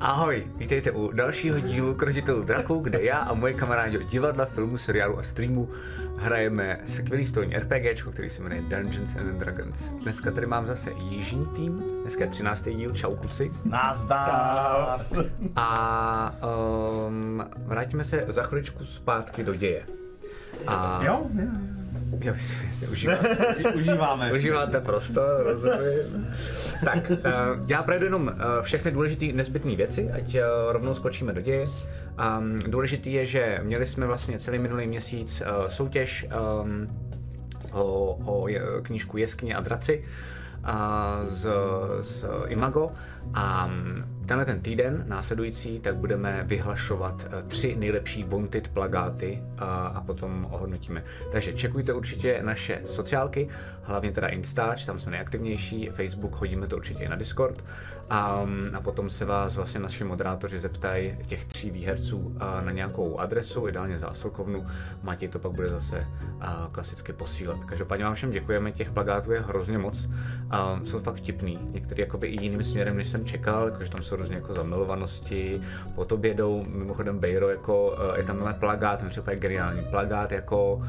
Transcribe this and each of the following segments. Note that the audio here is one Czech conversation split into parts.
Ahoj, vítejte u dalšího dílu Krotitelů draků, kde já a moje kamarádi od divadla, filmu, seriálu a streamu hrajeme skvělý stolní RPG, který se jmenuje Dungeons and Dragons. Dneska tady mám zase jižní tým, dneska je 13. díl, čau kusy. Nazdar! A um, vrátíme se za chviličku zpátky do děje. A Jo, jo, Jo, užíváte. Užíváme. užíváte prostor, rozumím. Tak, uh, já projdu jenom uh, všechny důležité nezbytné věci, ať uh, rovnou skočíme do děje. Um, důležitý je, že měli jsme vlastně celý minulý měsíc soutěž um, o, o knížku Jeskyně a draci z, z Imago a mm, tenhle ten týden následující tak budeme vyhlašovat eh, tři nejlepší wanted plagáty a, a potom ohodnotíme. Takže čekujte určitě naše sociálky, hlavně teda Instač, tam jsme nejaktivnější, Facebook, hodíme to určitě i na Discord a, mm, a potom se vás vlastně naši moderátoři zeptají těch tří výherců na nějakou adresu, ideálně zásilkovnu, Matěj to pak bude zase klasicky posílat. Každopádně vám všem děkujeme, těch plagátů je hrozně moc, a, jsou fakt vtipný, některý jakoby i jiným směrem, než jsem čekal, jakože tam jsou různě jako zamilovanosti, pod obědou, mimochodem Bejro, jako, eh, je tam plagát, mi připadá geniální, plagát jako, jako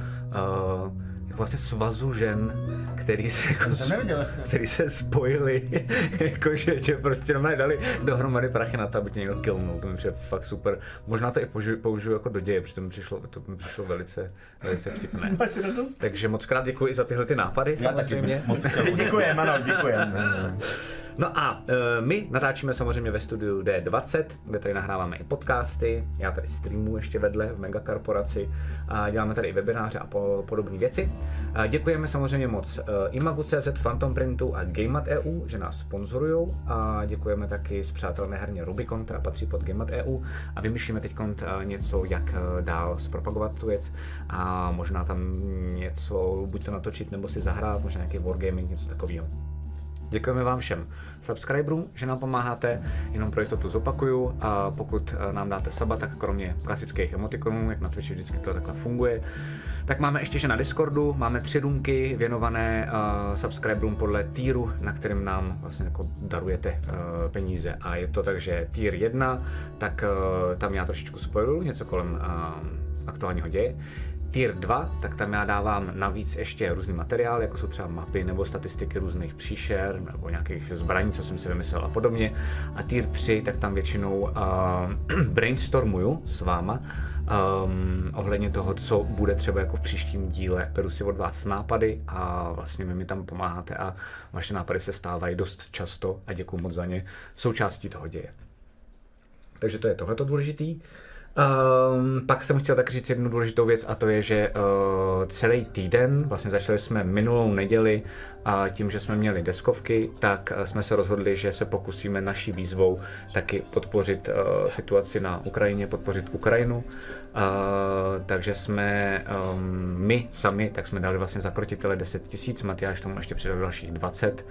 vlastně svazu žen, který se, jako, neviděl. který se spojili, jakože že prostě normálně dali dohromady prachy na to, aby tě někdo killnul, to mi přijde fakt super. Možná to i použiju, použiju jako do děje, protože to mi přišlo, to mi přišlo velice, velice vtipné. Máš radost? Takže moc krát děkuji za tyhle ty nápady, Já taky samozřejmě. moc Děkujem, ano, děkujem. No a e, my natáčíme samozřejmě ve studiu D20, kde tady nahráváme i podcasty, já tady streamuji ještě vedle v megakorporaci a děláme tady i webináře a po, podobné věci. A děkujeme samozřejmě moc e, Imagu.cz, Phantom Printu a Gamemat.eu, že nás sponzorují a děkujeme taky z přátelné herně Rubicon, která patří pod Gamemat.eu a vymýšlíme teď něco, jak e, dál zpropagovat tu věc a možná tam něco buď to natočit nebo si zahrát, možná nějaký wargaming, něco takového. Děkujeme vám všem subscriberům, že nám pomáháte, jenom pro jistotu zopakuju, a pokud eh, nám dáte saba, tak kromě klasických emotikonů, jak na Twitchi vždycky to takhle funguje, tak máme ještě, že na Discordu máme tři roomky věnované uh, subscriberům podle týru, na kterým nám vlastně jako darujete uh, peníze. A je to tak, že tier 1, tak uh, tam já trošičku spojuju, něco kolem uh, aktuálního děje. Tier 2, tak tam já dávám navíc ještě různý materiál, jako jsou třeba mapy nebo statistiky různých příšer nebo nějakých zbraní, co jsem si vymyslel a podobně. A tier 3, tak tam většinou uh, brainstormuju s váma um, ohledně toho, co bude třeba jako v příštím díle. Beru si od vás nápady a vlastně vy mi tam pomáháte a vaše nápady se stávají dost často a děkuji moc za ně součástí toho děje. Takže to je tohleto důležitý. Um, pak jsem chtěl tak říct jednu důležitou věc a to je, že uh, celý týden, vlastně začali jsme minulou neděli a tím, že jsme měli deskovky, tak uh, jsme se rozhodli, že se pokusíme naší výzvou taky podpořit uh, situaci na Ukrajině, podpořit Ukrajinu. Uh, takže jsme um, my sami, tak jsme dali vlastně za krotitele 10 tisíc, Matyáš tomu ještě přidal dalších 20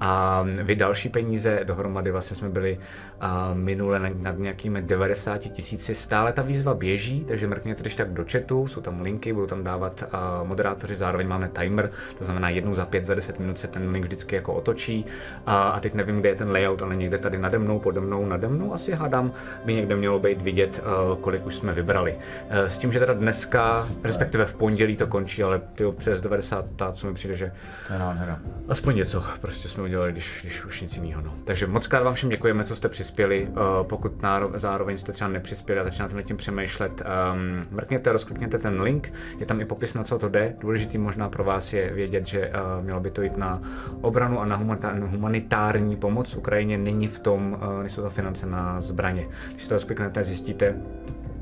a vy další peníze, dohromady vlastně jsme byli uh, minule nad, nad nějakými 90 tisíci, stále ta výzva běží, takže mrkněte když tak do chatu, jsou tam linky, budou tam dávat uh, moderátoři, zároveň máme timer, to znamená jednou za 5, za 10 minut se ten link vždycky jako otočí uh, a teď nevím, kde je ten layout, ale někde tady nade mnou, pode mnou, nade mnou asi hádám, by někde mělo být vidět, uh, kolik už jsme vybrali. S tím, že teda dneska, Super. respektive v pondělí to končí, ale ty přes 90, co mi přijde, že to je nádhera. Aspoň něco prostě jsme udělali, když, když už nic jiného. No. Takže moc krát vám všem děkujeme, co jste přispěli. Uh, pokud náro, zároveň jste třeba nepřispěli a začínáte nad tím přemýšlet, um, mrkněte, rozklikněte ten link, je tam i popis, na co to jde. Důležitý možná pro vás je vědět, že uh, mělo by to jít na obranu a na humanitární pomoc Ukrajině. Není v tom, uh, nejsou to finance na zbraně. Když to rozkliknete, zjistíte,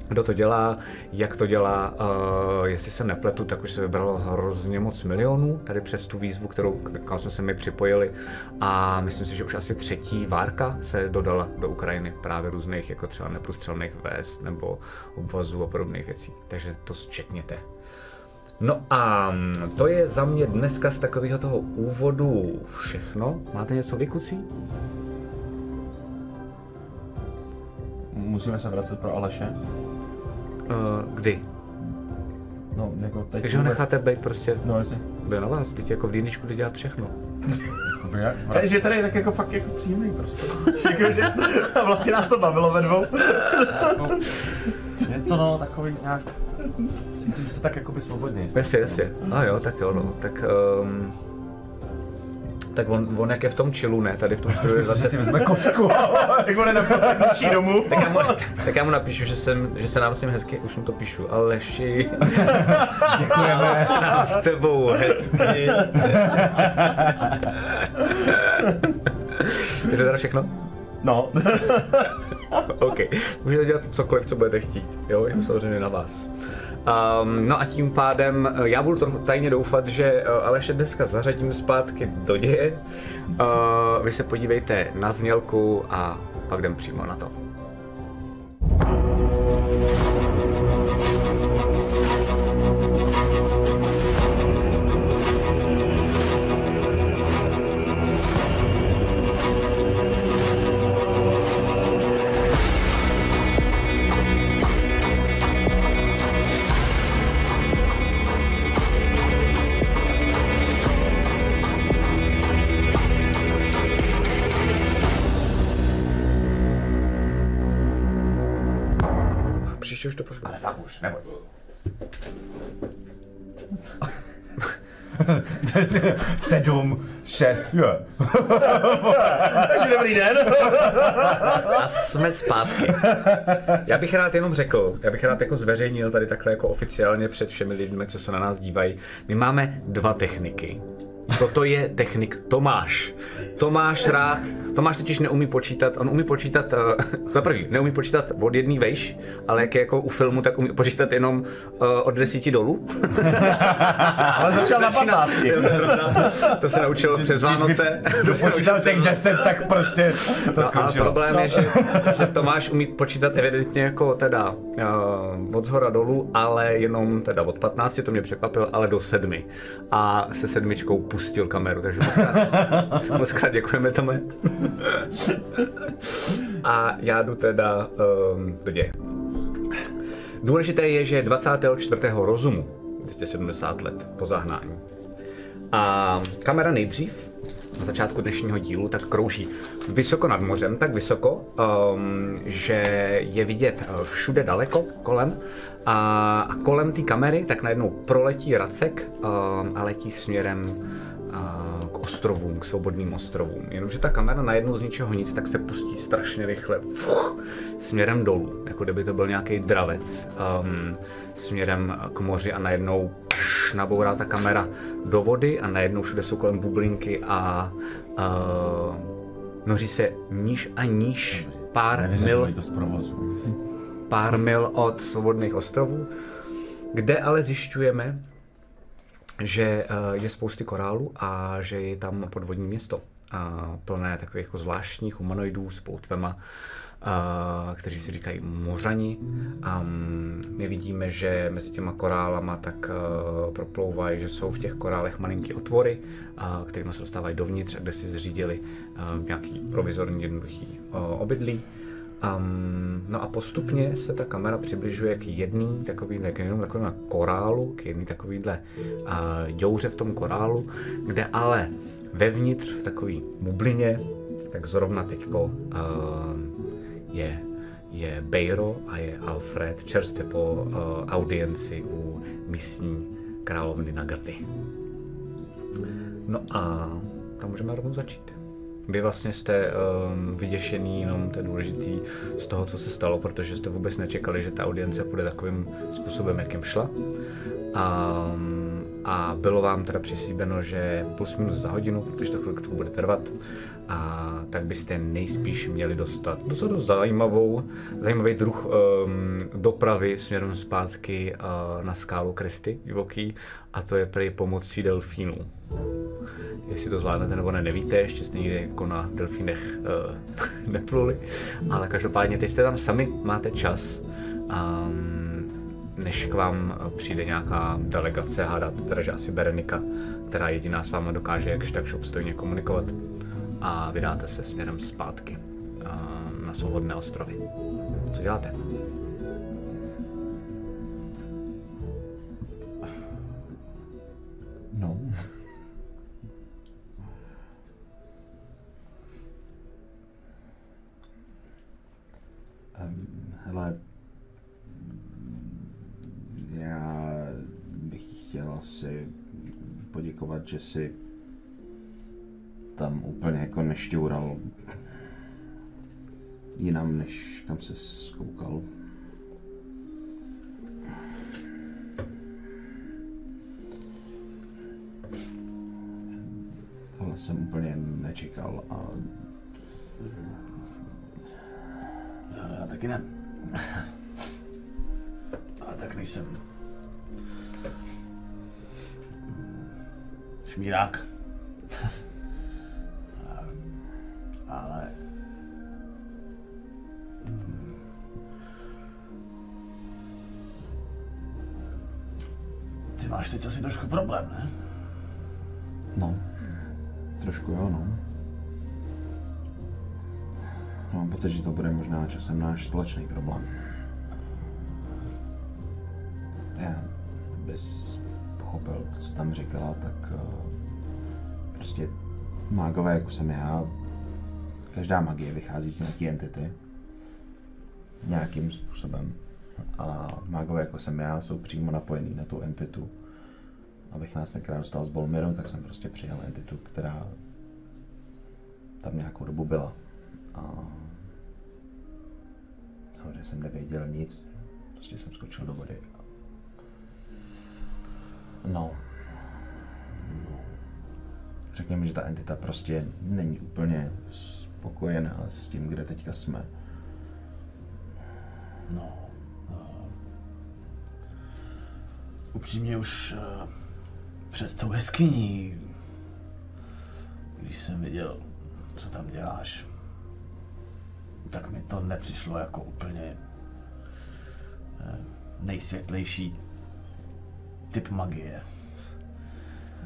kdo to dělá, jak to dělá, uh, jestli se nepletu, tak už se vybralo hrozně moc milionů tady přes tu výzvu, kterou, kterou jsme se mi připojili a myslím si, že už asi třetí várka se dodala do Ukrajiny právě různých jako třeba neprůstřelných vést nebo obvazů a podobných věcí, takže to zčetněte. No a to je za mě dneska z takového toho úvodu všechno. Máte něco vykucí? Musíme se vracet pro Aleše. Uh, kdy? No, jako teď Takže ho necháte být prostě, No, jasně. bude na vás, teď jako v dýničku jde dělat všechno. Jakoby jak? Že tady je tak jako fakt jako příjemný prostě. Jako, že, a vlastně nás to bavilo ve dvou. No, je to no takový nějak... Cítím se tak jakoby svobodně. Jasně, jasně. A jo, tak jo, no. Tak, um, tak on, on jak je v tom chillu, ne? Tady v tom studiu zase... si vezme kostku. Jak on je napsal tak domů. Tak já, mu, tak já mu napíšu, že, jsem, že se nám s ním hezky, už mu to píšu, Aleši, Děkujeme. nám s tebou hezky. je to teda všechno? No. OK. Můžete dělat cokoliv, co budete chtít. Jo, je to samozřejmě na vás. Um, no a tím pádem eh, já budu trochu tajně doufat, že uh, Aleše dneska zařadím zpátky do děje. Uh, vy se podívejte na znělku a pak jdem přímo na to. Příště už to pošlu. Ale tak už, neboj. Sedm, šest, jo. Takže dobrý den. A jsme zpátky. Já bych rád jenom řekl, já bych rád jako zveřejnil tady takhle jako oficiálně před všemi lidmi, co se na nás dívají. My máme dva techniky. Toto je technik Tomáš. Tomáš rád, Tomáš totiž neumí počítat, on umí počítat, uh, za prvý, neumí počítat od jedné vejš, ale jak je jako u filmu, tak umí počítat jenom uh, od desíti dolů. Ale začal na 15. to se naučil přes Vánoce. Naučil Dopočítal těch přes deset, tak prostě to No, skončilo. problém je, že, že Tomáš umí počítat evidentně jako teda uh, od zhora dolů, ale jenom teda od 15, to mě překvapilo, ale do sedmi. A se sedmičkou pustil kameru, takže moc krát, moc krát děkujeme Tome. A já jdu teda um, do děje. Důležité je, že 24. rozumu, 270 let po zahnání. A kamera nejdřív, na začátku dnešního dílu, tak krouží vysoko nad mořem, tak vysoko, um, že je vidět uh, všude daleko kolem. A, a kolem té kamery tak najednou proletí racek um, a letí směrem k ostrovům, k svobodným ostrovům. Jenomže ta kamera najednou z ničeho nic, tak se pustí strašně rychle fuh, směrem dolů, jako kdyby to byl nějaký dravec um, směrem k moři a najednou pš, nabourá ta kamera do vody a najednou všude jsou kolem bublinky a uh, noří se níž a níž pár mil Nevyřadili to z provozu. pár mil od svobodných ostrovů, kde ale zjišťujeme, že eh, je spousty korálů a že je tam podvodní město. A plné takových jako zvláštních humanoidů s poutvema, a, kteří si říkají mořani. A mm, my vidíme, že mezi těma korálama tak uh, proplouvají, že jsou v těch korálech malinký otvory, uh, kterými se dostávají dovnitř, a kde si zřídili uh, nějaký provizorní jednoduchý uh, obydlí. Um, no a postupně se ta kamera přibližuje k jedný takový, k jednomu takovému korálu, k jedný takovýhle uh, jouře v tom korálu, kde ale vevnitř v takový bublině, tak zrovna teďko uh, je, je Bejro a je Alfred čerstvě po uh, audienci u místní královny Nagaty. No a tam můžeme rovnou začít. Vy vlastně jste um, vyděšený jenom to je důležitý z toho, co se stalo, protože jste vůbec nečekali, že ta audience půjde takovým způsobem, jakým šla. A, a bylo vám teda přislíbeno, že plus minus za hodinu, protože to chvilku bude trvat, a tak byste nejspíš měli dostat docela dost zajímavou, zajímavý druh um, dopravy směrem zpátky uh, na skálu Kristy divoký a to je prý pomocí delfínů. Jestli to zvládnete nebo ne, nevíte, ještě jste nikdy jako na delfínech uh, nepluli, ale každopádně teď jste tam sami, máte čas. Um, než k vám přijde nějaká delegace, hádat teda, že asi Berenika, která jediná s váma dokáže jakž takž obstojně komunikovat a vydáte se směrem zpátky na svobodné ostrovy. Co děláte? No. um, hele, já bych chtěl asi poděkovat, že si tam úplně jako nešťoural jinam, než kam se skoukal. Tohle jsem úplně nečekal a Já taky ne. Ale tak nejsem. Šmírák. Ale... Ty máš teď asi trošku problém, ne? no, trošku jo, no. Mám pocit, že to bude možná časem náš společný problém. Já, abys pochopil co tam říkala, tak uh, prostě mágové, jako jsem já, každá magie vychází z nějaké entity. Nějakým způsobem. A mágové, jako jsem já, jsou přímo napojení na tu entitu. Abych nás tenkrát dostal z Bolmiru, tak jsem prostě přijal entitu, která tam nějakou dobu byla. A samozřejmě jsem nevěděl nic, prostě jsem skočil do vody. No. Řekněme, že ta entita prostě není úplně spokojená s tím, kde teďka jsme. No. Uh, upřímně už uh, před tou jeskyní, když jsem viděl, co tam děláš, tak mi to nepřišlo jako úplně uh, nejsvětlejší typ magie.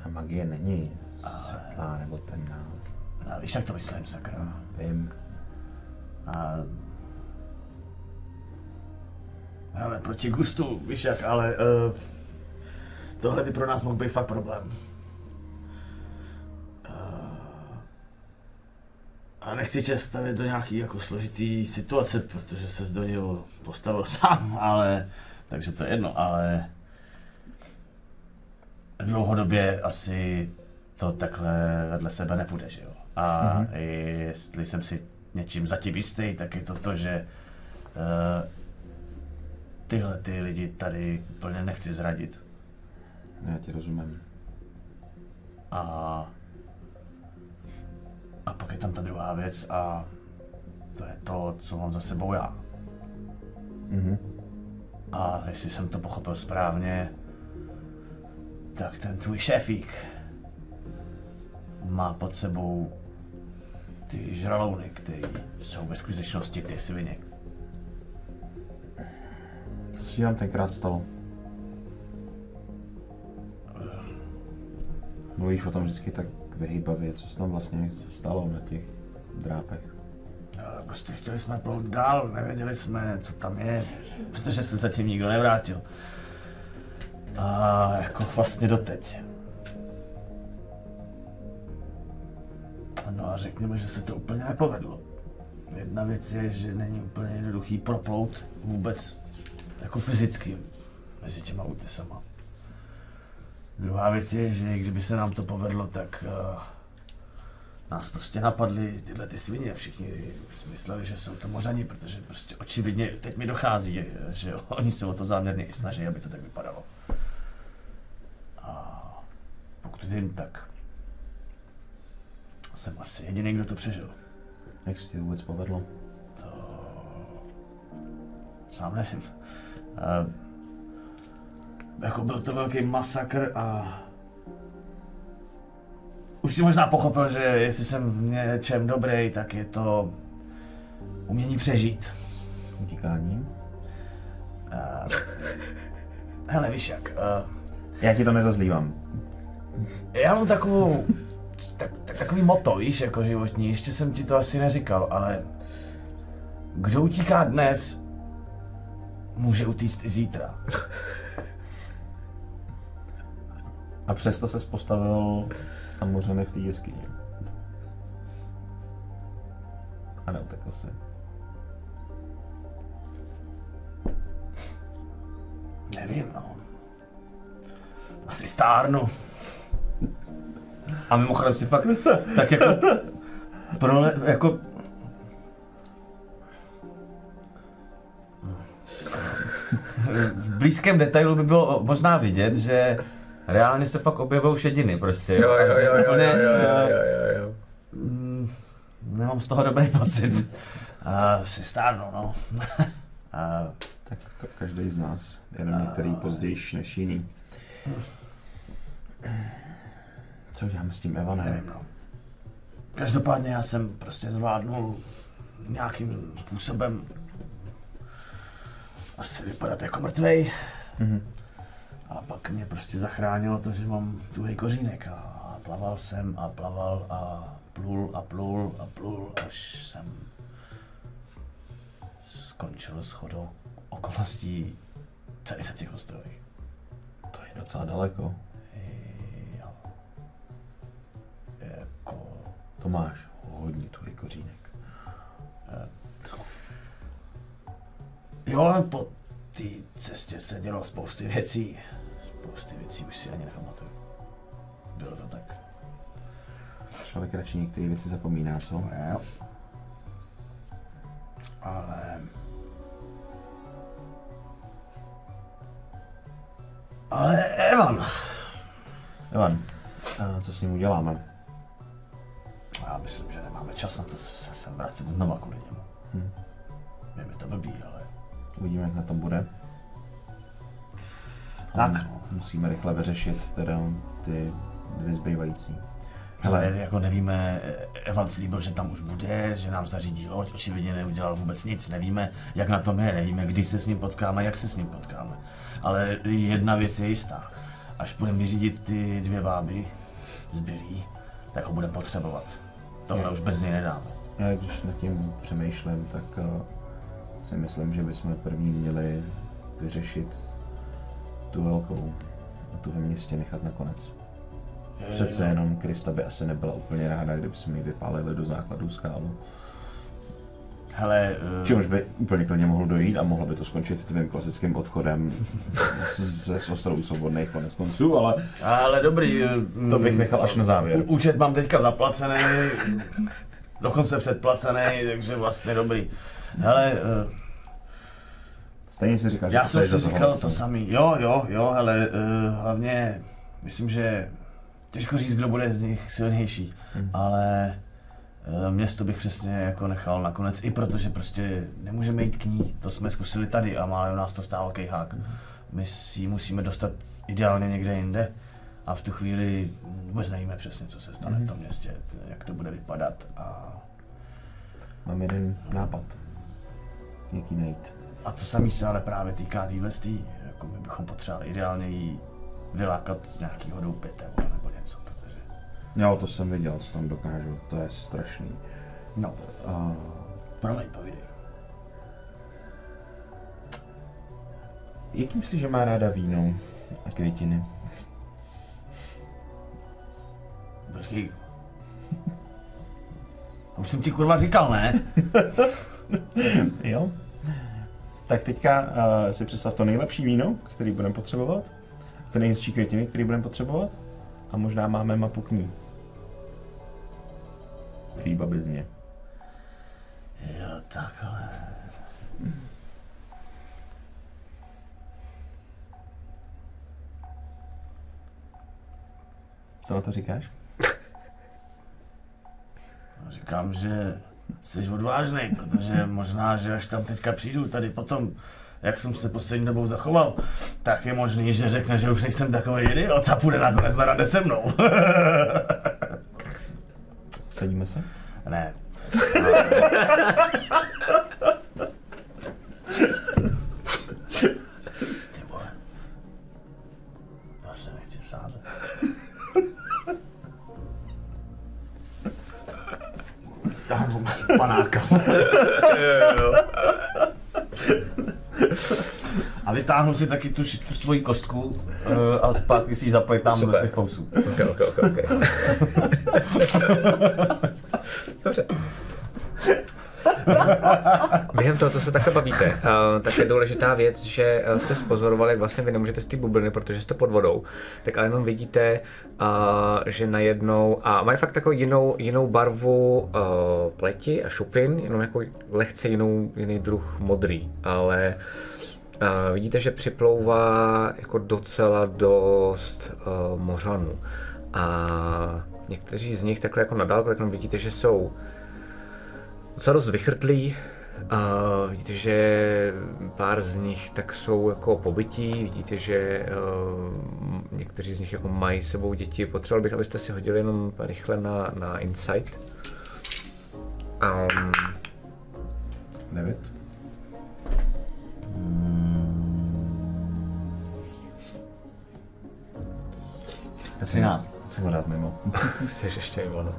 A magie není světlá nebo temná. A víš, jak to myslím, sakra? Vím, A... Hele, proti gustu, víš jak, ale uh, tohle by pro nás mohl být fakt problém. Uh, a nechci tě stavět do nějaký jako složitý situace, protože se do něho postavil sám, ale... Takže to je jedno, ale... Dlouhodobě asi to takhle vedle sebe nepůjde, že jo? A mm-hmm. jestli jsem si něčím zatím jistý, tak je to to, že uh, tyhle ty lidi tady úplně nechci zradit. já ti rozumím. A, a pak je tam ta druhá věc a to je to, co mám za sebou já. Mhm. A jestli jsem to pochopil správně, tak ten tvůj šéfík má pod sebou ty žralouny, které jsou ve skutečnosti ty svině. Co se ti tam tenkrát stalo? Mluvíš o tom vždycky tak vyhýbavě, co se tam vlastně stalo na těch drápech. Ale Prostě chtěli jsme plout dál, nevěděli jsme, co tam je, protože se zatím nikdo nevrátil. A jako vlastně doteď. A řekněme, že se to úplně nepovedlo. Jedna věc je, že není úplně jednoduchý proplout vůbec jako fyzicky mezi těma útesama. Druhá věc je, že kdyby se nám to povedlo, tak uh, nás prostě napadly tyhle ty svině. Všichni mysleli, že jsou to mořani, protože prostě očividně teď mi dochází, že oni se o to záměrně i snaží, aby to tak vypadalo. A pokud vím, tak jsem asi jediný, kdo to přežil. Jak se ti to vůbec povedlo? Sám nevím. Uh, jako byl to velký masakr a už si možná pochopil, že jestli jsem v něčem dobrý, tak je to umění přežít. Utíkáním? Hele, víš jak, uh, Já ti to nezazlívám. já mám takovou, tak, tak, takový moto, víš, jako životní, ještě jsem ti to asi neříkal, ale kdo utíká dnes, může utíct i zítra. A přesto se postavil samozřejmě v té jeskyni. A neutekl si. Nevím, no. asi stárnu. A mimochodem si fakt tak jako, pro, jako v blízkém detailu by bylo možná vidět, že reálně se fakt objevují šediny prostě. Jo, jo, jo, jo, úplně, jo, jo, jo, jo, jo. mm, Nemám z toho dobrý pocit. A si stárnu, no. A, Tak to každý z nás, jenom některý později než jiný. Co uděláme s tím Evanem? nevím, no. Každopádně já jsem prostě zvládnul nějakým způsobem asi vypadat jako mrtvej. Mhm. A pak mě prostě zachránilo to, že mám tuhej kořínek a plaval jsem a plaval a plul a plul a plul, až jsem skončil s chodou okolností tady na těch ostrovech. To je docela daleko. To máš hodně tvůj kořínek. Jo, po té cestě se dělo spousty věcí. Spousty věcí už si ani nepamatuju. Bylo to tak. Člověk radši některé věci zapomíná, co? Jo. Ale... Ale Evan. Evan, a co s ním uděláme? Já myslím, že nemáme čas na to se sem vracet znova kvůli němu. Hm. Je mi to blbý, ale... Uvidíme, jak na tom bude. Tak, A no. Musíme rychle vyřešit teda ty dvě zbývající. Ale Hele, jako nevíme, Evan slíbil, že tam už bude, že nám zařídí loď, očividně neudělal vůbec nic, nevíme, jak na tom je, nevíme, kdy se s ním potkáme, jak se s ním potkáme. Ale jedna věc je jistá, až budeme vyřídit ty dvě báby zbylý, tak ho budeme potřebovat. Tohle už bez něj nedáme. já když nad tím přemýšlím, tak uh, si myslím, že bychom první měli vyřešit tu velkou a tu ve městě nechat nakonec. Přece jenom Krista by asi nebyla úplně ráda, kdyby jsme ji vypálili do základu skálu. Hele, eh, Čemuž by úplně klidně mohl dojít a mohlo by to skončit tvým klasickým odchodem z, z ostrovů svobodných konec konců, ale ale dobrý. eh, to bych nechal až na závěr. Účet mám teďka zaplacený, dokonce předplacený, takže vlastně dobrý. Hele, eh, Stejně si říkal, že Já to jsem si říkal to samý. Jo, jo, jo, hele, uh, hlavně myslím, že těžko říct, kdo bude z nich silnější, Mhm. ale uh, město bych přesně jako nechal nakonec, i protože prostě nemůžeme jít k ní, to jsme zkusili tady a málem nás to stálo kejhák. Mhm. My si ji musíme dostat ideálně někde jinde a v tu chvíli vůbec nevíme přesně, co se stane Mhm. v tom městě, jak to bude vypadat a, Mám jeden nápad. Jaký najít. a to samé se ale právě týká téhle jako my bychom potřebovali ideálně jí vylákat z nějakého doupěte nebo Jo, to jsem viděl, co tam dokážu. To je strašný. No, A promiň, povídej. jaký myslíš, že má ráda víno a květiny? Počkej. Už jsem ti kurva říkal, ne? Jo. Tak teďka uh, si představ to nejlepší víno, který budeme potřebovat. Ty nejhezčí květiny, který budeme potřebovat. A možná máme mapu k ní. Líba bez mě. Jo, takhle. Co na to říkáš? Říkám, že jsi odvážný, protože možná, že až tam teďka přijdu tady potom, jak jsem se poslední dobou zachoval, tak je možný, že řekne, že už nejsem takový idiot a půjde nakonec na rande se mnou. Sadíme se? ne. Ty vole. Já se nechci sázet. Táhnu panáka. A vytáhnu si taky tu, tu svoji kostku eh, a zpátky si ji zapojit tam do Super. těch fousů. Ok, ok, ok, ok. Dobře. Během toho, co se takhle bavíte, uh, tak je důležitá věc, že uh, jste spozorovali, jak vlastně vy nemůžete z té bubliny, protože jste pod vodou, tak ale jenom vidíte, uh, že najednou, a mají fakt takovou jinou, jinou barvu uh, pleti a šupin, jenom jako lehce jinou, jiný druh modrý, ale uh, Vidíte, že připlouvá jako docela dost eh, uh, mořanů. A někteří z nich takhle jako nadálku, tak vidíte, že jsou docela dost vychrtlí. A vidíte, že pár z nich tak jsou jako pobytí, vidíte, že uh, někteří z nich jako mají sebou děti. Potřeboval bych, abyste si hodili jenom rychle na, na Insight. Um, Hmm. 13. Jsem rád mimo. Jsi ještě mimo, no.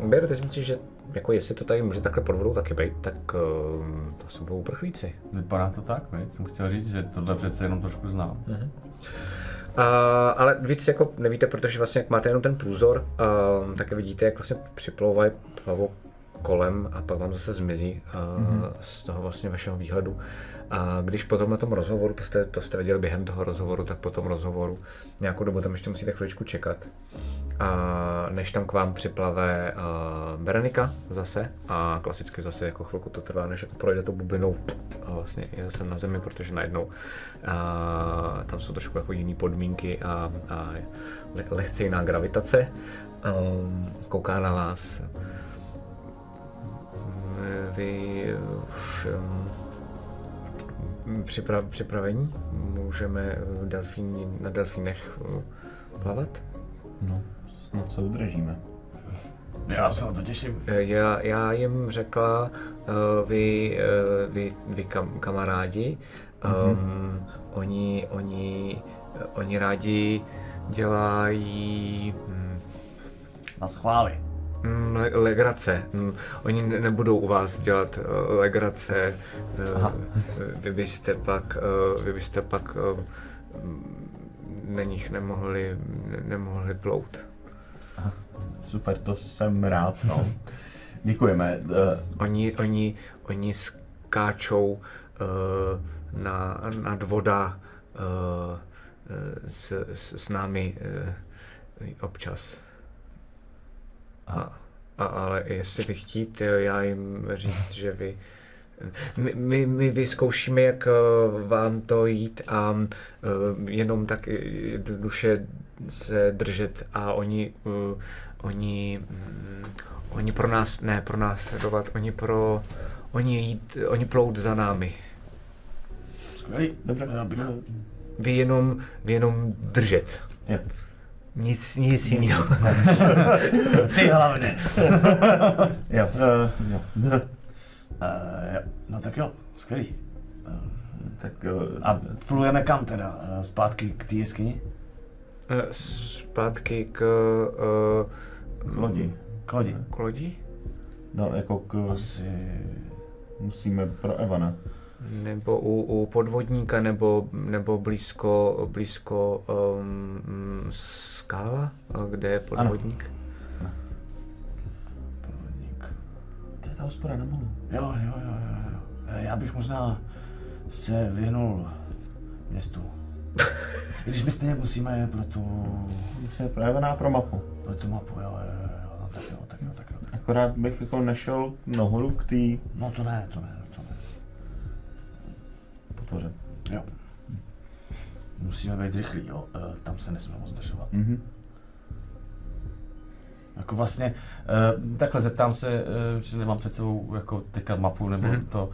Um, Beru, teď myslím, že jako jestli to tady může takhle pod vodou taky být, tak um, to jsou budou uprchlíci. Vypadá to tak, ne? Jsem chtěl říct, že tohle přece jenom trošku znám. Uh-huh. Uh, ale víc jako nevíte, protože vlastně jak máte jenom ten průzor, uh, tak vidíte, jak vlastně připlouvají plavou kolem a pak vám zase zmizí uh, mm-hmm. z toho vlastně vašeho výhledu. A když potom na tom rozhovoru, to jste, to jste viděli během toho rozhovoru, tak po tom rozhovoru nějakou dobu tam ještě musíte chviličku čekat. A než tam k vám připlave uh, Berenika zase a klasicky zase jako chvilku to trvá, než projde to bublinou a vlastně je zase na zemi, protože najednou a tam jsou trošku jako jiné podmínky a, a le, lehce jiná gravitace. Um, kouká na vás. Vy už um, připra- připravení? Můžeme v delfíni, na delfínech uh, plavat? No, snad se udržíme. Já se na to těším. Eh, Já, já jim řekla, uh, vy, uh, vy, vy kam, kamarádi, um, oni, oni, oni rádi dělají hm, Na schvály. Mm, le- legrace. Mm, Oni ne- nebudou u vás dělat uh, legrace, uh, vy byste pak, uh, vy byste pak uh, na nich nemohli, ne- nemohli plout. Super, to jsem rád, no. Děkujeme. Uh, Oni, oni, oni skáčou uh, na, nad voda uh, s, s, s námi uh, občas. A, a, ale jestli vy chtít, já jim říct, že vy my, my, my vyzkoušíme, jak eh, vám to jít a jenom tak jednoduše se držet a oni, oni, mm, oni pro nás, ne pro nás sledovat, oni pro, oni jít, oni plout za námi. Skvělý. Dobře. Já bych... Vy jenom, vy jenom držet. jo. Nic, nic jiného. Ty hlavně. Jo, uh, jo. Uh, no tak jo, skvělý. Uh, Tak uh, a plujeme kam teda? Uh, zpátky k té jeskyni? Eh, Zpátky k, uh, k lodi. K lodi. k lodi? No, jako k... Asi... Musíme pro Evana. Nebo u, u podvodníka, nebo, nebo blízko, blízko um, skála, a kde je podvodník? Podvodník. To je ta hospoda na molu. Jo, jo, jo, jo, jo. Eh, Já bych možná se věnul městu. I Když my stejně musíme pro tu, Musíme pro Evana a pro mapu. pro tu mapu, jo, jo, jo, jo, no, tak jo, tak jo, tak jo. Tak. Akorát bych jako nešel nahoru k té No to ne, to ne, to ne. potvoře. Jo. Musíme být rychlí, jo, Eh, tam se nesmíme moc zdržovat. Mhm. Jako vlastně, uh, takhle zeptám se, uh, že nemám před sebou jako teďka mapu nebo Mhm. mm-hmm. to, uh,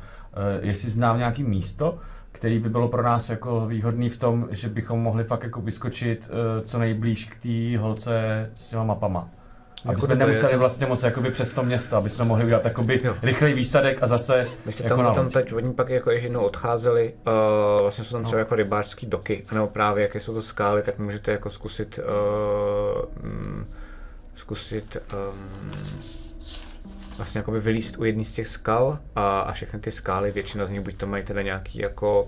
jestli znám nějaký místo, který by bylo pro nás jako výhodný v tom, že bychom mohli fakt jako vyskočit uh, co nejblíž k té holce s těma mapama. Aby Jako jsme to je- nemuseli vlastně moc jakoby přes to město, aby jsme mohli udělat jakoby Jo. rychlej výsadek a zase jste jako tam, tam teď oni pak jako ještě jednou odcházeli, uh, vlastně jsou tam třeba No. jako rybářský doky, nebo právě jaké jsou to skály, tak můžete jako zkusit uh, mm, zkusit um, vlastně jakoby vylíst u jedné z těch skal a, a všechny ty skály, většina z nich buď to mají teda nějaký jako,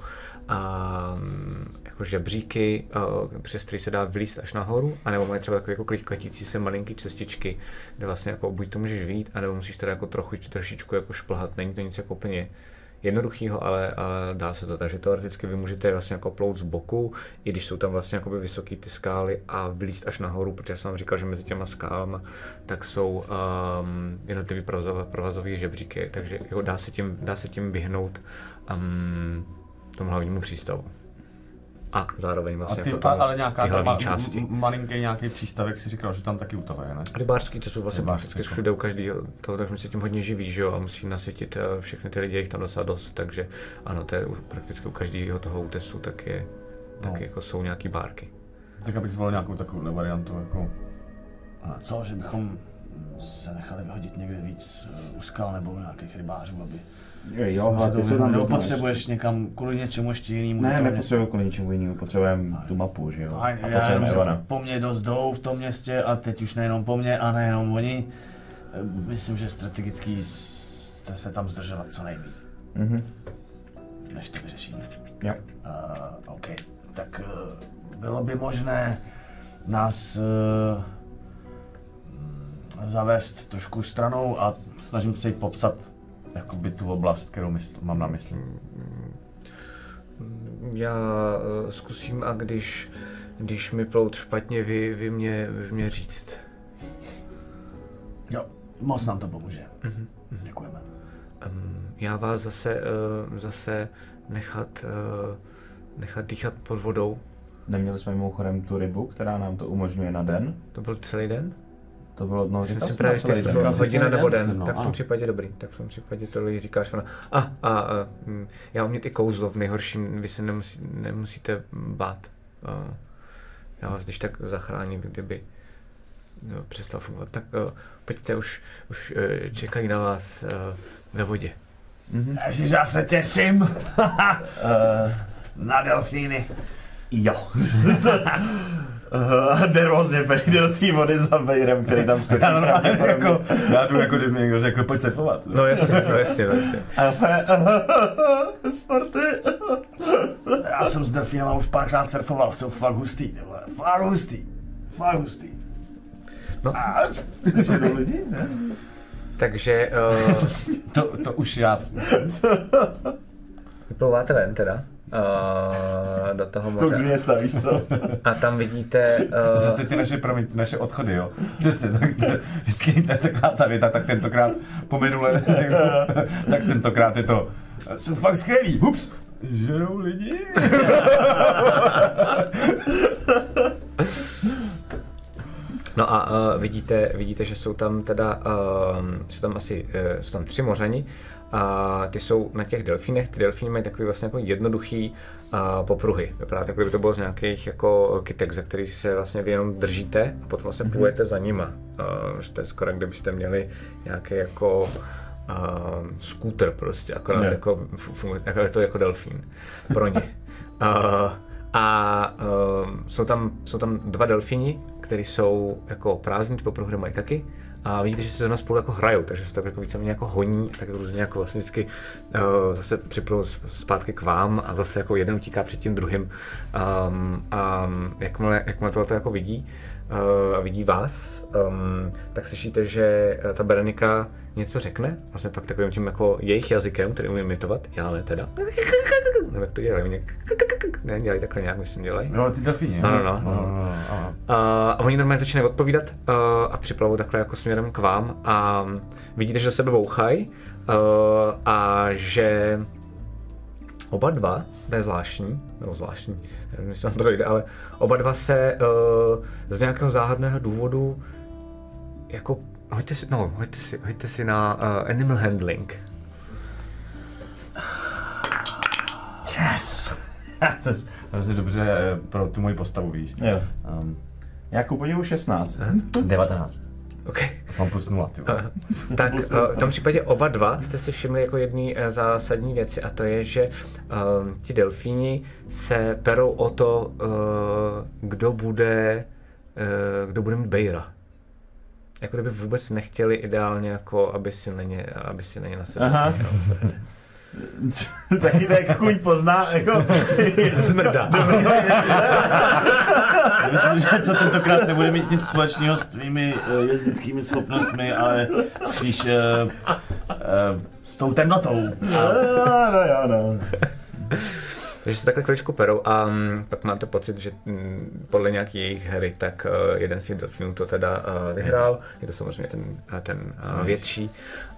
um, jako žebříky, uh, přes který se dá vylíst až nahoru, anebo mají třeba takové jako klikatící se malinký cestičky, kde vlastně jako buď to můžeš vít, anebo musíš teda jako trochu, trošičku jako šplhat. Není to nic jako úplně jednoduchýho, ale, ale dá se to. Takže teoreticky vy můžete vlastně jako plout z boku, i když jsou tam vlastně jakoby vysoký ty skály a vylíst až nahoru, protože jsem vám říkal, že mezi těma skálama tak jsou um, jednotlivý provazové žebříky, takže jo, dá, se tím, dá se tím vyhnout um, tomu hlavnímu přístavu a zároveň vlastně a ty, jako ale nějaká ty ta části. malinký nějaký přístavek si říkal, že tam taky utavuje, ne? Rybářský, to jsou vlastně Rybářský jsou. všude u každého, toho, takže se tím hodně živí, že jo, a musí nasytit eh, všechny ty lidi, je jich tam docela dost, takže ano, to je prakticky u každého toho útesu, tak je, No. tak jako jsou nějaký bárky. Tak abych zvolil nějakou takovou variantu, jako... A co, že bychom se nechali vyhodit někde víc eh, u skal nebo u nějakých rybářů, aby... Jo, hele, ty se tam nebo potřebuješ někam kvůli něčemu ještě jinému. Ne, nepotřebuji kvůli ničemu jinému, potřebujeme tu mapu, že jo? Fajn, A potřebujeme vím, že Evana. po mně dost jdou v tom městě a teď už nejenom po mně a nejenom oni. Myslím, že strategický s- se tam zdržovat co nejméně, Mhm. než to vyřešíme. Jo. Uh, OK, tak uh, bylo by možné nás uh, zavést trošku stranou a snažím se jí popsat jakoby tu oblast, kterou mysl, mám na mysli. Já uh, zkusím a když, když mi plout špatně, vy, vy, mě, vy mě říct. Jo, moc nám to pomůže. Mhm. Děkujeme. Um, já vás zase, uh, zase nechat, uh, nechat dýchat pod vodou. Neměli jsme mimochodem tu rybu, která nám to umožňuje na den. To byl celý den? To bylo, no, říkal jsem na právě celý den. hodina nebo den, den, no, tak v tom ano. případě dobrý, tak v tom případě to říkáš ona. A, a, a mm, já umím i kouzlo v nejhorším, vy se nemusí, nemusíte bát. A, já vás když tak zachráním, kdyby no, přestal fungovat. Tak uh, pojďte, už, už uh, čekají na vás uh, ve vodě. Mhm. Ježiš, já se těším Eh, na delfíny. Jo. Eh, Nervózně jde do té vody za Bejrem, který tam skočí. Já normálně jako, já jdu jako kdyby mi někdo řekl, pojď surfovat. No jasně, no jasně, no jasně. A úplně, Sporty. Já jsem s delfínama už párkrát surfoval, jsou fakt hustý, ty vole. Fakt hustý. Fakt hustý. No. Že jdou lidi, ne? Takže uh, To, to už já. vyplouváte ven teda. Uh, do toho To už moře. města, víš co? A tam vidíte... Uh, Zase ty naše, promiň, ty naše odchody, jo. Přesně, tak to, vždycky to je taková ta věta, tak tentokrát po minule, tak tentokrát je to, jsou fakt skvělý, hups, žerou lidi. No a uh, vidíte, vidíte, že jsou tam teda, uh, jsou tam asi, uh, jsou tam tři mořani a ty jsou na těch delfínech, ty delfíny mají takový vlastně jako jednoduchý uh, popruhy. Vypadá to, kdyby to bylo z nějakých jako kytek, za který se vlastně vy jenom držíte a potom vlastně plujete za nima. Uh, že to je skoro, kdybyste měli nějaký jako uh, skúter prostě, akorát Ne. jako, funguje, jako to jako delfín pro ně. Uh, a uh, jsou, tam, jsou tam dva delfíni, který jsou jako prázdní, ty popruhy mají taky. A vidíte, že se zrovna spolu jako hrajou, takže se tak jako víceméně jako honí, tak různě jako vlastně vždycky uh, zase připlou zpátky k vám a zase jako jeden utíká před tím druhým. Um, a jakmile, jakmile tohle jako vidí, uh, a vidí vás, um, tak slyšíte, že eh, ta Berenika něco řekne, vlastně pak takovým tím jako jejich jazykem, který umí imitovat, já ne teda. Nevím, jak to dělají, oni ne, dělají takhle nějak, myslím, dělají. Jo, ty delfíny, No, no, no, no. no. Uh, a oni normálně začínají odpovídat uh, a připlavou takhle jako směrem k vám a vidíte, že do sebe bouchají uh, a že oba dva, to je zvláštní, nebo zvláštní, nevím, jestli vám to dojde, ale oba dva se uh, z nějakého záhadného důvodu jako hoďte si, no, hoďte si, hoďte si na uh, animal handling. Yes! to je hrozně dobře eh, pro tu moji postavu, víš. Jo. Um, Já ku podivu 16. 19. Okay. Mám plus 0, ty. Tak eh, v tom případě oba dva jste si všimli jako jedné eh, zásadní věci a to je, že um, ti delfíni se perou o to, uh, kdo bude, uh, kdo bude mít bejra. Jako kdyby vůbec nechtěli ideálně, jako aby si na ně, aby si na ně nasedli. Taky to jak kuň pozná, jako... Smrdá. Myslím, že to tentokrát nebude mít nic společného s tvými eh, jezdickými schopnostmi, ale spíš uh, uh, s tou temnotou. No, jo, no. Takže se takhle chviličku perou a um, pak máte pocit, že um, podle nějaký jejich hry, tak uh, jeden z těch delfinů to teda uh, vyhrál. Je to samozřejmě ten, uh, ten uh, větší.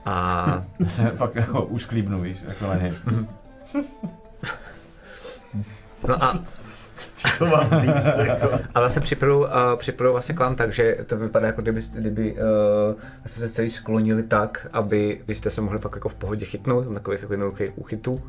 A se fakt jako už klíbnu, víš, jako. No a, Co mám říct, jako. a vlastně připravu, uh, připravu vlastně k vám tak, že to vypadá jako kdyby, kdyby uh, se celý sklonili tak, aby vy jste se mohli fakt jako v pohodě chytnout, takových jako jednoduchých uchytů.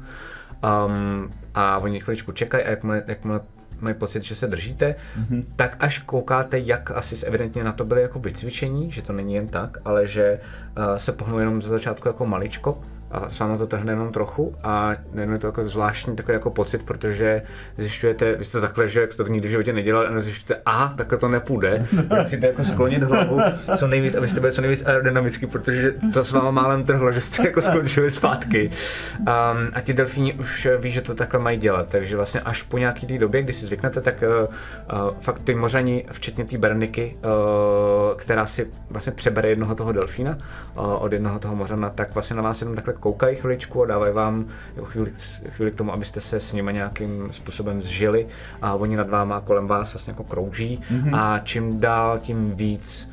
Um, a oni chviličku čekají a jakmile, jakmile mají pocit, že se držíte, mm-hmm. tak až koukáte, jak asi evidentně na to byli jako vycvičení, že to není jen tak, ale že uh, se pohnou jenom za začátku jako maličko a s váma to trhne jenom trochu a jenom je to jako zvláštní takový jako pocit, protože zjišťujete, vy jste takhle, že jak jste to nikdy v životě nedělali, a zjišťujete, a takhle to nepůjde, tak musíte jako sklonit hlavu co nejvíc, abyste byli co nejvíc aerodynamicky, protože to s váma málem trhlo, že jste jako skončili zpátky. Um, a ti delfíni už ví, že to takhle mají dělat, takže vlastně až po nějaký té době, kdy si zvyknete, tak uh, fakt ty mořani, včetně té Berniky, uh, která si vlastně přebere jednoho toho delfína uh, od jednoho toho mořana, tak vlastně na vás jenom takhle koukají chviličku a dávají vám jako chvíli, chvíli k tomu, abyste se s nimi nějakým způsobem zžili a oni nad váma a kolem vás vlastně jako krouží mm-hmm. a čím dál tím víc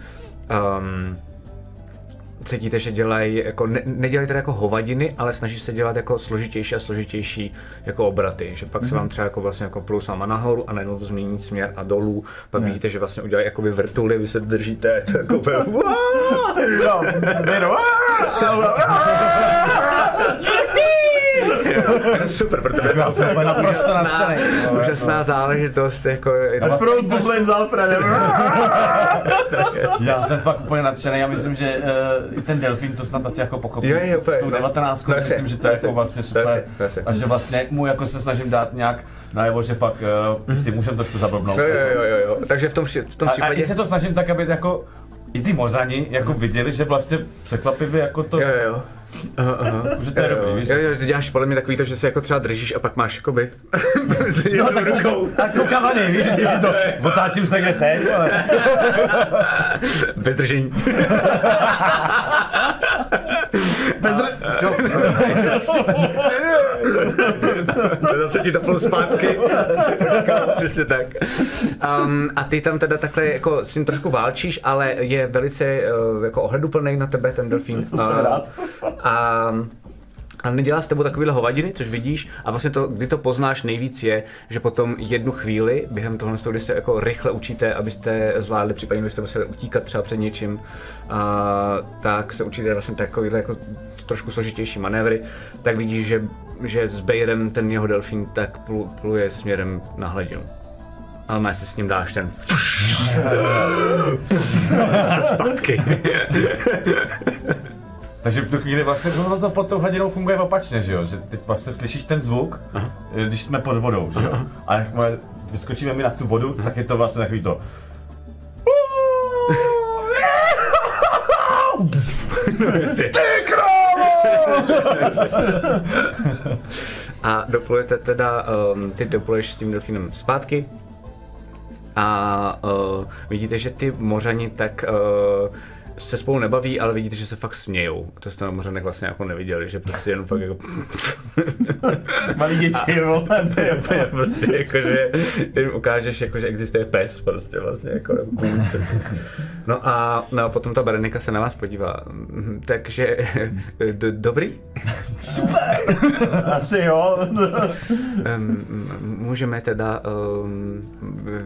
um, cítíte, že dělají, jako, ne, nedělají teda jako hovadiny, ale snaží se dělat jako složitější a složitější jako obraty, že pak mm-hmm. se vám třeba jako vlastně jako plou sama nahoru a najednou to změní směr a dolů, pak ne. vidíte, že vlastně udělají jakoby vrtuly, vy se držíte, to jako úplně, No, super, protože Já jsem úplně naprosto nadšený. úžasná záležitost, jako Proud bublin z Alfredem. Já jsem fakt úplně nadšený, já myslím, že uh, i ten delfín to snad asi jako pochopil Jo, jo, s tou úplně, no. 19, To je myslím, že to je jako vlastně super. A že vlastně mu jako se snažím dát nějak najevo, že fakt uh, si můžem trošku zablbnout. jo, jo, jo, jo, takže v tom, v tom A, a případě... i se to snažím tak, aby jako i ty mozani jako viděli, že vlastně překvapivě jako to, Jo, jo, jo. Aha, aha. že to je Jo, dobrý, jo. víš? Jo, jo, ty děláš podle mě takový to, že se jako třeba držíš a pak máš jakoby... No tak, tak koukám na něj, víš, že to otáčím se, kde seš, ale... Bez držení. Bez dr... Jo, Zase ti doplu zpátky. Přesně tak. Um, a ty tam teda takhle jako s tím trošku válčíš, ale je velice uh, jako ohleduplný na tebe ten delfín. To jsem rád. A a nedělá s tebou takovýhle hovadiny, což vidíš, a vlastně to, kdy to poznáš nejvíc je, že potom jednu chvíli, během tohle, toho, kdy se jako rychle učíte, abyste zvládli, případně byste museli utíkat třeba před něčím, a, tak se učíte vlastně takovýhle jako trošku složitější manévry, tak vidíš, že, že s Bayerem ten jeho delfín tak plu, pluje směrem na hladinu. Ale má si s ním dáš ten zpátky. Takže v tu chvíli vlastně to pod tou hladinou funguje opačně, že jo? Že teď vlastně slyšíš ten zvuk, Aha. když jsme pod vodou, že jo? A jakmile vyskočíme my na tu vodu, tak je to vlastně takový to... A doplujete teda, um, ty dopluješ s tím delfínem zpátky a uh, vidíte, že ty mořani tak uh, se spolu nebaví, ale vidíte, že se fakt smějou. To jste na mořanech vlastně jako neviděli, že prostě jenom fakt jako... Malý děti, vole, to je úplně prostě jako, že jim ukážeš, jako, že existuje pes, prostě vlastně jako. No a no, a potom ta Berenika se na vás podívá. Mhm, Takže d- dobrý? Asi jo. Můžeme teda um,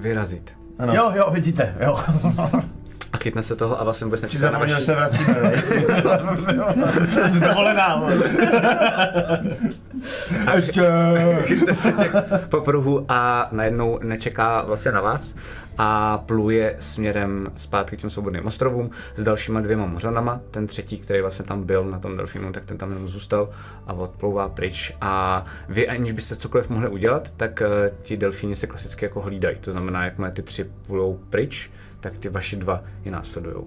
vyrazit. Ano. Jo, jo, vidíte, jo. A chytne se toho a vlastně vůbec nečeká na zapomněl, se vracíme, veď? Jsi dovolená, vole. Ještě. chytne se těch popruhů a najednou nečeká vlastně na vás a pluje směrem zpátky k těm svobodným ostrovům s dalšíma dvěma mořanama. Ten třetí, který vlastně tam byl na tom delfínu, tak ten tam jenom zůstal a odplouvá pryč. A vy, aniž byste cokoliv mohli udělat, tak uh, ti delfíni se klasicky jako hlídají. To znamená, jakmile ty tři plujou pryč, tak ty vaši dva je následují.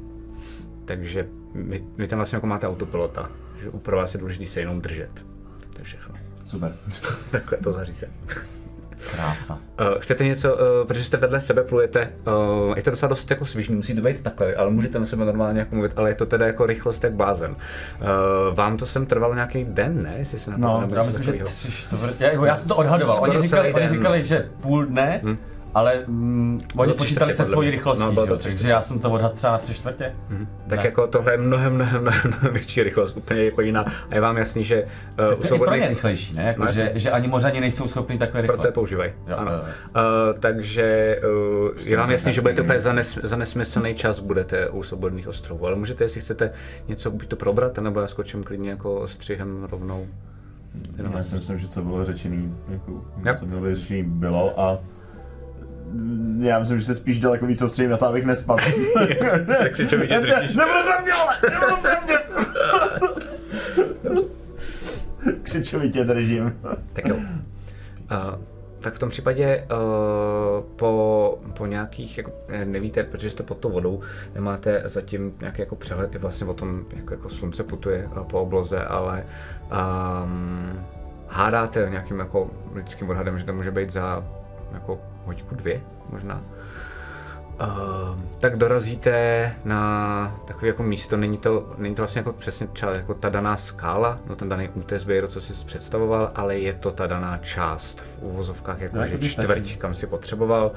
Takže vy, vy tam vlastně jako máte autopilota, že pro vás je důležité se jenom držet. To je všechno. Super. Takhle to zařízení. Krása. Uh, chcete něco, uh, protože jste vedle sebe plujete, uh, je to docela dost jako svižný, musíte být takhle, ale můžete na sebe normálně jako mluvit, ale je to teda jako rychlost jak blázen. Uh, vám to sem trvalo nějaký den, ne? Jestli se na to No, já myslím, že tři čtvrtě. Já, já jsem to odhadoval. Skoro Oni říkali, oni říkali, že půl dne, ale mm, oni počítali se svojí mě. rychlostí, No, jo, takže já jsem to odhadl třeba na tři čtvrtě. Tak Ne. jako tohle je mnohem, mnohem, mnohem, mnohem větší rychlost, úplně jako jiná. A je vám jasný, že uh, To je i pro ně rychlejší, ne? Jako, No, že, že ani mořani nejsou schopni takhle rychle. Proto je používají. Jo, ano. jo, jo. Uh, takže uh, je vám jasný, že budete úplně za, nes, za nesmyslný čas budete u svobodných ostrovů, ale můžete, jestli chcete něco buď to probrat, nebo já skočím klidně jako střihem rovnou. Jenom Já si myslím, že co bylo řečený, jako, co bylo řečený, bylo a já myslím, že se spíš daleko víc soustředím na to, abych nespadl. Tak si to vidět. Nebudu pro mě! Nebudu pro mě! Křičovitě držím. Tak jo. Uh, tak v tom případě uh, po, po nějakých, jako, eh, nevíte, protože jste pod tou vodou, nemáte zatím nějaký jako přehled i vlastně o tom, jak jako slunce putuje uh, po obloze, ale um, hádáte nějakým jako lidským odhadem, že to může být za jako hoďku dvě možná. Uh, tak dorazíte na takové jako místo, není to, není to vlastně jako přesně třeba jako ta daná skála, no ten daný útes co jsi představoval, ale je to ta daná část v úvozovkách, jako No, že čtvrť, stačí. kam si potřeboval,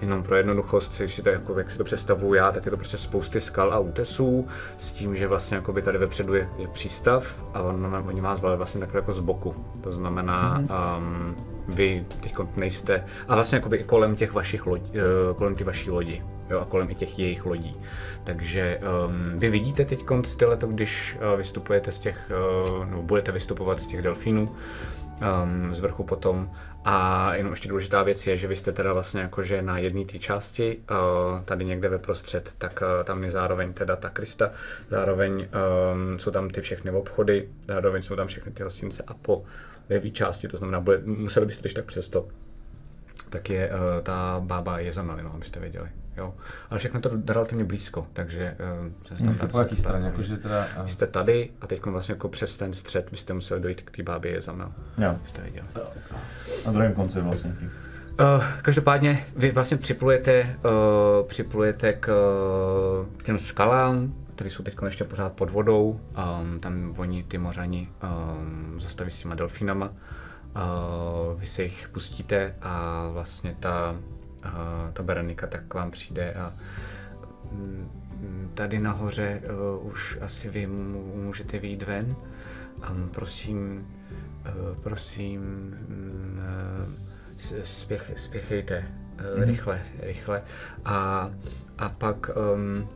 jenom pro jednoduchost, když si to jako, jak si to představuju já, tak je to prostě spousty skal a útesů, s tím, že vlastně jako by tady vepředu je, je přístav a on, oni vás zvali vlastně takhle jako z boku, to znamená, mm-hmm. um, vy teď nejste, a vlastně jakoby i kolem těch vašich lodí, eh, kolem ty vaší lodi, jo, a kolem i těch jejich lodí. Takže um, vy vidíte teď tyhle, to, když uh, vystupujete z těch, uh, nebo budete vystupovat z těch delfínů, um, z vrchu potom. A jenom ještě důležitá věc je, že vy jste teda vlastně jakože na jedné té části, uh, tady někde ve prostřed, tak uh, tam je zároveň teda ta Krista, zároveň um, jsou tam ty všechny obchody, zároveň jsou tam všechny ty hostince a po levé části, to znamená, museli byste když tak přesto, tak je ta bába je za Malinou, abyste věděli. Jo. Ale všechno to relativně blízko, takže uh, Počkej, po jaký straně? Jakože teda... Vy jste tady a teď vlastně jako přes ten střed byste museli dojít k té bábě je za mnou. Jo, Abyste věděli. na druhém konci vlastně. Uh, každopádně vy vlastně připlujete, uh, připlujete k, uh, k těm skalám, které jsou teď ještě pořád pod vodou. Um, tam oni, ty mořani, um, zastaví s těma delfínama. Uh, vy se jich pustíte a vlastně ta, uh, ta Berenika tak k vám přijde a mm, tady nahoře uh, už asi vy můžete vyjít ven. Um, prosím, uh, prosím, uh, spěch, spěchejte uh, rychle, rychle. A, a pak, um,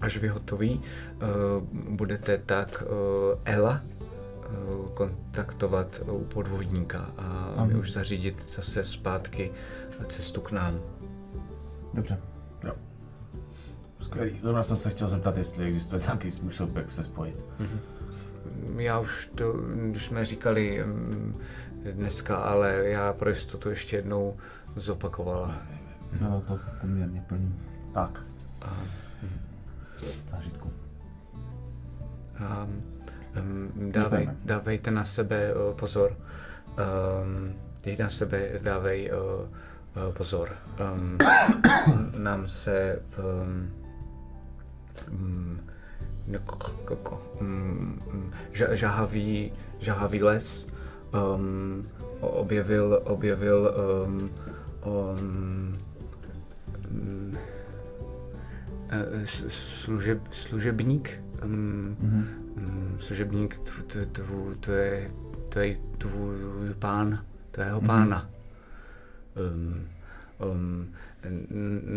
až vy hotoví, uh, budete tak uh, Ela kontaktovat u podvodníka a my už zařídit zase zpátky cestu k nám. Dobře. Jo. Skvělý. Zrovna jsem se chtěl zeptat, jestli existuje nějaký způsob, jak se spojit. Já už to, když jsme říkali mm, dneska, ale já pro jistotu ještě jednou zopakovala. Bylo to poměrně plný Tak. zážitku. A, um, dávej, Děkujeme. dávejte na sebe uh, pozor. Um, dejte na sebe, dávej uh, pozor. Um, nám se um, um, žahavý, žahavý les um, objevil, objevil um, um, eh, služeb, služebník, um, mm, služebník, tv, tv, tv, tvůj pán, tvého pána. Um, um,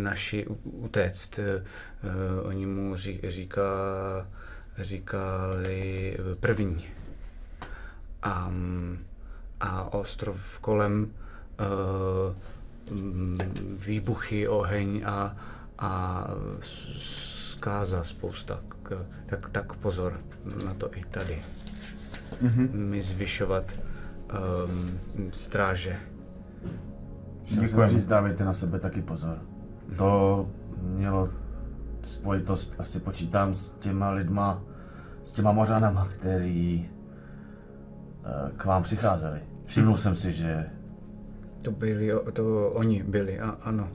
naši utéct, uh, oni mu ří, říká, říkali první. A, a ostrov kolem uh, výbuchy, oheň a, a zkáza spousta. K- Tak, tak pozor na to i tady. Mm-hmm. My zvyšovat um, stráže. Děkujeme. říct, dávejte na sebe taky pozor. To mělo spojitost, asi počítám s těma lidma, s těma mořanama, který eh, k vám přicházeli. Všimnul jsem si, že To byli, to oni byli, a, ano.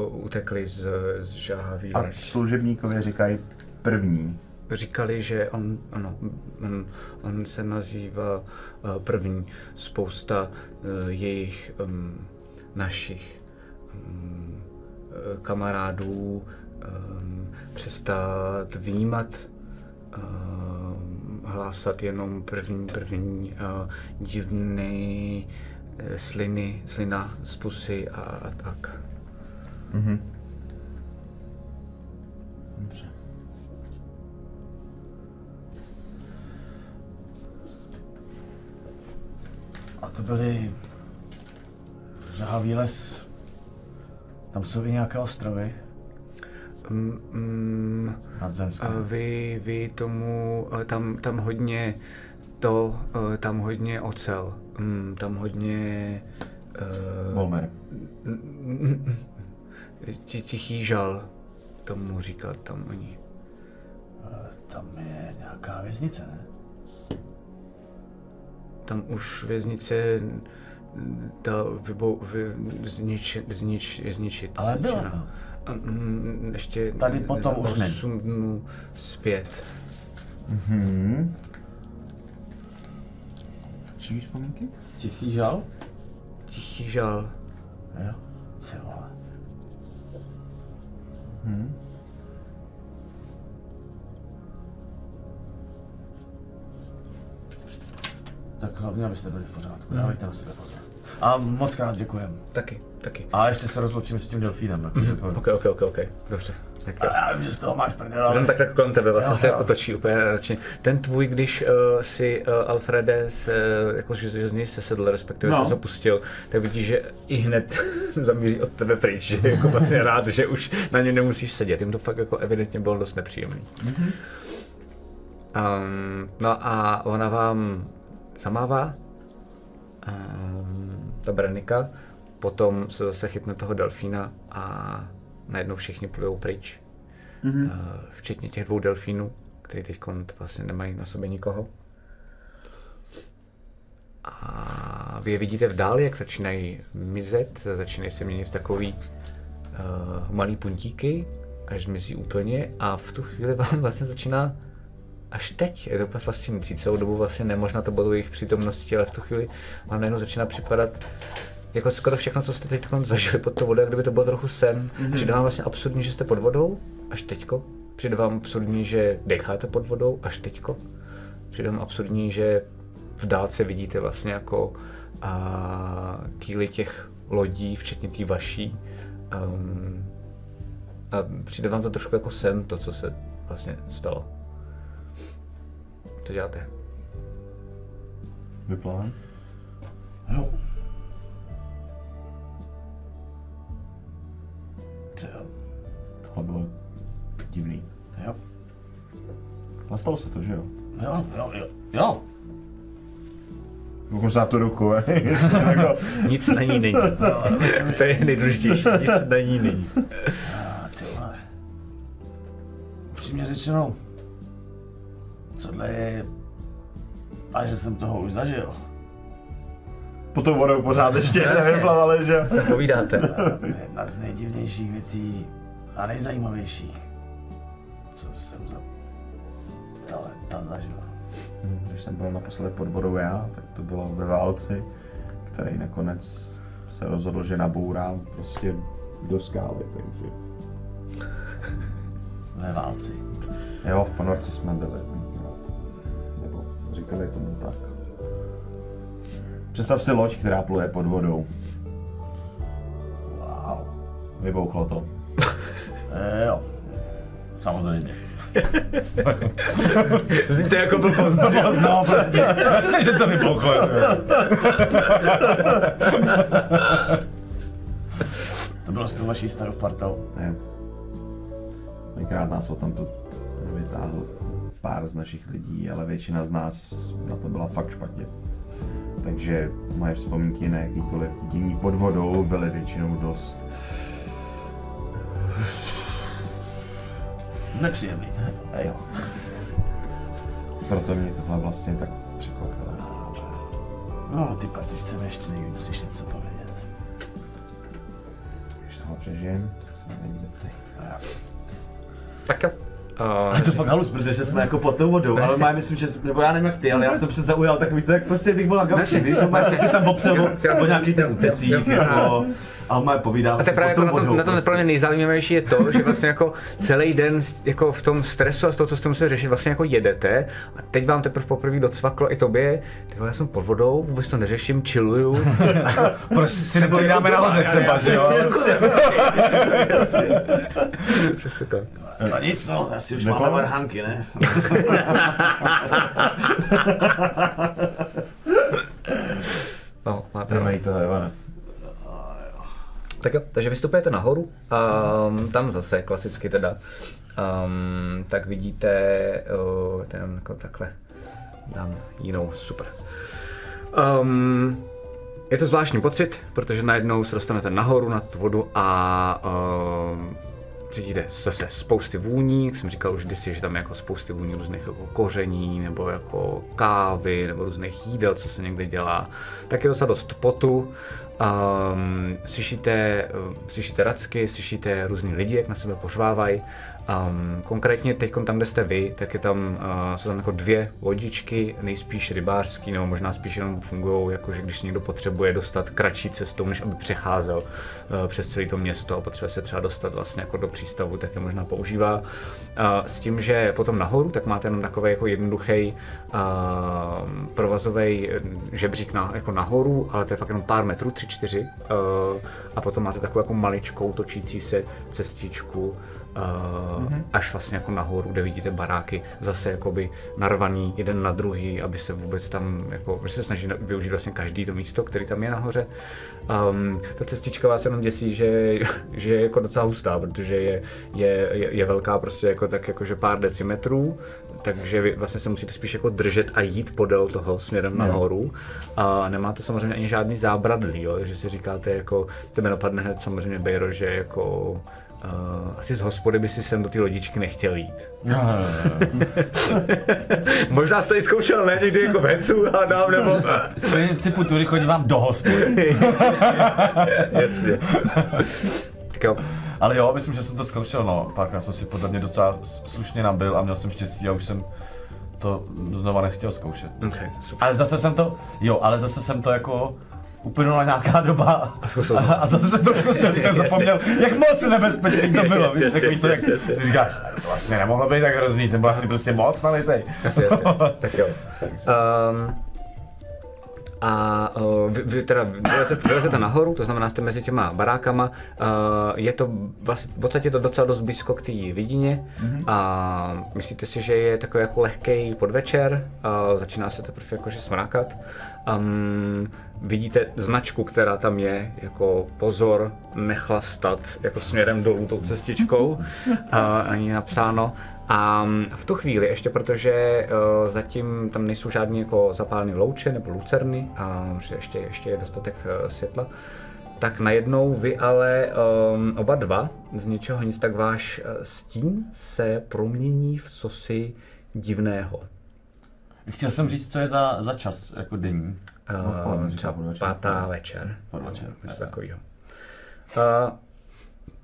Uh, utekli z, z žáhavý A služebníkovi říkají první. Říkali, že on, ano, on, on se nazývá uh, první. Spousta uh, jejich, um, našich um, kamarádů um, přestat vnímat, um, hlásat jenom první, první uh, divný uh, sliny, slina z pusy a, a tak. Dobře. A to byly žahavý les. Tam jsou i nějaké ostrovy um, nadzemské. A vy, vy tomu, eh, tam, tam hodně to, eh, tam hodně ocel, mm, tam hodně uh, Volmer. tichý žal, tomu říkat tam oni. Tam je nějaká věznice, ne? Tam už věznice mm, ta vybou, vy, znič, znič, zničit. Ale byla zničena. to. A, mm, ještě Tady potom už osm dnů zpět. Hmm. Čí vzpomínky? Tichý žal? Tichý žal. Jo. Ty vole. Tak hlavně, abyste byli v pořádku. Dávejte na sebe pozor. A moc krát děkujem. Taky, taky. A ještě se rozloučím s tím delfínem. Jako mm Ok, ok, ok, ok, dobře. Tak jo. Já vím, že z toho máš prdel, ale... tak, tak kolem tebe vlastně Jo, se jo. otočí úplně radši. Ten tvůj, když uh, si uh, Alfrede se, jako, že, že z něj sesedl, respektive No. no. se zapustil, tak vidíš, že i hned zamíří od tebe pryč, že jako vlastně rád, že už na ně nemusíš sedět. Jim to fakt jako evidentně bylo dost nepříjemný. Mhm. Um, no a ona vám zamává, um, ta Brenika, potom se zase chytne toho delfína a najednou všichni plujou pryč. Mhm. Uh, včetně těch dvou delfínů, který teď vlastně nemají na sobě nikoho. A vy je vidíte v dáli, jak začínají mizet, začínají se měnit v takový uh, malý puntíky, až zmizí úplně a v tu chvíli vám vlastně začíná až teď, je to úplně fascinující, celou dobu vlastně nemožná to bylo jejich přítomnosti, ale v tu chvíli vám najednou začíná připadat jako skoro všechno, co jste teď zažili pod tou vodou, kdyby to bylo trochu sen. Mm-hmm. Přijde vám vlastně absurdní, že jste pod vodou, až teďko. Přijde vám absurdní, že decháte pod vodou, až teďko. Přijde vám absurdní, že v dálce vidíte vlastně jako a, kýly těch lodí, včetně té vaší. Um, a přijde vám to trošku jako sen, to, co se vlastně stalo. Co děláte? Vyplán. Jo. Ty jo. Tohle bylo divný. Jo. Ale stalo se to, že jo? Jo, jo, jo. Jo. Se na tu ruku, jako, Nic na ní není. to je nejdůležitější, nic na ní není. A ty vole. Upřímně řečeno, tohle je... A že jsem toho už zažil. po tou vodou pořád ještě nevyplavali, že jo? Povídáte. Jedna z nejdivnějších věcí a nejzajímavějších, co jsem za ta léta zažil. Když jsem byl naposledy pod vodou já, tak to bylo ve válci, který nakonec se rozhodl, že nabourá prostě do skály, takže Ve válci. jo, v ponorce jsme byli říkali tomu tak. Představ si loď, která pluje pod vodou. Wow. Vybouchlo to. E, jo. Samozřejmě. Zní to jako blbost. No, prostě. Jasně, že to vypouchlo. to bylo s tou vaší starou partou. Ne. Tenkrát nás o tam vytáhl pár z našich lidí, ale většina z nás na to byla fakt špatně. Takže moje vzpomínky na jakýkoliv dění pod vodou byly většinou dost Nepříjemný. A jo. Proto mě tohle vlastně tak překvapilo. No, ty partičce mi ještě někdy musíš něco povědět. Když tohle přežijem, tak se mě není zeptej. Tak jo. A Uh, to fakt halus, protože jsme jako pod tou vodou, ale má myslím, že, nebo já nevím jak ty, ale já jsem se zaujal takový to, jak prostě bych byl na gauči, víš, že má si tam opřel o nějaký ten útesík, jako, a má povídáme A to právě jako na tom, na tom prostě. nejzajímavější je to, že vlastně jako celý den jako v tom stresu a z toho, co jste museli řešit, vlastně jako jedete a teď vám teprve poprvé docvaklo i tobě, ty já jsem pod vodou, vůbec to neřeším, chilluju. Proč si nepovídáme nahoře třeba, že jo? Přesně tak. No nic, no, asi už Neplavu? máme varhanky, ne? No, máte Nemají to, jo, ne? Tak jo, takže vystupujete nahoru, um, tam zase klasicky teda, um, tak vidíte, uh, ten jako takhle, dám jinou, super. Um, je to zvláštní pocit, protože najednou se dostanete nahoru na tu vodu a um, cítíte zase spousty vůní, jak jsem říkal už kdysi, že tam je jako spousty vůní různých jako koření, nebo jako kávy, nebo různých jídel, co se někde dělá. Tak je docela dost potu. Um, slyšíte, slyšíte racky, slyšíte různý lidi, jak na sebe pořvávají. Um, konkrétně teď tam, kde jste vy, tak je tam, uh, jsou tam jako dvě lodičky, nejspíš rybářský, nebo možná spíš jenom fungují, jako že když někdo potřebuje dostat kratší cestou, než aby přecházel uh, přes celé to město a potřebuje se třeba dostat vlastně jako do přístavu, tak je možná používá. Uh, s tím, že potom nahoru, tak máte jenom takový jako jednoduchý uh, provazový žebřík na, jako nahoru, ale to je fakt jenom pár metrů, tři, čtyři. Uh, a potom máte takovou jako maličkou točící se cestičku, mm-hmm. až vlastně jako nahoru, kde vidíte baráky zase jakoby narvaný jeden na druhý, aby se vůbec tam, jako, že se snaží na- využít vlastně každý to místo, který tam je nahoře. Um, ta cestička vás jenom děsí, že, že je jako docela hustá, protože je, je, je, je velká prostě jako tak jakože pár decimetrů, takže vy vlastně se musíte spíš jako držet a jít podél toho směrem nahoru. A nemáte samozřejmě ani žádný zábradlí, jo, takže si říkáte jako, tebe napadne hned samozřejmě Bejro, že jako Uh, asi z hospody by si sem do té lodičky nechtěl jít. Možná jste i zkoušel, ne? Někdy jako v Hecu a dám, nebo... Z principu tudy chodí vám do hospody. Jasně. Tak jo. Ale jo, myslím, že jsem to zkoušel, no. Párkrát jsem si podle mě docela slušně nabil a měl jsem štěstí a už jsem to znova nechtěl zkoušet. Okay, super. Ale zase jsem to, jo, ale zase jsem to jako uplynula nějaká doba a, a, to. a zase to když jsem Jasně. zapomněl, jak moc nebezpečný to bylo, víš, takový to, jak si říkáš, to vlastně nemohlo být tak hrozný, jsem byl asi prostě moc nalitej. Jasně, jasně. Tak jo. Um, a uh, vy, vy teda vylezete, vylezete nahoru, to znamená, jste mezi těma barákama. Uh, je to vlastně, v podstatě to docela dost blízko k té vidině. Mm-hmm. A myslíte si, že je takový jako lehký podvečer, uh, začíná se teprve jakože smrákat. Um, vidíte značku, která tam je, jako pozor, nechlastat, jako směrem dolů tou cestičkou. Uh, ani napsáno. A v tu chvíli, ještě protože uh, zatím tam nejsou žádné jako zapálené louče nebo lucerny, a že ještě, ještě je dostatek uh, světla, tak najednou vy ale um, oba dva z ničeho nic, tak váš uh, stín se promění v cosi divného. Chtěl jsem říct, co je za, za čas, jako denní. Odpoledne, Uh, říká třeba podvečer. pátá večer. Podvečer, No, takového. Uh,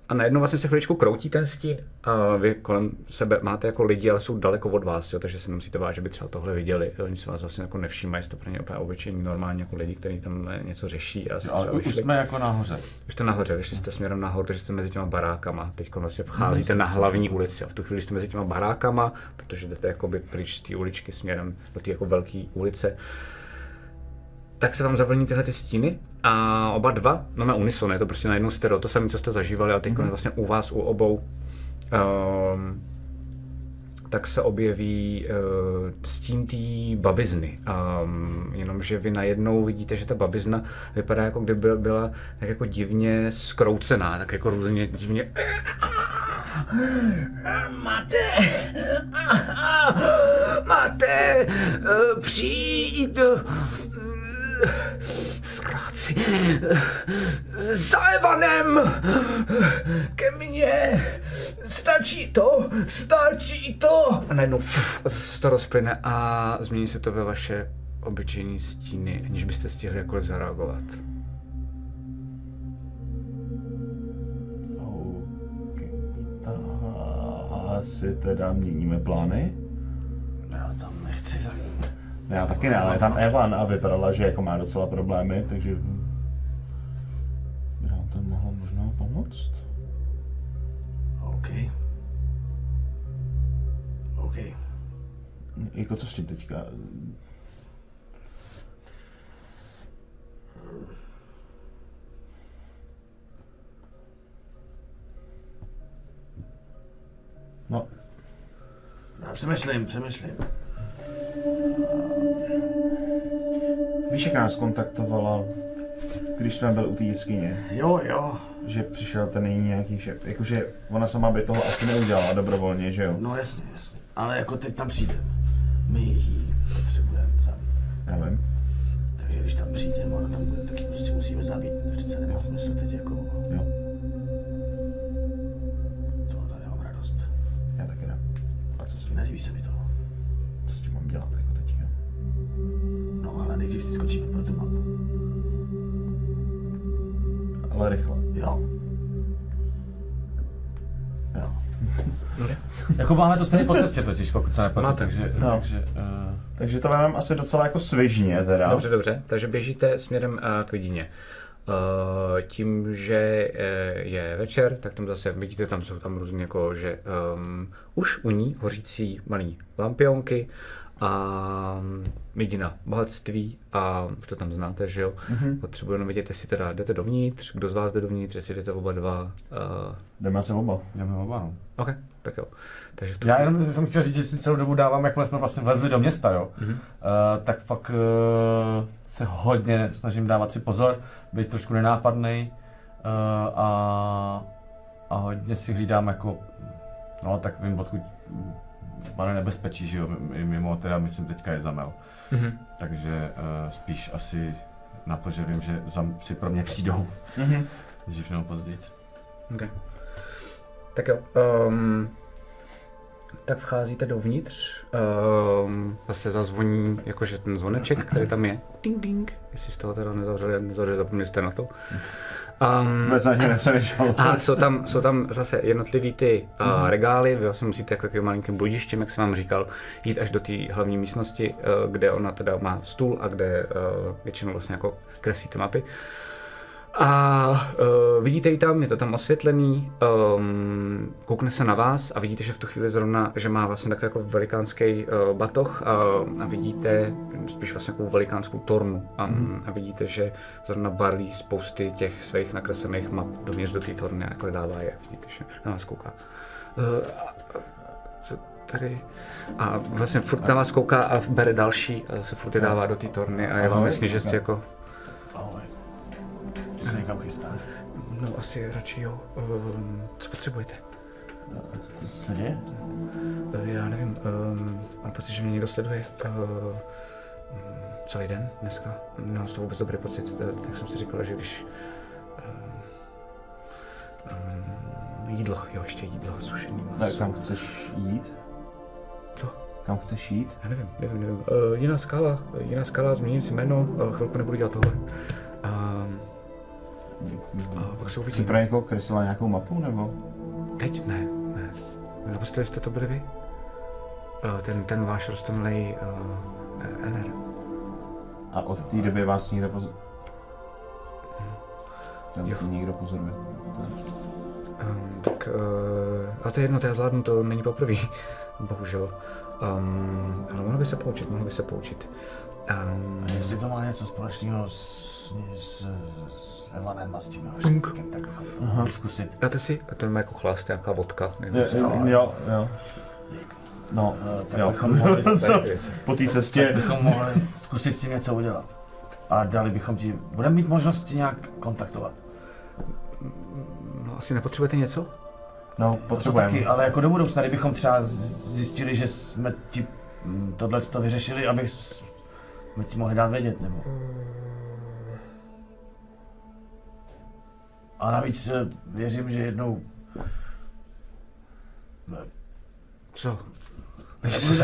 a najednou vlastně se chviličku kroutí ten stín. A vy kolem sebe máte jako lidi, ale jsou daleko od vás, jo, takže se nemusíte bát, že by třeba tohle viděli. Oni se vás vlastně jako nevšímají, jste pro ně úplně obyčejní, normální jako lidi, kteří tam něco řeší a se Ale třeba už jsme jako nahoře. Už jste nahoře, vyšli jste směrem nahoru, takže jste mezi těma barákama. Teď vlastně vcházíte na hlavní ulici a v tu chvíli jste mezi těma barákama, protože jdete jakoby pryč z té uličky směrem do té jako velké ulice. Tak se vám zavlní tyhle ty stíny a oba dva, no na unison, je to prostě najednou stereo, to samé, co jste zažívali, a teď mm-hmm. vlastně u vás, u obou, um, tak se objeví uh, stín té babizny. Um, jenomže vy najednou vidíte, že ta babizna vypadá jako kdyby byla tak jako divně skroucená, tak jako různě divně Máte, máte eh, přijít s kráci za Evanem ke mně. Stačí to, stačí to. A najednou pff, se to rozplyne a změní se to ve vaše obyčejní stíny, aniž byste stihli jakkoliv zareagovat. OK. Ta asi teda měníme plány. Já tam nechci zajít. Já taky ne, ale tam Evan a vypadala, že jako má docela problémy, takže by nám to mohlo možná pomoct. OK. OK. Jako co s tím teďka? No, Já přemýšlím, přemýšlím. Víš, jak nás kontaktovala, když jsme byli u té jeskyně, Jo, jo. že přišel ten její nějaký šéf. Jakože ona sama by toho asi neudělala dobrovolně, že jo? No jasně, jasně. Ale jako teď tam přijdem. My ji potřebujeme zabít. Já vím. Takže když tam přijdeme, ona tam bude, taky prostě musíme zabít. Přece nemá smysl teď jako... Jo, Tohle nemám radost. já taky ne. A co s tím? Nelíbí se mi to. Ale nejdřív si skočíme pro tu mapu. Ale rychle. Jo. Jo. Jako máme to stejně po cestě totiž, pokud se nepletu, Máte. takže... No. takže uh, Takže to mám asi docela jako svižně teda. Dobře, dobře, takže běžíte směrem eh, k vidině. Eh, tím, že eh, je večer, tak tam zase vidíte, tam jsou tam různě jako, že um, už u ní hořící malý lampionky a vidina bohatství a už to tam znáte, že jo. Mm-hmm. Potřebuji jenom vidět, jestli teda jdete dovnitř, kdo z vás jde dovnitř, jestli jdete oba dva. Uh, Jdeme se oba. jdeme oba, no. OK, tak jo. Takže v tu Já jenom jsem chtěl říct, že si celou dobu dávám, jakmile jsme vlastně vlezli do města, jo, mm-hmm. uh, tak fakt uh, se hodně snažím dávat si pozor, být trošku nenápadný uh, a, a hodně si hlídám jako, no tak vím, odkud pane nebezpečí, že jo, mimo teda myslím teďka je zamel. Mhm. Takže uh, spíš asi na to, že vím, že za, si pro mě přijdou, Mhm. dřív nebo později. Okay. Tak jo. Um, tak vcházíte dovnitř. Um, zase zazvoní jakože ten zvoneček, který tam je. Ding ding. Jestli z toho teda nezavřeli, nezavřeli, zapomněli jste na to. Um, Vůbec na ně nepřemýšlel. a jsou tam, jsou tam zase jednotlivý ty uh, regály, vy vlastně musíte jako takovým malinkým bludištěm, jak jsem vám říkal, jít až do té hlavní místnosti, uh, kde ona teda má stůl a kde uh, většinou vlastně jako kreslí ty mapy. A uh, vidíte ji tam, je to tam osvětlený, um, koukne se na vás a vidíte, že v tu chvíli zrovna, že má vlastně takový jako velikánský uh, batoh a, a vidíte spíš vlastně takovou velikánskou tornu a, mm. a vidíte, že zrovna balí spousty těch svých nakreslených map dovnitř do té torny a jako dává je, vidíte, že na vás kouká. Uh, co tady? A vlastně furt na vás kouká a bere další a zase furt je dává do té torny a je vám jasný, že jste jako. Ty se někam chystáš? No asi radši jo. Um, co potřebujete? Co se děje? Uh, já nevím, um, mám pocit, že mě někdo sleduje. Uh, celý den dneska. Nemám z toho vůbec dobrý pocit, uh, tak jsem si říkal, že když... Um, jídlo, jo, ještě jídlo, sušený Tak maso. kam chceš jít? Co? Kam chceš jít? Já nevím, nevím, nevím. Uh, jiná skala, jiná skala, změním si jméno, uh, chvilku nebudu dělat tohle. Um, se Jsi pro někoho kreslila nějakou mapu, nebo? Teď ne, ne. Naposledy jste to byli vy? Uh, ten, ten váš roztomilej uh, NR. A od té doby vás někdo pozor... Tam Jo. tě někdo pozoruje. Tak. Um, tak, uh, a to je jedno, to já zvládnu, to není poprvé, bohužel. Um, ale mohlo by se poučit, mohlo by se poučit. Um, A jestli to má něco společného s, s, s Evanem a s tím. Haškem, tak bychom to mohli zkusit. dáte si, a to má jako chlast, nějaká vodka. nevím, Jo, jo, jo, jo. No, Eh, tak jo. bychom mohli. Po té tak cestě. bychom mohli zkusit si něco udělat. A dali bychom ti, budeme mít možnost nějak kontaktovat. No asi nepotřebujete něco? No, To taky, potřebujeme. ale jako do budoucna, kdybychom třeba zjistili, že jsme ti mm, tohle to vyřešili, aby jsme ti mohli dát vědět, nebo... A navíc eh, věřím, že jednou... Co?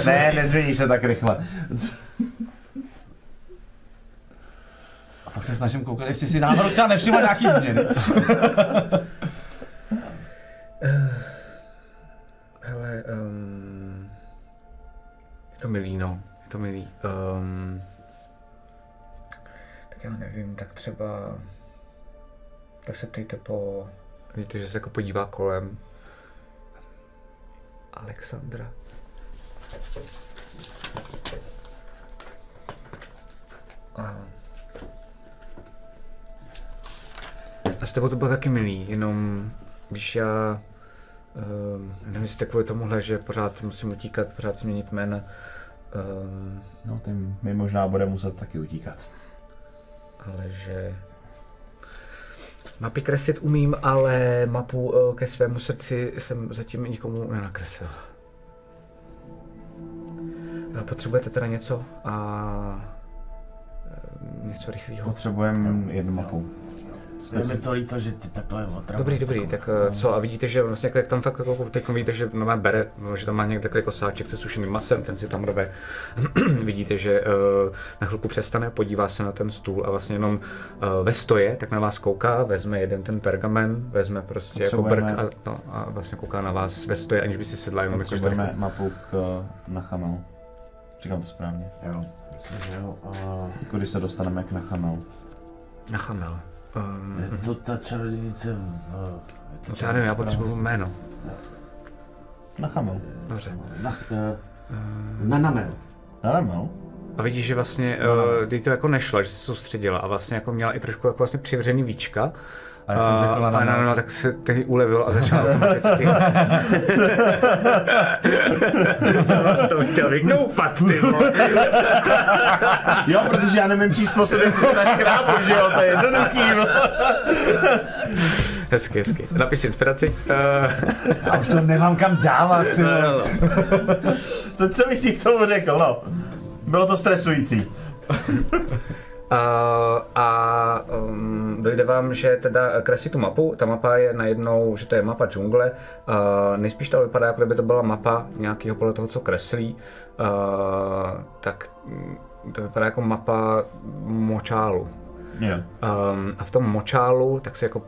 Ne, nezmění se tak rychle. se snažím koukat, jestli si náhodou třeba nevšimla nějaký změny. Hele, um, je to milý, no. Je to milý. Um, já nevím, tak třeba... Tak se ptejte po... Vidíte, že se jako podívá kolem. Alexandra. A... A s tebou to bylo taky milý, jenom když já Um, nevím, jestli to kvůli tomuhle, že pořád musím utíkat, pořád změnit jména. Um, No, tím mi možná bude muset taky utíkat. Ale že... Mapy kreslit umím, ale mapu uh, ke svému srdci jsem zatím nikomu nenakreslil. Potřebujete teda něco a eh, něco rychlého? Potřebujeme jednu mapu. Je mi to líto, že ti takhle otravuji. Dobrý, dobrý, tak eh, co a vidíte, že vlastně jako, jak tam fakt jako teď vidíte, že no, bere, že tam má někde takový jako sáček se sušeným masem, ten si tam rve. vidíte, že uh, na chvilku přestane, podívá se na ten stůl a vlastně jenom uh, ve stoje, tak na vás kouká, vezme jeden ten pergamen, vezme prostě jako brk a, no, a vlastně kouká na vás ve stoje, aniž by si sedla jenom jako Potřebujeme mapu k Nachamel. Říkám to správně. Jo, myslím, že jo. A Jako když se dostaneme k Nachamel. na chamel. Um, je to ta čarodějnice v... Je to já nevím, já potřebuju jméno. Nachamel. Dobře. Na, uh, na namel. Nachamel? A vidíš, že vlastně, uh, ty to jako nešla, že se soustředila a vlastně jako měla i trošku jako vlastně přivřený víčka. A jak jsem řekl, a, Lana, no, no, tak se tehdy ulevil a začal automaticky. Já vás to chtěl vykoupat, ty. Jo, protože já nevím číst po sobě, co se na škrábu, že jo, to je jednoduchý. Hezky, hezky. Napiš si inspiraci. Já už to nemám kam dávat, ty no, no, no. Co, co bych ti k tomu řekl, no. Bylo to stresující. A, a um, dojde vám, že teda kreslí tu mapu, ta mapa je najednou, že to je mapa džungle, a nejspíš to vypadá, jako kdyby to byla mapa nějakého podle toho, co kreslí, a, tak mm, to vypadá jako mapa močálu. Jo. Um, a v tom močálu tak se jako,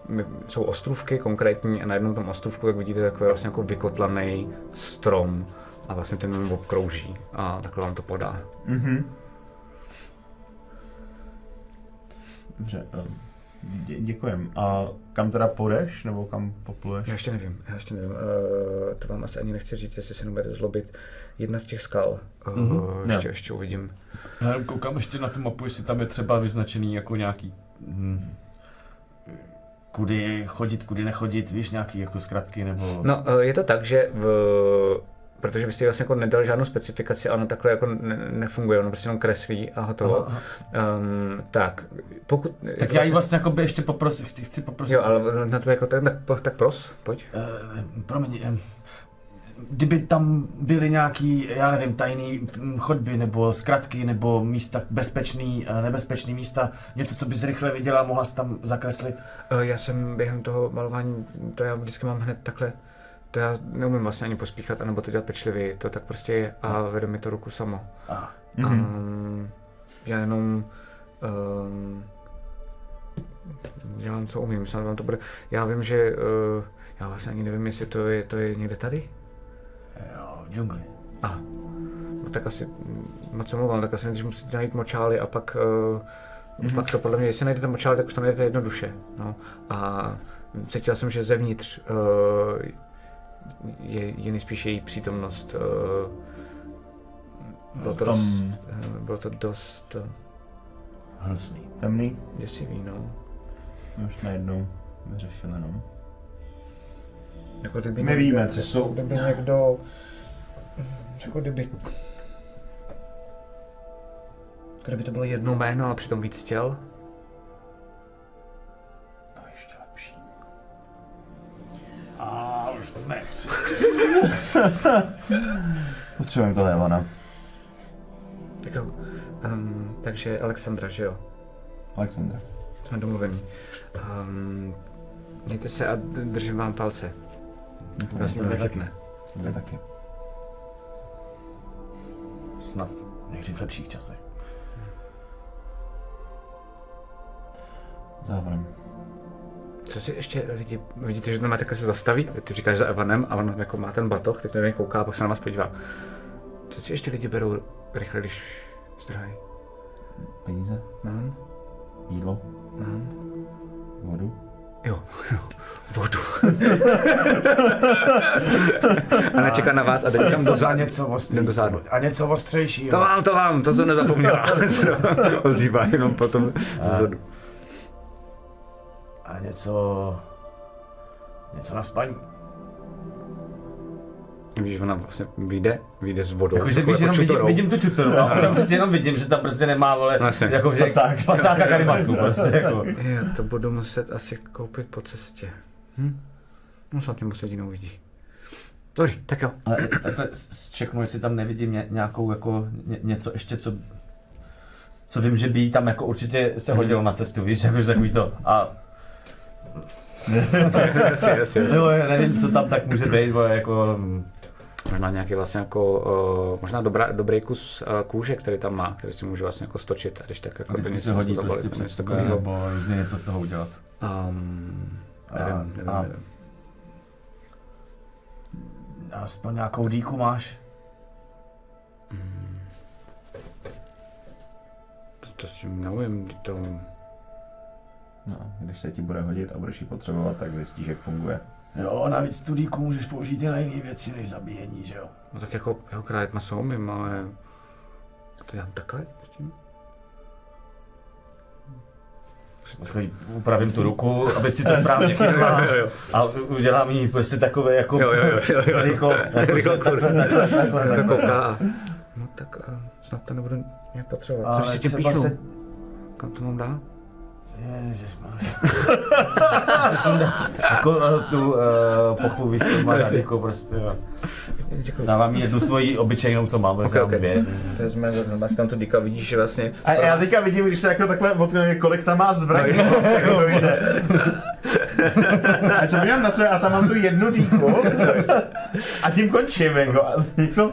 jsou ostrůvky konkrétní a na jednom tom ostrůvku tak vidíte takový vlastně jako vykotlaný strom a vlastně ten obkrouží a takhle vám to podá. Mhm. Dobře, um, dě- děkujem. A kam teda půjdeš, nebo kam popluješ? Já ještě nevím, já ještě nevím. Uh, to vám asi ani nechci říct, jestli se nebude zlobit. Jedna z těch skal. Uh, mm-hmm. ještě, ještě uvidím. Já koukám ještě na tu mapu, jestli tam je třeba vyznačený jako nějaký... Hm, kudy chodit, kudy nechodit, víš, nějaký jako zkratky nebo... No, uh, je to tak, že v, protože byste vlastně jako nedal žádnou specifikaci, a ono takhle jako ne, nefunguje, ono prostě jenom kreslí a hotovo. Aha, Um, tak, pokud... tak já ji vlastně jako by ještě poprosit, chci, chci poprosit. Jo, ale na to jako tak, tak, tak pros, pojď. Eh, promiň, eh, kdyby tam byly nějaký, já nevím, tajný hm, chodby nebo zkratky nebo místa bezpečný, eh, nebezpečný místa, něco, co bys rychle viděla mohla jsi tam zakreslit. Uh, já jsem během toho malování, to já vždycky mám hned takhle, to já neumím vlastně ani pospíchat, anebo to dělat pečlivě, to tak prostě je a vede mi to ruku samo. A, Mhm. Um, já jenom um, dělám, co umím, snad vám to bude. Já vím, že uh, já vlastně ani nevím, jestli to je, to je někde tady. jo, v džungli. A, no tak asi, moc se mluvám, tak asi nejdřív musíte najít močály a pak, uh, mm-hmm. pak to podle mě, jestli najdete močály, tak už to najdete jednoduše. No. A cítil jsem, že zevnitř uh, je, je nejspíš její přítomnost. Uh, bylo, to Tam- dost, uh, bylo to dost uh, Hnusný. Temný? děsivý, no. Už najednou vyřešili, no. Jako kdyby My víme, co jsou. Kdyby někdo, jako kdyby, jako kdyby to bylo jedno jméno, ale přitom víc těl. A už nechci. Potřebujeme to Levana. Tak jo. Um, takže Alexandra, že jo? Alexandra. Jsme domluvení. Um, mějte se a držím vám palce. Vlastně tebe taky. To taky. Snad někdy v lepších časech. Závodem. Co si ještě lidi, vidíte, že má takhle se zastaví, ty říkáš za Evanem a on jako má ten batoh, teď na něj kouká a pak se na vás podívá. Co si ještě lidi berou rychle, když zdrhají? Peníze, Mám, jídlo, mám. vodu. Jo, jo, vodu. a nečeká na vás a teď tam do zádu. něco ostrý. Jdem do zádu. A něco ostřejšího. To mám, to mám, to jsem nezapomněla. Ozývá jenom potom zezadu. A něco... Něco na spaní. Víš, ona vlastně vyjde, vyjde s vodou. Jakože takovou víš, jenom vidím, čutorou. vidím tu čutoru. A tam přece jenom vidím, že tam prostě nemá, vole, No jasně. jako že Spacák. spacáka karimatku prostě, jako. Je, to budu muset asi koupit po cestě. Hm? No snad mě moc lidí neuvidí. Dobrý, tak jo. Ale takhle zčeknu, jestli tam nevidím ně, nějakou jako ně, něco ještě, co co vím, že by jí tam jako určitě se hodilo na cestu, víš, jakože takový to. A jasně, jasně. jo, nevím, co tam tak může být, vole, jako... Možná nějaký vlastně jako, uh, možná dobrá, dobrý kus uh, kůže, který tam má, který si může vlastně jako stočit, a když tak jako Vždycky něco se hodí zabalit, prostě něco přes takového. nebo různě něco z toho udělat. Um, A- nevím, nevím, a- nevím. Aspoň nějakou dýku máš? To, to s tím neumím, to, No, když se ti bude hodit a budeš ji potřebovat, tak zjistíš, jak funguje. Jo, navíc tu dýku můžeš použít i na jiné věci než zabíjení, že jo? no tak jako, jeho krájet maso umím, ale to dělám takhle s tím? Takový, upravím tu ruku, aby si to správně chytla Jo, jo. a u- udělám jí prostě takové jako Jo, jo, jo, jo, jo. Rychlo, jako Rychlo, se takhle, takhle, takhle, takhle. kouká no tak uh, snad to nebudu nějak potřebovat. Ale třeba se... Kam to mám dát? Prostě jsem dal jako na tu uh, pochvu, víš, co má jako prostě, jo. Děkuji. Dávám jí jednu svoji obyčejnou, co mám, prostě Ok, mám ok. dvě. Vezme, vezme si tam tu dýka, vidíš, že vlastně A já teďka vidím, když se jako takhle otkne, kolik tam má zbraní, No, vlastně jako dojde. A co mám na sebe, a tam mám tu jednu dýku a tím končím, jako. A, jako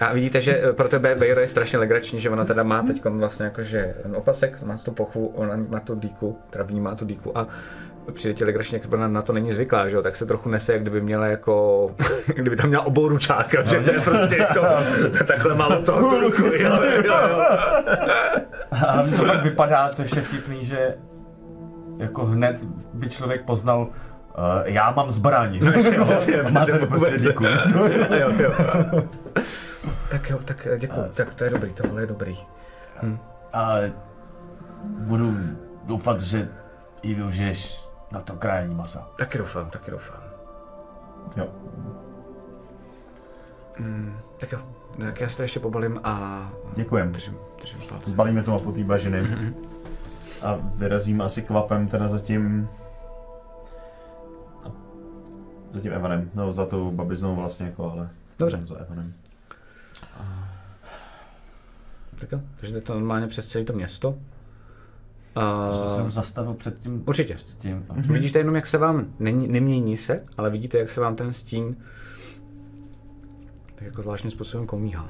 A vidíte, že eh, pro tebe Bejro je strašně legrační, že ona teda má teď vlastně jakože ten opasek, má tu pochvu, ona má tu dýku, teda vnímá tu dýku a přijde ti legračně, jak ona na to není zvyklá, že jo, tak se trochu nese, jak kdyby měla jako, kdyby tam měla obou ručáka, že? To je prostě jako, takhle málo toho ruku, jo, jo, jo. A to tak vypadá, což je vtipný, že jako hned by člověk poznal, uh, já mám zbraň. A má ten prostě díku. jo, jo. Tak jo, tak děkuji, tak to je dobrý, tohle je dobrý. Ale budu doufat, že i využiješ na to krájení masa. Taky doufám, taky doufám. jo. Tak jo, tak já se to ještě pobalím a Děkujem. držím, držím palce. Zbalíme to mapu té bažiny. A vyrazím asi kvapem teda za tím... Za tím Evanem. No, za tou babiznou vlastně jako, ale... Dobře. Za Evanem. Tak jo, takže jde to normálně přes celé to město. A... To jsem zastavil před tím. Určitě. Před tím. Vidíte jenom, jak se vám, není, nemění se, ale vidíte, jak se vám ten stín tak jako zvláštním způsobem komíhá.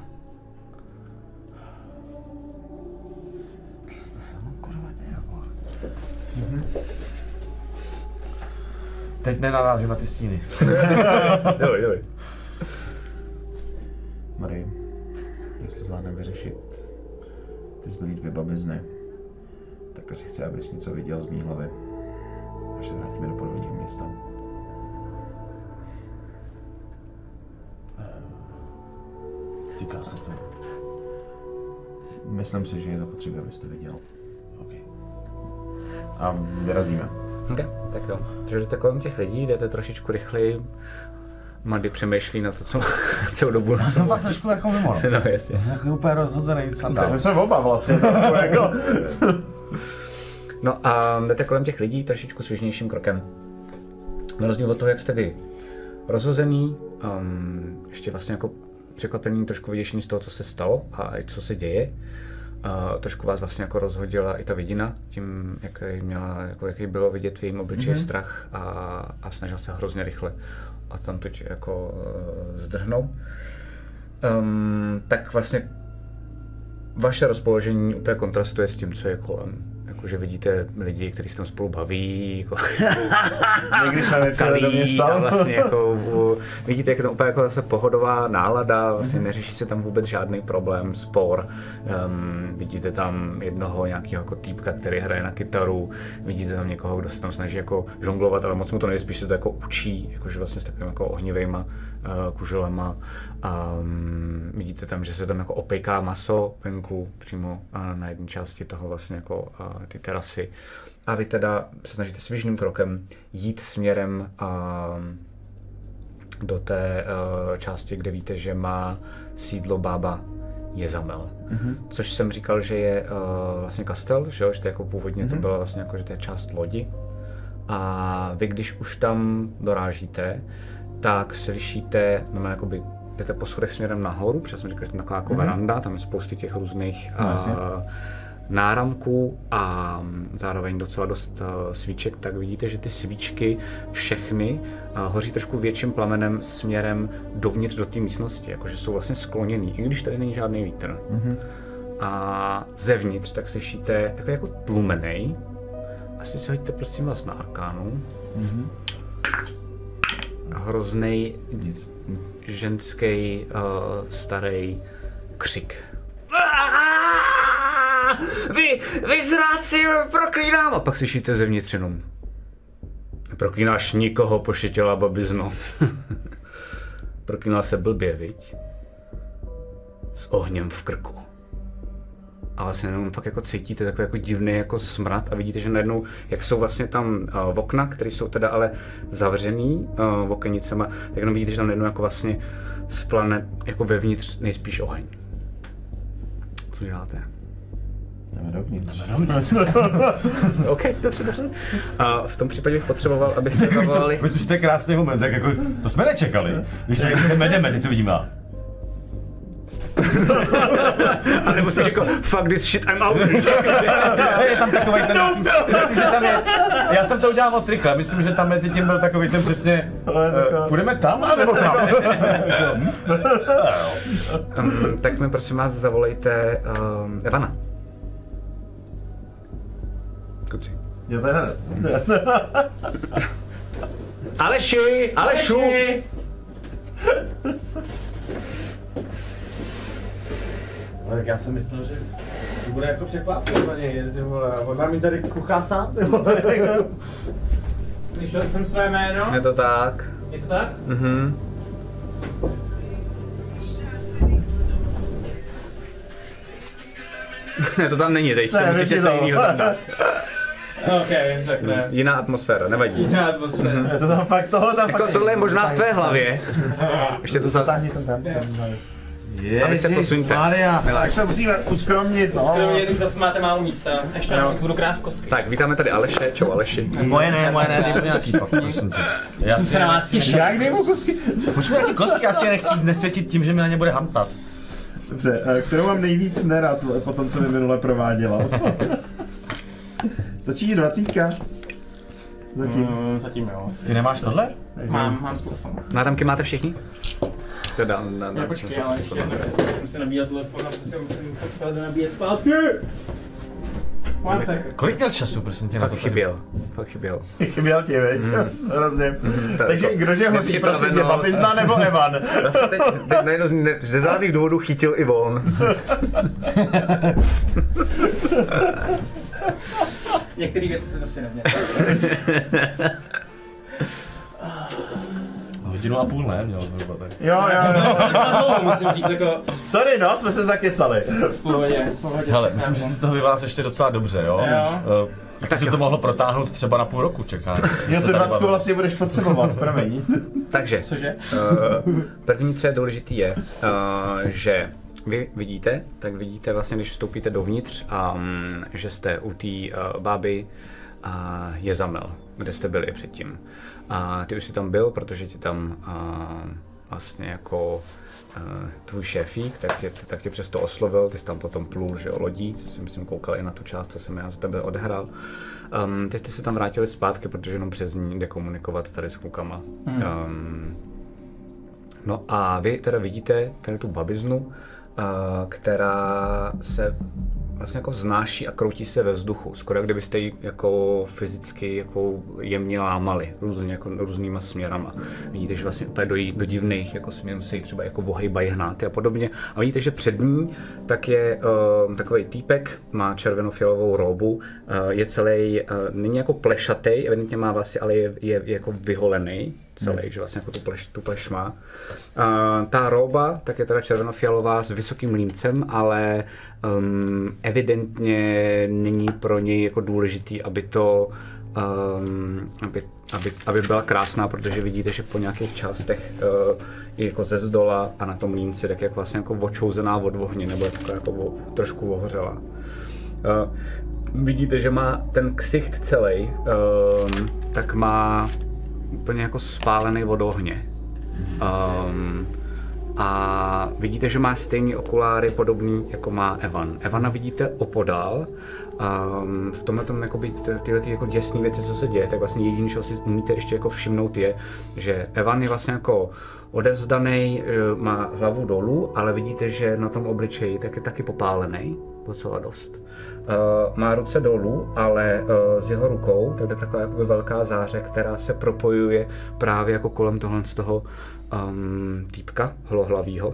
To se mu kurva děje, vole. Teď nenavážím na ty stíny. Dobrý, dobrý. Marie, jestli zvládneme vyřešit ty zbylý dvě babizny, tak asi chci, abys něco viděl z mý hlavy. Až se vrátíme do podvodního města. Říká se to. Myslím si, že je zapotřebí, abys to viděl. Okay. A vyrazíme. Okay, tak jo. Takže jdete kolem těch lidí, jdete trošičku rychleji. Mady přemýšlí na to, co celou dobu. Já jsem fakt trošku jako mimo. no. No jasně. Já jsem jako úplně rozhozený sandál. My jsme oba vlastně. tak jako. No a jdete kolem těch lidí trošičku svižnějším krokem. Na rozdíl od toho, jak jste vy rozhozený, um, ještě vlastně jako překvapený, trošku vyděšený z toho, co se stalo a i co se děje. Uh, trošku vás vlastně jako rozhodila i ta vidina, tím, jak měla, jako, jaký bylo vidět v jejím obličeji mm-hmm. strach a, a snažil se hrozně rychle a tam teď jako uh, zdrhnout. Um, tak vlastně vaše rozpoložení úplně kontrastuje s tím, co je kolem. Jakože vidíte lidi, kteří se tam spolu baví, jako Někdy jsme nepřijeli do města. vlastně jako, vidíte, jak je to úplně jako zase pohodová nálada, vlastně neřeší se tam vůbec žádný problém, spor. Um, vidíte tam jednoho nějakého jako týpka, který hraje na kytaru, vidíte tam někoho, kdo se tam snaží jako žonglovat, ale moc mu to nejde, spíš se to jako učí, jakože vlastně s takovými jako ohnivejma uh, kuželema. Um, vidíte tam, že se tam jako opejká maso venku přímo uh, na jedné části toho vlastně jako uh, ty terasy. A vy teda se snažíte svižným krokem jít směrem um, do té uh, části, kde víte, že má sídlo bába Jezamel. Mm-hmm. Což jsem říkal, že je uh, vlastně kastel, že jo? Že to jako původně mm-hmm. to byla vlastně jako, že to je část lodi. A vy, když už tam dorážíte, tak slyšíte, no jakoby jdete po schodech směrem nahoru, protože jsem říkal, že to je taková jako veranda, tam je spousty těch různých No, uh, náramků a zároveň docela dost uh, svíček, tak vidíte, že ty svíčky všechny uh, hoří trošku větším plamenem směrem dovnitř do té místnosti, jakože jsou vlastně skloněný, i když tady není žádný vítr. Mm-hmm. A zevnitř tak slyšíte takový jako tlumenej, asi si hoďte prosím vás na arkánu. Mm-hmm. Hroznej Nic. ženský uh, starý křik. Vy, vy zráci, proklínám! A pak slyšíte zevnitř jenom. Proklínáš nikoho, pošetěla babizno. Proklínala se blbě, viď? S ohněm v krku. A vlastně jenom fakt jako cítíte takový jako divný jako smrad a vidíte, že najednou, jak jsou vlastně tam uh, okna, které jsou teda ale zavřený uh, okenicema, tak jenom vidíte, že tam najednou jako vlastně splane jako vevnitř nejspíš oheň. Co děláte? Jdeme dovnitř. OK, dobře, dobře. A v tom případě bych potřeboval, abyste zavolali... Myslím, že to je krásný moment, tak jako, to jsme nečekali. Když se jdeme, jdeme, teď to vidíme. A nebo jsi řekl, fuck this shit, I'm out. je tam takový ten, myslím, že tam je, já jsem to udělal moc rychle, myslím, že tam mezi tím byl takový ten přesně, uh, půjdeme tam, nebo tam? um, tak mi prosím vás zavolejte um, Evana. Kuci. Jo, to je ne. Aleši, Alešu! Tak já jsem myslel, že to bude jako překvapení, ty vole, on nám tady kuchá sám, ty vole. Slyšel jsem své jméno? Je to tak. Je to tak? Mhm. Ne, to tam není teď, to Ne, musíš něco jiného tam dát. OK, tak ne. Jiná atmosféra, nevadí. Jiná atmosféra. Je to tam fakt, tohle tam Jako fakt tohle je možná v tvé hlavě. Ještě to za... Zatáhni ten tam. Posuňte. Maria, tak se musíme uskromnit, no. Kromě, když zase máte málo místa. Ještě vám budu krást kostky. Tak, vítáme tady Aleše, čau Aleši. Moje ne, moje ne, dej mi nějaký pak, prosím tě. Já Jsem se na vás těšil. Jak dej mu kostky? Počkej, nějaký kostky, já si je nechci znesvětit tím, že mi na ně bude hamtat. Dobře, eh, kterou mám nejvíc nerad po tom, co mi minule prováděla? Stačí dvacítka? Zatím. Mm, zatím jo. Ty nemáš tohle? Mám, mám telefon. Náramky máte všichni? Teda, na, na, Ne, počkej, ale ještě jedno. Musím si nabíjet telefon a prostě musím to nabíjet zpátky. One second. Kolik měl času, prosím tě, na to chyběl, fakt chyběl. Chyběl ti, veď? Hrozně. Takže to- kdože hoří, Nepřipraveno. prosím tě, babizna nebo Evan? Vlastně teď, teď najednou z ze žádných důvodů chytil i on. Některé věci se prostě neměly. Hodinu a půl ne, měl zhruba tak. Jo, jo, jo. Musím říct, jako Sorry, no, jsme se zakecali. v pohodě, v pohodě. Hele, myslím, že si z toho vyvázal ještě docela dobře, jo? Jo. Eh, Tak se to mohlo protáhnout třeba na půl roku, čekání. Jo, tu dvacku vlastně budeš potřebovat, promiň. Takže, Cože? uh, první, co je důležitý, je, uh, že vy vidíte, tak vidíte vlastně, když vstoupíte dovnitř, um, že jste u té uh, báby a je zamel, kde jste byli předtím. A ty už jsi tam byl, protože ti tam uh, vlastně jako tvůj šéfík, tak tě, tak tě přesto oslovil, ty jsi tam potom plul, že jo, lodí, co si myslím koukal i na tu část, co jsem já za tebe odehrál. Um, teď jste se tam vrátili zpátky, protože jenom přes ní jde komunikovat tady s klukama. Um, no a vy teda vidíte tady tu babiznu, uh, která se vlastně jako vznáší a kroutí se ve vzduchu. Skoro jak kdybyste ji jako fyzicky jako jemně lámali různě, jako různýma směrama. Vidíte, že vlastně úplně do, do divných jako směrů se jí třeba jako ohejbají hnáty a podobně. A vidíte, že před ní tak je uh, takový týpek, má červenofialovou robu, uh, je celý, uh, není jako plešatý, evidentně má vlastně, ale je, je, je jako vyholený celý, že vlastně jako tu pleš, tu pleš má. Uh, ta roba tak je teda červenofialová s vysokým límcem, ale um, evidentně není pro něj jako důležitý, aby to um, aby, aby, aby byla krásná, protože vidíte, že po nějakých částech uh, je jako ze zdola a na tom línci tak jak vlastně jako očouzená od ohně, nebo je jako o, trošku ohořela. Uh, vidíte, že má ten ksicht celý, um, tak má úplně jako spálený od ohně. Um, a vidíte, že má stejný okuláry podobný, jako má Evan. Evana vidíte opodál. Um, v tomhle tom jakoby, ty- tyhle ty jako děsné věci, co se děje, tak vlastně jediný, co si umíte ještě jako všimnout je, že Evan je vlastně jako odevzdaný, eh, má hlavu dolů, ale vidíte, že na tom obličeji tak je taky popálený, docela dost. Uh, má ruce dolů, ale uh, z jeho rukou tak jde taková jakoby velká záře, která se propojuje právě jako kolem tohle z toho um, týpka hlohlavýho.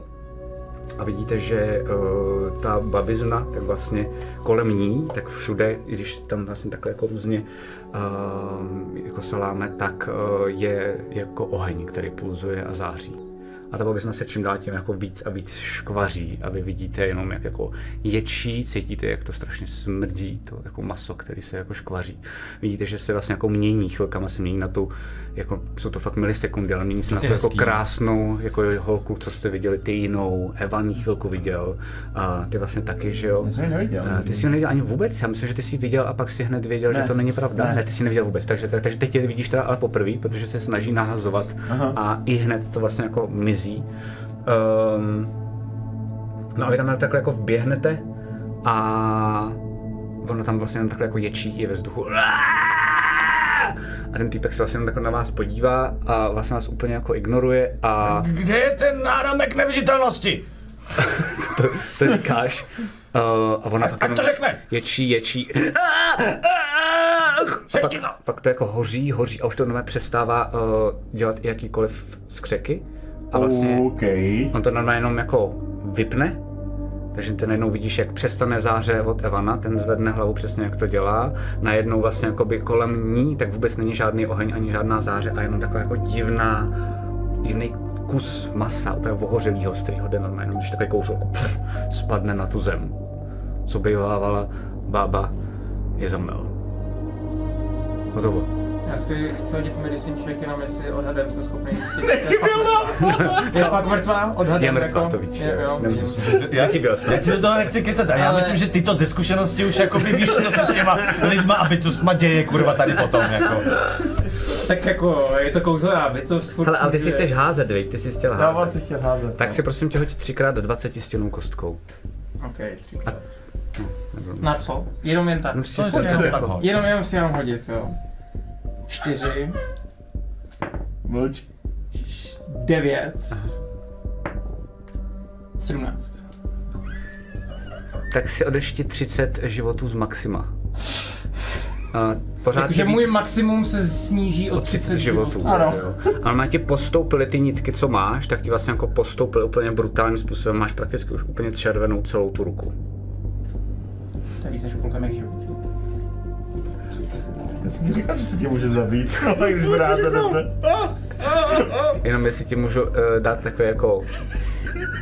A vidíte, že uh, ta babizna, tak vlastně kolem ní, tak všude, i když tam vlastně takhle jako různě uh, jako se láme, tak uh, je jako oheň, který pulzuje a září. A ta babizna se čím dál tím jako víc a víc škvaří a vy vidíte jenom jak jako ječí, cítíte, jak to strašně smrdí, to jako maso, který se jako škvaří. Vidíte, že se vlastně jako mění, chvilkama se mění na tu, jako jsou to fakt milisekundy, ale mění se na To jako krásnou jako holku, co jste viděli, ty jinou, Evan jí chvilku viděl, a ty vlastně taky, že jo. Já jsem ji neviděl. A Ty jsi ji neviděl ani vůbec, já myslím, že ty jsi ji viděl a pak si hned věděl, Ne. že to není pravda. Ne, Ne. ty jsi ji neviděl vůbec, takže, takže teď tě vidíš teda ale poprvé, protože se snaží nahazovat Aha. a i hned to vlastně jako mizí. Um, no a vy tam takhle jako vběhnete a ono tam vlastně jen takhle jako ječí je ve vzduchu. A ten týpek se vlastně takhle na vás podívá a vlastně vás úplně jako ignoruje a Kde je ten náramek neviditelnosti? to, to říkáš. Uh, a ona pak ať to řekne. Ječí, ječí. A pak, Řekni to. pak to jako hoří, hoří a už to nové přestává uh, dělat i jakýkoliv skřeky. A vlastně OK. on to normálně jenom jako vypne, takže ty najednou vidíš, jak přestane záře od Evana, ten zvedne hlavu přesně jak to dělá. Najednou vlastně jakoby kolem ní, tak vůbec není žádný oheň ani žádná záře a jenom taková jako divná, divný kus masa, úplně ohořelýho, z kterého jde normálně, když takový kouřil spadne na tu zem. Co bývávala bába je zamel. Hotovo. Já si chci hodit medicine check, jenom jestli odhadem jsem schopný. Je fakt mrtvá. Je fakt mrtvá? Odhadem Je mrtvá, jako, to víš. Je, jo, Nemusíš- vidím. Nechyběl jsem. Já ti do toho nechci kecat, ale já myslím, že ty to ze zkušenosti už jakoby víš, co se s těma lidma a bytostma děje, kurva, tady potom, jako. Tak jako, je to kouzlová bytost, furt Hele, ale ty si chceš házet, viď? Ty jsi chtěl Já házet. vám si chtěl házet. Tak si prosím tě hoď 3x20 stěnou kostkou. OK, třikrát. Na co? Jenom jen tak. No, si To pojď, si jenom, tak hoď. jenom, jenom si mám hodit, jo. Čtyři, Mlč. devět, sedmnáct. Tak si odešti 30 životů z maxima. A pořád Takže víc- můj maximum se sníží o 30 životů. Ano. Ale má ti postoupily ty nitky, co máš, tak ti vlastně jako postoupily úplně brutálním způsobem. Máš prakticky už úplně červenou celou tu ruku. To je víc než půlka mých životů. Já jsem ti říkal, že se tě může zabít, ale když bude házet dobře. Jenom jestli ti můžu uh, dát takové jako,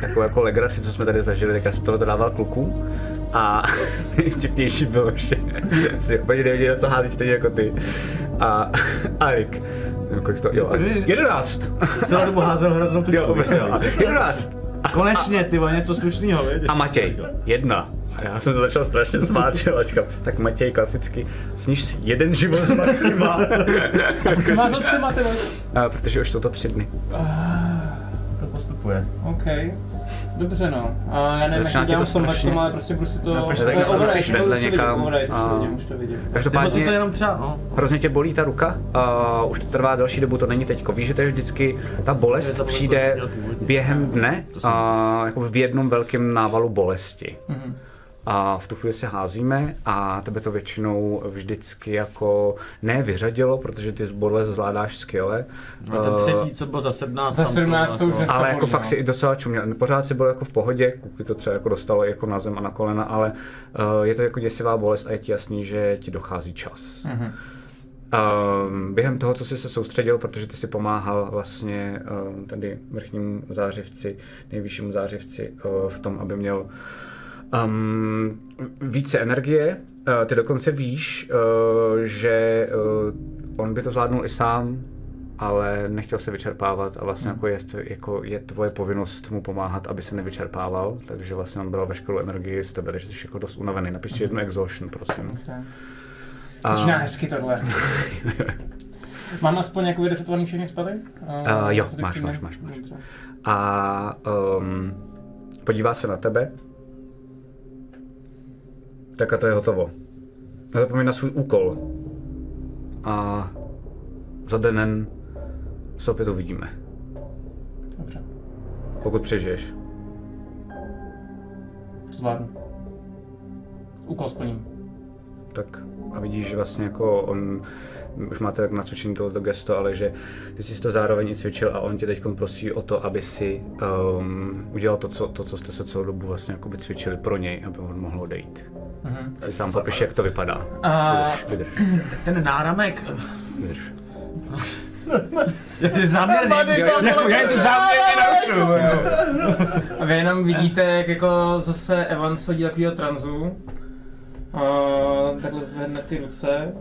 takovou jako legraci, co jsme tady zažili, tak já jsem tohle dával klukům. A nejvtipnější bylo, že si úplně nevěděl, co hází stejně jako ty. A, a Rick. Nevím, kolik to, jo, jedenáct. Celou dobu házel hroznou tu Jo, jedenáct. Konečně, ty vole, něco slušného, víš? A Matěj, jedna. A já jsem se začal strašně smát, že a říkám, tak Matěj klasicky, sníž jeden život z maxima. A proč máš za třema, ty vole? a, protože už jsou to tři dny. To postupuje. OK. Dobře no. A já nevím, Začíná jak to to dělám v tomhle, strašně- tom, ale prostě budu si to... Napiš tak Eh, něco override, to vedle vidím, někam to a- už to vidím. Nebo si Každopádně to jenom třeba, no. hrozně tě bolí ta ruka, a už to trvá další dobu, to není teďko. Víš, že to je vždycky, ta bolest přijde během dne, a, jako v jednom velkém návalu bolesti. Mhm. A v tu chvíli se házíme a tebe to většinou vždycky jako ne vyřadilo, protože ty zborle zvládáš skvěle. No ten Eh, třetí, co byl za 17. Za tam 17 to už dneska ale jako fakt no. si i docela čuměl. Pořád si byl jako v pohodě, kuky to třeba jako dostalo jako na zem a na kolena, ale uh, je to jako děsivá bolest a je ti jasný, že ti dochází čas. Mhm. Um, během toho, co jsi se soustředil, protože ty si pomáhal vlastně um, tady vrchnímu zářivci, nejvyššímu zářivci uh, v tom, aby měl um, více energie. Uh, ty dokonce víš, uh, že uh, on by to zvládnul i sám, ale nechtěl se vyčerpávat a vlastně jako je, jako je tvoje povinnost mu pomáhat, aby se nevyčerpával, takže vlastně on bral veškerou energii z tebe, takže jsi jako dost unavený. Napiš si jednu exhaustion, prosím. Začíná hezky tohle. Mám aspoň jako vyresetovaný všechny spady? Uh, jo, máš, máš, máš, máš. A um, podívá se na tebe. Tak a to je hotovo. Nezapomeň na svůj úkol. A za den se opět uvidíme. Dobře, Pokud přežiješ. to zvládnu. Úkol splním. Tak a vidíš, že vlastně jako on už máte tak nacvičený tohleto gesto, ale že ty jsi to zároveň i cvičil a on tě teď prosí o to, aby si um, udělal to co, to, co jste se celou dobu vlastně jakoby cvičili pro něj, aby on mohl odejít. Mhm. Ty sám popiš, jak to vypadá. A Vydrž, vydrž, Ten náramek, vydrž. záměrný. Jako, já si záměrně A vy jenom vidíte, jak jako zase Evan sledí takovýho tranzu. A takhle zvedne ty ruce.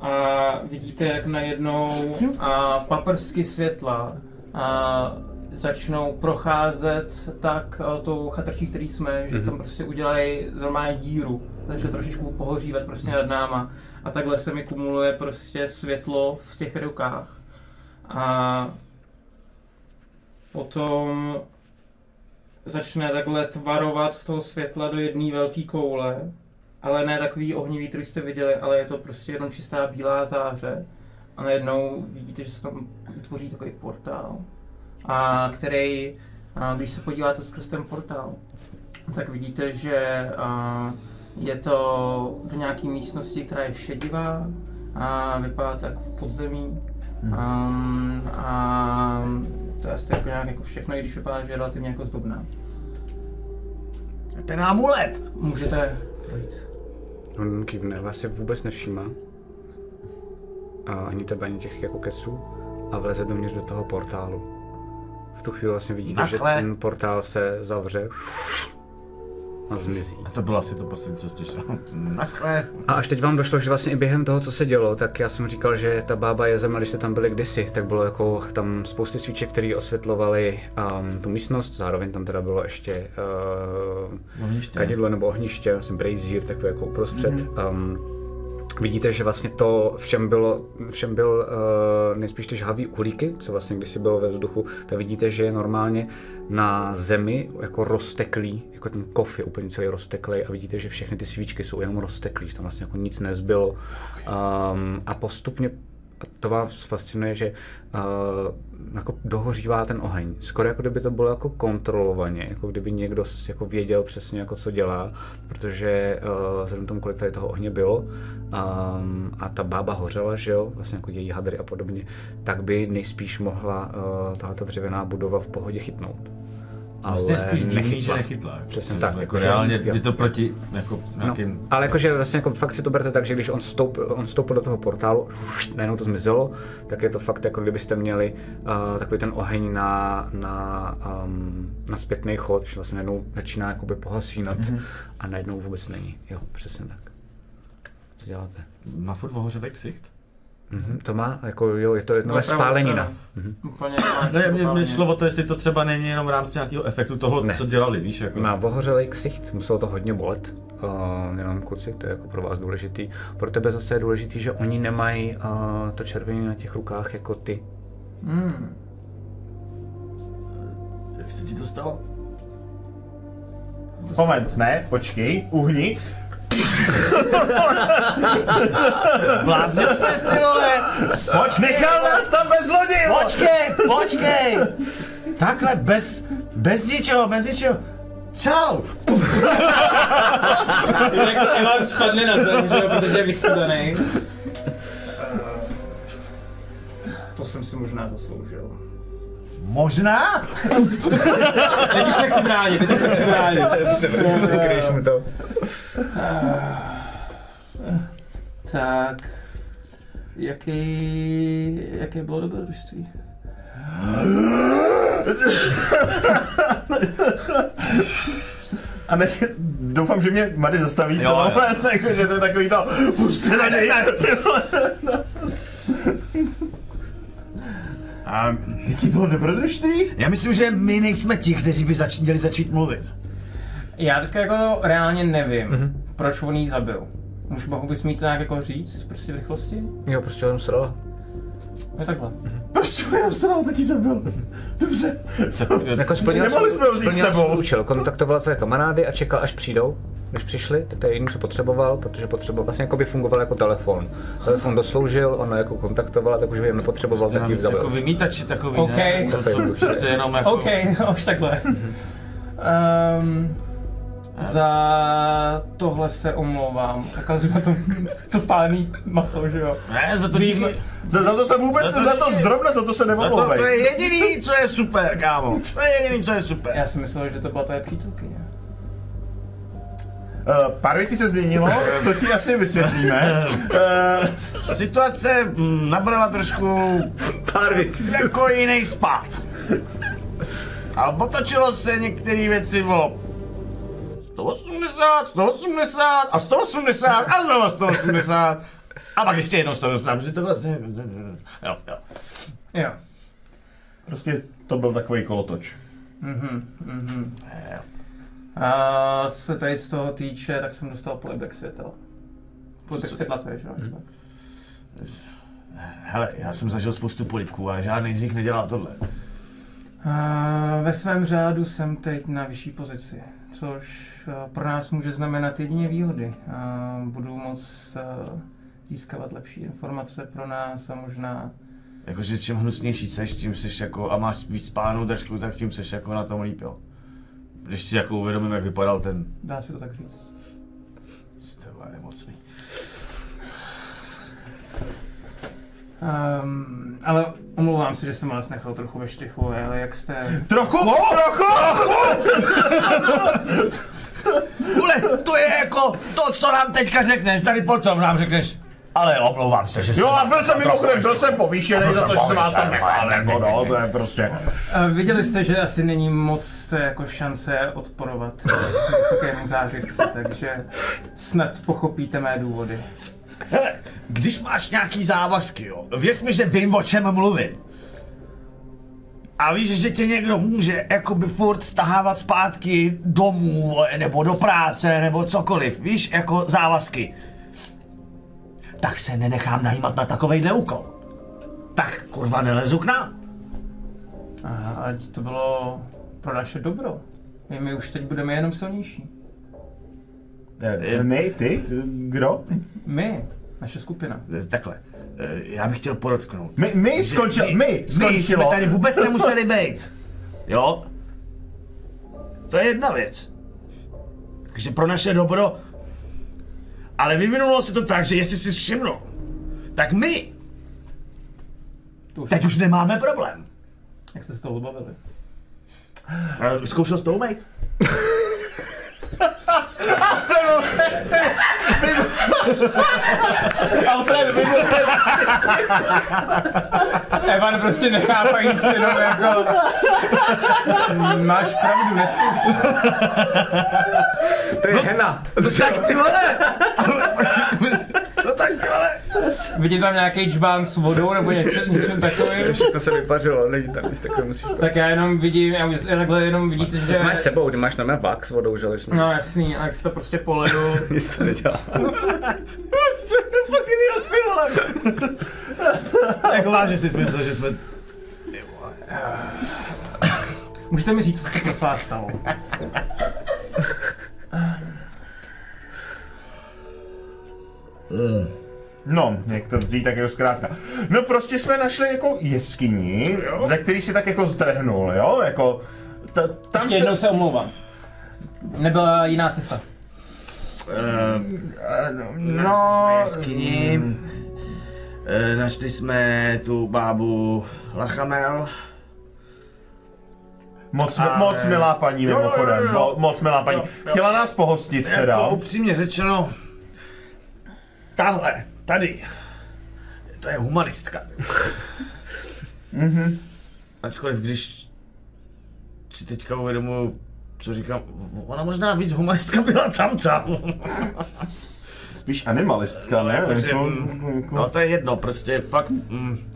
A vidíte, jak najednou a paprsky světla a začnou procházet tak a, tou chatrčí, který jsme, že tam prostě udělají normální díru. Začne trošičku pohořívat prostě nad náma. A takhle se mi kumuluje prostě světlo v těch rukách. A potom začne takhle tvarovat z toho světla do jedné velké koule, ale ne takový ohnivý, který jste viděli, ale je to prostě jenom čistá bílá záře. A najednou vidíte, že se tam utvoří takový portál, a který, a když se podíváte skrz ten portál, tak vidíte, že a, je to do nějaké místnosti, která je šedivá a vypadá to jako v podzemí. Um, a to je asi jako nějak jako všechno, i když vypadá, že je relativně jako zdobná. Ten amulet. Můžete projít. On kývne, vás se vůbec nevšímá. A ani tebe, ani těch jako keců. A vleze dovnitř do toho portálu. V tu chvíli vlastně vidíte, Naschle. že ten portál se zavře a zmizí. A to bylo asi to poslední, co slyšel. Naschle. A až teď vám došlo, že vlastně i během toho, co se dělo, tak já jsem říkal, že ta bába je zem, když jste tam byli kdysi, tak bylo jako tam spousty svíček, které osvětlovaly um, tu místnost, zároveň tam teda bylo ještě uh, Ohniště. kadidlo nebo ohniště, vlastně brazier, takové jako uprostřed. Um, vidíte, že vlastně to všem bylo, všem byl uh, nejspíš ty žhavý uhlíky, co vlastně kdysi bylo ve vzduchu, tak vidíte, že je normálně na zemi jako rozteklý, jako ten kof je úplně celý rozteklý a vidíte, že všechny ty svíčky jsou jenom rozteklý, že tam vlastně jako nic nezbylo. Um, a postupně to vás fascinuje, že uh, jako dohořívá ten oheň. Skoro jako kdyby to bylo jako kontrolovaně, jako kdyby někdo jako věděl přesně jako co dělá, protože uh, vzhledem tomu, kolik tady toho ohně bylo um, a ta bába hořela, že jo, vlastně jako její hadry a podobně, tak by nejspíš mohla uh, tahle dřevěná budova v pohodě chytnout. Vlastně spíš divný, nechytla. že nechytla. Přesně Že tak, Jako jakože- reálně jo. je to proti jako No, nějakým... ale jakože vlastně jako fakt si to berte tak, že když on stoupil, on stoupil do toho portálu, najednou to zmizelo, tak je to fakt jako kdybyste měli uh, takový ten oheň na, na, um, na zpětný chod, že vlastně najednou začíná jakoby pohasínat mm-hmm. a najednou vůbec není. Jo, přesně tak. Co děláte? Má furt ohořelý ksicht? Mm-hmm. To má, jako jo, je to jedno No, spálenina. Mm-hmm. Úplně Ne, mě, mě šlo o to, jestli to třeba není jenom v rámci nějakého efektu toho, Ne. co dělali, víš, jako... Má ohořelej ksicht, muselo to hodně bolet. Uh, jenom kluci, to je jako pro vás důležitý. Pro tebe zase je důležitý, že oni nemají uh, to červený na těch rukách jako ty. Hmm. Jak se ti to stalo? Moment, ne, počkej, uhni. Bláznil jsi, ty vole! Pojď, nechal nás tam bez lodi! Počkej, počkej! Takhle, bez, bez ničeho, bez ničeho. Čau! Jak Evan spadne na zem, že jo, protože je vysudaný. To jsem si možná zasloužil. Možná? Teď už se chci bránit, teď už se chci bránit. Vykryješ mu to. Tak, jaký, jaké bylo dobrodružství? A ne, doufám, že mě Mady zastaví Jo, jo. moment, jako, že to je takový to, puste na něj. A Jaký bylo dobrodružství? já myslím, že my nejsme ti, kteří by zač- měli začít mluvit. Já teďka jako reálně nevím, proč on jí zabil. Už mohl bys mi to nějak jako říct, prostě v rychlosti? Jo, prostě ho srala. No takhle. Proč ho jenom sral, taky zabil? Dobře. Jako splnila Nemohli jsme ho vzít sebou. účel, kontaktovala tvoje kamarády a čekal, až přijdou. Když přišli, to je jediné, co potřeboval, protože potřeboval, vlastně jako by fungoval jako telefon. Telefon dosloužil, ona jako kontaktovala, tak už by jen nepotřeboval, tak ji Navíc jako vymítači takový, OK. ne? To jsou přece jenom jako... OK, už takhle. Um, za tohle se omlouvám. Ukazuju na to, to spálený maso, že jo. Ne, za to díky. Za, za to se vůbec, Za to za to zrovna, za to se Za to, to je jediný, co je super, kámo. To je jediný, co je super. Já si myslel, že to byla tvoje přítelkyně. Uh, pár věcí se změnilo, to ti asi vysvětlíme. Uh, Situace mm, nabrala trošku Pár věcí. jako jiný spát. A otočilo se některé věci o 180, 180 a 180 a znovu 180. A pak ještě jednou 180, že to vlastně... Jo, jo. Jo. prostě to byl takový kolotoč. Mhm, mhm. A co se tady z toho týče, tak jsem dostal playback světel. Playback světla to je, že jo? Tak. Hele, já jsem zažil spoustu polipků a žádný z nich nedělal tohle. A ve svém řádu jsem teď na vyšší pozici, což a, pro nás může znamenat jedině výhody. A budu moct a, získávat lepší informace pro nás a možná Jakože čím hnusnější seš, tím seš jako, a máš víc spánou držku, tak tím seš jako na tom líp, jo. Když si jako uvědomím, jak vypadal ten, dá se to tak říct. jste nemocný. Um, ale omlouvám se, že jsem vás nechal trochu ve štychu, ale jak jste... Trochu, trochu, Vole, to je jako to, co nám teďka řekneš, tady potom nám řekneš, ale omlouvám se, že Jo, a byl jsem mimochodem, byl jsem povýšený za to, že jsem vás tam nechal, nebo no, to je prostě. A viděli jste, že asi není moc jako šance odporovat vysokému zářivci, takže snad pochopíte mé důvody. Hele, když máš nějaký závazky, jo, věř mi, že vím, o čem mluvím. A víš, že tě někdo může jakoby furt stahávat zpátky domů, nebo do práce, nebo cokoliv, víš, jako závazky. Tak se nenechám najímat na takovejhle úkol. Tak kurva nelezu k nám. Ať to bylo pro naše dobro. My, my už teď budeme jenom silnější. Eh, My, ty, kdo? My, naše skupina. Eh, Takhle, eh, já bych chtěl podotknout. My, my že skončilo, my My jsme tady vůbec nemuseli být. Jo? To je jedna věc. Takže pro naše dobro. Ale vyvinulo se to tak, že jestli si všimnul, tak my To už, teď už nemáme problém. jak jste se toho zbavili? A Zkoušel jsi to umejt? Alfred, vy budete Evan prostě nechápající, jenom jako... Máš pravdu, neskoušej. To je hena. Tak ty vole! Vidím tam nějaký čbán s vodou nebo něco, něčím takovým. Všechno se vypařilo, není tam nic takového musíš. Tak já jenom vidím, já, já takhle jenom vidíte, To že... máš s sebou, ty máš na mě vak s vodou, že No jasný, a jak si to prostě poledu. nic to nedělá. To fakt idiot! Jako vážně si myslel, že jsme... Můžete mi říct, co se pro vás stalo? No, jak to vzít, tak jako zkrátka. No prostě jsme našli jako jeskyni, ze který si tak jako zdrhnul, jo, jako... Ta, tam Ještě jednou se omlouvám. Nebyla jiná cesta. No, jeskyni. Eh, Našli jsme tu bábu Lachamel. Moc, Ale- moc milá paní Jo, jo, mimochodem, jo, jo. Mo, moc milá paní. Jo, jo. Chtěla nás pohostit teda. Jako upřímně řečeno, tahle, tady, to je humanistka. Mhm. Ačkoliv když si teďka uvědomuji, co říkám, ona možná víc humanistka byla tam tam. Spíš animalistka, ne? Jakože, Jako- mm, jako- no to je jedno, prostě fakt mm,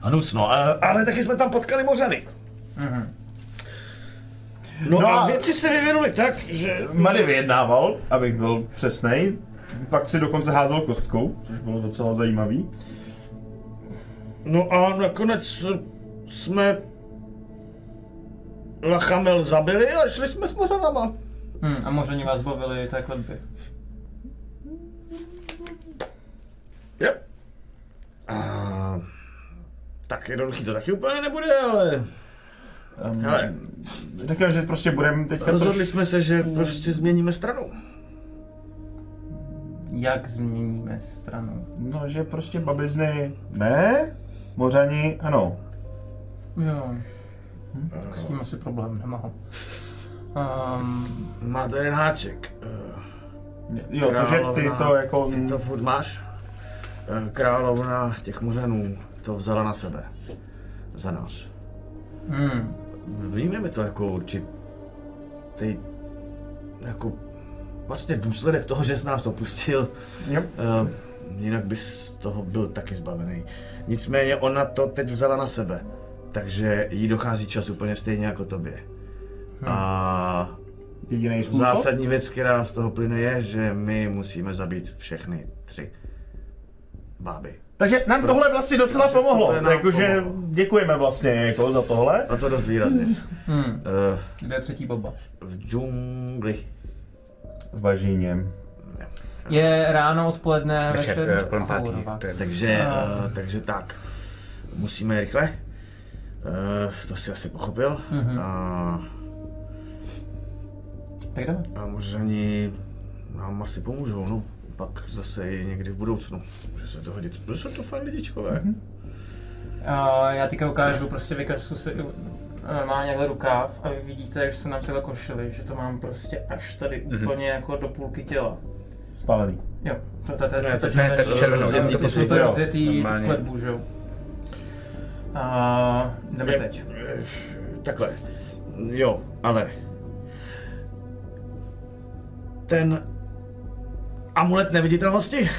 hnusno. A- Ale taky jsme tam potkali mořany. No, No a a- věci se vyvinuly tak, že... Mady vyjednával, abych byl přesnej. Pak si dokonce házel kostkou, což bylo docela zajímavý. No a nakonec jsme Lachamel zabili a šli jsme s mořanama. Hm, a moření vás bavili té kletby. Jo. A... Tak jednoduchý to taky úplně nebude, ale Um, Hele. Řekněme, že prostě budeme teďka rozhodli troš- jsme se, že prostě změníme stranu. Jak změníme stranu? No, že prostě babizny ne, mořani ano. Jo. Hm, tak s tím asi problém nemám. Um, Má to jeden háček. Eh, Jo, to, že ty Královna- to jako... Ty to furt máš? Eh, Královna těch mořanů to vzala na sebe. Za nás. hm, Vnímáme to jako určitý jako vlastně důsledek toho, že z nás opustil. Jo. Uh, jinak bys z toho byl taky zbavený. Nicméně ona to teď vzala na sebe. Takže jí dochází čas úplně stejně jako tobě. A Jediný způsob? zásadní věc, která z toho plyne, je, že my musíme zabít všechny tři báby. Takže nám tohle vlastně docela Takže pomohlo. Jakože děkujeme vlastně jako za tohle. A to dost výrazně. hm. Uh, Kde je třetí baba? v džungli. V bažíně. Je ráno, odpoledne, Večer, večer? kolem pátý. Takže, uh, takže tak. Musíme rychle. Uh, to si asi pochopil. Mhm. A, Tak jdeme. a mořani nám asi pomůžou, no. Pak zase i někdy v budoucnu. Může se to hodit. Protože jsou to fajn lidičkové. A já teďka ukážu, prostě vykresu si má někde rukáv a vy vidíte, že jsem na celé košili, že to mám prostě až tady Mhm. úplně jako do půlky těla. Spálený. Jo, to, to, to, to, to- ne, tak červenou, to, tam to, to to, jsou to, rozjetý kletbu, že jo. A jdeme teď. eh, Takhle. Jo, ale... Ten amulet neviditelnosti?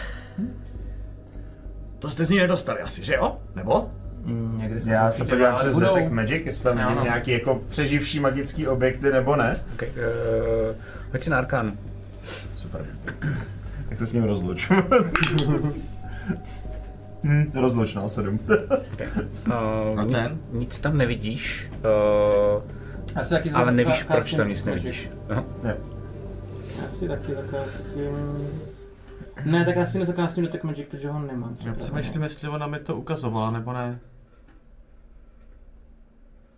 To jste z ní nedostali asi, že jo? Nebo? Mm, Někdy Já se podívám přes budou. Detect Magic, jestli tam vidím Ano. nějaký jako přeživší magický objekty nebo ne. Okay, uh, hoď na arkánu. Super. Jak se s ním rozluč. hm, rozluč, no, sedm. Okay. Uh, A ni- ten? Nic tam nevidíš, uh, Já si taky ale nevíš, proč tam nic nevidíš. Aha. Já si taky zakastím... Ne, tak já si nezakastím Detect Magic, protože ho nemám. Já přemýšlím, jestli ona mi to ukazovala, nebo ne.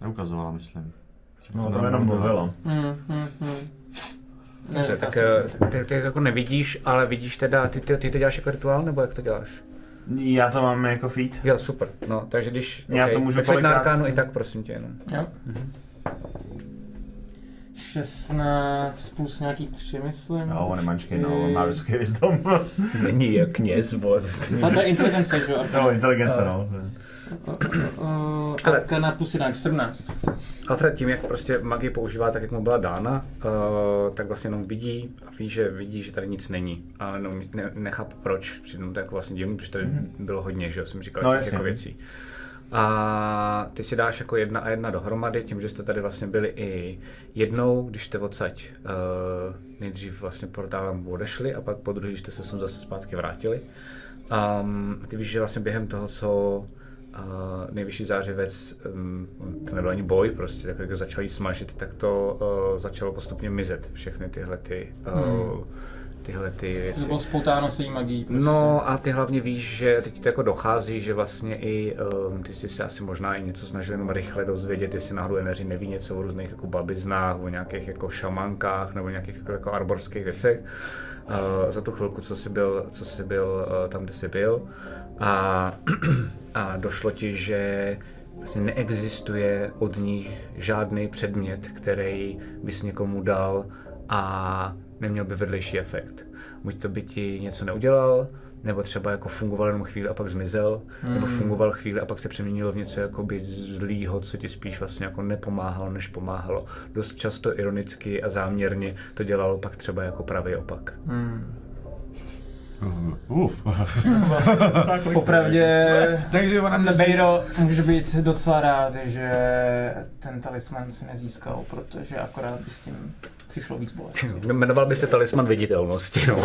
Neukazovala, myslím. Že No, to tam jenom mluvila. Hmm, hmm, hmm. Ne, Tak, eh, ty, ty jako nevidíš, ale vidíš teda, ty, ty, ty to děláš jako rituál, nebo jak to děláš? Já to mám jako feed. Jo, super. No, takže když... Já to můžu tak hoď na kolikrát arkánu i tak, prosím tě jenom. Jo. 16 plus nějaký 3, myslím. No, on čekej, no, on má vysoký wisdom. Není jak kněz, boz. A to je inteligence, že jo? no, inteligence, no. Uh, Ale- Arkana plus 1, 17. Alfred tím, jak prostě magii používá tak, jak mu byla dána, uh, tak vlastně jenom vidí a ví, že vidí, že tady nic není. Ale no, ne, nechápu proč, přijde mu to jako vlastně divný, protože tady bylo hodně, že jo, jsem říkal, No, jako věcí. A ty si dáš jako jedna a jedna dohromady, tím, že jste tady vlastně byli i jednou, když jste odsaď uh, nejdřív vlastně portálem odešli a pak po druhé, když jste se sem zase zpátky vrátili. Um, ty víš, že vlastně během toho, co uh, nejvyšší zářivec, um, to nebyl ani boj, prostě tak jak začal jí smažit, tak to uh, začalo postupně mizet, všechny tyhle ty uh, tyhle ty To věci. bylo spoutáno se jí magií. Prostě. No a ty hlavně víš, že teď to jako dochází, že vlastně i um, ty jsi se asi možná i něco snažil jenom rychle dozvědět, jestli náhodou Eneři neví něco o různých jako babiznách, o nějakých jako šamankách nebo nějakých jako, jako arborských věcech. Uh, za tu chvilku, co jsi byl, co jsi byl uh, tam, kde jsi byl. A, a došlo ti, že vlastně neexistuje od nich žádný předmět, který bys někomu dal a neměl by vedlejší efekt. Buď to by ti něco neudělal, nebo třeba jako fungoval jenom chvíli a pak zmizel, hmm. nebo fungoval chvíli a pak se přeměnil v něco jakoby zlýho, co ti spíš vlastně jako nepomáhalo, než pomáhalo. Dost často ironicky a záměrně to dělalo pak třeba jako pravý opak. Hmm. Uf. Popravdě, Takže ona mě Bejro, můžeš být docela rád, že ten talisman si nezískal, protože akorát by s tím přišlo víc bolesti. Jmenoval by se talisman viditelnosti, no.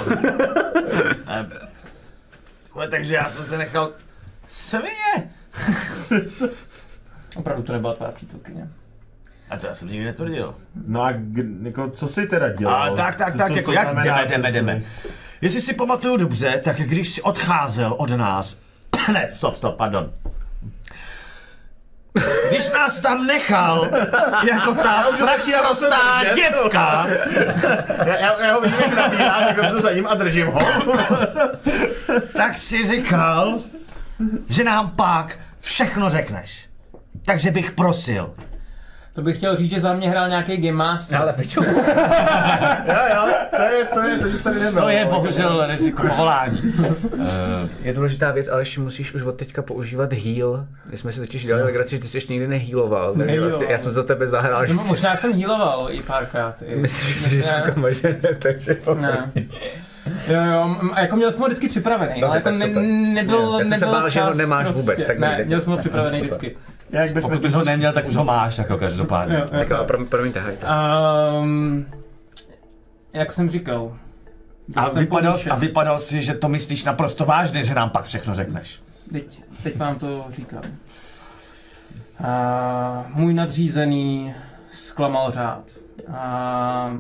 Takhle, takže já jsem se nechal svině. Opravdu to nebyla tvá přítelkyně. A to já jsem nikdy netvrdil. No a jako, co jsi teda dělal? A tak, tak, Co- tak, co- jako co jak jdeme, to jdeme, jdeme. Jestli si pamatuju dobře, tak když jsi odcházel od nás, ne, stop, stop, pardon. Když nás tam nechal, jako ta prostá děvka, Já, já, já ho vidím, jak tak jdu za ním a držím ho. tak si říkal, že nám pak všechno řekneš. Takže bych prosil, To bych chtěl říct, že za mě hrál nějaký Game Master. Ale piču. Jo, jo, to je, to je, to, že jsi tady nebyl. to je bohužel riziko povolání. Je důležitá věc, ale ještě musíš už od teďka používat heal. My jsme si totiž dělali legraci, že ty jsi ještě nikdy nehýloval. Nehýloval. Vlastně, já jsem za tebe zahrál, No, jsi... možná jsem healoval i párkrát. I. Myslíš si, že Ne. říkám, že ne, takže Ne. Jo, jo, jako měl jsem ho vždycky připravený, Dobře, ale jako tak ne, super. nebyl, Já jsem se nebyl bál, čas že ho nemáš prostě. vůbec, tak ne, měl jsem ho připravený Super. Jak bychom Pokud bys ho neměl, tak už ho máš, jako každopádně. Jo, jo. Tak jo, pro, promiňte. Um, jak jsem říkal, A vypadal, a vypadal si, že to myslíš naprosto vážně, že nám pak všechno řekneš. Teď, teď vám to říkám. A můj nadřízený zklamal řád. A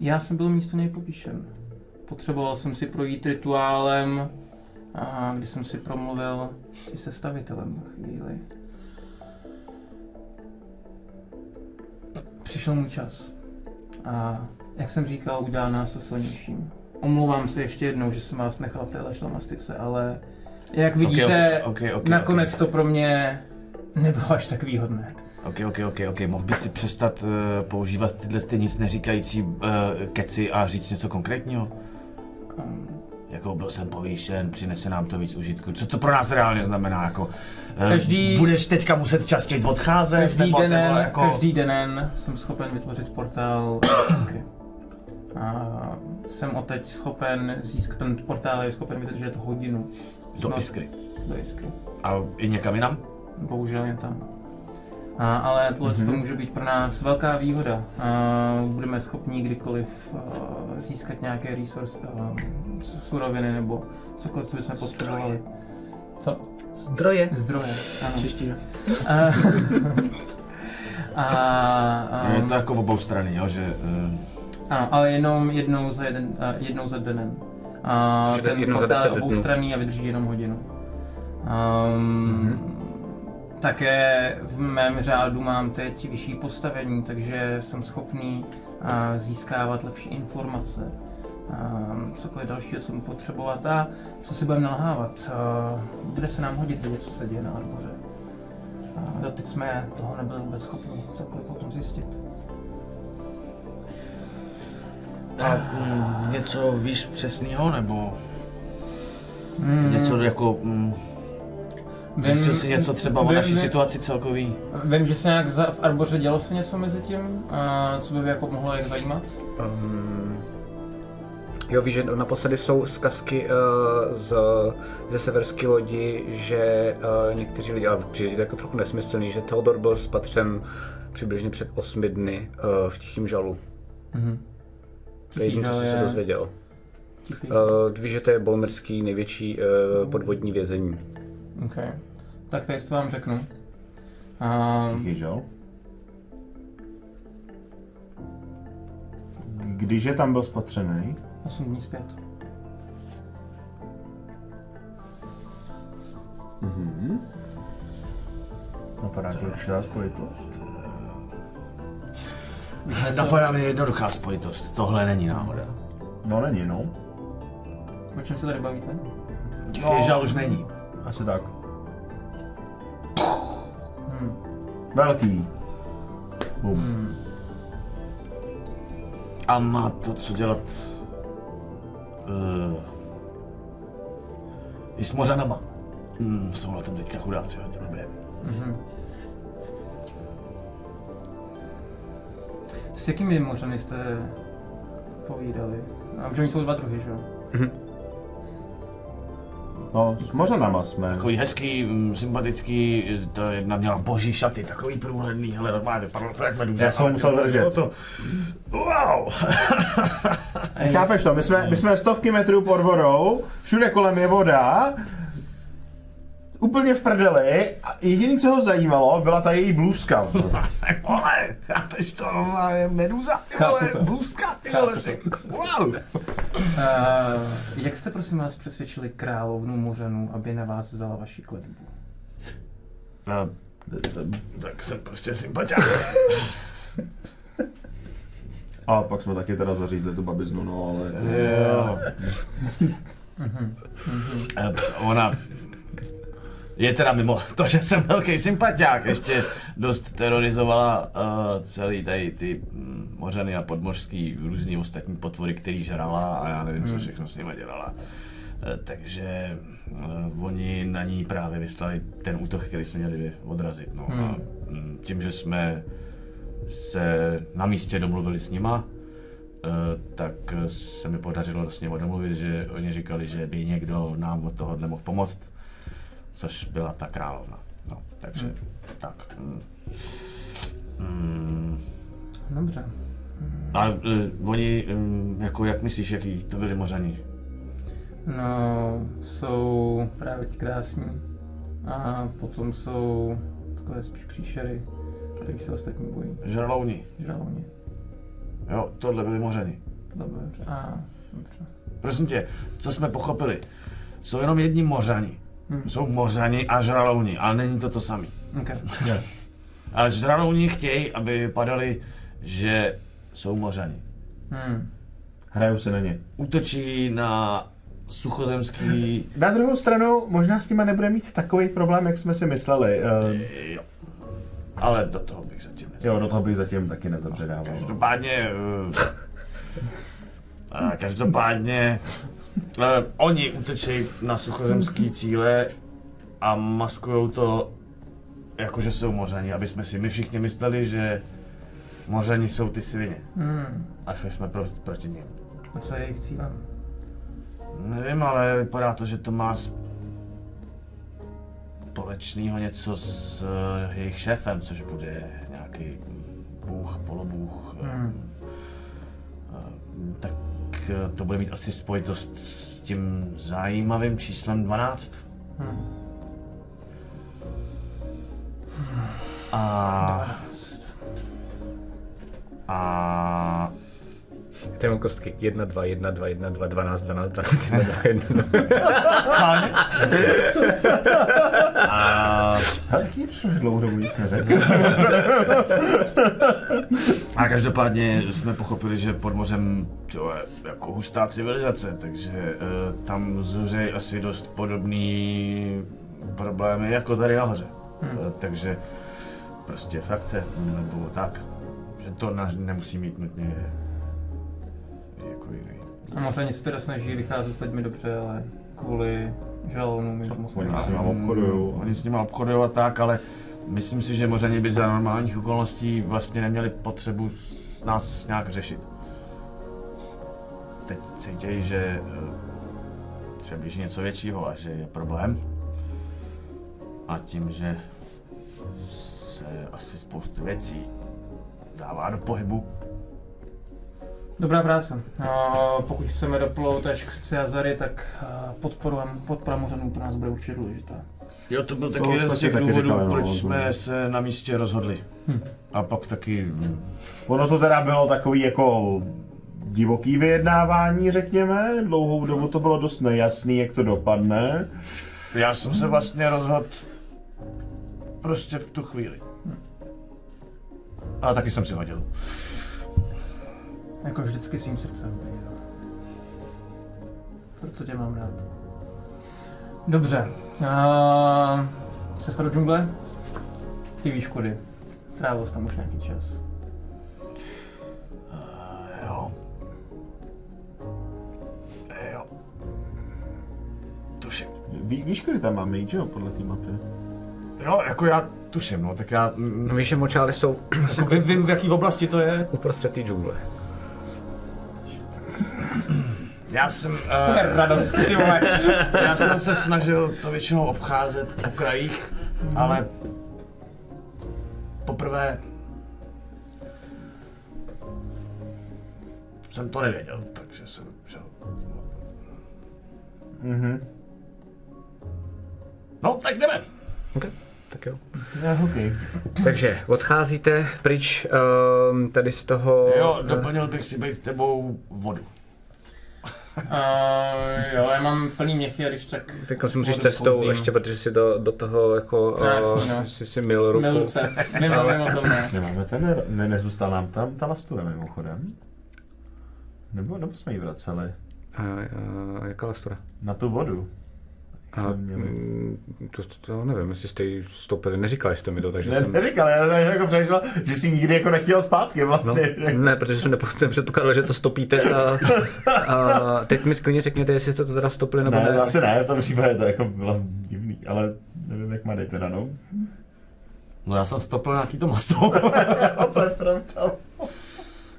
já jsem byl místo něj povýšen. Potřeboval jsem si projít rituálem, a kdy jsem si promluvil i se stavitelem na chvíli. Přišel můj čas. A jak jsem říkal, udělá nás to silnějším. Omlouvám se ještě jednou, že jsem vás nechal v téhle šlamastice, ale jak vidíte, ok, ok, ok, nakonec to pro mě nebylo až tak výhodné. Ok, ok, ok, ok. Mohl bys si přestat uh, používat tyhle ty nic neříkající uh, keci a říct něco konkrétního? Um, Jako byl jsem povýšen, přinese nám to víc užitku. Co to pro nás reálně znamená? Jako, uh, Každý- Budeš teďka muset častěji odcházet? každý, nebo, den, nebo jako... každý den jsem schopen vytvořit portál do Iskry. A jsem odteď schopen získat, ten portál je schopen vydržet hodinu. Do Iskry. Do Iskry. A i někam jinam? Bohužel jen tam. A, ale tohle mm-hmm. to může být pro nás velká výhoda. A budeme schopni kdykoliv uh, získat nějaké resource, uh, suroviny nebo cokoliv, co bychom potřebovali. Co? Zdroje. Zdroje. Ano. Čeština. A, a, a, Je to jako v obou strany, jo, že... Uh, ano, ale jenom jednou za, jeden, uh, jednou za dnem. A ten portál je 10 dnů. oboustranný a vydrží jenom hodinu. Um, Také v mém řádu mám teď vyšší postavení, takže jsem schopný získávat lepší informace. Cokoliv dalšího, co mu potřebovat a co si budeme nalhávat. Bude se nám hodit vědět, co se děje na Arboře. Doteď jsme toho nebyli vůbec schopni cokoliv o tom zjistit. a mm, něco víš přesného, nebo Mm, něco jako... Mm, zjistil jsi něco třeba o vím- naší vím- situaci celkový? Vím, že se nějak za, v Arboře dělo se něco mezi tím, a co by jako mohlo jak zajímat. Um, jo, víš, že naposledy jsou zkazky uh, z, ze severské lodi, že uh, někteří lidi, ale přijde to jako trochu nesmyslný, že Theodor byl spatřen přibližně před osmi dny uh, v Tichým žalu. Mhm. To je jediné, co jsem se dozvěděl. Uh, víš, že to je bolmerský největší uh, podvodní vězení. Okay. Tak tady to vám řeknu. A, Tichý žal. Když je tam byl spatřený, 8 dní zpět. Mhm. Napadá ti určitá spojitost. Napadá mi jednoduchá spojitost. Tohle není náhoda. No není, no. O čem se tady bavíte? Těch No. ježal už není. Asi tak. Hmm. Velký. Bum. Hmm. A má to co dělat uh, i s mořanama. Hmm, jsou na tom teďka chudáci hodně blbě. Mhm. S jakými mořany jste povídali? A že oni jsou dva druhy, že jo? No, s mořanama jsme. Takový hezký, mm, sympatický, ta jedna měla boží šaty, takový průhledný, hele, normálně vypadalo to jak medúza. Já jsem ho ale musel držet. To, wow! Chápeš to? My jsme, my jsme stovky metrů pod vodou, všude kolem je voda, úplně v prdeli a jediný, co ho zajímalo, byla ta její blůzka. Vole, chápeš to, normálně medúza, ty vole, blůzka, ty vole, wow! Uh, jak jste prosím vás přesvědčili královnu mořanů, aby na vás vzala vaši kletbu? No, tak jsem prostě sympatiák. A pak jsme taky teda zařízli tu babiznu, no ale... Jo. Eh, Ona je teda mimo to, že jsem velký sympatiák, ještě dost terorizovala uh, celý tady ty mm, mořany a podmořský různý ostatní potvory, který žrala a já nevím, co všechno s nimi dělala. Eh, Takže uh, oni na ní právě vyslali ten útok, který jsme měli odrazit. No. A mm, tím, že jsme se na místě domluvili s nima, tak se mi podařilo s nimi domluvit, že oni říkali, že by někdo nám od tohohle mohl pomoct, což byla ta královna. No, takže tak. Mm. Mm. Dobře. A uh, oni, um, jako jak myslíš, jaký to byli mořani? No, jsou právě ti krásní. A potom jsou takové spíš příšery, který se ostatní bojí. Žralouni. Žralouni. Jo, tohle byli mořani. Dobře. A, dobře. Prosím tě, co jsme pochopili? Jsou jenom jedni mořani. Hmm. Jsou mořani a žralouni, ale není to to samý. Okay. A žralouni chtějí, aby vypadali, že jsou mořani. Hmm. Hrajou se na ně. Útočí na suchozemský... Na druhou stranu, možná s nima nebude mít takový problém, jak jsme si mysleli. Uh, Jo. Ale do toho bych zatím nezabředával. jo, do toho bych zatím taky nezabředával. Každopádně... eh, a každopádně... Uh, oni útočí na suchozemský cíle a maskujou to jako, že jsou mořani, aby jsme si my všichni mysleli, že mořani jsou ty svině. Hmm. A šli jsme pro, proti nim. A co je jejich cílem? Nevím, ale vypadá to, že to má společného něco s uh, jejich šéfem, což bude nějaký bůh, polobůh. Hmm. Tak uh, to bude mít asi spojitost s tím zajímavým číslem 12. Hmm. A... A... Tady mám kostky 1, 2, 1, 2, 1, 2, 12, 12, 12, 1, 2, 1, 2. Schválně. A... Ale taky přišlo, že dlouho dobu nic neřekl. A každopádně jsme pochopili, že pod mořem to je jako hustá civilizace, takže uh, tam zuřejí asi dost podobný problémy jako tady nahoře. Hmm. Uh, takže prostě frakce, nebo tak, že to na, nemusí mít nutně A mořani se teda snaží vycházet s lidmi dobře, ale kvůli žalonům jim to moc Oni s nima obchodujou. Oni s nimi obchodují a tak, ale myslím si, že mořani by za normálních okolností vlastně neměli potřebu s- nás nějak řešit. Teď cítějí, že eh, se blíží něco většího a že je problém. A tím, že se asi spoustu věcí dává do pohybu, Dobrá práce. No, pokud chceme doplout až k srdci Azary, tak eh, podpora, podpora mořanů pro nás bude určitě důležitá. Jo, to byl taky jeden z těch důvodů, říkali, no, proč no. jsme se na místě rozhodli. Hm. A pak taky hm, Ono to teda bylo takový jako divoký vyjednávání, řekněme. Dlouhou dobu to bylo dost nejasný, jak to dopadne. Já jsem se vlastně rozhodl prostě v tu chvíli. A taky jsem si hodil. Jako vždycky svým srdcem. Proto tě mám rád. Dobře. Uh, cesta do džungle? Ty víš kudy. Trávil jsi tam už nějaký čas. Jo. Jo. Tuším. Ví, víš, kudy tam máme jít, jo, podle té mapy? Jo, jako já tuším, no, tak já mm, No víš, že močály jsou jako vím, vím, v jaký oblasti to je. uprostřed té džungle. Já jsem, uh, radost, ty vole. já jsem se snažil to většinou obcházet po krajích, ale poprvé jsem to nevěděl, takže jsem šel. Mhm. No, tak jdeme. Okay. Tak jo. Já, okay. Takže odcházíte pryč um, tady z toho... Jo, eh, doplnil bych si být s tebou vodu. Uh, jo, já mám plný měchy a když tak... Teď si musíš cestou pouzdím. ještě, protože si do, do toho jako... No, jasný, uh, no. si, si mil ruku. Miluce. Mimo, Ale- mimo to ne. Nemáme ten, ne, nezůstal nám tam ta lastura mimochodem? Nebo, nebo jsme ji vraceli? A, a, jaká lastura? Na tu vodu. A, jsme měli. mm, to, to, to, nevím, jestli jste ji stoupili, neříkali jste mi to, takže Ne, jsem... neříkal, já jsem jako přemýšlel, že jsi nikdy jako nechtěl zpátky No, vlastně. ne, protože jsem nepředpokládal, že to stopíte a, a teď mi klidně řekněte, jestli jste to teda stopili nebo Ne, ne. zase ne, v tom případě to jako bylo divný, ale nevím, jak má teda, no. No já jsem stopil nějaký to maso. to je pravda.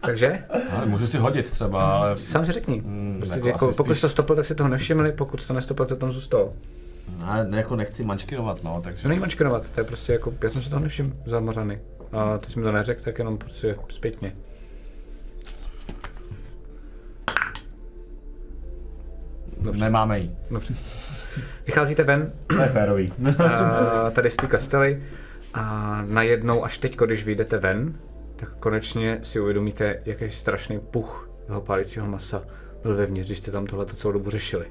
Takže, ale můžu si hodit třeba, ale... sám si řekni. Mm, Prostě jako jako, pokud spíš- to stopil, tak si toho nevšimli, pokud to nestopil, to tam zůstalo. Ne, jako nechci mančkinovat, no, takže... To není mačkinovat, to je prostě jako, já jsem si toho nevšiml, zamořany. A ty jsi mi to neřekl, tak jenom prostě zpětně. Nemáme jí. Dobře. Vycházíte ven, To je férový. a tady z té kastely a najednou, až teď, když vyjdete ven, tak konečně si uvědomíte, jaký strašný puch toho pálícího masa byl vevnitř, když jste tam tohle celou dobu řešili.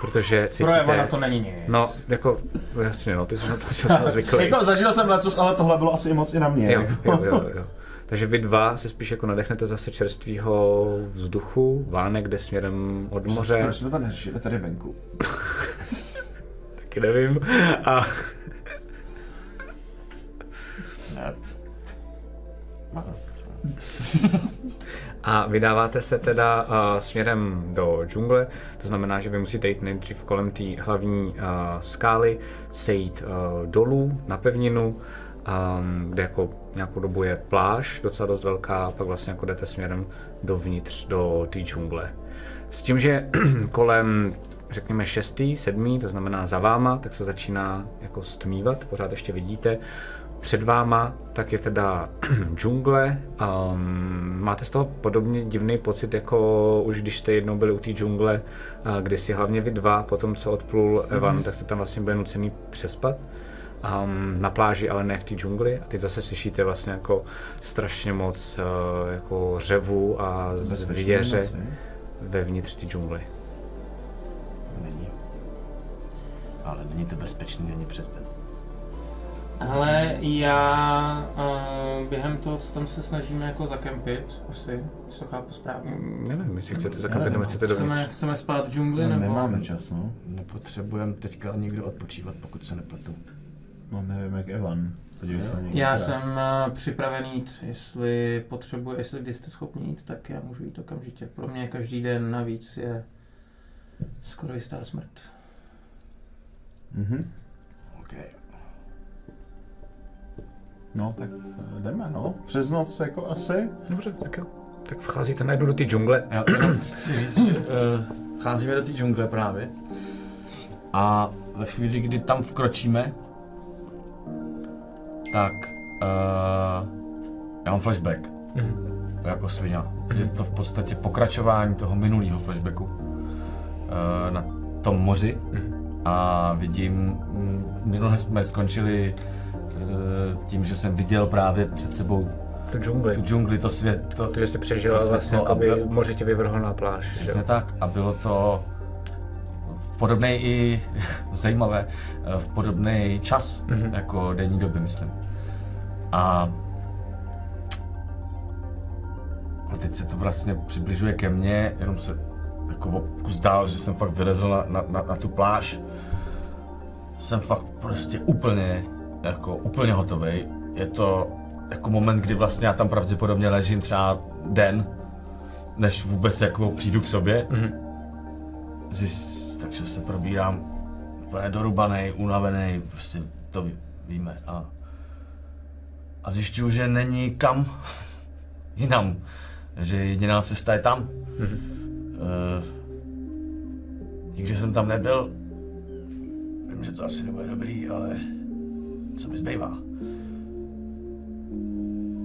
Protože Pro Evana cítíte... to není nic. No, jako, jasně, no, ty jsi na to asi zvyklý. jako zažil jsem lecos, ale tohle bylo asi moc i na mě. Jo, jako. jo, jo, jo. Takže vy dva se spíš jako nadechnete zase čerstvého vzduchu, vánek jde směrem od moře, Proč jsme to neřešili tady venku? taky nevím. A. A vydáváte se teda uh, směrem do džungle, to znamená, že vy musíte jít nejdřív kolem té hlavní uh, skály, sejít uh, dolů na pevninu, um, kde jako nějakou dobu je pláž, docela dost velká, a pak vlastně jako jdete směrem dovnitř do té džungle. S tím, že kolem řekněme 6. 7. to znamená za váma, tak se začíná jako stmívat, pořád ještě vidíte. Před váma tak je teda džungle. Um, máte z toho podobně divný pocit, jako už když jste jednou byli u té džungle, uh, kdy si hlavně vy dva, potom co odplul Evan, tak jste tam vlastně byli nucený přespat. Um, na pláži, ale ne v té džungli. A teď zase slyšíte vlastně jako strašně moc uh, jako řevu a zvěře vevnitř té džungly. Není. Ale není to bezpečný ani přes den. Ale já uh, během toho, co tam se snažíme jako zakempit, asi, jestli to chápu správně. Nevím, jestli chcete nevím, nebo chcete dovnitř. Chceme, chceme spát v džungli, No, nebo... nemáme čas, no. Nepotřebujeme teďka nikdo odpočívat, pokud se nepletu. No nevím, jak Evan. Podívej se na. Já jsem uh, připravený jít, jestli potřebuje, jestli vy jste schopni jít, tak já můžu jít okamžitě. Pro mě každý den navíc je skoro jistá smrt. Mhm. OK. No, tak eh, jdeme, no. Přes noc jako asi. Dobře, tak jo. Tak vcházíte najednou do té džungle. Já jenom chci říct, že uh, cházíme do té džungle právě. A ve chvíli, kdy tam vkročíme, tak uh, já mám flashback. Mhm. Jako svině. Je to v podstatě pokračování toho minulého flashbacku uh, na tom moři. A vidím, minule jsme skončili uh, tím, že jsem viděl právě před sebou Tu džungli. tu džungli, to svět, to, To, že jsi přežil, to vlastně světlo a jakoby byl- moře tě vyvrhlo na pláž. Přesně jo? tak. A bylo to v podobný i zajímavé, eh, v podobný čas, mm-hmm. jako denní doby, myslím. A, a teď se to vlastně přibližuje ke mně, jenom se jako kus dál, že jsem fakt vylezl na, na, na, na tu pláž. Jsem fakt prostě úplně, jako úplně hotový. Je to jako moment, kdy vlastně já tam pravděpodobně ležím třeba den, než vůbec jako přijdu k sobě. Mm-hmm. Zjist, takže se probírám úplně dorubaný, unavený, prostě to ví, víme. A, a zjišťuju, že není kam jinam. Že jediná cesta je tam. Mm-hmm. Uh, nikdy jsem tam nebyl. Vím, že to asi nebude dobrý, ale co mi zbývá?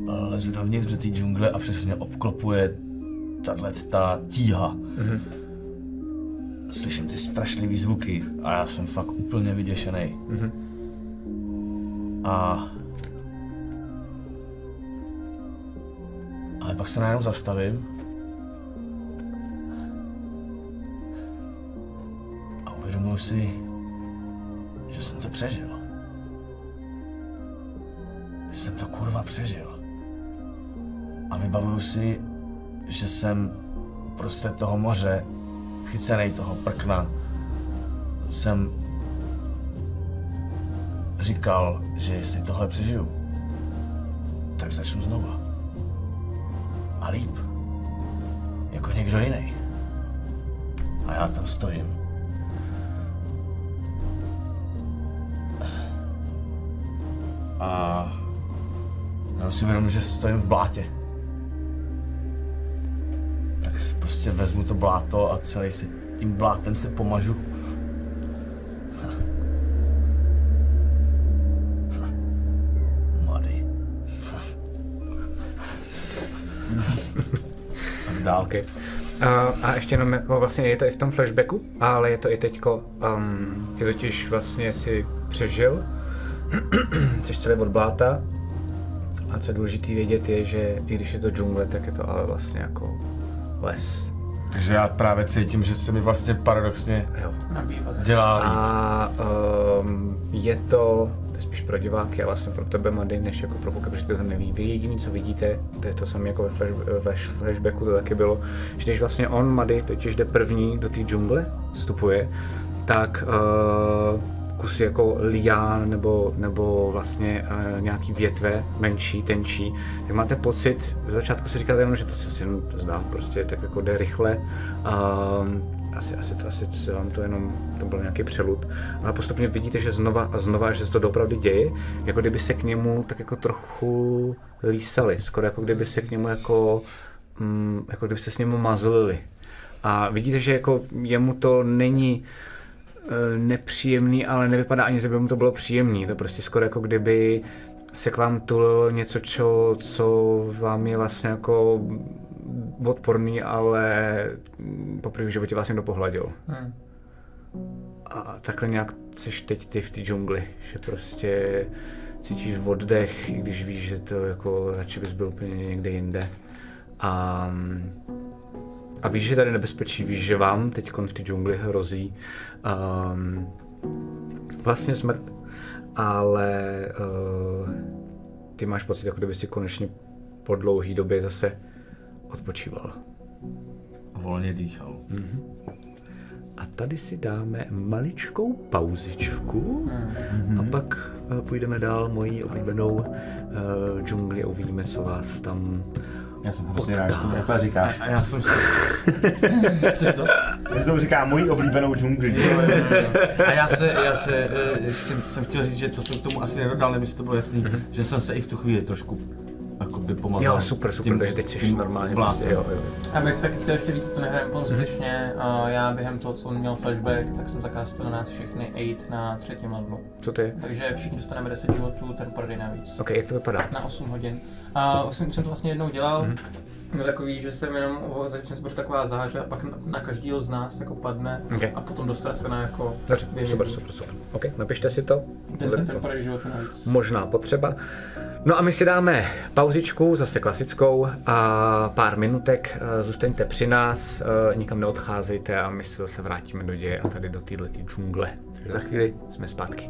Lezu dovnitř do té džungle a přesně obklopuje tahle ta tíha. Mm-hmm. Slyším ty strašlivý zvuky a já jsem fakt úplně vyděšený. Mm-hmm. A... Ale pak se najednou zastavím. A uvědomuji si, že jsem to přežil. Že jsem to kurva přežil. A vybavuju si, že jsem prostě toho moře, chycený toho prkna, jsem říkal, že jestli tohle přežiju, tak začnu znova. A líp. Jako někdo jiný. A já tam stojím. A já si uvědomím, že stojím v blátě. Tak si prostě vezmu to bláto a celý se tím blátem se pomažu. Mladý. Tak dál. Okay. A, a ještě jenom jako vlastně je to i v tom flashbacku, ale je to i teďko, um, ty totiž vlastně si přežil, jsi celý od bláta a co je důležité vědět je, že i když je to džungle, tak je to ale vlastně jako les. Takže já právě cítím, že se mi vlastně paradoxně Jo. Dělá líp. A um, je to, to je spíš pro diváky a vlastně pro tebe, Mady, než jako pro kluka, protože to neví. Vy jediný, co vidíte, to je to samé jako ve, flash, ve flashbacku to taky bylo, že když vlastně on, Mady, totiž jde první do té džungle, vstupuje, tak uh, kusy jako lián nebo, nebo vlastně uh, nějaký větve, menší, tenčí, tak máte pocit, v začátku si říkáte jenom, že to se jenom zdá, prostě tak jako jde rychle, um, asi, asi, to, asi se vám to jenom, to byl nějaký přelud, ale postupně vidíte, že znova a znova, že se to opravdu děje, jako kdyby se k němu tak jako trochu lísali, skoro jako kdyby se k němu jako, mm, jako kdyby se s němu mazlili. A vidíte, že jako jemu to není nepříjemný, ale nevypadá ani, že by mu to bylo příjemný. To prostě skoro jako kdyby se k vám tulilo něco, čo, co vám je vlastně jako odporný, ale poprvé v životě vlastně dopohladil. Hmm. A takhle nějak seš teď ty v té džungli, že prostě cítíš oddech, i když víš, že to jako radši bys byl úplně někde jinde. A, a víš, že tady nebezpečí, víš, že vám teď v té džungli hrozí um, vlastně smrt, ale uh, ty máš pocit, jako kdyby si konečně po dlouhé době zase odpočíval. Volně dýchal. A tady si dáme maličkou pauzičku a pak eh, půjdeme dál mojí oblíbenou uh, džungli a uvidíme, co vás tam... Já jsem hrozně rád, že to takhle říkáš. A já jsem se... Což to? Že to říká mojí oblíbenou džungli. A já se, já se, eh, ještě jsem chtěl říct, že to jsem k tomu asi nedodal, nevím, jestli to bylo jasný, že jsem se i v tu chvíli trošku jakoby pomazal. Jo, super, super, takže teď jsi normálně. Prostě, jo, jo. Já bych taky chtěl ještě říct, že to nehrajeme plnou zbytečně. A já během toho, co on měl flashback, tak jsem zakázal na nás všechny 8 na třetím levelu. Co to je? Takže všichni dostaneme 10 životů, ten prodej navíc. OK, jak to vypadá? Na 8 hodin. A jsem, jsem to vlastně jednou dělal. Byl takový, že jsem jenom začne zbořit taková záře a pak na, na každýho z nás jako padne Ok. a potom dostane se na jako Dobře, super, super, super. OK, napište si to. 10 Bude to ten prodej životů navíc. možná potřeba. No a my si dáme pauzičku, zase klasickou, a pár minutek, eh, zůstaňte při nás, eh, nikam neodcházejte a my se zase vrátíme do děje a tady do této džungle. Takže za chvíli jsme zpátky.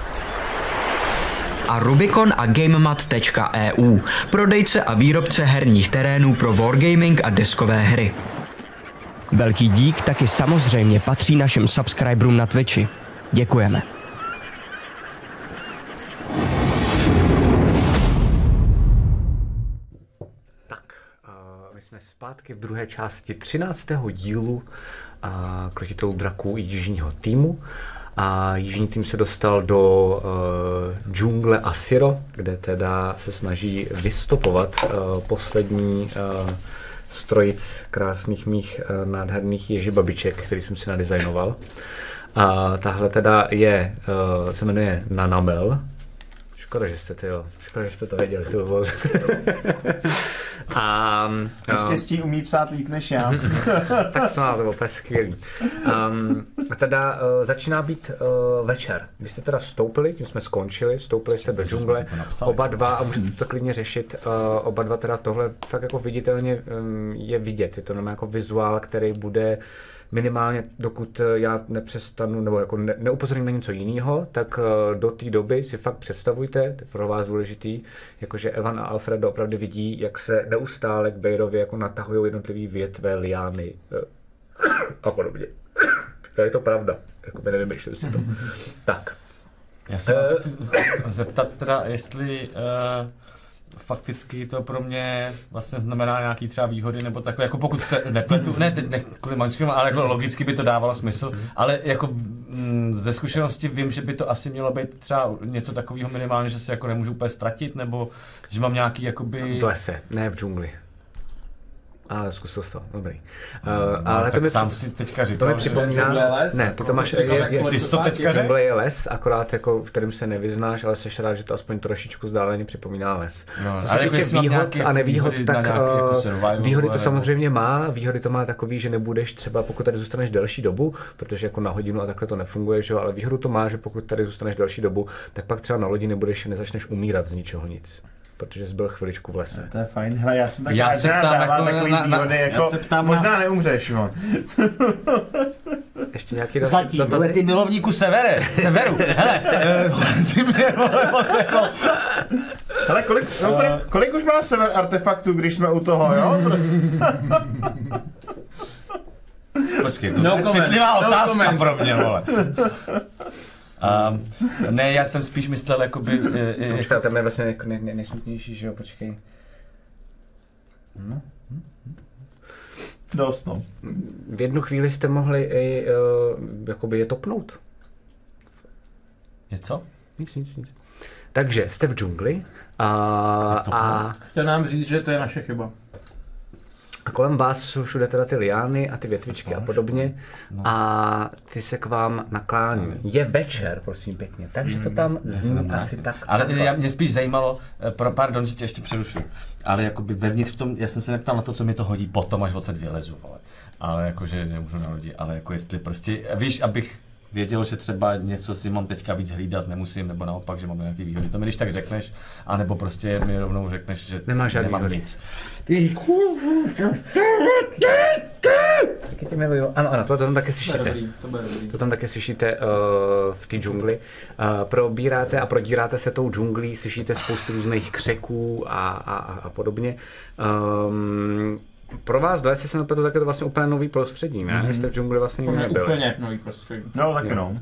a Rubicon a GameMat.eu, prodejce a výrobce herních terénů pro wargaming a deskové hry. Velký dík taky samozřejmě patří našim subscriberům na Twitchi. Děkujeme. Tak, a my jsme zpátky v druhé části 13. dílu a krotitelů draků jižního týmu. A jižní tým se dostal do uh, džungle Asiro, kde teda se snaží vystopovat uh, poslední uh, strojic krásných mých uh, nádherných ježibabiček, který jsem si nadizajnoval. A tahle teda je, uh, se jmenuje Nanamel. Škoda, že jste to, jo. Škoda, že jste to věděli, to bylo. a, uh, Naštěstí umí psát líp než já. tak to má, to úplně skvělý. Um, a teda uh, začíná být uh, večer. Vy jste teda vstoupili, tím jsme skončili, vstoupili jste do džungle, oba dva, a můžete to klidně řešit, uh, oba dva teda tohle tak jako viditelně um, je vidět, je to jenom jako vizuál, který bude minimálně, dokud eh, já nepřestanu, nebo jako ne, neupozorním na něco jiného, tak eh, do té doby si fakt představujte, to je pro vás důležitý, jakože Evan a Alfred opravdu vidí, jak se neustále k Bejrovi jako natahují jednotlivý větve, liány eh, a podobně. To je to pravda, jako by nevymýšleli si to. Tak, Já se to chci zeptat teda, jestli uh, fakticky to pro mě vlastně znamená nějaký třeba výhody, nebo takhle, jako pokud se nepletu, ne teď nech, kvůli mančkám, ale jako logicky by to dávalo smysl, ale jako mm, ze zkušenosti vím, že by to asi mělo být třeba něco takového minimálně, že se jako nemůžu úplně ztratit, nebo že mám nějaký jakoby... v lese, ne v džungli. Ale zkusil to, dobrý. Uh, ale ale tak to mi, sám si teďka to říkal, mi že- připomíná... je les? Ne, ty to máš... Jako je- les je- Ty jsi to teďka řekl? Je les, akorát jako, v kterém se nevyznáš, ale seš rád, že to aspoň trošičku vzdáleně připomíná les. No, Co se jako týče mám výhod a jako nevýhod, výhody tak nějaký jako eh, survival, výhody to samozřejmě má. Výhody to má takový, že nebudeš třeba, pokud tady zůstaneš delší dobu, protože jako na hodinu a takhle to nefunguje, že ale výhodu to má, že pokud tady zůstaneš delší dobu, tak pak třeba na lodi nebudeš, nezačneš umírat z ničeho nic. Protože jsi byl chviličku v lese. To je fajn. Hele, já jsem tak Já se ptám dává jako takový na- na- výhody, já jako se ptám možná na- neumřeš, jo. Ještě nějaký dotaz- Zatím, vole, dotazy? ty milovníku severe, severu, hele, eh, ty mě, vole, moc jako, Hele, kolik, no, kolik už má sever artefaktů, když jsme u toho, jo? počkej, to No je citlivá no otázka comment. pro mě, vole. Um, ne, já jsem spíš myslel, jakoby, eh, eh, Počkej, tam je vlastně nej, nej, nej, nejsmutnější, že jo, počkej. Dost, no. V jednu chvíli jste mohli i uh, jakoby je topnout. něco? Nic, nic, nic. Takže jste v džungli a, a, Chtěl nám říct, že to je naše chyba. A kolem vás jsou všude teda ty liány a ty větvičky a podobně a ty se k vám naklání. Je večer, prosím pěkně, takže to tam zní asi tak. Ale takhle. já, mě spíš zajímalo, eh, pro, pardon, že tě ještě přerušuju, ale jakoby vevnitř v tom, já jsem se neptal na to, co mi to hodí potom, až odsaď vylezu, vole. Ale jakože nemůžu na lodi, ale jako jestli prostě, víš, abych věděl, že třeba něco si mám teďka víc hlídat, nemusím, nebo naopak, že mám nějaký výhody. To mi když tak řekneš, anebo prostě mi rovnou řekneš, že Nemáš žádný nemám výhody. nic. Ty Taky tě miluju. Ano, ano, to tam bude slyšíte. dobrý, to tam také slyšíte uh, v té džungli. Uh, probíráte a prodíráte se tou džunglí, slyšíte spoustu různých křeků a, a, a, a podobně. Um, pro vás dle, jestli se nepletu, tak je to vlastně úplně nový prostředí, ne? Mm-hmm. Jste v džungli vlastně nikdy Úplně, nebyli. úplně nový prostředí. No, taky no.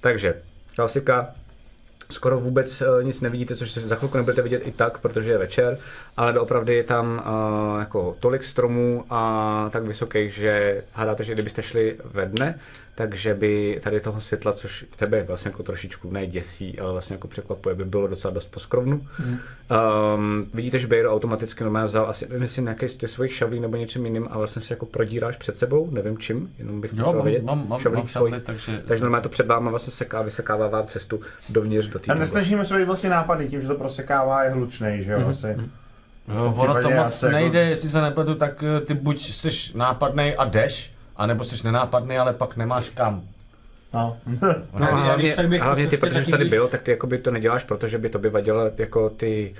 Takže, klasika, skoro vůbec uh, nic nevidíte, což se za chvilku nebudete vidět i tak, protože je večer, ale doopravdy je tam uh, jako tolik stromů a tak vysokých, že hádáte, že kdybyste šli ve dne, takže by tady toho světla, což tebe vlastně jako trošičku ne děsí, ale vlastně jako překvapuje, by bylo docela dost poskrovnu. Mm. Um, vidíte, že Bejro automaticky normálně vzal asi, nevím, jestli nějaký z těch svých šavlí nebo něčím jiným a vlastně si jako prodíráš před sebou, nevím čím, jenom bych Jo, mám, vědět. mám, mám, Šavlík mám šavli, takže... Takže normálně to před váma vlastně seká, vysekává vám cestu dovnitř do té A nesnažíme se být vlastně nápadný tím, že to prosekává, je hlučnej, že jo, asi. Jo, ono to moc jako- nejde, jestli se nepletu, tak eh, ty buď jsi nápadnej a jdeš, anebo jsi nenápadný, ale pak nemáš kam. No. No a já hlavně, když tak bych a hlavně po ty, protože jsi tady byl, tak ty jakoby to neděláš, protože by to by vadilo jako ty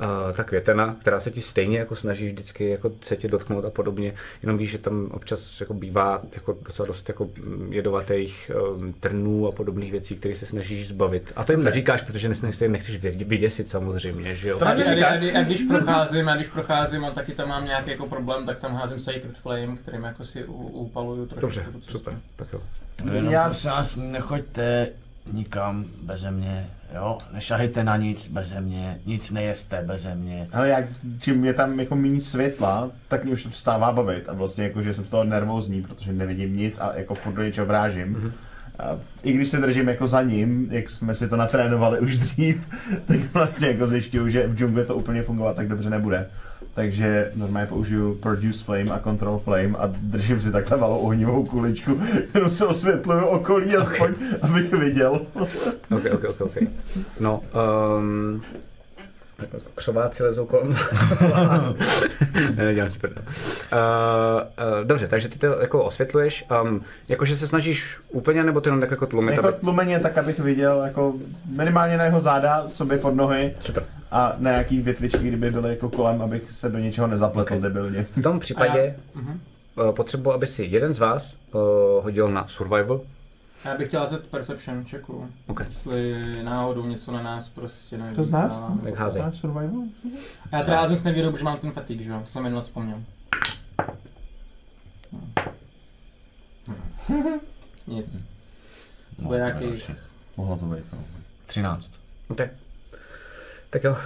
Uh, ta květena, která se ti stejně jako snaží vždycky jako se tě dotknout a podobně, jenom víš, že tam občas jako bývá jako docela dost jako jedovatých um, trnů a podobných věcí, které se snažíš zbavit. A to jim neříkáš, protože nechceš, nechceš vyděsit samozřejmě, že jo? To A, nevím, a, říkáš. a, když procházím, a když procházím a taky tam mám nějaký jako problém, tak tam házím Sacred Flame, kterým jako si u- upaluju trošku Dobře, tu cestu. super, tak jo. Já s- vás, nechoďte nikam beze mě, jo? Nešahejte na nic beze mě, nic nejeste beze mě. Ale jak, čím je tam jako méně světla, tak mě už to přestává bavit a vlastně jako, že jsem z toho nervózní, protože nevidím nic a jako furt do něčeho vrážím. Mm-hmm. A I když se držím jako za ním, jak jsme si to natrénovali už dřív, tak vlastně jako zjišťuju, že v džungli to úplně fungovat tak dobře nebude. Takže normálně použiju Produce Flame a Control Flame a držím si takhle malou ohnivou kuličku, kterou se osvětluju okolí aspoň, abych viděl. Ok, ok, ok, ok. No, um, křováci lezou kolem vás. ne, nedělám si prdel. Uh, uh, dobře, takže ty to jako osvětluješ. Um, jakože se snažíš úplně, nebo ty jenom tak jako tlumit, Jako aby... tlumeně, tak abych viděl jako minimálně na jeho záda, sobě pod nohy Super. a na jaký větvičky, kdyby byly jako kolem, abych se do něčeho nezapletl Ok. debilně. V tom případě Mhm. uh, potřebuji, aby si jeden z vás uh, hodil na survival. Já bych chtěl hazet Perception checku. Ok. Jestli náhodou něco na nás prostě nevím. To z nás? Tak házej. Na survival? Já teda házím s nevědou, protože mám ten fatigue, že jo? To jsem jen vzpomněl. Nic. No, Bude to je nějaký-. Mohlo to být, no. 13. Okay. Tak jo.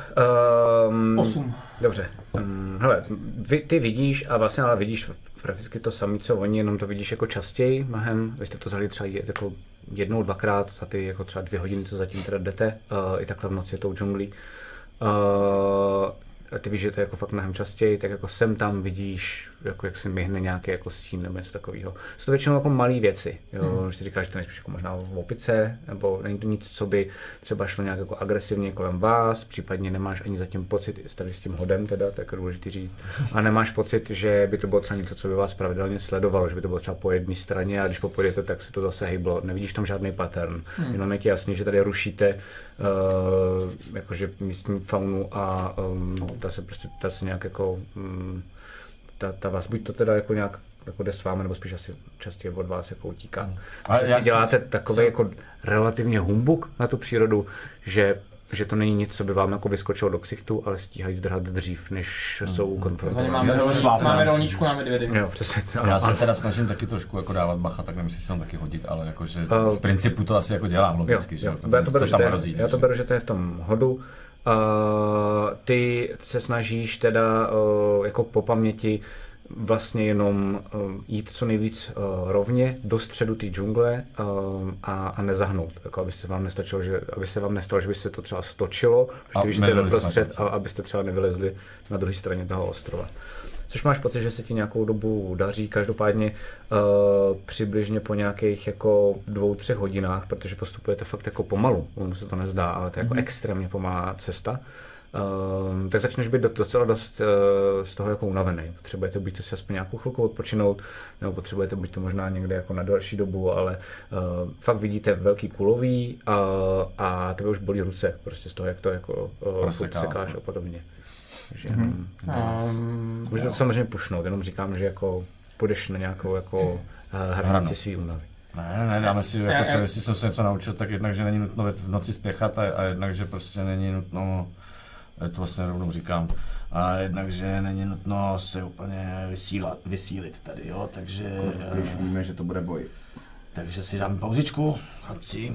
Um, 8. Dobře. Um, hele, vy, ty vidíš a vlastně ale vidíš prakticky to samé, co oni, jenom to vidíš jako častěji mnohem. Vy jste to vzali třeba jako jednou, dvakrát za ty jako třeba dvě hodiny, co zatím teda jdete, uh, i takhle v noci tou džunglí. Uh, a ty víš, že to je jako fakt mnohem častěji, tak jako sem tam vidíš, jako jak si myhne nějaký jako stín nebo něco takového. Jsou to většinou jako malé věci, jo, mm. že říkáš, že to nejspíš jako možná v opice, nebo není to nic, co by třeba šlo nějak jako agresivně kolem vás, případně nemáš ani zatím pocit, tady s tím hodem teda, tak je důležité říct, a nemáš pocit, že by to bylo třeba něco, co by vás pravidelně sledovalo, že by to bylo třeba po jedné straně a když popojdete, tak se to zase hejblo. Nevidíš tam žádný pattern, mm. jenom je ti jasný, že tady rušíte uh, jakože místní faunu a um, ta se prostě, ta se nějak jako, um, ta, ta vás buď to teda jako nějak jako jde s vámi, nebo spíš asi častěji od vás jako utíká. Ale Ale já já děláte takový jako relativně humbuk na tu přírodu, že že to není nic, co by vám jako vyskočilo do ksichtu, ale stíhají zdrhat dřív, než jsou Za ně konfrontovaní. máme, máme rolničku na medvědy. Jo, přesně. Já se teda snažím taky trošku jako dávat bacha, tak nevím, jestli si mám taky hodit, ale jakože Uh, z principu to asi jako dělám Jo, logicky, že jo. jo, Já to beru, že tam hrozí. já to beru, že to je v tom hodu. Uh, ty se snažíš teda uh, jako po paměti vlastně jenom uh, jít co nejvíc uh, rovně do středu té džungle uh, a, a nezahnout, jako aby se vám nestačilo, že, aby se vám nestalo, že by se to třeba stočilo, A že jste to, a abyste třeba nevylezli na druhé straně toho ostrova. Což máš pocit, že se ti nějakou dobu daří, každopádně uh, přibližně po nějakých jako dvou, třech hodinách, protože postupujete fakt jako pomalu, ono se to nezdá, ale to je jako mm-hmm. extrémně pomalá cesta, uh, tak začneš být do- docela dost uh, z toho jako unavený. Potřebujete být si aspoň nějakou chvilku odpočinout, nebo potřebujete být to možná někde jako na delší dobu, ale uh, fakt vidíte velký kulový uh, a tebe už bolí ruce, prostě z toho, jak to jako uh, sekáš a podobně. Takže mm-hmm. Um, Můžu to samozřejmě pušnout, jenom říkám, že jako půjdeš na nějakou jako uh, hranici svý únavy. Ne, ne, ne, dáme si, Já- jako to, jestli jsem se něco naučil, tak jednak, že není nutno v noci spěchat a, a jednak, že prostě není nutno, to vlastně rovnou říkám, a jednak, že není nutno se úplně vysílat, vysílit tady, jo, takže, Když eh, víme, že to bude boj. takže si dáme pauzičku, chlapci.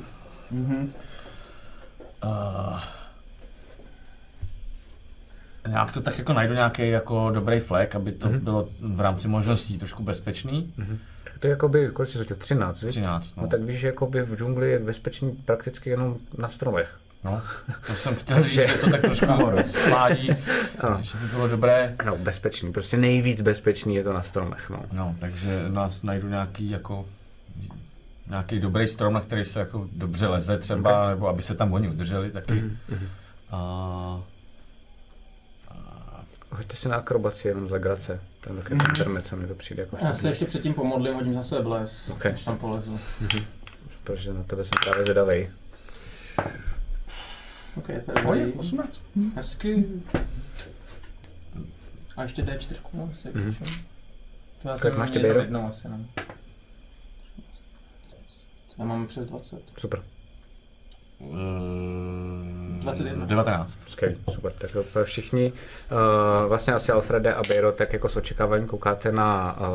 Mhm. Uh, nějak to tak jako najdu nějaký jako dobrý flek, aby to mm-hmm. bylo v rámci možností trošku bezpečný. Mm-hmm. to je jakoby, kolik jsi říkal, 13, viď? 13, no. No tak víš, že jakoby v džungli je bezpečný prakticky jenom na stromech. no. To jsem chtěl říct, že to tak trošku svádí, Ano. že by bylo dobré. No, bezpečný, prostě nejvíc bezpečný je to na stromech, no. No, takže nás najdu nějaký jako nějaký dobrý strom, na který se jako dobře leze třeba, okay. nebo aby se tam oni udrželi taky. Mm-hmm. A, Hoďte si na akrobaci jenom za grace. To je takový internet, co mi to přijde jako Já se ještě předtím pomodlím, hodím za sebe bles, Ok. než tam polezu. Protože na tebe jsem právě zvědavej. Ok, tady je 18. hezky. A ještě D4, no, asi Mhm. mm-hmm. To já Kolik jsem máš ty, jednou asi, no. Já mám přes 20. Super, 21. 19. skvělý, super. Tak to všichni, uh, vlastně asi Alfrede a Bejro, tak jako s očekáváním koukáte na, uh,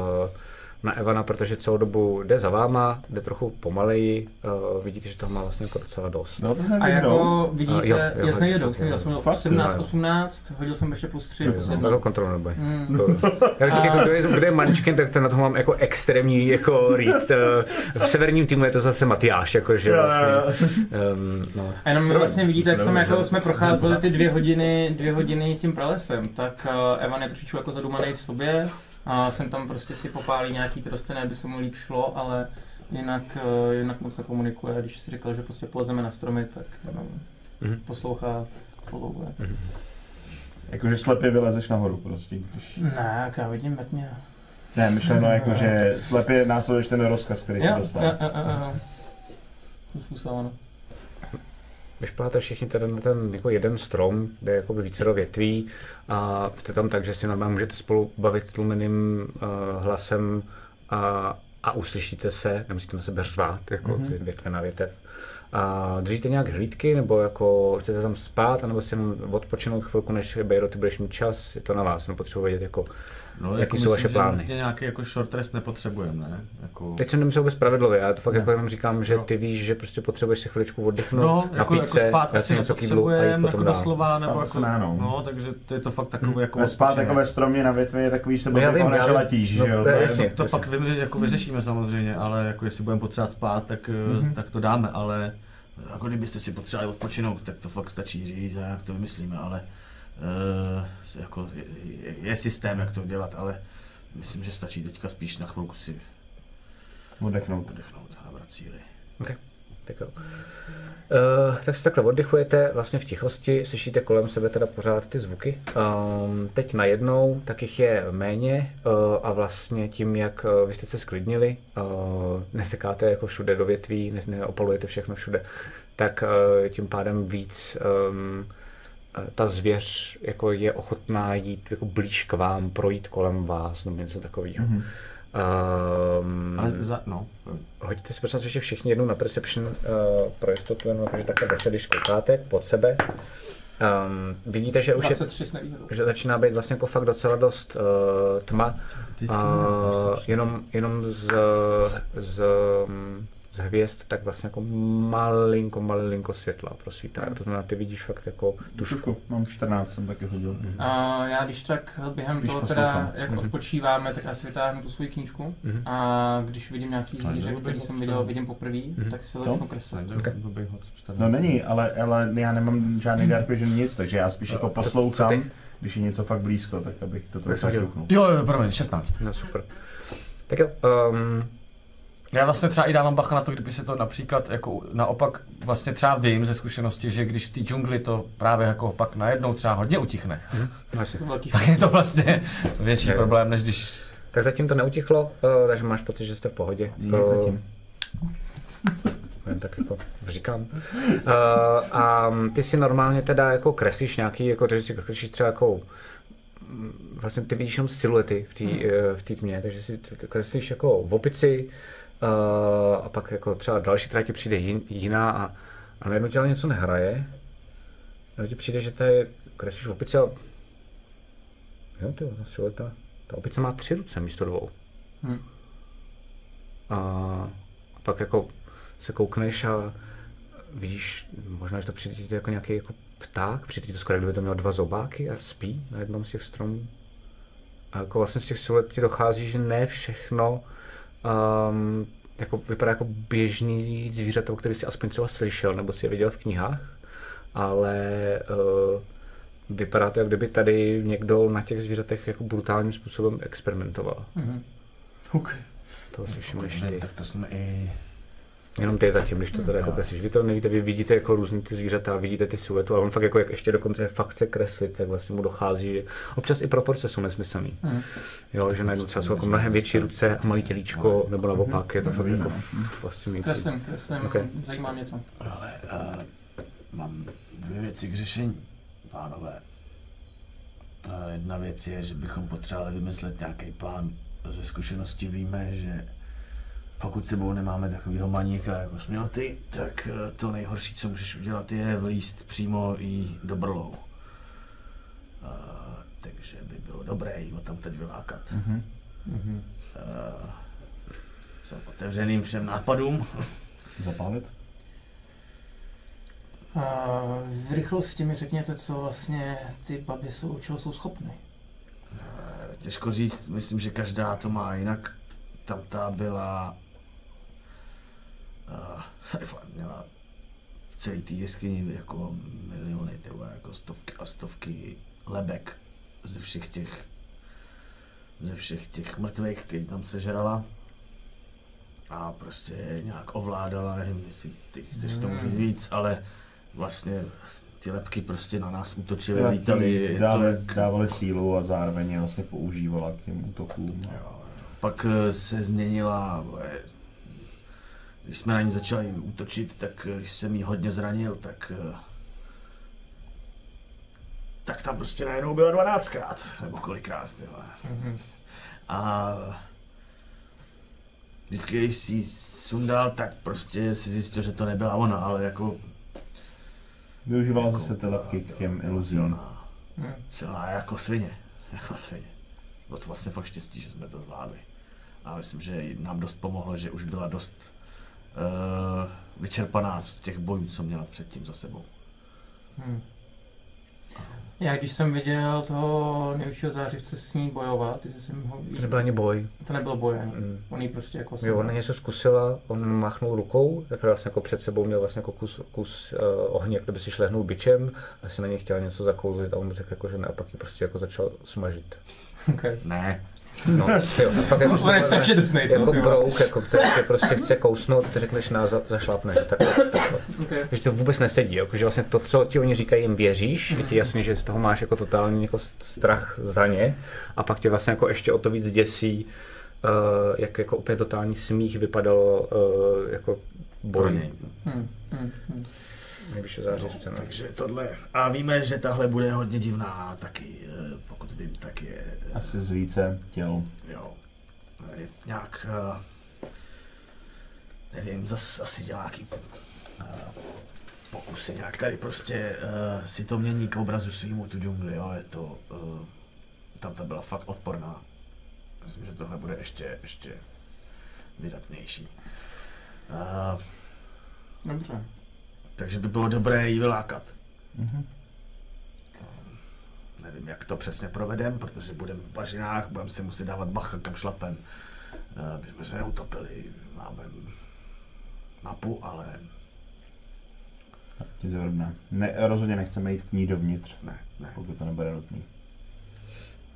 na Evana, protože celou dobu jde za váma, jde trochu pomaleji, uh, vidíte, že toho má vlastně jako docela dost. Bylo to A jako vidíte, A jo, jo, jasně jo, jedou, jo, jasně jedou, jsem měl 17, Jo, jo. 18, hodil jsem ještě plus 3, plus No, 1. tak kontrolu neboj. Hmm. To- Já vždycky, jako, kdo, je, je mančkin, tak ten na to mám jako extrémní jako read. Eh, V severním týmu je to zase Matyáš, jakože vlastně, um, no. A jenom vlastně vidíte, jak se jsem jako jsme procházeli ty dvě hodiny, dvě hodiny tím pralesem, tak uh, Evan je trošičku jako zadumaný v sobě a jsem tam prostě si popálí nějaký ty rostliny, aby se mu líp šlo, ale jinak, uh, jinak moc nekomunikuje. Když si říkal, že prostě polezeme na stromy, tak jenom Mhm. poslouchá, followuje. Jakože slepě vylezeš nahoru prostě. Když... Ne, jak já vidím metně. Ne, myšleno jako, že slepě následuješ ten rozkaz, který se Jo, dostal. jo, jo, jo, jo. To způsob, ano. Vyšplháte všichni tady na ten jako jeden strom, kde je jako více větví a jste tam tak, že si normálně můžete spolu bavit tlumeným uh, hlasem a, a uslyšíte se, nemusíte na sebe řvát, jako mm-hmm. ty větve na větev. A držíte nějak hlídky, nebo jako chcete tam spát, anebo si jenom odpočinout chvilku, než Bejro, ty budeš mít čas, je to na vás, nepotřebuji vědět, jako, No, Jaký jsou vaše plány? Že nějaký jako short rest nepotřebujeme, ne? Jako... Teď jsem nemyslel vůbec spravedlivě, já to fakt jako jenom říkám, že ty víš, že prostě potřebuješ si chviličku oddechnout, No, jako, napít jako se, spát asi nepotřebujeme, jako doslova, Spát nebo jako, ne, no. no, takže to je to fakt takový jako spát jako ve stromě na větvi je takový, že se vím, jako No, že jo? to pak jako vyřešíme samozřejmě, ale jako jestli budeme potřebovat spát, tak, mm-hmm. tak to dáme, ale jako kdybyste si potřebovali odpočinout, tak to fakt stačí říct a jak to vymyslíme, ale uh, jako je, je, je, systém, jak to dělat, ale myslím, že stačí teďka spíš na chvilku si Oddechnout. odechnout a nabrat síly. Okay. Tak jo. Uh, tak si takhle oddechujete vlastně v tichosti, slyšíte kolem sebe teda pořád ty zvuky. Um, teď najednou, tak jich je méně uh, a vlastně tím, jak uh, vy jste se sklidnili, uh, nesekáte jako všude do větví, ne, neopalujete všechno všude, tak uh, tím pádem víc um, ta zvěř jako je ochotná jít jako blíž k vám, projít kolem vás nebo něco takového. Mm-hmm. Um, Ale za, no, Hoďte si prosím ještě všichni jednou na Perception uh, pro jistotu, jenom protože takhle večer, když koukáte pod sebe, um, vidíte, že už je, 23 s nevýhodou. že začíná být vlastně jako fakt docela dost uh, tma. Uh, jenom, jenom z, z, um, z hvězd tak vlastně jako malinko, malinko světla prosvítá. To znamená, ty vidíš fakt jako tušku. Tušku, mám 14, jsem taky hodil. A já když tak během Spíš toho teda, poslouchám. jak Mhm. odpočíváme, tak já si vytáhnu tu svoji knížku Mhm. a když vidím nějaký zvíře, který jsem viděl, vidím poprvé, Mhm. tak si Co? začnu kreslit. Okay. No není, ale, ale já nemám žádný Dark Vision nic, takže já spíš jako poslouchám, když je něco fakt blízko, tak abych to trochu. Jo, jo, promiň, 16. No super. Tak jo, um, Já vlastně třeba i dávám bacha na to, kdyby se to například jako naopak vlastně třeba vím ze zkušenosti, že když v té džungli to právě jako pak najednou třeba hodně utichne, vlastně. To je velký tak je to vlastně větší problém, než když Tak zatím to neutichlo, uh, takže máš pocit, že jste v pohodě. Jak Eh, zatím? jen tak jako říkám. Uh, a ty si normálně teda jako kreslíš nějaký, jako že si kreslíš třeba jako mm, vlastně ty vidíš jenom siluety v té eh, v tmě, takže si kreslíš jako v opici uh, a pak jako třeba další teda ti přijde jin, jiná a, a najednou ale něco nehraje. A ti přijde, že to je, kreslíš v opici a jo, ty ta silueta, ta opice má tři ruce místo dvou. Hm. A, a pak jako se koukneš a vidíš, možná, že to přijde jako nějaký jako pták, přijde ti to skoro, kdyby to měl dva zobáky a spí na jednom z těch stromů. A jako vlastně z těch siluet ti dochází, že ne všechno um, jako, vypadá jako běžný zvířata, o kterých si aspoň třeba slyšel, nebo si je viděl v knihách, ale uh, vypadá to, jak kdyby tady někdo na těch zvířatech jako brutálním způsobem experimentoval. Mhm. Okay. To si všimneš ty. tak to jsme i... Jenom ty zatím, když to teda jako kreslíš. Vy to nevíte, vy vidíte jako různý ty zvířata, vidíte ty siluetu, ale on fakt jako jak ještě dokonce fakt chce kreslit, tak vlastně mu dochází, že občas i proporce jsou nesmyslný. Mhm. Jo, že najednou třeba jsou jako mnohem větší ruce a malý tělíčko, nebo naopak, je to fakt jako fascinující. Kreslím, kreslím, Ok. zajímá mě to. Ale uh, mám dvě věci k řešení, pánové. Uh, jedna věc je, že bychom potřebovali vymyslet nějaký plán. Ze zkušenosti víme, že pokud sebou nemáme takového maníka, jako jsi měl ty, tak uh, to nejhorší, co můžeš udělat, je vlíst přímo i do brlou. Uh, takže by bylo dobré ji o tam teď vylákat. Mhm. Mhm. Uh, jsem otevřeným všem nápadům. Zapálit? A v rychlosti mi řekněte, co vlastně ty baby jsou, čeho jsou schopny. Eh, Těžko říct, myslím, že každá to má jinak. Tam ta byla... Uh, měla v celé té jeskyni jako miliony, ty vole, jako stovky a stovky lebek ze všech těch ze všech těch mrtvých, který tam sežrala. A prostě nějak ovládala, nevím, jestli ty chceš k tomu říct víc, ale vlastně ty lepky prostě na nás útočily, Tyhle lítali. ty je to jak- dávali sílu a zároveň je vlastně používala k těm útokům. Jo, Pak eh, se změnila, eh, když jsme na ní začali útočit, tak eh, když jsem jí hodně zranil, tak eh, tak tam prostě najednou byla 12krát, nebo kolikrát, ty vole. Mhm. A vždycky, když si sundal, tak prostě si zjistil, že to nebyla ona, ale jako... Využívala zase ty lepky k těm iluzím. Silná, Mhm. silná jako svině, jako svině. Bylo to vlastně fakt štěstí, že jsme to zvládli. A myslím, že nám dost pomohlo, že už byla dost vyčerpaná z těch bojů, co měla předtím za sebou. Hmm. Já když jsem viděl toho nejvyššího zářivce s ní bojovat, ty jsi ho To nebyl ani boj. to nebyl boj ani. Mm. On jí prostě jako Jo, ona něco zkusila, on machnul rukou, tak vlastně jako před sebou měl vlastně jako kus, kus uh, ohně, jak kdyby si šlehnul bičem, asi na něj chtěl něco zakouzlit a on řekl jako, že ne, a pak ji prostě jako začal smažit. Okay. Ne, No, jo, a pak jako, On je strašně drsnej, co? jako brouk, jako který tě prostě chce kousnout, ty řekneš na za, zašlapne, že takhle. Okay. Takže to vůbec nesedí, jako, že vlastně to, co ti oni říkají, jim věříš, je ti jasný, že z toho máš jako totální jako strach za ně a pak tě vlastně jako ještě o to víc děsí, uh, jak jako úplně totální smích vypadalo uh, jako boj. něj. Hmm. Hmm. Hmm. Nejvyšší zářivce, no. Takže tohle. A víme, že tahle bude hodně divná taky, eh, pokud vím, tak je... eh, Asi z více těl. Jo. Je nějak... Uh, nevím, zas asi dělá nějaký uh, pokusy nějak tady prostě uh, si to mění k obrazu svýmu tu džungli, jo, je to... Uh, tam ta byla fakt odporná. Myslím, že tohle bude ještě, ještě vydatnější. Uh, Dobře. takže by bylo dobré ji vylákat. Mhm. Nevím, jak to přesně provedem, protože budeme v bažinách, budeme si muset dávat bacha, kam šlapem. Eh, Aby jsme se neutopili. Máme mapu, ale Ti zrovna. Ne, rozhodně nechceme jít k ní dovnitř, ne, ne. pokud to nebude nutný.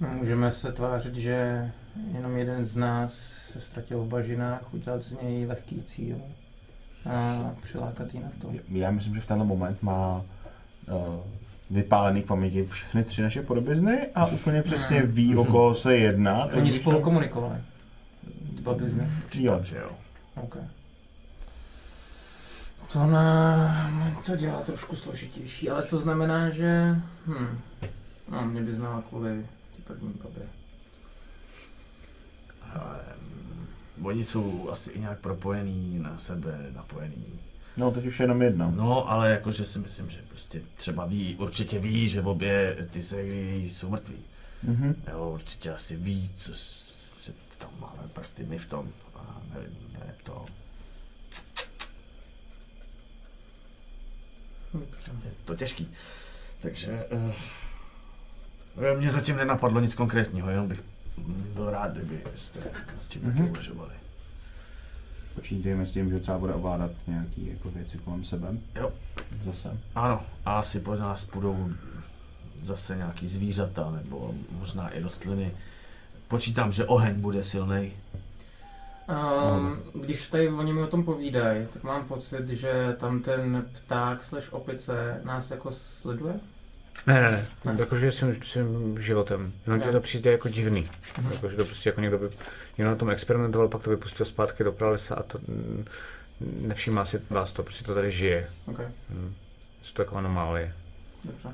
Můžeme se tvářit, že jenom jeden z nás se ztratil v bažinách, udělat z něj lehký cíl a přilákat ji na to. Já myslím, že v tenhle moment má uh, vypálený k paměti všechny tři naše podobizny a úplně přesně ví, o koho se jedná. Oni když spolu komunikovali. Ty babizny. Jo. Že jo. OK. To na... to dělá trošku složitější, ale to znamená, že... Hm. No, mě by znala kvůli ty první babě. Mm, oni jsou asi i nějak propojený na sebe, napojený. No, teď už jenom jedna. No, ale jakože si myslím, že prostě třeba ví, určitě ví, že obě ty se jsou mrtví. Mhm. Jo, určitě asi ví, co, s- že tam máme prsty my v tom. A nevím, ne, to je to těžký. Takže uh, mě zatím nenapadlo nic konkrétního, jenom bych byl rád, kdyby jste nad tím taky Mhm. uvažovali. Počítejme s tím, že třeba bude ovládat nějaký jako věci kolem sebe. Jo. Zase. Ano, a asi po nás budou zase nějaký zvířata, nebo možná i rostliny. Počítám, že oheň bude silný. Um, když tady oni mi o tom povídají, tak mám pocit, že tam ten pták slash opice nás jako sleduje. Ne, ne, ne. Ne. Jakože jsem svým životem. Jenom to přijde jako divný. Mhm. Jakože to prostě jako někdo by jenom na tom experimentoval, pak to vypustil zpátky do pralesa a to nevšímá si vás to, prostě to tady žije. Okay. Hmm. Jsou to jako anomálie. Dobře.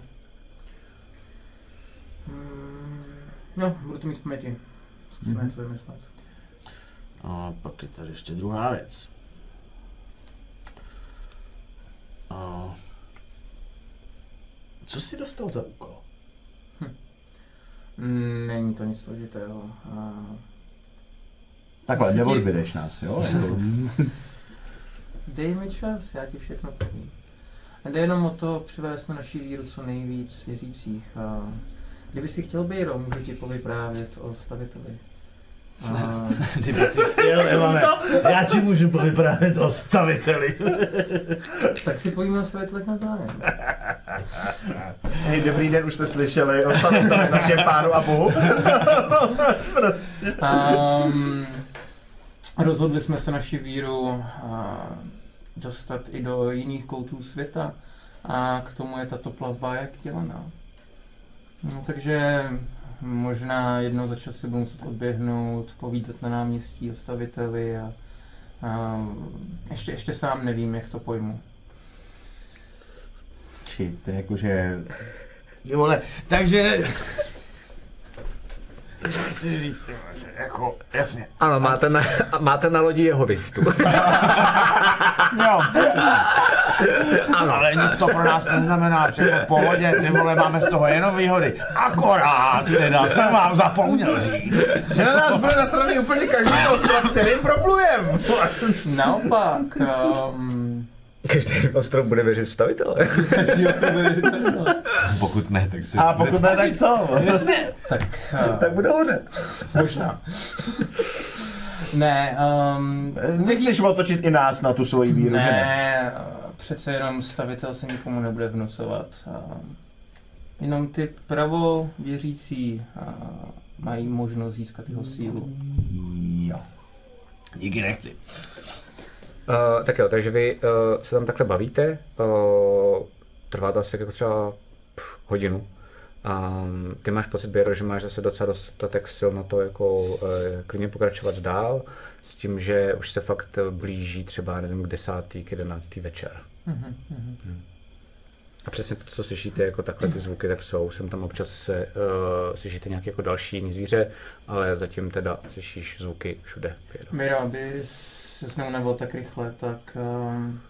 Hmm, no, budu to mít v paměti. Zkusíme Mhm. něco vymyslet. A pak je tady ještě druhá věc. A... Co jsi dostal za úkol? Mm, Není to nic složitého. A Takhle, Díky. neodbydeš nás, jo? Jako, dej mi čas, já ti všechno povím. A jde jenom o to přivést na naši víru co nejvíc věřících. A kdyby si chtěl Bejro, můžu ti povyprávět o staviteli. A Kdyby jsi chtěl, Evane, já ti můžu povyprávět o staviteli. tak si povíme o stavitelech na zájem. Hej, dobrý den, už jste slyšeli o staviteli našem pánu a bohu. Um, rozhodli jsme se naši víru dostat i do jiných koutů světa a k tomu je tato plavba jak dělaná. No, takže možná jednou za čas si budu muset odběhnout, povídat na náměstí o staviteli a, a ještě, ještě sám nevím, jak to pojmu. Počkej, to je jako, že... Jo, vole, takže... Takže chci říct, že jako, jasně. Ano, máte na, máte na lodi jeho vistu. Jo, Ano, ale nic to pro nás neznamená, že v pohodě, ty vole, máme z toho jenom výhody. Akorát, teda, jsem vám zapomněl říct. že na nás bude nasraný úplně každý ostrov, kterým proplujem. Naopak, um, Každý ostrov bude věřit stavitele. Pokud ne, tak si... A pokud ne, tak co? tak, uh, tak bude hoře. možná. Ne, um, Nechceš otočit i nás na tu svoji víru, že ne? Ne, přece jenom stavitel se nikomu nebude vnucovat. A Jenom ty pravověřící a, mají možnost získat jeho sílu. Jo. Díky nechci. Uh, tak jo, takže vy uh, se tam takhle bavíte. Uh, trvá to asi tak jako třeba pff, hodinu. Um, ty máš pocit, Běro, že máš zase docela dostatek sil na to jako uh, klidně pokračovat dál, s tím, že už se fakt blíží třeba, nevím, k desátý, k jedenáctý večer. Mhm, mhm. A přesně to, co slyšíte, jako takhle ty zvuky, tak jsou. Sem tam občas se uh, slyšíte nějaké jako další jiný zvíře, ale zatím teda slyšíš zvuky všude. Běro. Miro, aby se neunabil tak rychle, tak um,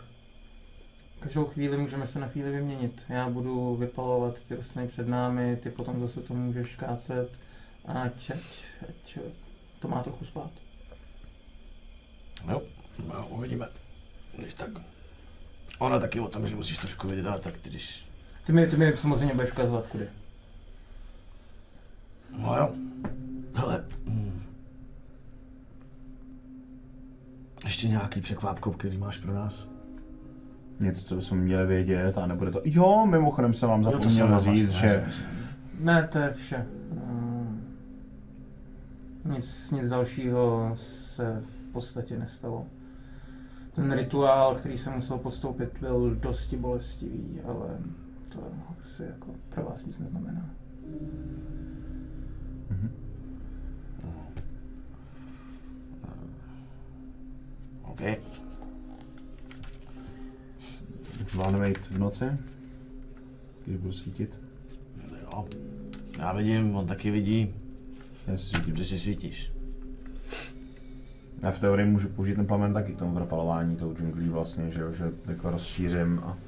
každou chvíli můžeme se na chvíli vyměnit. Já budu vypalovat ty rostliny před námi, ty potom zase to můžeš kácet, ať, ať, ať to má trochu spát. Jo, no, uvidíme. Když tak. Ona taky o tom, že musíš trošku vědět, ale tak ty když... Ty mi, ty mi samozřejmě budeš ukazovat kudy. No jo. Hele. hm. Ještě nějaký překvápkou, který máš pro nás? Něco, co bychom měli vědět a nebude to... Jo, mimochodem jsem vám zapomněl vám říct, vlastně že... Ne, to je vše. Mm, Nic, nic dalšího se v podstatě nestalo. Ten rituál, který jsem musel podstoupit, byl dosti bolestivý, ale to asi jako pro vás nic neznamená. OK. Zvládneme jít v noci? Když budu svítit? Jo. Já vidím, on taky vidí. Já si svítím. Ty si svítíš. Já v teorii můžu použít ten plamen taky k tomu propalování tou džunglí vlastně, že jo, že jako rozšířím a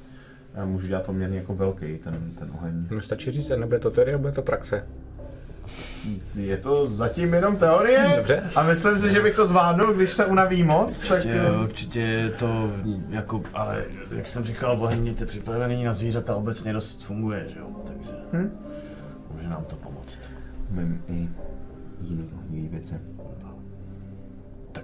já můžu dělat poměrně jako velký ten, ten oheň. No stačí říct, nebude to teorie, bude to praxe. Je to zatím jenom teorie Dobře. a myslím si, že bych to zvládnul, když se unaví moc, tak... Určitě, určitě je to jako, ale jak jsem říkal, oheň mějte připravený na zvířata obecně dost funguje, že jo, takže Hm? může nám to pomoct. Umím i jiný ohnivý věci. Tak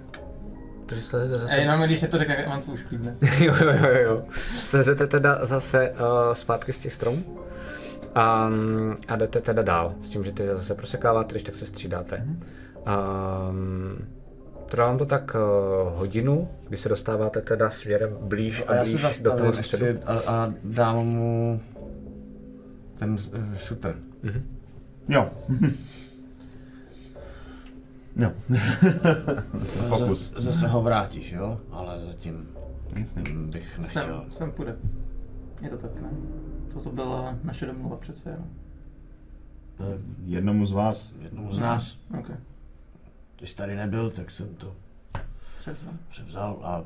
Takže slezete A zase... jenom když je to řekne, mám svůj šklídne. jo, jo, jo, jo. Slezete teda zase uh, zpátky z těch stromů a, a jdete teda dál. S tím, že ty zase prosekáváte, když tak se střídáte. Um, trvá vám to tak uh, hodinu, kdy se dostáváte teda směrem blíž A a já se blíž do toho středu. ještě a, a dám mu ten uh, shooter. Jo. jo. Fokus. Z, zase ho vrátíš, jo? Ale zatím Jasně. bych nechtěl. Sem, sem půjde. Je to tak, ne? Toto byla naše domluva přece jenom. Eh, Jednomu z vás. Jednomu z nás, OK. když tady nebyl, tak jsem to Přesně. převzal a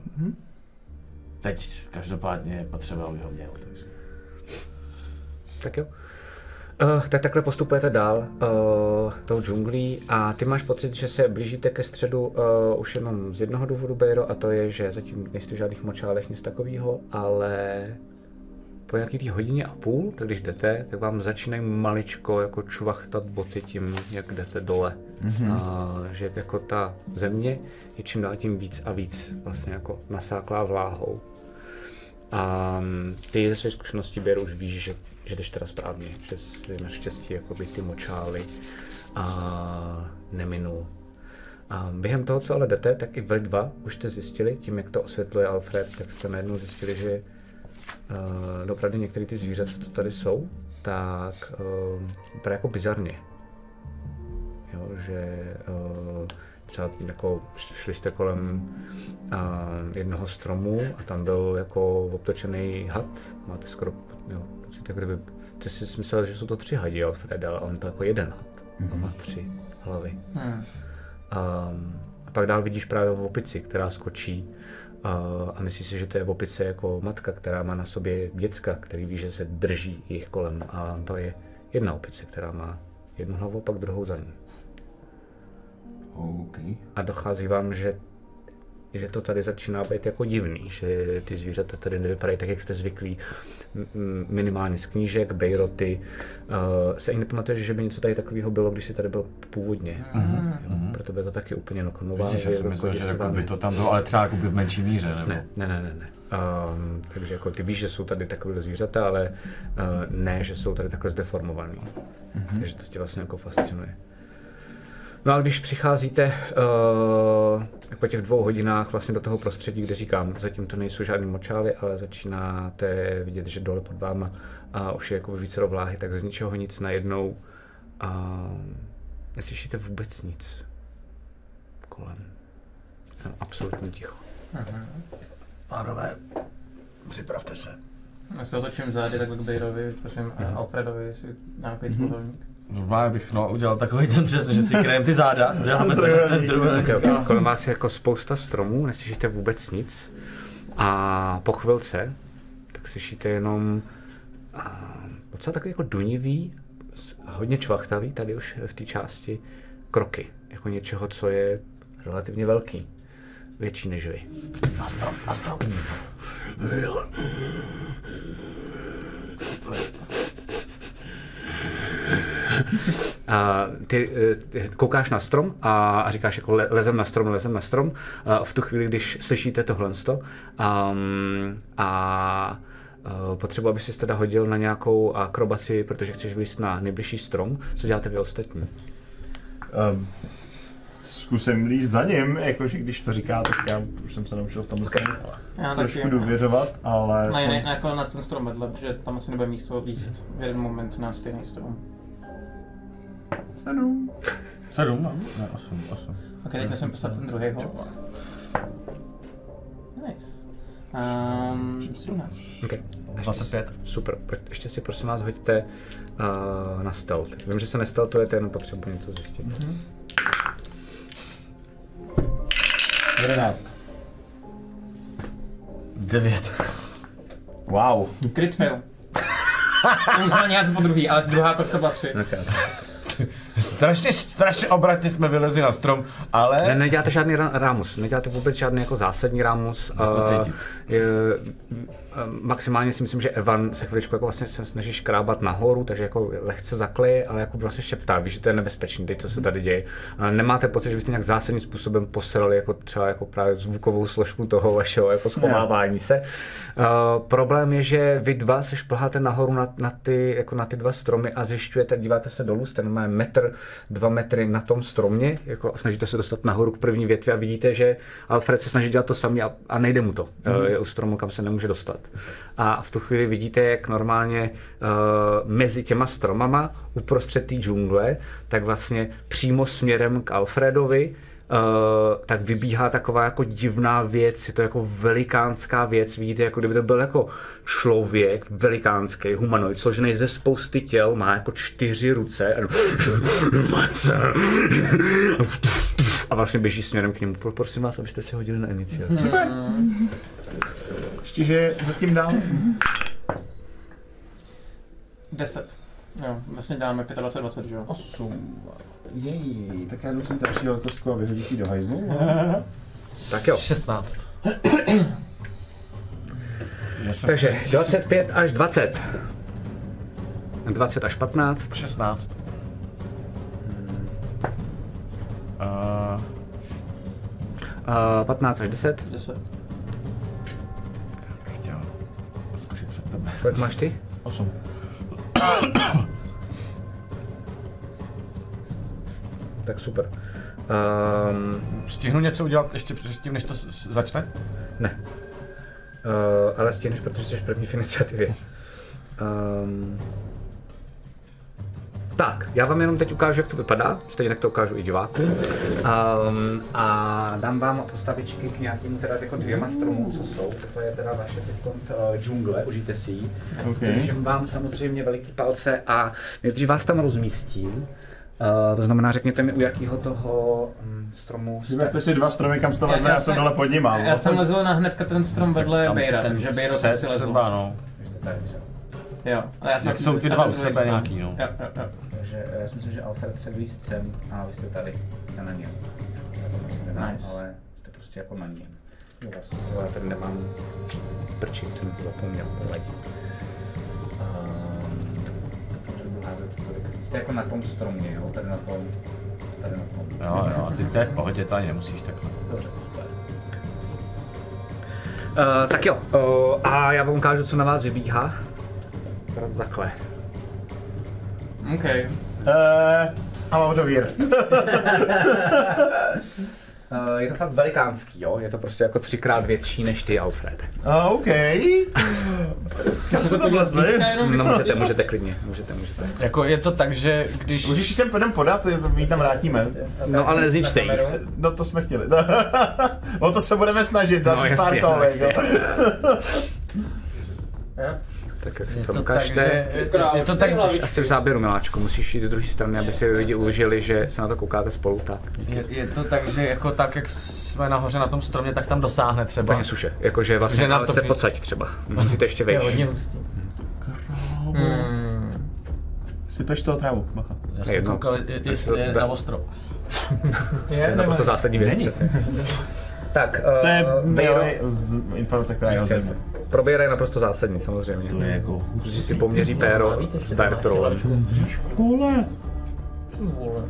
teď každopádně je potřeba, aby ho měl. Takže. Tak jo. Uh, tak takhle postupujete dál uh, tou džunglí a ty máš pocit, že se blížíte ke středu uh, už jenom z jednoho důvodu, Bejro, a to je, že zatím nejste v žádných močálech, nic takového, ale po nějaký tý hodině a půl, tak když jdete, tak vám začínají maličko jako čvachtat boty tím, jak jdete dole. Mm-hmm. A, že jako ta země je čím dál tím víc a víc vlastně jako nasáklá vláhou. A mm, ty ze své zkušenosti Běru už víš, že, že jdeš teda správně, že jsi naštěstí jakoby ty močály a neminul. A během toho, co ale jdete, tak i vy dva už jste zjistili, tím jak to osvětluje Alfred, tak jste najednou zjistili, že uh, opravdu některé ty zvířata, co tady jsou, tak uh, vypadá jako bizarně. Jo, že uh, třeba jako šli jste kolem uh, jednoho stromu a tam byl jako obtočený had. Máte skoro jo, pocit, jako kdyby ty jsi myslel, že jsou to tři hadi, Alfred, ale on to jako jeden had. Mm-hmm. On má tři hlavy. Hmm. Um, a pak dál vidíš právě opici, která skočí a myslíš si, že to je opice jako matka, která má na sobě děcka, který ví, že se drží jich kolem, a to je jedna opice, která má jednu hlavu, pak druhou za ní. OK. A dochází vám, že, že to tady začíná být jako divný, že ty zvířata tady nevypadají tak, jak jste zvyklí. Minimálně z knížek, bejroty. Uh, se ani nepamatuješ, že by něco tady takového bylo, když jsi tady byl původně. Mm-hmm. Jo, pro tebe je to taky úplně jako nová Vidíš, já věc, jsem myslel, že jako by to tam bylo, ale třeba jako by v menší míře, nebo? Ne, ne, ne, ne. ne. Um, takže jako ty víš, že jsou tady takové zvířata, ale uh, ne, že jsou tady takhle zdeformovaný. Mm-hmm. Takže to tě vlastně jako fascinuje. No a když přicházíte uh, po těch dvou hodinách vlastně do toho prostředí, kde říkám, zatím to nejsou žádný močály, ale začínáte vidět, že dole pod váma uh, už je jako více vláhy, tak z ničeho nic najednou uh, neslyšíte vůbec nic kolem. Jenom absolutně ticho. Pánové, připravte se. Já se otočím zády takhle k Bejrovi, prosím Mhm. Alfredovi, jestli nějaký mm trůhelník. Normálně bych no, udělal takový ten přes, že si krajem ty záda, děláme to v centru. Kolem vás je jako spousta stromů, neslyšíte vůbec nic. A po chvilce, tak slyšíte jenom a, docela takový jako dunivý, hodně čvachtavý tady už v té části kroky. Jako něčeho, co je relativně velký. Větší než vy. Na strom, na strom. A ty eh, koukáš na strom a, a říkáš jako le, lezem na strom, lezem na strom. A v tu chvíli, když slyšíte tohle um, a uh, potřebuji, aby si teda hodil na nějakou akrobaci, protože chceš vylít na nejbližší strom. Co děláte vy ostatní? Um, zkusím líst za ním, jakože když to říká, tak já už jsem se naučil v tom okay. Já trošku taky. důvěřovat, ale... Jiný, na, jako na ten strom vedle, protože tam asi nebude místo líst v jeden moment na stejný strom. Sedm. Sedm, no? Ne, osm, osm. Ok, teď musím psat ten druhý hod. Nice. Um, 17. Okay. 25. Super. Ještě si prosím vás hoďte uh, na stealth. Vím, že se nesteltujete, jenom potřebuji něco zjistit. Mm-hmm. Jedenáct. Devět. Wow. Crit fail. Musel nějak po druhý, ale druhá kostka byla 3. Okay. Strašně, strašně obratně jsme vylezli na strom, ale... Ne, neděláte žádný ra- rámus, neděláte vůbec žádný jako zásadní rámus. Musíme cítit. je, eh, maximálně si myslím, že Evan se chviličku jako vlastně se snaží škrábat nahoru, takže jako lehce zakleje, ale jako vlastně šeptá, víš, že to je nebezpečný, teď co se tady děje. Nemáte pocit, že byste nějak zásadním způsobem posrali jako třeba jako právě zvukovou složku toho vašeho jako schovávání se. Uh, problém je, že vy dva se šplháte nahoru na, na, ty, jako na ty dva stromy a zjišťujete, díváte se dolů, jste má metr, dva metry na tom stromě, jako a snažíte se dostat nahoru k první větvi a vidíte, že Alfred se snaží dělat to samý a, a nejde mu to. Mm. Je u stromu, kam se nemůže dostat. A v tu chvíli vidíte, jak normálně uh, mezi těma stromama, uprostřed té džungle, tak vlastně přímo směrem k Alfredovi, Uh, tak vybíhá taková jako divná věc, je to jako velikánská věc, vidíte, jako kdyby to byl jako člověk, velikánský humanoid, složený ze spousty těl, má jako čtyři ruce a, vlastně běží směrem k němu. Prosím vás, abyste si hodili na iniciaci. Super. Ještě, že zatím dál. 10. Jo, vlastně dáme 25, 20, že jo? 8. Jej, tak já jdu si další kostku a vyhodit do hajzlu. Tak jo, 16. takže 25 až 20. 20 až 15. 16. Uh, Uh, 15 až 10. 10. tebe. Kolik máš ty? 8. Tak super. Um, Stihnu něco udělat ještě předtím, než to začne? ne. Uh, ale stihneš, protože jsi první v iniciativě. Um, tak, já vám jenom teď ukážu, jak to vypadá, stejně tak to ukážu i divákům. Um, a dám vám postavičky k nějakým teda jako dvěma stromům, co jsou. To je teda vaše teď uh, džungle, užijte si ji. OK. Držím vám samozřejmě veliký palce a nejdřív vás tam rozmístím. Uh, to znamená, řekněte mi, u jakého toho um, stromu jste. Vyberte si dva stromy, kam jste lezli, já jsem dole pod nima. Já jsem lezl na hnedka ten strom vedle Bejra, takže Bejro tam si lezl. třeba, no. Tady, že? Jo, a já jsem Jak jsou ty dva u sebe nějaký, no. Jo, jo, jo. Takže eh, já si myslím, že Alfred se blízt sem a vy jste tady, jste na něm. Nice. Ale jste prostě jako na něm. Jo, vlastně, já tady nemám prči, jsem zapomněl poladit. Ehm, Jste jako na tom stromě, jo? Tady na tom, tady na tom. Jo, jo, ty to je v pohodě, to ani nemusíš takhle. Dobře, super. Uh, tak jo, uh, a já vám ukážu, co na vás vybíhá. Takhle. OK. Uh, a mám to vír. Uh, je to fakt velikánský, jo? Je to prostě jako třikrát větší než ty, Alfred. Uh, OK. Kam jsme to vlezli? No můžete, můžete klidně, můžete, můžete. Jako je to tak, že když... Můžeš si sem půjdem podat, my ji tam vrátíme. No ale nezničte ji. No to jsme chtěli. o to se budeme snažit, další No, pár jasně, kolek. jo. Tak jak si Je to to tak, ukážte. že... Je to tak, A jsi v záběru, miláčku, musíš jít z druhé strany, aby si lidi užili, že se na to koukáte spolu tak. je, je to tak, že jako tak, jak jsme nahoře na tom stromě, tak tam dosáhne třeba. Úplně suše, jakože vlastně Že na to jste pocať třeba. Musíte ještě To je vejš. hodně hustý. Hmm. Sypeš toho trávu, bacha. Já jsem Jedno. koukal, je- je- jestli je na ostro. To je naprosto zásadní věc, přesně. Tak, To je uh, nejlepší z informace, která je zajímá. Proběr je naprosto zásadní, samozřejmě. To je jako Že si poměří péro s Bertrolem. Vole. Vole.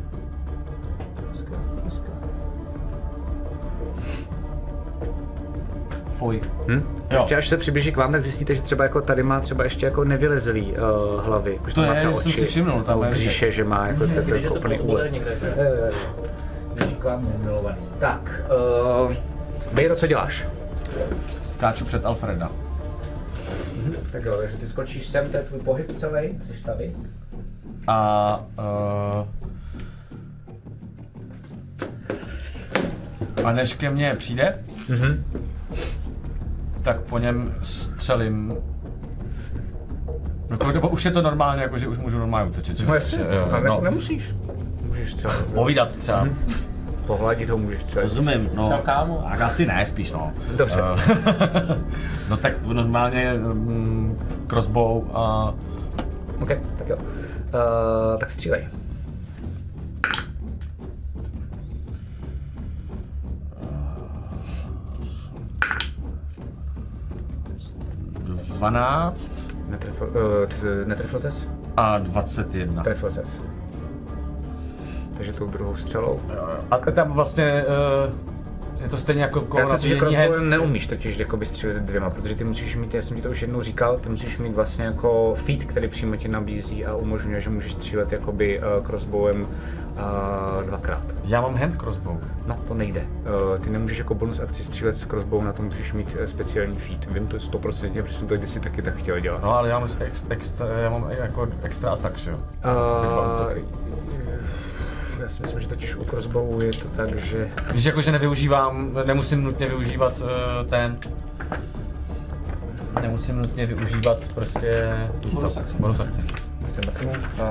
Fuj. Hm? Jo. Ještě až se přiblíží k vám, tak zjistíte, že třeba jako tady má třeba ještě jako nevylezlý uh, hlavy. Jakože To má je, třeba jsem oči, si všimnul, tam je- bříše, že má jako takový jako úplný úlet. Blíží k vám milovaný. Tak, uh, Bejro, co děláš? Skáču před Alfreda. Tak jo, takže ty skočíš sem, to je tvůj pohyb celý, jsi tady. A... Uh, a než ke mně přijde, Mhm. tak po něm střelím. Jako, nebo už je to normálně, jako že už můžu normálně útočit. že? No jasně, no. jako nemusíš. Můžeš třeba Povídat třeba pohladit ho můžeš třeba. Rozumím, no. Čau, kámo. Tak asi ne, spíš no. Dobře. Eh, no tak normálně mm, crossbow a... OK, tak jo. Uh, tak střílej. Dvanáct. Netrefil, uh, eh, netrefil ses? A 21. Trefil ses. Takže tou druhou střelou. A tam vlastně uh, je to stejně jako kolo že nabíjení head. neumíš totiž jakoby střílet dvěma, protože ty musíš mít, já jsem ti to už jednou říkal, ty musíš mít vlastně jako feed, který přímo ti nabízí a umožňuje, že můžeš střílet jakoby uh, crossbowem uh, dvakrát. Já mám hand crossbow. No, to nejde. Uh, ty nemůžeš jako bonus akci střílet s crossbow, na to musíš mít uh, speciální feed. Vím to 100%, protože jsem to kdysi taky tak chtěl dělat. No ale já mám, ex, extra, já mám jako extra attack, že jo? Uh. Já si myslím, že totiž u crossbowu je to tak, že Když jakože nevyužívám, nemusím nutně využívat uh, ten... Nemusím nutně využívat prostě... víš co? Bonus akci. Bonus akci.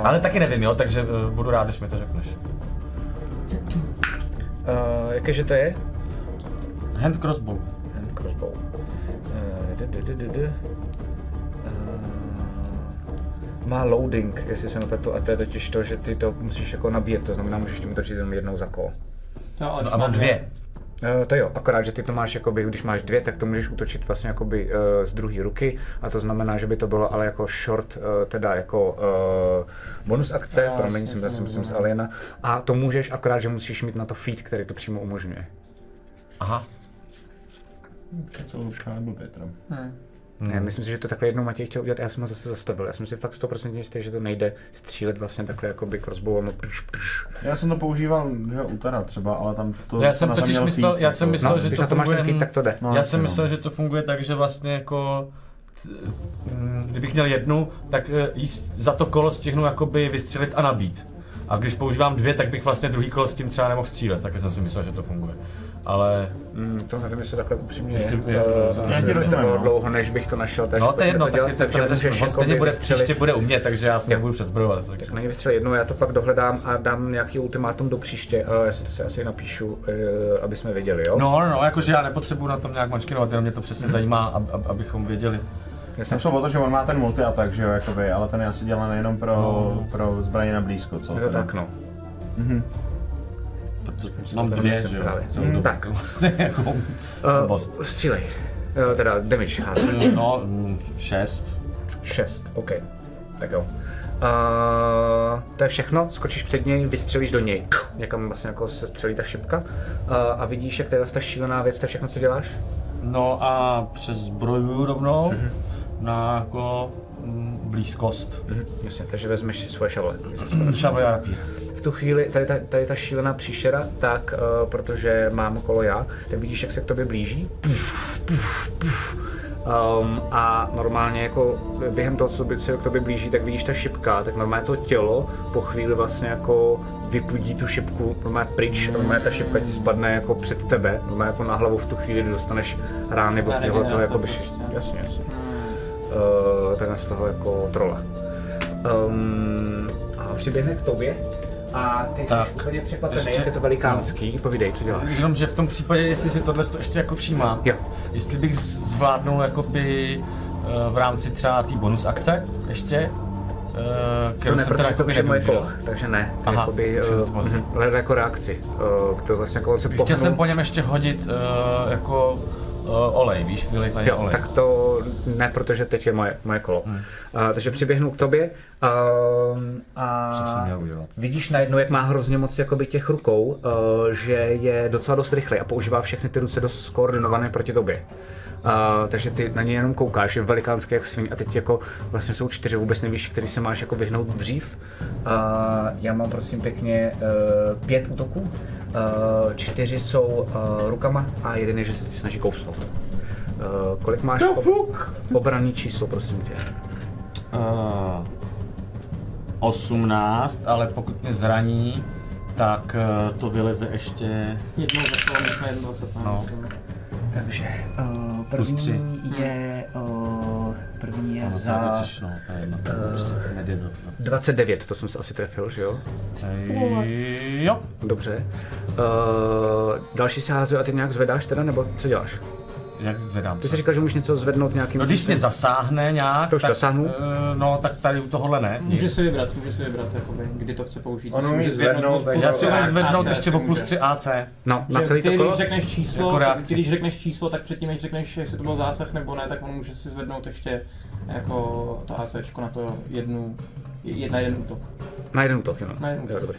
Ale taky nevím, jo, takže uh, budu rád, když mi to řekneš. uh, jakéže to je? Hand crossbow. Hand crossbow. Uh, má loading, jestli se nepletu, a to je totiž to, že ty to musíš jako nabíjet, to znamená, můžeš tím točit jenom jednou za kolo. No, No a mám dvě. Uh, to jo, akorát, že ty to máš jakoby, když máš dvě, tak to můžeš útočit vlastně jakoby uh, z druhé ruky a to znamená, že by to bylo ale jako short, uh, teda jako uh, bonus akce, Já promiň, si jsem zase myslím z. Aliena, a to můžeš akorát, že musíš mít na to feed, který to přímo umožňuje. Aha. To co právě byl Petr. Hmm. Ne, myslím si, že to takhle jednou Matěj chtěl udělat, já jsem ho zase zastavil. Já jsem si fakt 100% jistý, že to nejde střílet vlastně takhle jakoby crossbowem a prš, prš. Já jsem to používal že, u Tara třeba, ale tam to Já jsem totiž myslel- feed, já jsem jako- myslel, No, že to to ten funguje- feed, tak to jde. No, Já jsem no. myslel, že to funguje tak, že vlastně jako mm, kdybych měl jednu, tak eh, jí s- za to kolo stihnu jakoby vystřelit a nabít. A když používám dvě, tak bych vlastně druhý kolo s tím třeba nemohl střílet, tak jsem si myslel, že to funguje. Ale Mm, to nevím, jestli takhle upřímně Jestli- je. Eh, rozumím. Já ti to rozumím, no. dlouho, než bych to našel, takže no to je jedno, tak ty to můžeš On stejně bude, příště bude u mě, takže já se Jo. nebudu přezbrojovat. Takže. Tak něj vystřel jednou, já to pak dohledám a dám nějaký ultimátum do příště, uh, já si to si asi napíšu, uh, aby jsme věděli, jo? No, no, no, jakože já nepotřebuji na tom nějak mačkinovat, jenom mě to přesně zajímá, ab, ab, abychom věděli. Já jsem šlo o to, že on má ten multi attack, že jo, jakoby, ale ten je asi dělaný jenom pro, No. pro zbraně na blízko, co? je to tak, no. Mám to dvě, že jo, Mm, tak. Vlastně jako Uh, blbost. střílej. Uh, teda damage hází. No, mm, šest. 6, OK. Tak jo. Uh, to je všechno, skočíš před něj, vystřelíš do něj. Někam vlastně jako se střelí ta šipka. Uh, a vidíš, jak to je ta šílená věc, to je všechno, co děláš? No a přes zbroju rovnou na jako mm, blízkost. Mhm, jasně, takže vezmeš si svoje šavle. Šavle a rapír. V tu chvíli, tady ta, tady ta šílená příšera, tak uh, protože mám kolo já, tak vidíš, jak se k tobě blíží. Um, a normálně jako během toho, co se k tobě blíží, tak vidíš ta šipka, tak normálně to tělo po chvíli vlastně jako vypudí tu šipku normálně pryč, normálně ta šipka ti spadne jako před tebe, normálně jako na hlavu v tu chvíli, kdy dostaneš rány od těho, toho jako byš, prostě. jasně, jasně. Uh, takhle z toho jako trola. Um, a přiběhne k tobě a ty Tak, jsi úplně překvapený, ještě- jak je to velikánský. Povídej, co děláš. Jenom, že v tom případě, jestli si tohle to ještě jako všímá, Jo. jestli bych zvládnul jakoby eh, v rámci třeba té bonus akce ještě, eh, To kterou ne, jsem teda protože to jakoby už je moje kolo, takže ne. To Aha, jakoby, to uh, mhm, hledá jako reakci. Uh, to vlastně jako on se Chtěl jsem pohnul. po něm ještě hodit uh, jako uh, olej, víš, vylejt na něj Jo, olej. tak to ne, protože teď je moje, moje kolo. Hmm. Uh, takže přiběhnu k tobě um, a Co jsem měl udělat? vidíš najednou, jak má hrozně moc jakoby těch rukou, uh, že je docela dost rychlý a používá všechny ty ruce dost skoordinované proti tobě. Uh, takže ty na něj jenom koukáš, je velikánský jak sviň a teď jako vlastně jsou čtyři, vůbec nevíš, který se máš jako vyhnout dřív. Uh, já mám prosím pěkně uh, pět útoků, uh, čtyři jsou uh, rukama a jeden je, že se ti snaží kousnout. Uh, kolik máš ob- Fuk! obranný číslo, prosím tě? Uh, 18, ale pokud mě zraní, tak uh, to vyleze ještě... Jednou za kolo, my jsme 21, No. myslím. Takže uh, Plus první tři. je, uh, první je to je za totiž, no, to je jedno, to to. 29, to jsem se asi trefil, že jo? Jo, Dobře. Uh, další si házeju a ty nějak zvedáš teda, nebo co děláš? Jak zvedám Ty se? jsi říkal, že můžeš něco zvednout nějakým... No když mě zasáhne nějak, To už tak, zasáhnu? eh, no tak tady u tohohle ne. Může si vybrat, může si vybrat, jakoby, kdy to chce použít. On Jestli umí může zvednout, tak Já si Jako umím AC, zvednout AC ještě o plus může. 3 AC. No, na Že celý ty, to kolo? když řekneš číslo, Jako ty, když řekneš číslo, tak předtím, než řekneš, jestli to byl zásah nebo ne, tak on může si zvednout ještě jako to ACčko na to jednu, jedna jeden útok. Na jeden útok, jenom. Na jeden Jo, útok. dobrý.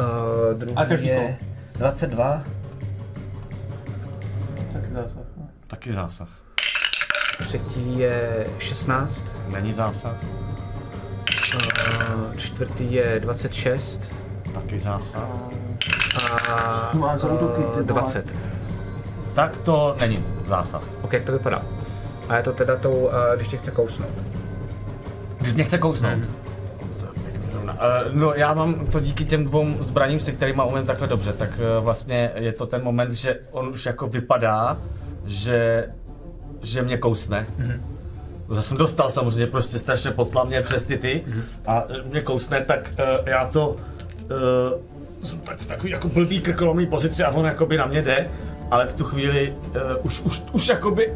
Uh, druhý A každý je kolo. 22, Taky zásah. no. Taky zásah. třetí je 16, Není zásah. uh, čtvrtý je 26 Taky zásah. a Tu má za útoky, ty uh, vole. 20. Tak to není zásah. Ok, jak to vypadá. A je to teda tou, uh, když tě chce kousnout. Když mě chce kousnout. Mhm. Zrovna. Eh, No já mám to díky těm dvou zbraním, se kterými umím takhle dobře, tak eh, vlastně je to ten moment, že on už jako vypadá, že, že mě kousne. To jsem dostal samozřejmě prostě strašně potlamně přes ty ty a eh, mě kousne, tak uh, já to uh, jsem tak v takový jako blbý krkolomný pozici a on jakoby na mě jde, ale v tu chvíli uh, už, už, už jakoby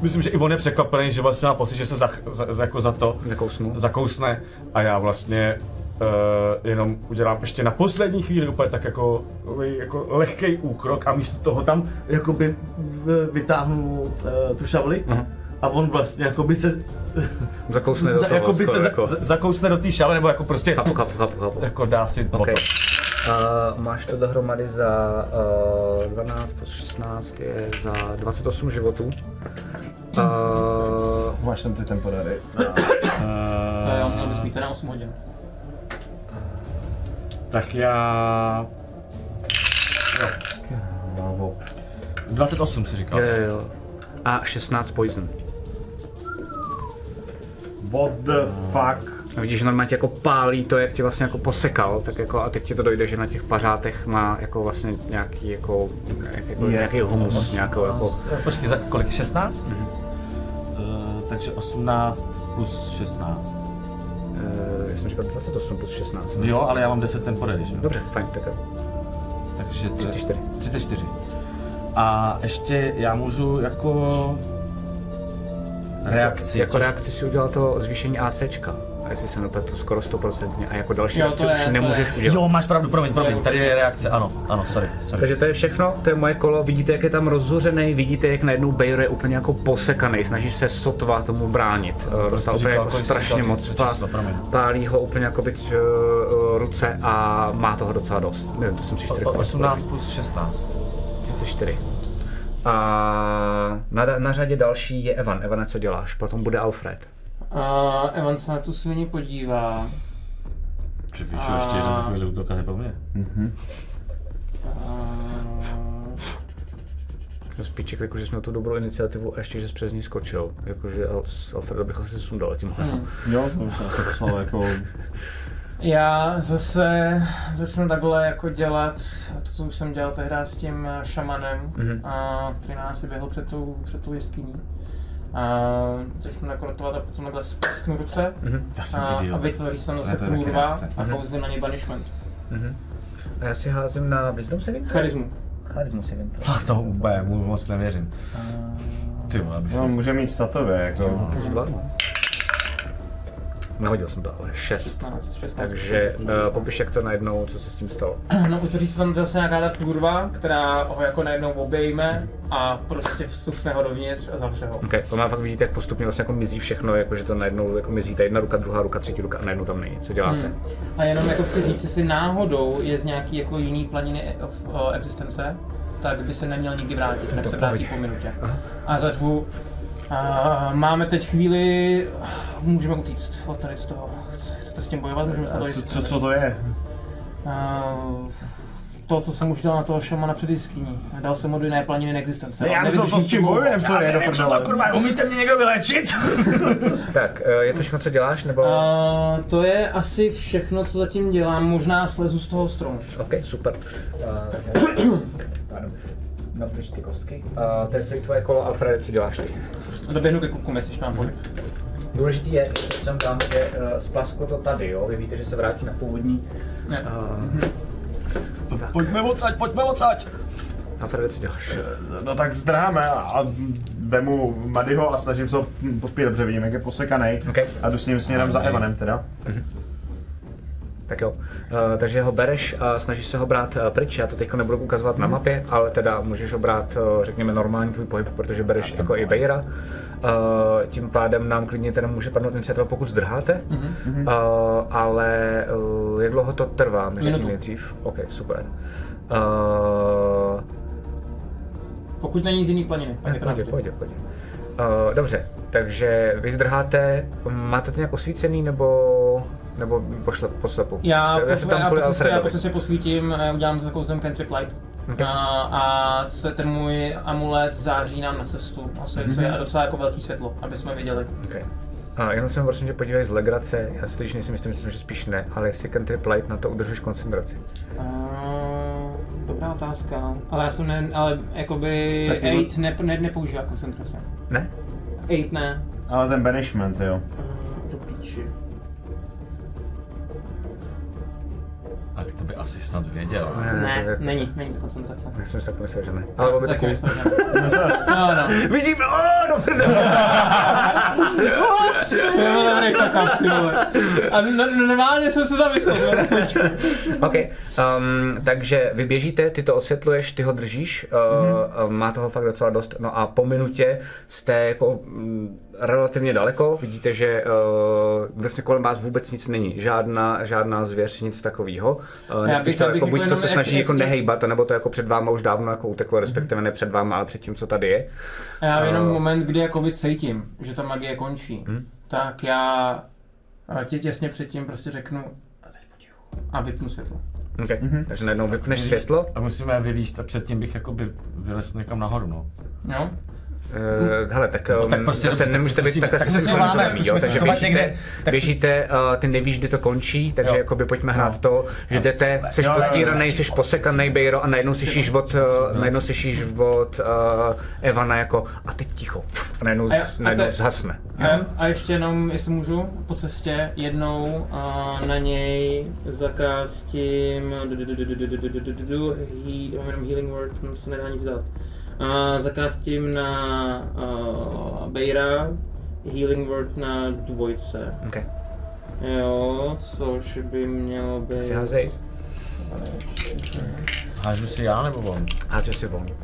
Myslím, že i on je překvapený, že vlastně má pocit, že se za, za, za, jako za to Zakousnu. zakousne a já vlastně uh, jenom udělám ještě na poslední chvíli úplně tak jako, jako lehký úkrok a místo toho tam jakoby vytáhnu uh, tu šavli Aha. a on vlastně jakoby se, Zakousne do toho. jakoby skoro, se jako. za, zakousne do té šavle nebo jako prostě Chápu, chápu, chápu, chápu. jako dá si OK. okay. Uh, máš to dohromady za uh, 12 plus 16 je za 28 životů. Uh, Máš tam ty temporary. To jo, měl bys mít teda 8 hodin. Tak já... Krávo. 28 si říkal. jo, jo, jo. A 16 poison. What the fuck? A vidíš, že normálně tě jako pálí to, jak tě vlastně jako posekal, tak jako a teď ti to dojde, že na těch pařátech má jako vlastně nějaký jako, jak, jako Je. nějaký humus, nějakou jako, Počkej, za kolik? 16? Mm-hmm. Uh, takže 18 plus 16. uh, já jsem říkal 28 plus 16. ne? Jo, ale já mám 10 temporary, že? jo? Dobře, fajn, tak jo. Takže to je 34. 34. A ještě já můžu jako reakci. Jako což- reakci si udělal to zvýšení ACčka. A jestli se nepletu, skoro 100%. A jako další Jo, reakci to je, už nemůžeš je. udělat. Jo, máš pravdu, promiň, promiň, tady je reakce, ano, ano, sorry, sorry. Takže to je všechno, to je moje kolo, vidíte, jak je tam rozzuřený, vidíte, jak najednou Bayer je úplně jako posekaný, snaží se sotva tomu bránit. Eh, Dostal úplně jako strašně moc, pá, číslo, pálí ho úplně jako byť uh, ruce a má toho docela dost. Nevím, to jsem si 4 O- 18 plus 16. 34. A na, na řadě další je Evan. Evane, co děláš? Potom bude Alfred. A Evan se na tu svini podívá. Že víš, A- ještě jeden takový útok a po mně. A... To spíček, jako, že jsme měl tu dobrou iniciativu a ještě, že jsi přes ní skočil. Jakože Al- Alfreda bych asi sundal tím. Hmm. Jo, to už jsem se poslal jako... Já zase začnu takhle jako dělat to, co už jsem dělal tehdy s tím šamanem, Mhm. a, který nás si běhl před tou, před tou jeskyní. A začnu jako rotovat a potom takhle splasknu ruce Mhm. Jsem a, a vytvoří se tam zase to průrva a kouzlím na něj banishment. A já si házím na Wisdom saving? Charismu. Charisma saving. A to úplně mu moc nevěřím. Ty vole, abych No, si... může mít statově, jako... No. Nehodil jsem to, ale 6. 16, 16. Takže uh, popiš, jak to najednou, co se s tím stalo. No, utvoří se tam zase nějaká ta průrva, která ho jako najednou obejme a prostě vstupne ho dovnitř a zavře ho. Okay. To má fakt vidíte, jak postupně vlastně jako mizí všechno, jako že to najednou jako mizí ta jedna ruka, druhá ruka, třetí ruka a najednou tam není. Co děláte? Hmm. A jenom jako chci říct, jestli náhodou je z nějaký jako jiný planiny of, o, existence, tak by se neměl nikdy vrátit, hned se vrátí po minutě. A zařvu, a máme teď chvíli, můžeme utíct od tady z toho. Chce- Chcete s tím bojovat? Můžeme se to co, co, co to je? A, to, co jsem už dal na toho šamana před jeskyní. Dal jsem mu do jiné planiny neexistence. Já myslel to, s čím bojujem, co je do prdele. Kurva, umíte mě někdo vylečit? Tak, uh, je to všechno, co děláš, nebo? A, to je asi všechno, co zatím dělám. Možná slezu z toho stromu. OK, super. Uh, pardon. Napiš ty kostky. Uh, to je celý tvoje kolo, Alfred, co děláš ty? Doběhnu ke klukům, jestli ještě mám pohyb. Důležitý je, že jsem tam, že uh, splasklo to tady, jo? Vy víte, že se vrátí na původní. Ne. Uh, Pojďme odsaď, pojďme odsaď. Alfrede, co děláš? No tak zdráme a vemu Madyho a snažím se ho podpít, dobře vidím, jak je posekaný. Okay. A jdu s ním směrem za Evanem teda. Tak jo, uh, takže ho bereš a snažíš se ho brát uh, pryč, já to teď nebudu ukazovat na mapě, ale teda můžeš ho brát, uh, řekněme, normální tvůj pohyb, protože bereš jako i Bejra. Uh, tím pádem nám klidně teda může padnout iniciativa, pokud zdrháte, uh, ale uh, jak dlouho to trvá, mi řekni nejdřív. OK, super. Uh, Pokud není z jiný planiny, pak je to Pojď, pojď, pojď. Uh, dobře, takže vy zdrháte, máte to nějak osvícený nebo, nebo pošle, poslepu? Já, jsem po, já, po cestě, já po cestě posvítím, eh, udělám za kouzlem Cantrip Light. Okay. A, a se ten můj amulet září nám na cestu a svěcuje a docela jako velký světlo, aby jsme viděli. Okay. A jenom se mi prosím tě podívej z legrace, já si to již nejsem jistý, myslím, že spíš ne, ale jestli cantrip light na to udržuješ koncentraci. Uh, dobrá otázka. Ale já jsem ne, ale jakoby Tak jo. 8 ne, ne, nepoužívá koncentrace. Ne? 8 ne. Ale ten banishment, jo. Uh, do píči. Snad věděl. Ne, Ne, jako- není, není to koncentrace. Já jsem si tak myslel, že ne. Ale by Taky že ne. No, no. Vidíme, o, do prdele. To je dobrý fuck ty vole. A no- no- normálně jsem se zamyslel. OK, um, takže vy běžíte, ty to osvětluješ, ty ho držíš, uh, mm. má toho fakt docela dost, no a po minutě jste jako mm, relativně daleko, vidíte, že uh, vlastně kolem vás vůbec nic není, žádná, žádná zvěř, nic takového. Uh, Já spíš bych- to jako, buď to se snaží jak- jako jak- nehejbat, nebo to jako před váma už dávno jako uteklo, respektive ne před váma, ale před tím, co tady je. A já jenom Eh. moment, kdy jakoby cítím, že ta magie končí, Mhm. tak já eh, tě těsně předtím prostě řeknu a teď potichu a vypnu světlo. Okay. Takže najednou vypneš světlo, A musíme vylíst a předtím bych jakoby vylez někam nahoru, no. Jo? Uh, hele, tak, No, um, tak prostě zase dobře, nemůžete tak být takhle Tak se schováme, jo, zkusíme se takže schovat běžíte, někde, tak běžíte uh, ty nevíš, kdy to končí, takže Jo. jakoby pojďme hrát No. to, že jdete, jsi popíranej, jsi posekanej, Bejro, a najednou slyšíš od, uh, najednou slyšíš od uh, Evana jako, a teď ticho, a najednou, A a najednou te- zhasne. A, a ještě jenom, jestli můžu, po cestě jednou a na něj zakástím mám jenom healing word, tam se nedá nic dát. A zakástím na uh, Bejra healing word na dvojce. Okay. Jo, což by mělo být... Si házej, Hážu si já nebo on? házej si volně.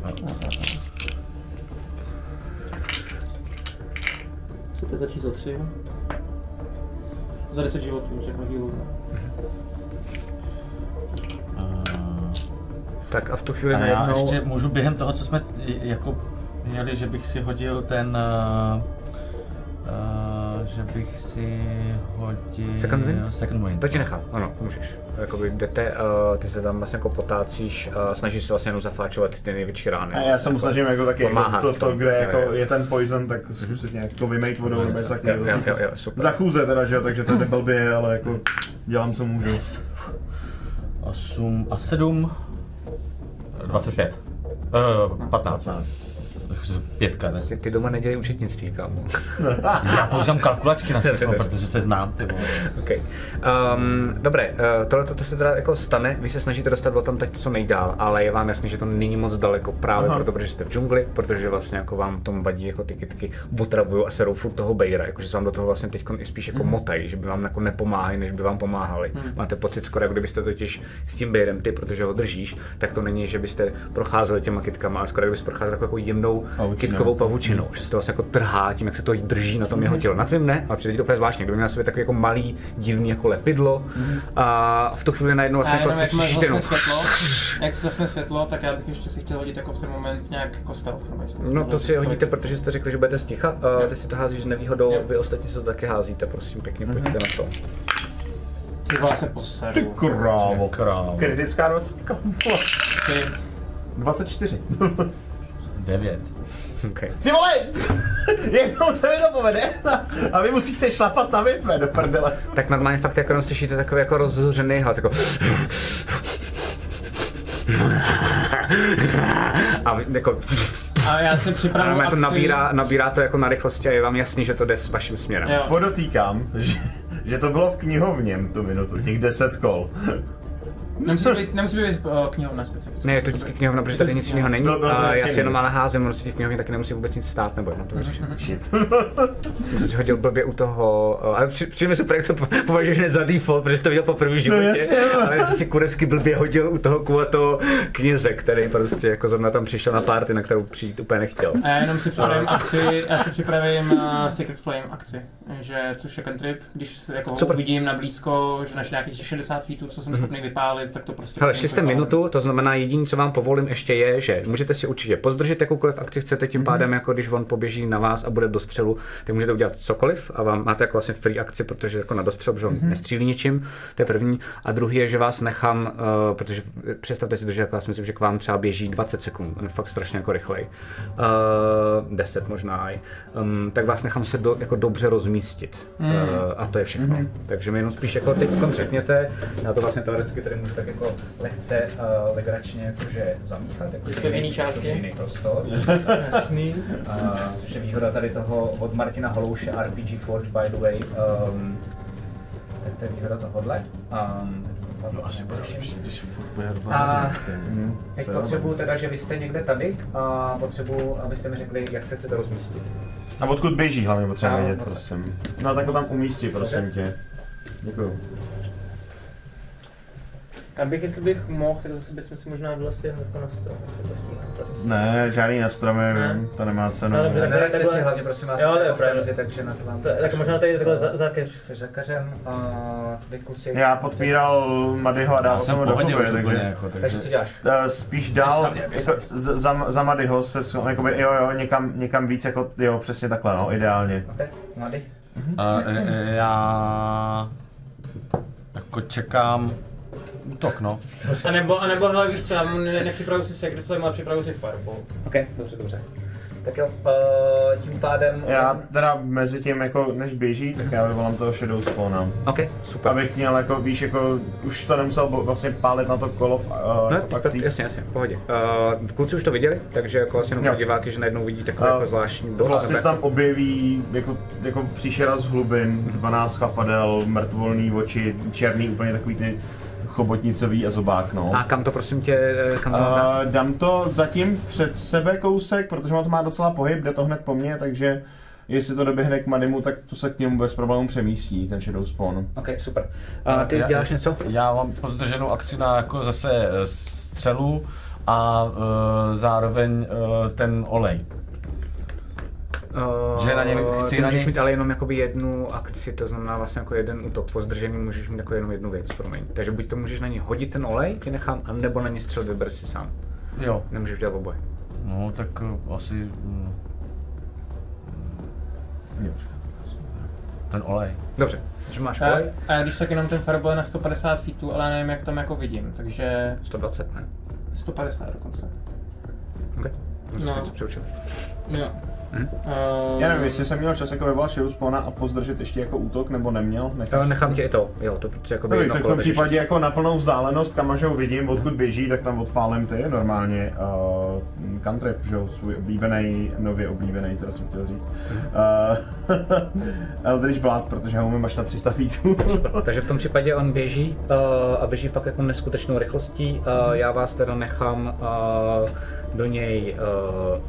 Chcete za číslo 3? Za 10 životů, řeknu healu. Tak a v tu chvíli A já najednou, ještě můžu během toho, co jsme jako jeli, že bych si hodil ten... Uh, uh, že bych si hodil... Second wind? Second wind. to ti nechám, ano, můžeš. Jakoby jdete, uh, ty se tam vlastně jako potácíš, uh, snažíš se vlastně jenom zafáčovat ty největší rány. A já se mu snažím jako taky, jako Pomáhat to, to, kde jako Jo, jo. je ten poison, tak zkusit nějak jako vymejt vodou nebo. Za chůze teda, že jo, takže to neblbě, ale jako dělám, co můžu. 8 a 7. 25. Uh, 15. 15. Pětka, ne? Ty, doma nedělej účetnictví, kámo. Já používám kalkulačky na všechno, protože se znám, ty vole. Okay. Um, dobré, uh, tohle to se teda jako stane, vy se snažíte dostat o tam teď co nejdál, ale je vám jasný, že to není moc daleko právě Aha. proto, protože jste v džungli, protože vlastně jako vám tom vadí jako ty kytky otravují a serou furt toho bejra, jakože se vám do toho vlastně teď i spíš jako motají, že by vám jako nepomáhají, než by vám pomáhali. Máte pocit skoro, jako kdybyste totiž s tím bejrem ty, protože ho držíš, tak to není, že byste procházeli těma kytkama, ale skoro, kdybyste procházeli takovou jemnou Pavučinou. kytkovou pavučinou, že se to vlastně jako trhá tím, jak se to drží na tom jeho těle. Na tvým ne, ale přijde to úplně zvláštně, kdyby měl na sobě takový jako malý, divný jako lepidlo a v tu chvíli najednou vlastně jako jak vlastně jenom světlo, jak zasne světlo, tak já bych ještě si chtěl hodit jako v ten moment nějak jako stealth. No to si hodíte, protože jste řekli, že budete sticha. Uh, ty si to házíš s nevýhodou, Jo. vy ostatní si to taky házíte, prosím, pěkně pojďte na to. Ty vole se poseru. Ty krávo. Krávo. Kritická 20. Vole. Ty, 24. 9. Okay. Ty vole! Jednou se mi to povede a vy musíte šlapat na větve do prdele. Tak normálně fakt jako slyšíte takový jako rozhořený hlas, jako... A vy, jako... a já si A připravu normálně to akci- nabírá, nabírá to jako na rychlosti a je vám jasný, že to jde s vaším směrem. Jo. Podotýkám, že, že to bylo v knihovně tu minutu, těch 10 kol. Nemusí být, nemusí být uh, knihovna specificky. Ne, je to vždycky knihovna, protože tady nic jiného není. Bylo to A já si jenom ale házím, ono se těch knihovně taky nemusí vůbec nic stát, nebo jenom to vyřešit. Shit. Jsem si hodil blbě u toho, uh, ale při- přijde mi super, jak to po- považuješ hned za default, protože jsi to viděl po první životě. jasně, jo. ale jsi si kurecky blbě hodil u toho kulatého kněze, který prostě jako zrovna tam přišel na party, na kterou přijít úplně nechtěl. A já jenom si připravím akci, já si připravím uh, Secret Flame akci, že, což je cantrip, když se jako Super. ho vidím na blízko, že naše nějakých 60 feetů, co jsem schopný vypálit, tak to prostě... Hodím 6 vypálím. minutu, to znamená jediné, co vám povolím ještě je, že můžete si určitě pozdržet jakoukoliv akci chcete, tím pádem, jako když on poběží na vás a bude do střelu, tak můžete udělat cokoliv a vám máte jako vlastně free akci, protože jako na dostřel, že on nestřílí ničím, to je první. A druhý je, že vás nechám, uh, protože představte si to, že jako já si myslím, že k vám třeba běží 20 sekund, on je fakt strašně jako rychlej. Uh, 10 možná i. Um, tak vás nechám se do, jako dobře rozmístit. Uh, a to je všechno. Takže mi jenom spíš jako teď řekněte, já to vlastně teoreticky tady můžu tak jako lehce uh, legračně jakože zamíchat. Jako Jste v jiný části? Jiný prostor. Jasný. Uh, což je výhoda tady toho od Martina Holouše RPG Forge by the way. Um, tak to je výhoda tohohle. Um, No asi bude lepší, když furt bude A-. Teď potřebuju teda, že vy jste někde tady a potřebuju, abyste mi řekli, jak se chcete rozmístit. A odkud běží, hlavně potřeba vědět, no, prosím. No tak ho tam umístí, prosím tě. Děkuju. Abych, jestli bych mohl, tak zase bychom si možná vlastně jako na strom, asi- Ne, žádný na stromy, Ne. to nemá cenu. No, dobře, tak- Neraďte takhle- si hlavně prosím vás Jo, to je pravda. frenzy, takže na to vám... To- Tak možná tady takhle za, za keř. Takže za kařem a vy kluci... Já podpíral Madyho a dával jsem ho do takže... jako, Takže takže... co děláš? Eh, Spíš dál, za, za Madyho se, jakoby, jo jo, někam, někam víc, jako, jo, přesně takhle, no, ideálně. Ok, mladý. A, e, e, já jako čekám útok, no. A nebo, a nebo hele, víš co, já ne, nepřipravuji si Secret Flame, ale připravuji si Fireball. Ok, dobře, dobře. Tak jo, uh, tím pádem... Já teda mezi tím, jako, než běží, tak já vyvolám toho Shadow Spawna. Ok, super. Abych měl, jako, víš, jako, už to nemusel bo- vlastně pálit na to kolo v, uh, No, jako tak, jasně, jasně, v pohodě. Uh, kluci už to viděli, takže jako asi jenom diváky, že najednou vidí takové A jako zvláštní dohled. Vlastně se tam objeví jako, jako příšera z hlubin, 12 chapadel, mrtvolný oči, černý, úplně takový ty chobotnicový a zobák, no. A kam to prosím tě, eh, kam to uh, Uh, dám to zatím před sebe kousek, protože on to má docela pohyb, jde to hned po mně, takže jestli to doběhne k Madimu, tak to se k němu bez problémů přemístí, ten Shadow Spawn. Ok, super. Uh, ty Já- děláš něco? Já mám pozdrženou akci na jako zase e, střelu a e, zároveň e, ten olej. Uh, Že na něm chci ty na můžeš něj- mít ale jenom jakoby jednu akci, to znamená vlastně jako jeden útok po zdržení můžeš mít jako jenom jednu věc, promiň. Takže buď to můžeš na ní hodit ten olej, ti nechám, anebo na ní střel vyber si sám. Jo. Nemůžeš dělat oboje. No tak e, asi mm, Jo. ten olej. Dobře, takže máš A, olej, a já když tak jenom ten Fireball je na 150 feetů, ale nevím, jak tam jako vidím, takže 120, ne? 150 dokonce. Ok. No. Přeučil. Jo. Uh, Já nevím, jestli jsem měl čas jako vyvolat Shadow Spawna a pozdržet ještě jako útok, nebo neměl, necháš? nechám tě i to, jo, to protože jako by jedno tak v tom případě jako na plnou vzdálenost, kam až ho vidím, odkud běží, tak tam odpálím ty normálně uh, cantrip, že jo, svůj oblíbený, nově oblíbený, teda jsem chtěl říct. Uh, Eldritch Blast, protože ho umím až na 300 feetů. Takže v tom případě on běží uh, a běží fakt jako neskutečnou rychlostí. Uh, já vás teda nechám uh, do něj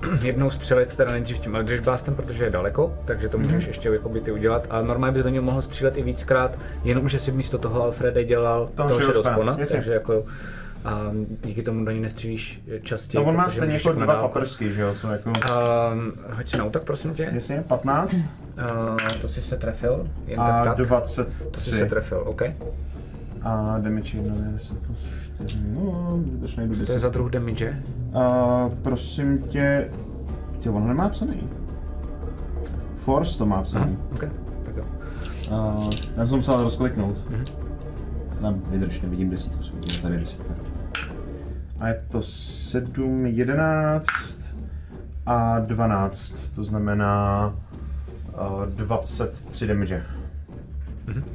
uh, jednou střelit teda nejdřív tím Eldritch protože je daleko, takže to můžeš ještě jakoby ty udělat. A normálně bys do něj mohl střílet i víckrát, jenom že si místo toho Alfrede dělal Toho toho Shadow Spawna, takže jako a díky tomu do něj nestřílíš častěji. No on má stejně jako na dva paprsky, že jo, co jako... Um, hoď si na útok, prosím tě. Jasně, 15 Uh, to si se trefil, jen a tak. To si 23. se trefil, OK. A damage 1 je 10 plus 4, no, vydrž najdu To je 10. za druh damage. A prosím tě, tě, ono nemá psaný. Force to má psaný. OK, tak jo. Uh, já jsem musel rozkliknout. Mhm. Na vydrž, nevidím desítku je tady desítka. A je to 7, 11 a 12, to znamená uh, 23 damage.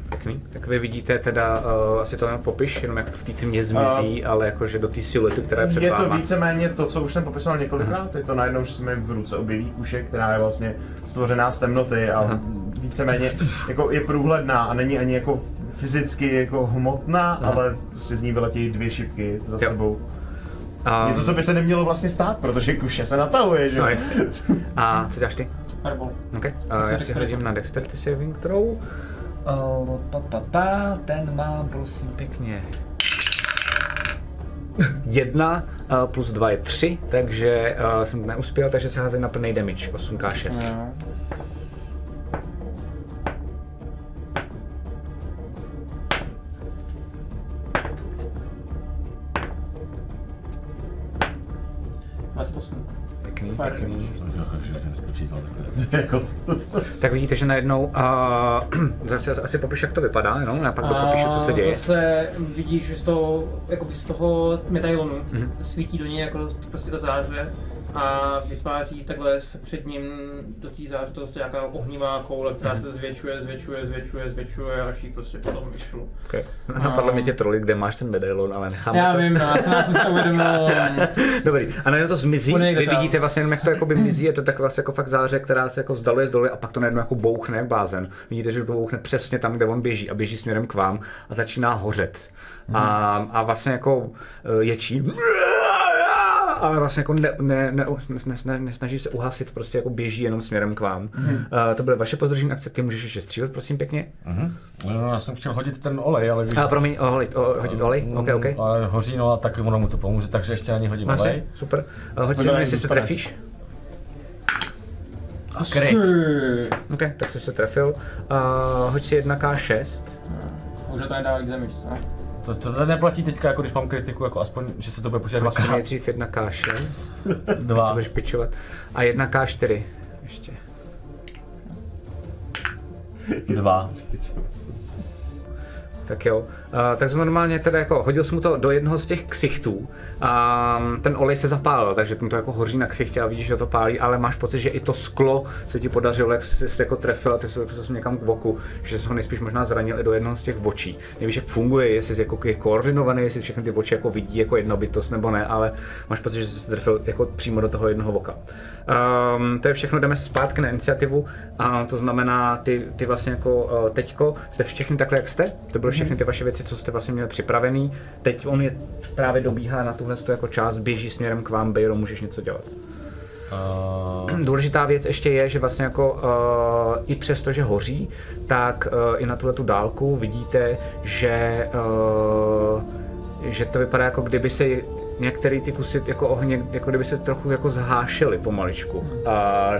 Pěkný. Tak vy vidíte teda, uh, asi to jenom popiš, jenom jak v té tmě zmizí, ale jakože do té siluety, která je před Je to víceméně to, co už jsem popisoval několikrát, je to najednou, že se mi v ruce objeví kuše, která je vlastně stvořená z temnoty a víceméně jako je průhledná a není ani jako fyzicky jako hmotná, ale prostě z ní vyletějí dvě šipky za Jo. sebou. A, Něco, co by se nemělo vlastně stát, protože kuše se natahuje, že? no. A co děláš ty? Fireball. OK. A se já si hodím na Dexterity Saving Throw. Uh, pa, pa, pa, ten mám, prosím, pěkně. Jedna uh, plus dva je tři, takže uh, jsem neuspěl, takže se házím na plný damage, 8k6. Jako, Tak vidíte, že najednou, uh, zase asi popiš, jak to vypadá, jenom, já pak popíšu, co se děje. Zase vidíš, že z toho, jakoby z toho medailonu Mhm. svítí do něj jako prostě ta záře a vytváří takhle se před ním do té záře to zase nějaká ohnivá koule, která Mhm. se zvětšuje, zvětšuje, zvětšuje, zvětšuje, až jí prostě potom vyšlu. Okay. Napadlo mě tě trolik, kde máš ten medailon, ale necháme Já to. vím, no, já jsem si to uvědomil. Dobrý, a najednou to zmizí, vy tam. vidíte vlastně jenom, jak to jakoby mizí, je to tak vlastně jako fakt záře, která se jako zdaluje, zdaluje a pak to najednou jako bouchne jak blázen. Vidíte, že to bouchne přesně tam, kde on běží a běží směrem k vám a začíná hořet. A, a vlastně jako eh, ječí. Ale vlastně jako ne, ne, ne, ne, ne, nesnaží se uhasit, prostě jako běží jenom směrem k vám. Uh, to byly vaše pozdržení akce, ty můžeš ještě střílet, prosím pěkně. Mhm. No, já jsem chtěl hodit ten olej, ale víš... A promiň, oh, hodit, oh, hodit olej, ok, ok. Ale hoří, no a taky ono mu to pomůže, takže ještě na ní hodím Máš olej. se? Super. Uh, hoď jenom, jak jestli se trefíš. Kryt. OK, tak jsi se trefil. Uh, hoď si 1k6. Už to nedá víc damage, co? To, to neplatí teďka, jako když mám kritiku, jako aspoň, že se to bude počítat dvakrát. nejdřív 1k6. Co Dva. budeš pičovat. A 1k4. Ještě. Dva. Tak jo. Uh, takže normálně teda jako hodil jsem mu to do jednoho z těch ksichtů a ten olej se zapálil, takže mu to jako hoří na ksichtě a vidíš, že to pálí, ale máš pocit, že i to sklo se ti podařilo, jak jsi jsi jako trefil a ty jsi se někam k boku, že jsi ho nejspíš možná zranil i do jednoho z těch očí. Nevíš, jak funguje, jestli jako je koordinovaný, jestli všechny ty oči jako vidí jako jedna bytost nebo ne, ale máš pocit, že jsi trefil jako přímo do toho jednoho voka. Um, to je všechno, jdeme zpátky na iniciativu a to znamená, ty, ty vlastně jako uh, teďko jste všechny takhle, jak jste, to byly všechny ty vaše věci, co jste vlastně měli připravený. Teď on je právě dobíhá na tuhle tu jako část, běží směrem k vám, Bejro, můžeš něco dělat. Uh, Důležitá věc ještě je, že vlastně jako uh, i přesto, že hoří, tak uh, i na tuhle tu dálku vidíte, že, uh, že to vypadá jako kdyby se některé ty kusy jako ohně, jako kdyby se trochu jako zhášily pomaličku. A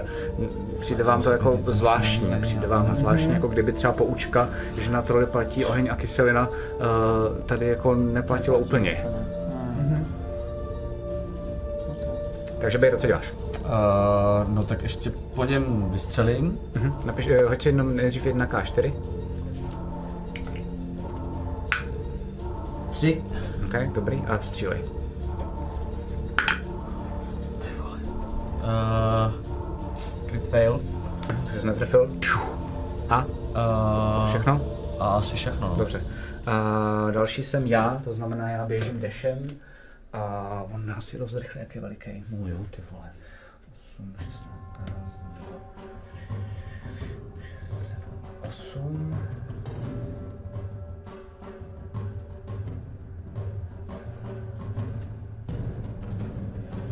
přijde vám to jako zvláštní, přijde vám zvláštní, jako kdyby třeba poučka, že na troli platí oheň a kyselina, uh, tady jako neplatilo úplně. Takže Bejro, co děláš? uh, no tak ještě po něm vystřelím. Mhm. Napiš, eh, hoď jenom nejdřív 1K4. Tři. OK, dobrý. A střílej. Uh, crit fail. Ty jsi netrefil. A Uh, všechno? A asi všechno. no. Dobře. A další jsem já, to znamená já běžím dešem. A on nás si rozrychle, jak je veliký. Můj, jo, ty vole. 8, 8.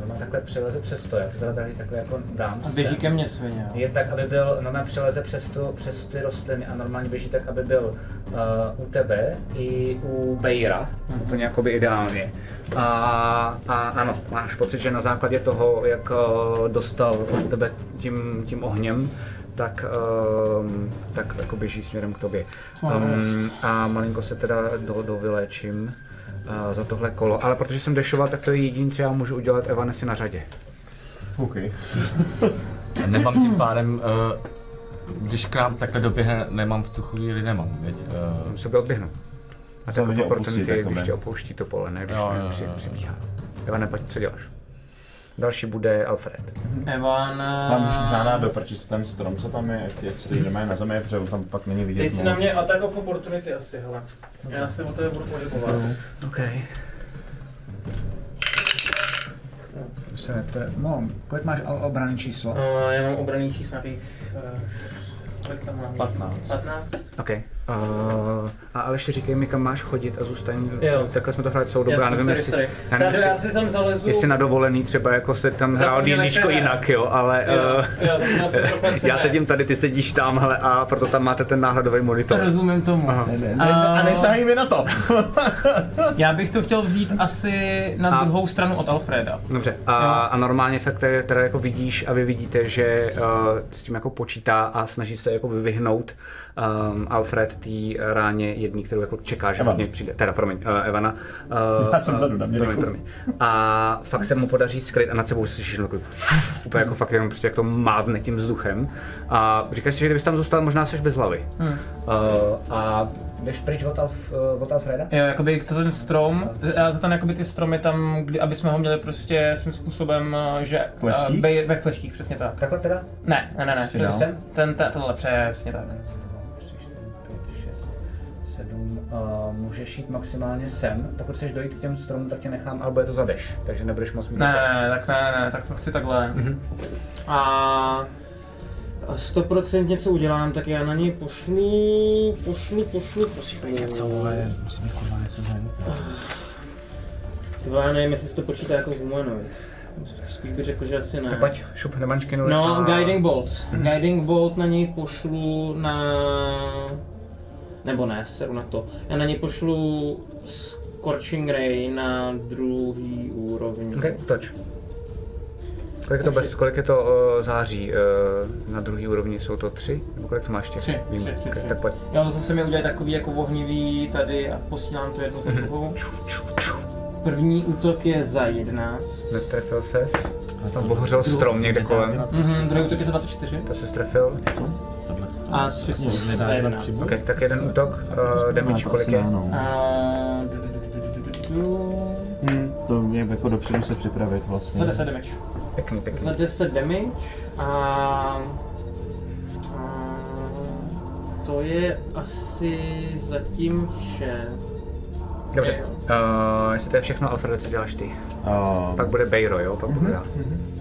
No, takhle přeleze přes to, já si teda tady takhle jako dám. A běží ke mně svině, jo. Je tak, aby byl, normálně přeleze přes, to, přes ty rostliny a normálně běží tak, aby byl uh, u tebe i u Bejra, úplně jakoby ideálně. A, a ano, máš pocit, že na základě toho, jak uh, dostal od tebe tím, tím ohněm, tak, um, tak jako běží směrem k tobě. Um, a malinko se teda do, dovyléčím uh, za tohle kolo. Ale protože jsem dešoval, tak to je jediné, co já můžu udělat, Evan si na řadě. OK. Nemám tím pádem, uh, když k nám takhle doběhne, nemám v tu chvíli, nemám, věď. Uh, Musel by odběhnout. A tě opportunity, opustit, jako když tě opouští to pole, ne když Jo, jo, jo, jo, jo. přibíhá. Evan, pojď, co děláš? Další bude Alfred. Evan... Tam už možná dát do prči ten strom, co tam je, jak, jak stojí doma na zemi, protože tam pak není vidět Dej si moc. na mě attack of opportunity asi, hele. Já se o tebe budu pohybovat. OK. Se netre... No, kolik máš obrany číslo? Uh, já mám obraný číslo nějakých... Uh, kolik tam mám? 15. 15? OK. Uh, a ale ještě říkej mi, kam máš chodit a zůstaň. Jo. Takhle jsme to hráli celou dobu, já, nevím, jestli, já nevím, Tady já jestli, si tam zalezu. jestli na dovolený třeba jako se tam hrál jsme- jinak, jo, ale Jo, uh, jo, já já sedím tady, ty sedíš tam, hele, a proto tam máte ten náhledový monitor. Rozumím tomu. Aha. Ne, ne, ne, a nesahej mi na to. Já bych to chtěl vzít asi na A- druhou stranu od Alfreda. Dobře, a, a normálně fakt teda, teda jako vidíš a vy vidíte, že uh, s tím jako počítá a snaží se jako vyvihnout um, Alfred té ráně jedný, kterou jako čeká, že Evan. přijde. Teda, promiň, uh, Evana. Uh, Já jsem vzadu, na mě promiň, promiň. A fakt se mu podaří skryt a nad sebou slyšíš jako, úplně jako fakt jenom prostě jak to mádne tím vzduchem. A říkáš si, že kdybys tam zůstal, možná jsi bez hlavy. Hmm. Uh, a jdeš pryč od, Alf, uh, od Alfreda? Jo, jakoby to ten strom, já za ten jakoby ty stromy tam, kdy, aby jsme ho měli prostě svým způsobem, eh, že... Kleštích? eh, bej- ve kleštích, přesně tak. Takhle teda? Ne, ne, ne, ne. Ještě Ten, ten, ten, tenhle, přesně tak. 3, 4, 5, 6, 7. Uh, můžeš jít maximálně sem. Pokud chceš dojít k těm stromům, tak tě nechám, ale bude to zadeš, takže nebudeš moc mít. Ne, ne, ne, tak ne, ne, tak to chci takhle. Mhm. A a 100% něco udělám, tak já na něj pošlu, pošlu, pošlu, pošlu. Něco, vole, musí být kurva něco zranit. Ty vole, nevím, jestli se to počítá jako humanoid. Spíš bych řekl, že asi ne. Pojď, šup nemančkinu. No, a... Guiding Bolt. Guiding Bolt na něj pošlu na... Nebo ne, seru na to. Já na něj pošlu Scorching Ray na druhý úrovni. Okay, toč. Kolik je to, bez, kolik je to uh, září? Uh, na druhý úrovni jsou to tři? Nebo kolik to máš těch? Tři, Vím. tři, tři, tři. Tak pojď. Já zase se mi udělají takový jako ohnivý tady a posílám to jednu za druhou. Ču, ču, ču. První útok je za 11. Netrefil ses. Tam bohořel strom někde kolem. Mhm, druhý útok je za 24. To se trefil. Tohle a tři smlouvy za. Ok, tak jeden útok, damage kolik je? Hmm, to je jako dopředu se připravit vlastně. Za 10 damage. Pěkný, pěkný. Za 10 damage a, a to je asi zatím vše. Dobře, uh, jestli to je všechno, Alfredo, co děláš ty? Uh, Pak bude Bejro, jo? Pak bude uh-huh, já. Uh-huh.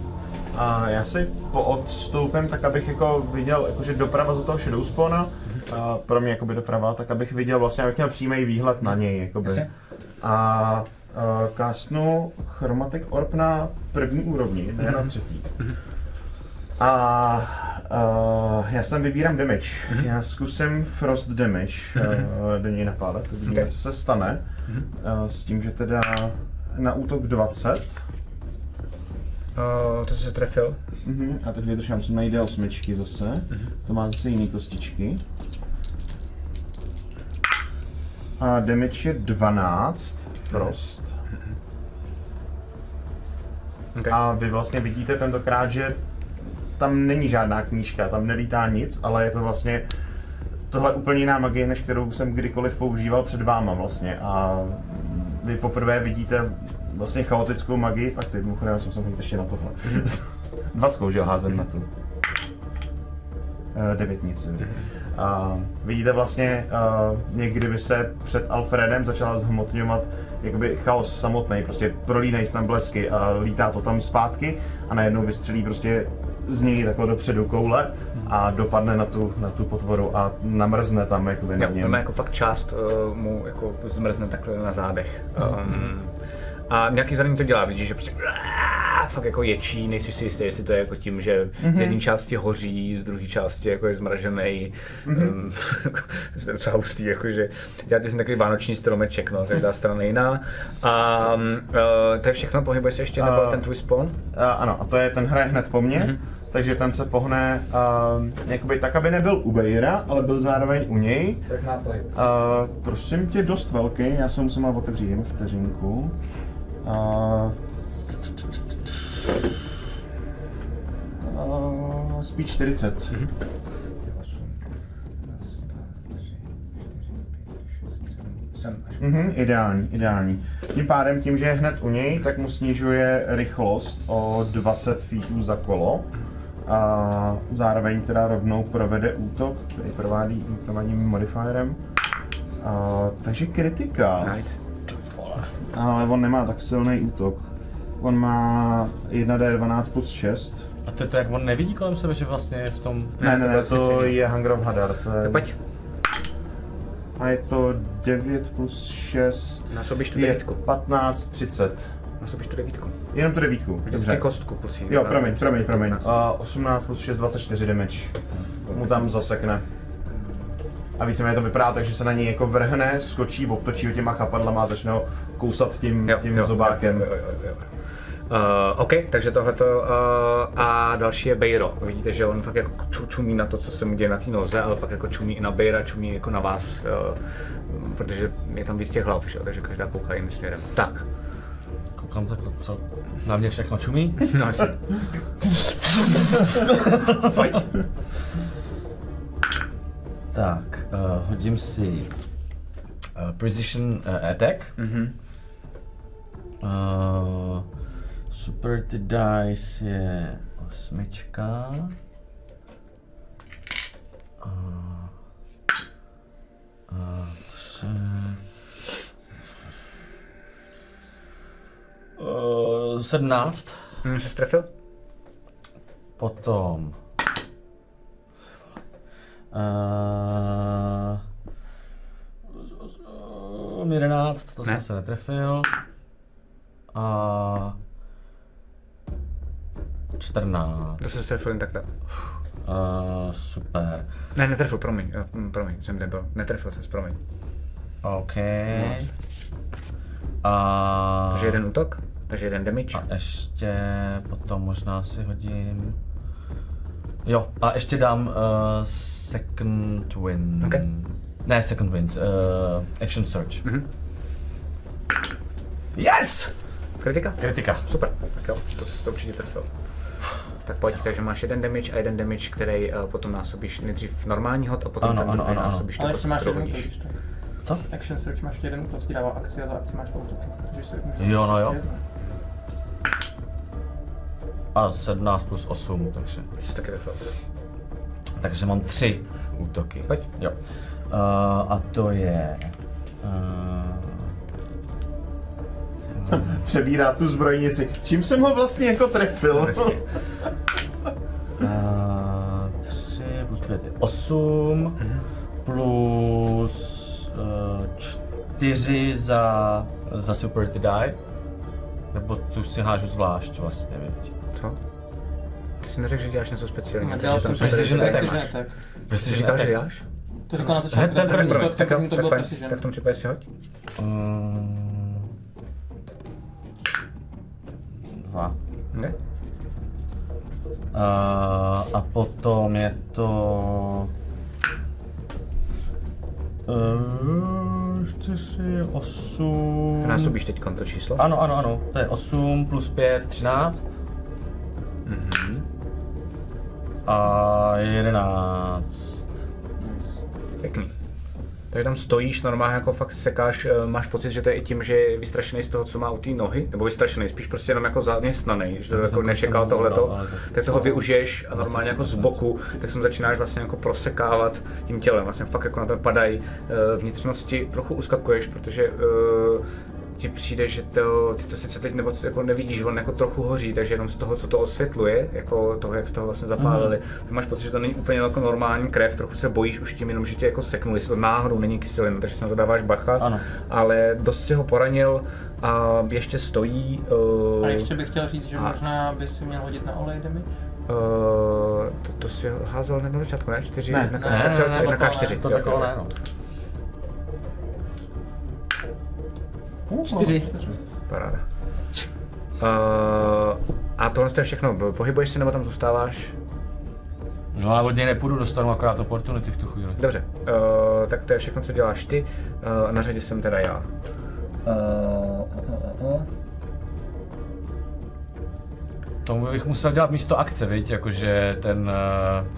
A já si poodstoupím tak, abych jako viděl, jakože doprava za toho Shadow Spawna, a pro mě jakoby doprava, tak abych viděl vlastně, abych měl přímý výhled na něj, jakoby. Jasně. A uh, kastnu Chromatic Orb na první úrovni, ne na třetí. A uh, já sem vybírám damage. Já zkusím Frost damage uh, do něj napádat, uvidíme, Ok. co se stane. Uh, s tím, že teda na útok 20, Uh, to se trefil. Mhm, a teď já musím najít D8 zase. To má zase jiný kostičky. A damage je 12, Frost. Okay. A vy vlastně vidíte tentokrát, že tam není žádná knížka, tam nelítá nic, ale je to vlastně tohle úplně jiná magie, než kterou jsem kdykoliv používal před váma vlastně. A vy poprvé vidíte vlastně chaotickou magii v akci. Mimochodem, já jsem se ještě na tohle. 20 že jo, házet na tu. Eh, Devět nic. A vidíte vlastně, uh, někdy by se před Alfredem začala zhmotňovat jakoby chaos samotný, prostě prolínají se tam blesky a lítá to tam zpátky a najednou vystřelí prostě z něj takhle dopředu koule a dopadne na tu, na tu potvoru a namrzne tam jakoby na Jo, něm. to jako fakt část uh, mu jako zmrzne takhle na zádech. Um, a nějaký zranění to dělá, vidíš, že prostě fakt jako ječí, nejsi si jistý, jestli to je jako tím, že z jedné části hoří, z druhé části jako je zmražený. Um, to je docela hustý, jakože děláte si takový vánoční stromeček, no, každá strana jiná. A um, uh, to je všechno, pohybuje se ještě, nebo A- ten tvůj spawn? A, ano, a to je ten hraje hned po mně, takže ten se pohne uh, jakoby tak, aby nebyl u Bejra, ale byl zároveň u něj. Tak. Uh, prosím tě, dost velký, já se musím otevřít jen vteřinku. Uh, uh, spíš 40. Mhm, ideální, ideální. Tím pádem, tím, že je hned u něj, tak mu snižuje rychlost o 20 feetů za kolo. A zároveň teda rovnou provede útok, který provádí, provádím modifierem. A, takže kritika. Nice. Ale on nemá tak silný útok. On má 1d12 plus 6. A to je to, jak on nevidí kolem sebe, že vlastně je v tom... Ne, ne, ne, to to je Hunger of Hadar. To je... Pojď. A je to 9 plus 6 Násobíš tu devítku. 15, 30. Násobíš tu devítku. Jenom tu devítku, Vždycky dobře. kostku plus jiný. Jo, promiň, promiň, promiň. A 18 plus 6, 24 damage. Mu tam zasekne. A víceméně to vypadá tak, že se na něj jako vrhne, skočí, obtočí ho těma chapadlama a začne ho kousat tím, Jo, tím jo, zobákem. Jo, jo, jo, jo. Uh, OK, takže tohleto uh, a další je Bejro. Vidíte, že on fakt jako ču, čumí na to, co se mu děje na té noze, ale pak jako čumí i na Bejra, čumí jako na vás, uh, protože je tam víc těch hlav, že? jo, takže každá kouká jiným směrem. Tak, Koukám takhle, co na mě všechno čumí. no, asi. Tak, uh, hodím si uh, Precision uh, Attack. Mhm. Uh, super ty dice je osmička. Uh, uh, tři. Uh, 17. Hm, se strefil? Potom... Uh, 11, to Ne. jsem se netrefil. A... 14. To se strefil jen tak tak. Uh, super. Ne, netrefil, promiň, hm, promiň, jsem nebyl. Netrefil jsem, promiň. OK. A... Takže jeden útok, takže jeden damage. A ještě potom možná si hodím... Jo, a ještě dám uh, second win. Ok. Ne, second win, uh, action search. Mhm. Yes! Kritika? Kritika. Super, tak jo, to jsi to určitě trefil. Tak pojď, takže máš jeden damage a jeden damage, který uh, potom násobíš nejdřív normální hod a potom Ano, ten ano, ano, ano. násobíš Ale tu ještě máš jeden. Co? Action search máš jeden útok, ti dává akci a za akci máš dva útoky. Takže si Jo, no jo. A 17 plus 8, takže, jsi taky trefil. takže mám tři útoky. Pojď. Jo. Uh, a to je... Uh, Přebírá tu zbrojnici. Čím jsem ho vlastně jako trefil? Přesně. Uh, 3 plus 5 je 8 plus uh, 4 za, za super ty die. Nebo tu si hážu zvlášť vlastně, viď? Co? Ty jsi neřekl, že děláš něco speciálního. Dělal jsem precision tady attack. máš. tak. Ty Precision říkal, že děláš? To říkal na začátku, ten ten první útok, ten Tak první útok tak byl precision. tak v tom případě si hoď. Um, dva. Ne? Uh, a potom je to... Uh, 4, 8... Násobíš teď to číslo. Ano, ano, ano. To je 8 plus 5, 13. Mhm. A 11. Pěkný. Takže tam stojíš, normálně jako fakt sekáš, eh, máš pocit, že to je i tím, že je vystrašený z toho, co má u té nohy, nebo vystrašený, spíš prostě jenom jako zaměstnaný, že to jako jsem- nečekal jsem tohleto, ale tak- tak toho využiješ a normálně 20, jako z 30 boku, tak se začínáš vlastně jako prosekávat tím tělem, vlastně fakt jako na to padají eh, vnitřnosti, trochu uskakuješ, protože eh, ti přijde, že to, ty to sice teď nebo jako nevidíš, on jako trochu hoří, takže jenom z toho, co to osvětluje, jako toho, jak z toho vlastně zapálili, mm. tak máš pocit, že to není úplně jako normální krev, trochu se bojíš už tím jenom, že tě jako seknul, jestli to náhodou není kyselina, takže se na to dáváš bacha, Ano. ale dost si ho poranil a ještě stojí. Uh, A ještě bych chtěl říct, že A- možná bys si měl hodit na olej damage. Uh, to, to si házel hned na začátku, ne? Čtyři, Ne. na, Ne, na, Ne, ne, ne, na to, K4. to jo, takhle jo. ne, no. Čtyři. Paráda. Uh, a tohle to je všechno. Pohybuješ se nebo tam zůstáváš? No ale od něj nepůjdu, dostanu akorát opportunity v tu chvíli. Dobře, uh, tak to je všechno, co děláš ty. Uh, na řadě jsem teda já. Uh, uh, uh, uh. Tomu bych musel dělat místo akce, viď? Jakože ten,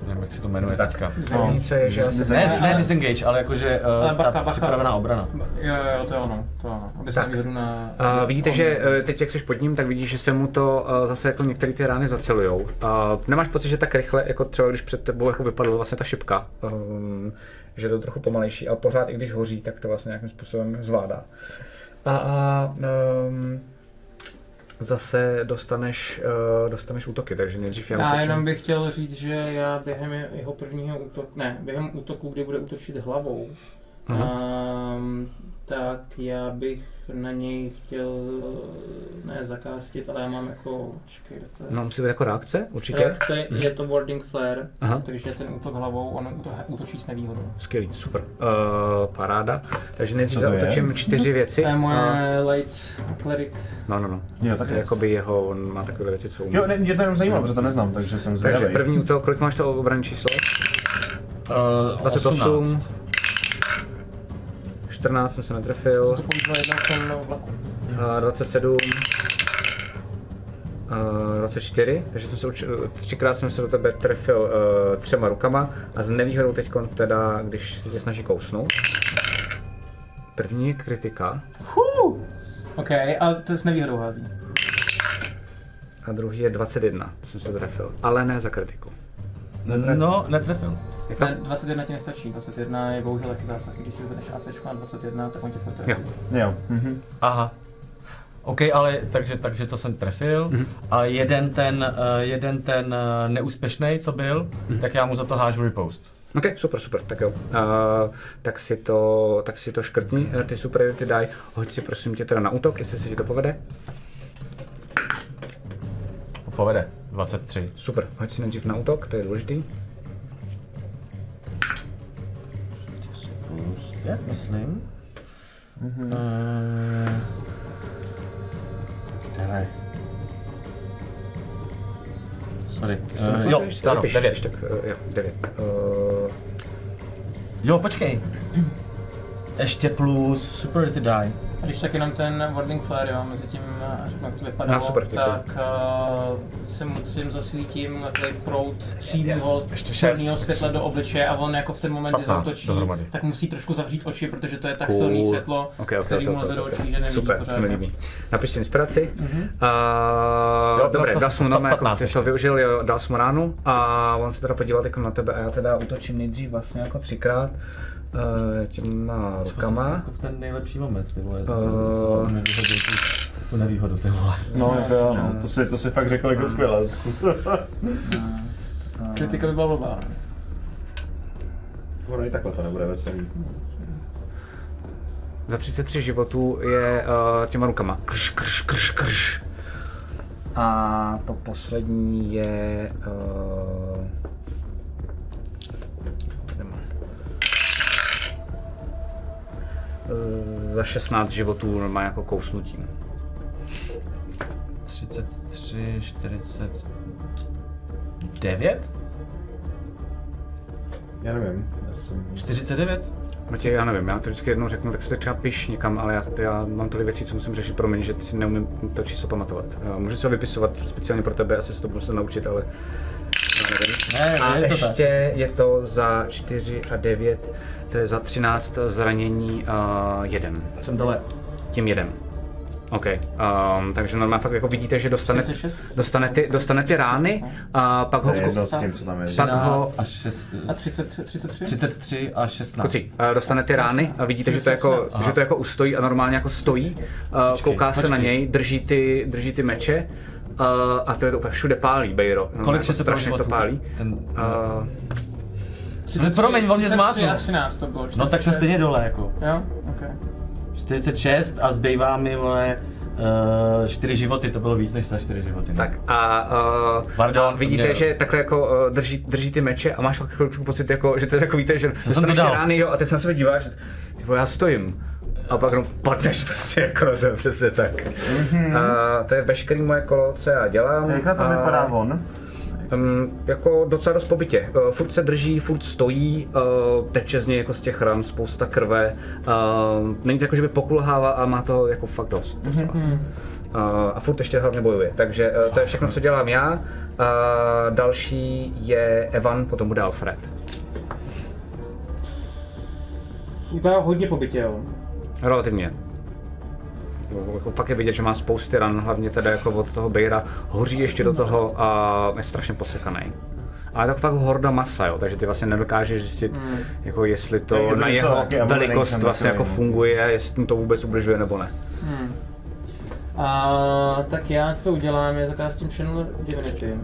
uh, nevím jak se to jmenuje Tak. teďka. Je, že se Ne, ne disengage, ale jakože uh, Ale bacha, ta bacha. připravená obrana. Jo, jo, to je ono, to je ono. Aby se výhodu na... Uh, vidíte, že uh, teď, jak jsi pod ním, tak vidíš, že se mu to uh, zase jako některé ty rány zacelujou. Uh, nemáš pocit, že tak rychle, jako třeba když před tebou jako vypadla vlastně ta šipka, um, že je to trochu pomalejší, ale pořád i když hoří, tak to vlastně nějakým způsobem zvládá. A, a um, zase dostaneš, uh, dostaneš útoky, takže nejdřív já Já útočím. jenom bych chtěl říct, že já během jeho prvního útoku, ne, během útoku, kdy bude útočit hlavou, Um, tak já bych na něj chtěl ne zakástit, ale já mám jako, čekej, to je No, musí být jako reakce, určitě. reakce, je to warding flare, Aha. takže ten útok hlavou, on úto- útočí s nevýhodou. Skvělý, super. Uh, paráda. Takže nejdřív zautočím čtyři věci. To je a- moje light cleric. No, no, no. Jo, tak Jakoby jeho, on má takové věci, co umí. Jo, ne, mě to jenom zajímalo, protože to neznám, takže jsem Takže zvědavý. první útok, kolik máš to obranné číslo? Uh, 28. 14 jsem se netrefil. Jsem to použil jednou v tom vlaku. Uh, 27. Uh, 24, takže jsem se uč, třikrát jsem se do tebe trefil uh, třema rukama a s nevýhodou teď teda, když se tě snaží kousnout. První je kritika OK, a to s nevýhodou hází. a druhý je 21, jsem se trefil, ale ne za kritiku. No, netrefil. Jak? Ne, 21 ti nestačí, 21 je bohužel taky zásah, když si zvedneš AC a 21, tak on tě furt Jo. Jo, mhm. Aha. OK, ale takže, takže to jsem trefil, Mhm. mm-hmm. ale jeden ten, uh, jeden ten uh, neúspěšný, co byl, Mhm. mm-hmm. tak já mu za to hážu ripost. OK, super, super, tak jo. Uh, tak, si to, tak si to škrtni, eh, ty superiority daj. Hoď si prosím tě teda na útok, jestli se ti to povede. Povede. 23. Super, hoď si nejdřív na útok, to je důležitý. Plus 5, myslím. Mm-hmm. Uh, Hele, sorry. Uh, jo, ano, vypiš, 9. když Tak, uh, jo, 9. Uh, Jo, počkej. Ještě plus superiority die. A když tak jenom ten warding flare, jo, mezi tím, eh, řeknu, jak to vypadalo, No, super, děkuji. tak uh, si musím zasvítím takový proud přímého ještě černého šest. světla do obličeje a on jako v ten moment, kdy 15 zautočí, dohromady. tak musí trošku zavřít oči, protože to je tak Cool. silný světlo, Ok, ok, který ok, mu leze do ok. očí, že nevidí Super, pořád. se mi líbí. Napiš si inspiraci. Mhm. Uh, Jo, dobré, dal jsem mu jako 15 ty jsi to využil, jo, dal jsem mu ránu a on se teda podíval jako na tebe a já teda útočím nejdřív vlastně jako třikrát uh, těma rukama. Jako v ten nejlepší moment, ty vole. Eh. Uh, tu, tu nevýhodu, ty vole. no, jako jo, no, to si, to si fakt řekl jako skvěle. Kritika by byla blbá. Ono i takhle to nebude veselý. Za 33 životů je uh, těma rukama. Krš, krš, krš, krš. A to poslední je... Uh, za 16 životů má jako kousnutím. 33, 49? Já nevím, já jsem... 49? Matěj, já nevím, já to vždycky jednou řeknu, tak si to třeba piš někam, ale já, já mám tolik věcí, co musím řešit, promiň, že si neumím to číslo pamatovat. Uh, můžu si ho vypisovat speciálně pro tebe, asi se to budu se naučit, ale. Ne, A je to ještě tak. je to za 4 a 9, to je za 13 zranění uh, jeden. Jsem dole. Tím jeden. OK, um, takže normálně fakt jako vidíte, že dostane, 46? dostane, ty, dostane ty rány a pak To ho, je jedno s tím, co tam je. Pak ho- a 6, A 30, 33? 33 a 16. Kucí, dostane ty rány a vidíte, že to, jako, Aha. že to jako ustojí a normálně jako stojí. Uh, kouká se na něj, drží ty, drží ty meče a to je to úplně všude pálí, Bejro. Normálně Kolik jako se to strašně to pálí. Ten, Uh, no, promiň, on mě 33 zmátnul. a 13 to bylo. No tak jsem 46. stejně dole, jako. Jo, ok. 46 a zbývá mi, vole, uh, 4 životy, to bylo víc než na 4 životy. ne? tak a, uh, Pardon, a to vidíte, mě- že takhle jako uh, drží, drží ty meče a máš fakt chvilku pocit, jako, že to je takový, že jsem dostaneš to ty dal. rány jo, a ty se na sebe díváš, ty vole, já stojím. A pak jenom padneš prostě jako na zem, přesně tak. Mhm. A to je veškerý moje kolo, co já dělám. Jak na to a- vypadá on? Um, jako docela dost po bytě. Uh, furt se drží, furt stojí, uh, teče z něj jako z těch ran spousta krve. Uh, není to jako, že by pokulhával, ale má to jako fakt dost. Uh, a furt ještě hlavně bojuje. Takže uh, to je všechno, co dělám já. Uh, další je Evan, potom bude Alfred. Vypadá hodně po bytě, jo. Relativně. Jako- Jako fakt je vidět, že má spousty ran, hlavně teda jako od toho Bejra, hoří ještě do toho a je strašně posekaný. Ale je to fakt horda masa, jo, takže ty vlastně nedokážeš zjistit, Hmm. jako jestli to, Tak je to na něco jeho velikost vlastně jako no. funguje, jestli mu to vůbec ubližuje nebo ne. Hmm. A, tak já co udělám, je zakástím Channel Divinity.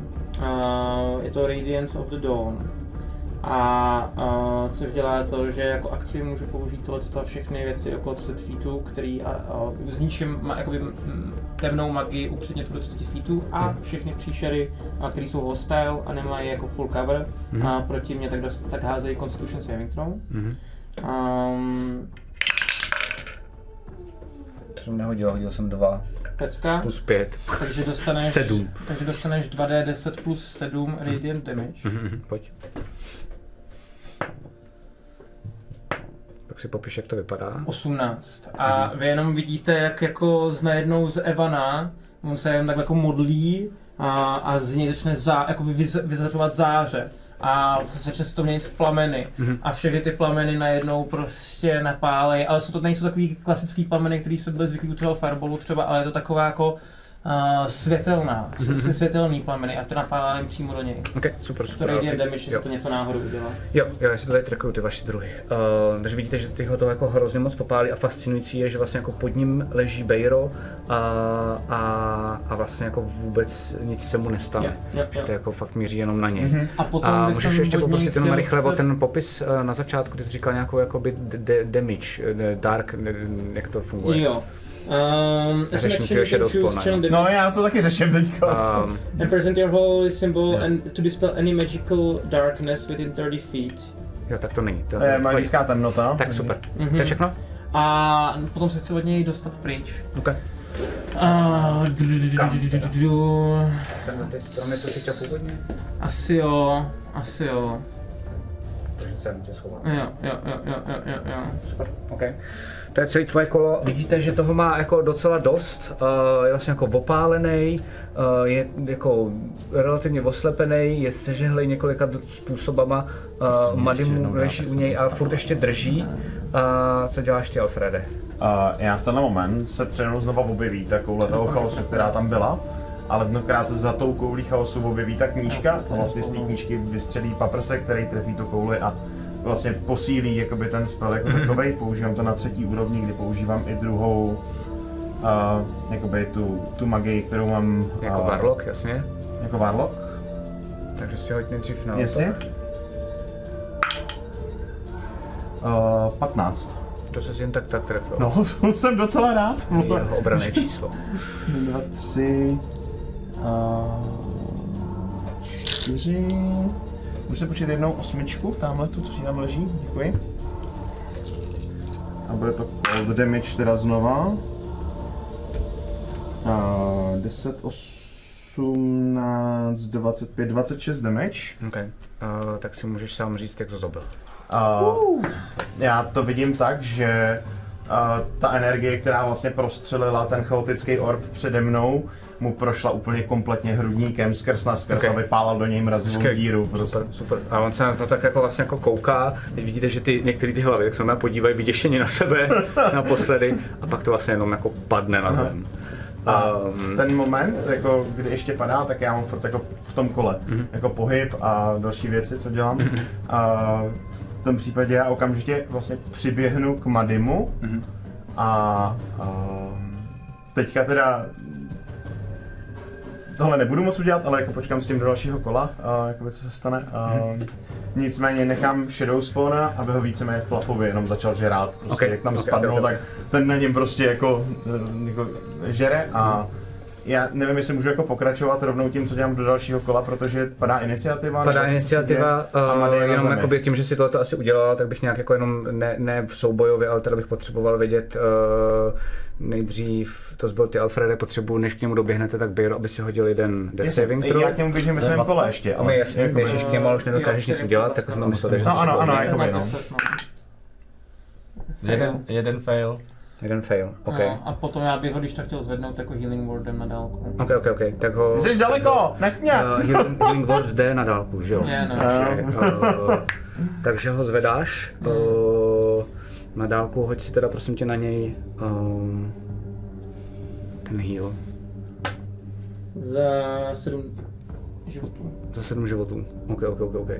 A, je to Radiance of the Dawn. A, a což dělá to, že jako akci můžu použít tohle a všechny věci okolo 30 feetů, který a, a zničím ma, jakoby, temnou magii upředně do 30 feetů a všechny příšery, a, který jsou hostile a nemají jako full cover a proti mě tak, dost, tak házejí Constitution saving throw. Mhm. Um, To jsem nehodil, hodil jsem dva pecka, plus pět. takže dostaneš, Sedm. takže dostaneš 2d10 plus 7 radiant damage. Mhm, pojď. Tak si popiš, jak to vypadá. 18. A vy jenom vidíte, jak jako z najednou z Evana, on se jen tak jako modlí a, a z něj začne zá, jako vyz, vyzařovat záře. A začne se to měnit v plameny. Mm-hmm. A všechny ty plameny najednou prostě napálej. Ale jsou to, nejsou takový klasický plameny, který se byly zvyklí u toho fireballu třeba, ale je to taková jako uh, světelná, mm-hmm. světelný plameny a to napálá jim přímo do něj. Ok, super, To super. radiant ok. damage, se to něco náhodou udělá. Jo, jo, já si to tady trackuju, ty vaše druhy. Uh, takže vidíte, že ty ho to jako hrozně moc popálí a fascinující je, že vlastně jako pod ním leží Bejro a, a, a vlastně jako vůbec nic se mu nestane. Jo, Že jo. to jako fakt míří jenom na něj. A potom A můžeš jsem ještě poprosit jenom rychle o se- ten popis eh, na začátku, ty jsi říkal nějakou jakoby d- d- damage, dark, jak to funguje. Jo. Um, Řeším can Shadow Spawn, No já to taky řeším teďka. Um, and present your holy symbol and to dispel any magical darkness within 30 feet. jo, tak to není. To, To je magická temnota. Tak super. Mhm. To je všechno? A potom se chci od něj dostat pryč. Okay. Asi jo, asi jo. Takže jsem tě schoval. Jo, jo, jo, jo, jo, jo, jo. Super, OK. To je celé tvoje kolo. Vidíte, že toho má jako docela dost. Uh, je vlastně jako opálený, uh, je jako relativně oslepený, je sežehlej několika způsobama. Uh, Mady mu leží u něj a furt ještě drží. A co děláš ty, Alfrede? Uh, já v tenhle moment se přenou znova objeví ta koule toho chaosu, která tam byla. Ale tentokrát se za tou koulí chaosu objeví ta knížka a vlastně z té knížky vystřelí paprsek, který trefí tu kouli a vlastně posílí jakoby ten spell jako takový. Používám to na třetí úrovni, kdy používám i druhou uh, jakoby tu, tu magii, kterou mám Jako uh, Warlock, jasně. Jako Warlock? Takže si hoď nejdřív na Jasně. Uh, 15. To se jen tak tak trefil. No, to jsem docela rád. Jeho obrané číslo. Dva, tři, a čtyři. Můžu se počít jednou osmičku, tamhle tu, co ti tam leží, děkuji. A bude to cold damage teda znova. A 10, 18, 25, 26 damage. OK. Uh, tak si můžeš sám říct, jak to zabil. A já to vidím tak, že a ta energie, která vlastně prostřelila ten chaotický orb přede mnou, mu prošla úplně kompletně hrudníkem skrz na skrz Ok. a vypálal do něj mrazivou Skvělý. díru. Prostě. Super, super. A on se na to tak jako vlastně jako kouká, teď vidíte, že ty některé ty hlavy, tak se na podívají vyděšeně na sebe naposledy a pak to vlastně jenom jako padne na zem. A Um, v ten moment, jako, kdy ještě padá, tak já mám furt jako v tom kole Mhm. jako pohyb a další věci, co dělám. A v tom případě já okamžitě vlastně přiběhnu k Madimu Mhm. a, a teďka teda tohle nebudu moc udělat, ale jako počkám s tím do dalšího kola, a jakoby co se stane. A Mhm. nicméně nechám Shadow Spawna, aby ho víceméně Fluffovi jenom začal žerát. Prostě Ok, jak tam ok, spadnul, ok, ok. tak ten na něm prostě jako, eh, jako žere a já nevím, jestli můžu jako pokračovat rovnou tím, co dělám do dalšího kola, protože padá iniciativa. Padá se iniciativa, uh, jenom jakoby tím, že si tohle asi udělala, tak bych nějak jako jenom ne, ne v soubojově, ale teda bych potřeboval vědět uh, nejdřív, to zbyl ty Alfrede, potřebuji, než k němu doběhnete, tak Bejro, aby si hodil jeden death saving throw. já k němu běžím ve svém kole ještě, Ale ale jasně, jakoby- běžíš k němu, ale už nedokážeš nic udělat, tak jsem to myslel, že No, jsi ano, si ano, jakoby, no. 10, no. Jeden, jeden fail. Jeden fail, OK. No, a potom já bych ho, když tak chtěl zvednout jako healing wordem na dálku. OK, OK, OK, tak ho... Ty jsi daleko, nech mě! Uh, healing, healing word jde na dálku, že jo? Je, no. Takže, uh, takže ho zvedáš. Uh, na dálku hoď si teda prosím tě na něj um, ten heal. Za 7 životů. Za sedm životů. OK, OK, OK, OK.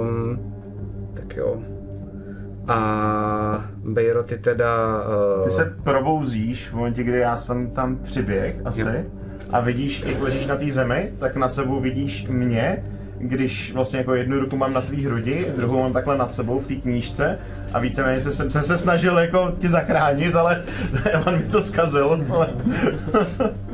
Um, tak jo. A Bejro, ty teda... Uh, Ty se probouzíš v momentě, kdy já jsem tam přiběh asi Jo. a vidíš, jak ležíš na té zemi, tak nad sebou vidíš mě když vlastně jako jednu ruku mám na tvý hrudi, druhou mám takhle nad sebou v té knížce a víceméně se, jsem, jsem se snažil jako ti zachránit, ale Evan mi to zkazil. Ale...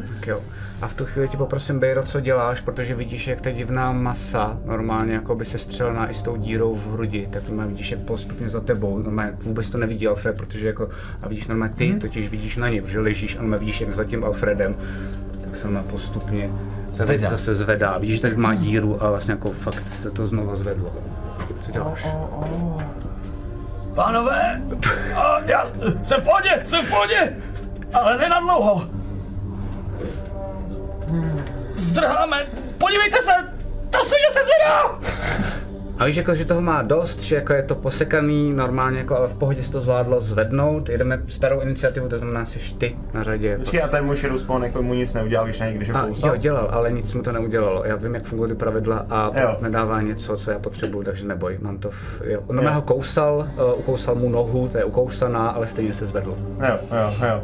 Tak jo. A v tu chvíli ti poprosím, Bejro, co děláš, protože vidíš, jak ta divná masa normálně jako by se střelená i s tou dírou v hrudi, tak to vidíš, jak postupně za tebou, normálně vůbec to nevidí Alfred, protože jako, a vidíš normálně ty, totiž vidíš na ně, protože ležíš a vidíš, jak za tím Alfredem, tak se normálně postupně Zvedá. zase zvedá. Vidíš, že tady má díru a vlastně jako fakt se to znovu zvedlo. Co děláš? Pánové, já jsem v pohodě, jsem v pohodě, ale ne na dlouho. Zdrháme, podívejte se, to se mě se zvedá. A víš, jako, že toho má dost, že jako je to posekaný, normálně, jako, ale v pohodě se to zvládlo zvednout. Jedeme starou iniciativu, to znamená, jsi ty na řadě. Počkej, a ten můj Shadow Spawn jako mu nic neudělal, když na ho A, kousal? jo, dělal, ale nic mu to neudělalo. Já vím, jak fungují ty pravidla a Jo. nedává něco, co já potřebuju, takže neboj. Mám to v, jo. No, Jo. ho kousal, uh, ukousal mu nohu, to je ukousaná, ale stejně se zvedl. Jo, jo, jo.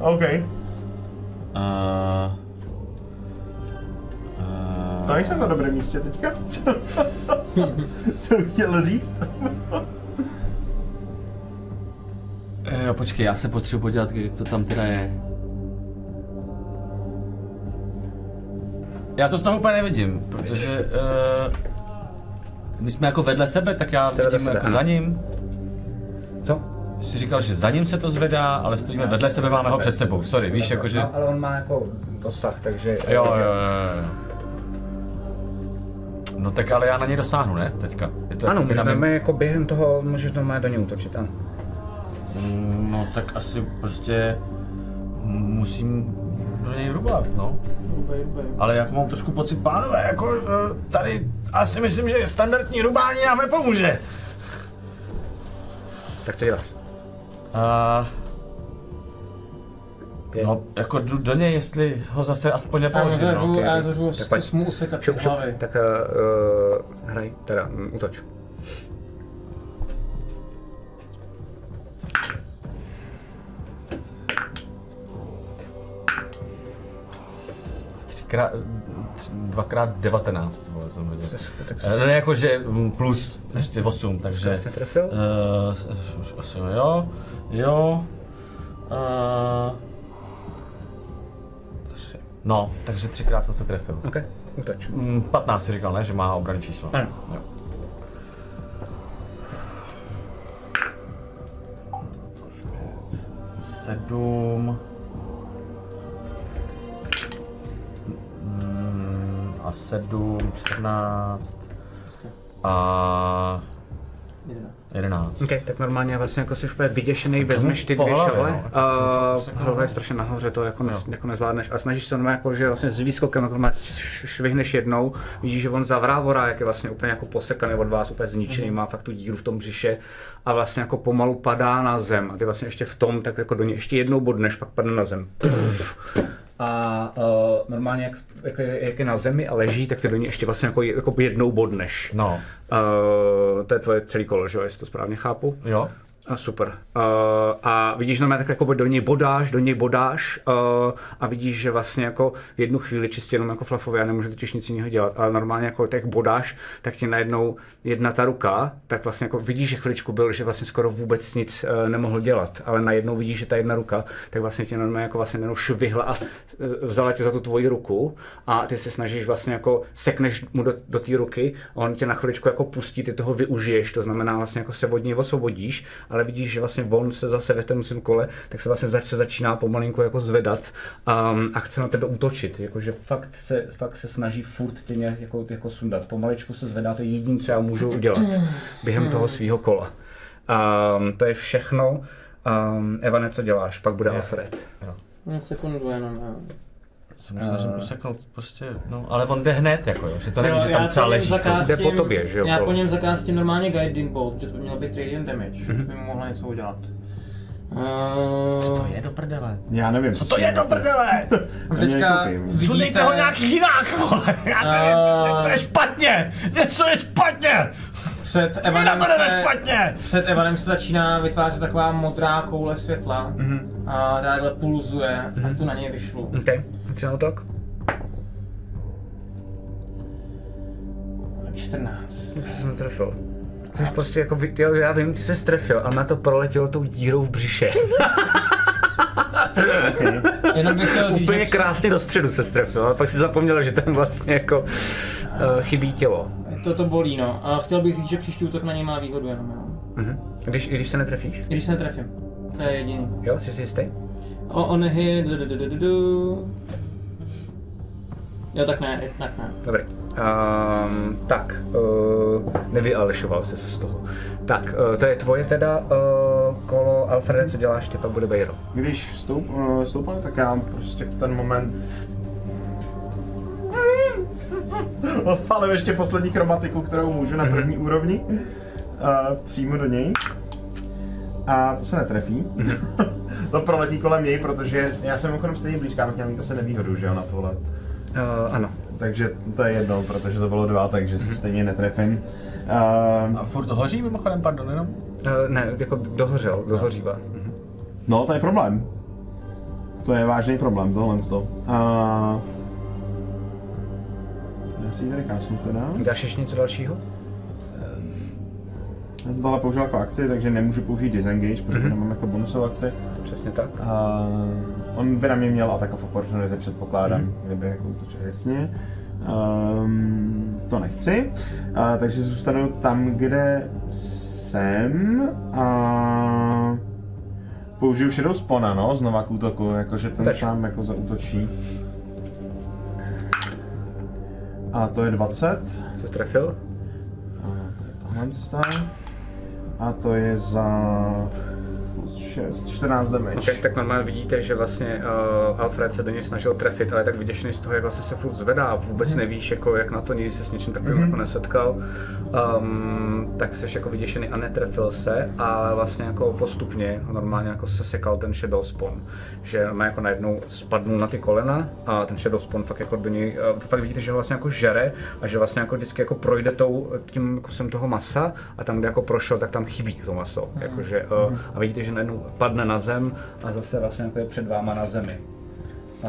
OK. Uh, To nejsem na dobrém místě teďka. Jsem chtěl říct. jo, počkej, já se potřebuji podívat, jak to tam teda je. Já to z toho úplně nevidím, protože uh, my jsme jako vedle sebe, tak já vedle vidím jako za ním. Co? Jsi říkal, že za ním se to zvedá, ale stojíme vedle sebe, máme ho před sebou. Sorry, víš, jakože... No, ale on má jako dosah, takže... Jo, jo, jo, jo. No tak ale já na něj dosáhnu, ne? Teďka. Je to Ano, můžeme mém- jako během toho, můžeš normálně do něj útočit, ano. Mm, No tak asi prostě musím do něj rubat, no. Ale jak mám trošku pocit, pánové, jako eh, tady asi myslím, že standardní rubání nám nepomůže. Tak co děláš? Uh, Pět. no, jako jdu do něj, jestli ho zase aspoň Já nepoložím, no. zařvu, já zařvu zkus mu usekat Šup, šup, hlavy. tak uh, hraj, teda mm, útoč. Třikrát, tři- dvakrát 19, vole, jsem hodil. Tak Eh, Ne, jakože plus ještě 8, takže... Krásně trefil. Uh, už asi jo, jo. Uh. No, takže třikrát jsem se trefil. OK, útoč. Mm, 15 si říkal, ne, že má obrany číslo. Ano. Jo. Sedm. Mm, a sedm, čtrnáct. A 11. OK, tak normálně vlastně jako jsi úplně vyděšený, vezmeš ty dvě šavle, no, jako a hlava je strašně nahoře, to jako, ne, jako nezvládneš. A snažíš se normálně jako, že vlastně s výskokem jako švihneš jednou, vidíš, že on zavrávora, jak je vlastně úplně jako posekaný od vás, úplně zničený, má fakt tu díru v tom břiše a vlastně jako pomalu padá na zem. A ty vlastně ještě v tom, tak jako do něj ještě jednou bodneš, pak padne na zem. A uh, normálně, jak, jak, je, jak, je na zemi a leží, tak ty do něj ještě vlastně jako, jako jednou bodneš. No, Uh, to je tvoje celý kolo, že jo, jestli to správně chápu? jo. A super. Uh, a vidíš normálně tak jako do něj bodáš, do něj bodáš uh, a vidíš, že vlastně jako v jednu chvíli čistě jenom jako flafově, já nemůžu totiž nic jiného dělat, ale normálně jako tak bodáš, tak ti najednou jedna ta ruka, tak vlastně jako vidíš, že chviličku byl, že vlastně skoro vůbec nic uh, nemohl dělat, ale najednou vidíš, že ta jedna ruka, tak vlastně tě normálně jako vlastně najednou švihla a vzala tě za tu tvoji ruku a ty se snažíš vlastně jako sekneš mu do, do té ruky a on tě na chviličku jako pustí, ty toho využiješ, to znamená vlastně jako se od něj osvobodíš, ale vidíš, že vlastně on se zase ve tom svém kole, tak se vlastně zač- se začíná pomalinku jako zvedat um, a chce na tebe útočit, jakože fakt se, fakt se snaží furt tě nějak jako, jako sundat. Pomaličku se zvedá, to je jediné, co já můžu udělat během toho svého kola. Um, to je všechno. Um, Evane, co děláš? Pak bude Alfred. Na sekundu jenom, Se mu snažím useknout prostě, no, ale on jde hned, jako jo, že to neví, Jo, že já tam třeba něm leží. zakástím- Jde po tobě, že jo, Já po něm zakástím normálně Guiding Bolt, že to by mělo být radiant damage, Mhm. mm-hmm. by mu mohla něco udělat. Co Uh, to je do prdele? Já nevím. Co to je do prdele? teďka Sundejte vidíte, ho nějak jinak, vole, já nevím, A- něco je špatně, něco je špatně, před Evanem, to se, špatně. před Evanem se začíná vytvářet taková modrá koule světla Mhm. a takhle pulzuje a tu na něj vyšlu. OK, na útok? 14. Jsi netrefil. Jsi prostě jako, vy- jo, já vím, ty se strefil, ale na to proletělo tou dírou v břiše. Okay. Jenom bych chtěl říct, Úplně že krásně do středu se strefil, ale pak si zapomněl, že tam vlastně jako uh, chybí tělo. To, to bolí, no. A chtěl bych říct, že příští útok na něj má výhodu jenom, jo. Mhm. Když, když se netrefíš? Když se netrefím. To je jediný. Jo, jsi si jistý? O, on hit, du, du, du, du, du, du. Jo, tak ne, tak ne. Dobrý. Um, tak, uh, nevyalešoval jsi se z toho. Tak, uh, to je tvoje teda uh, kolo Alfrede, co děláš ty, pak bude Bejro. Když stoup, uh, stoupám, tak já prostě v ten moment odpálím ještě poslední chromatiku, kterou můžu na první úrovni. Uh, přímo do něj. A to se netrefí. to proletí kolem něj, protože já jsem mimochodem stejně blízká, bych měl mít asi nevýhodu, že jo, na tohle. Uh, ano. Takže to je jedno, protože to bylo dva, takže se stejně netrefím. Uh, A furt to hoří mimochodem, pardon, jenom? Uh, ne, jako dohořel, dohořívá. Mhm. no, to je problém. To je vážný problém, tohle. to. A... Si ji tady kásnu teda. Dáš ještě něco dalšího? Já jsem tohle použil jako akci, takže nemůžu použít disengage, protože mm-hmm. nemám jako bonusovou akci. Přesně tak. A on by na mě měl attack of opportunity, předpokládám, mm-hmm. kdyby jako útočil jasně. Um, to nechci, uh, takže zůstanu tam, kde jsem a použiju Shadow Spona, no, znova k útoku, jakože ten Tak. sám jako zaútočí. A to je 20. Co trefil? A to je. A to je za 6, 14 damage. Okay, tak normálně vidíte, že vlastně uh, Alfred se do něj snažil trefit, ale tak vyděšený z toho, jak vlastně se furt zvedá a vůbec nevíš, jako, jak na to nikdy se s něčím takovým mm-hmm. jako nesetkal. Um, tak jsi jako vyděšený a netrefil se, ale vlastně jako postupně normálně jako se sekal ten Shadow Spawn. Že má jako najednou spadnul na ty kolena a ten Shadow Spawn fakt jako do něj, uh, fakt vidíte, že ho vlastně jako žere a že vlastně jako vždycky jako projde tou, tím kusem toho masa a tam, kde jako prošel, tak tam chybí to maso. Jakože, uh, a vidíte, že najednou padne na zem a zase vlastně jako je před váma na zemi. A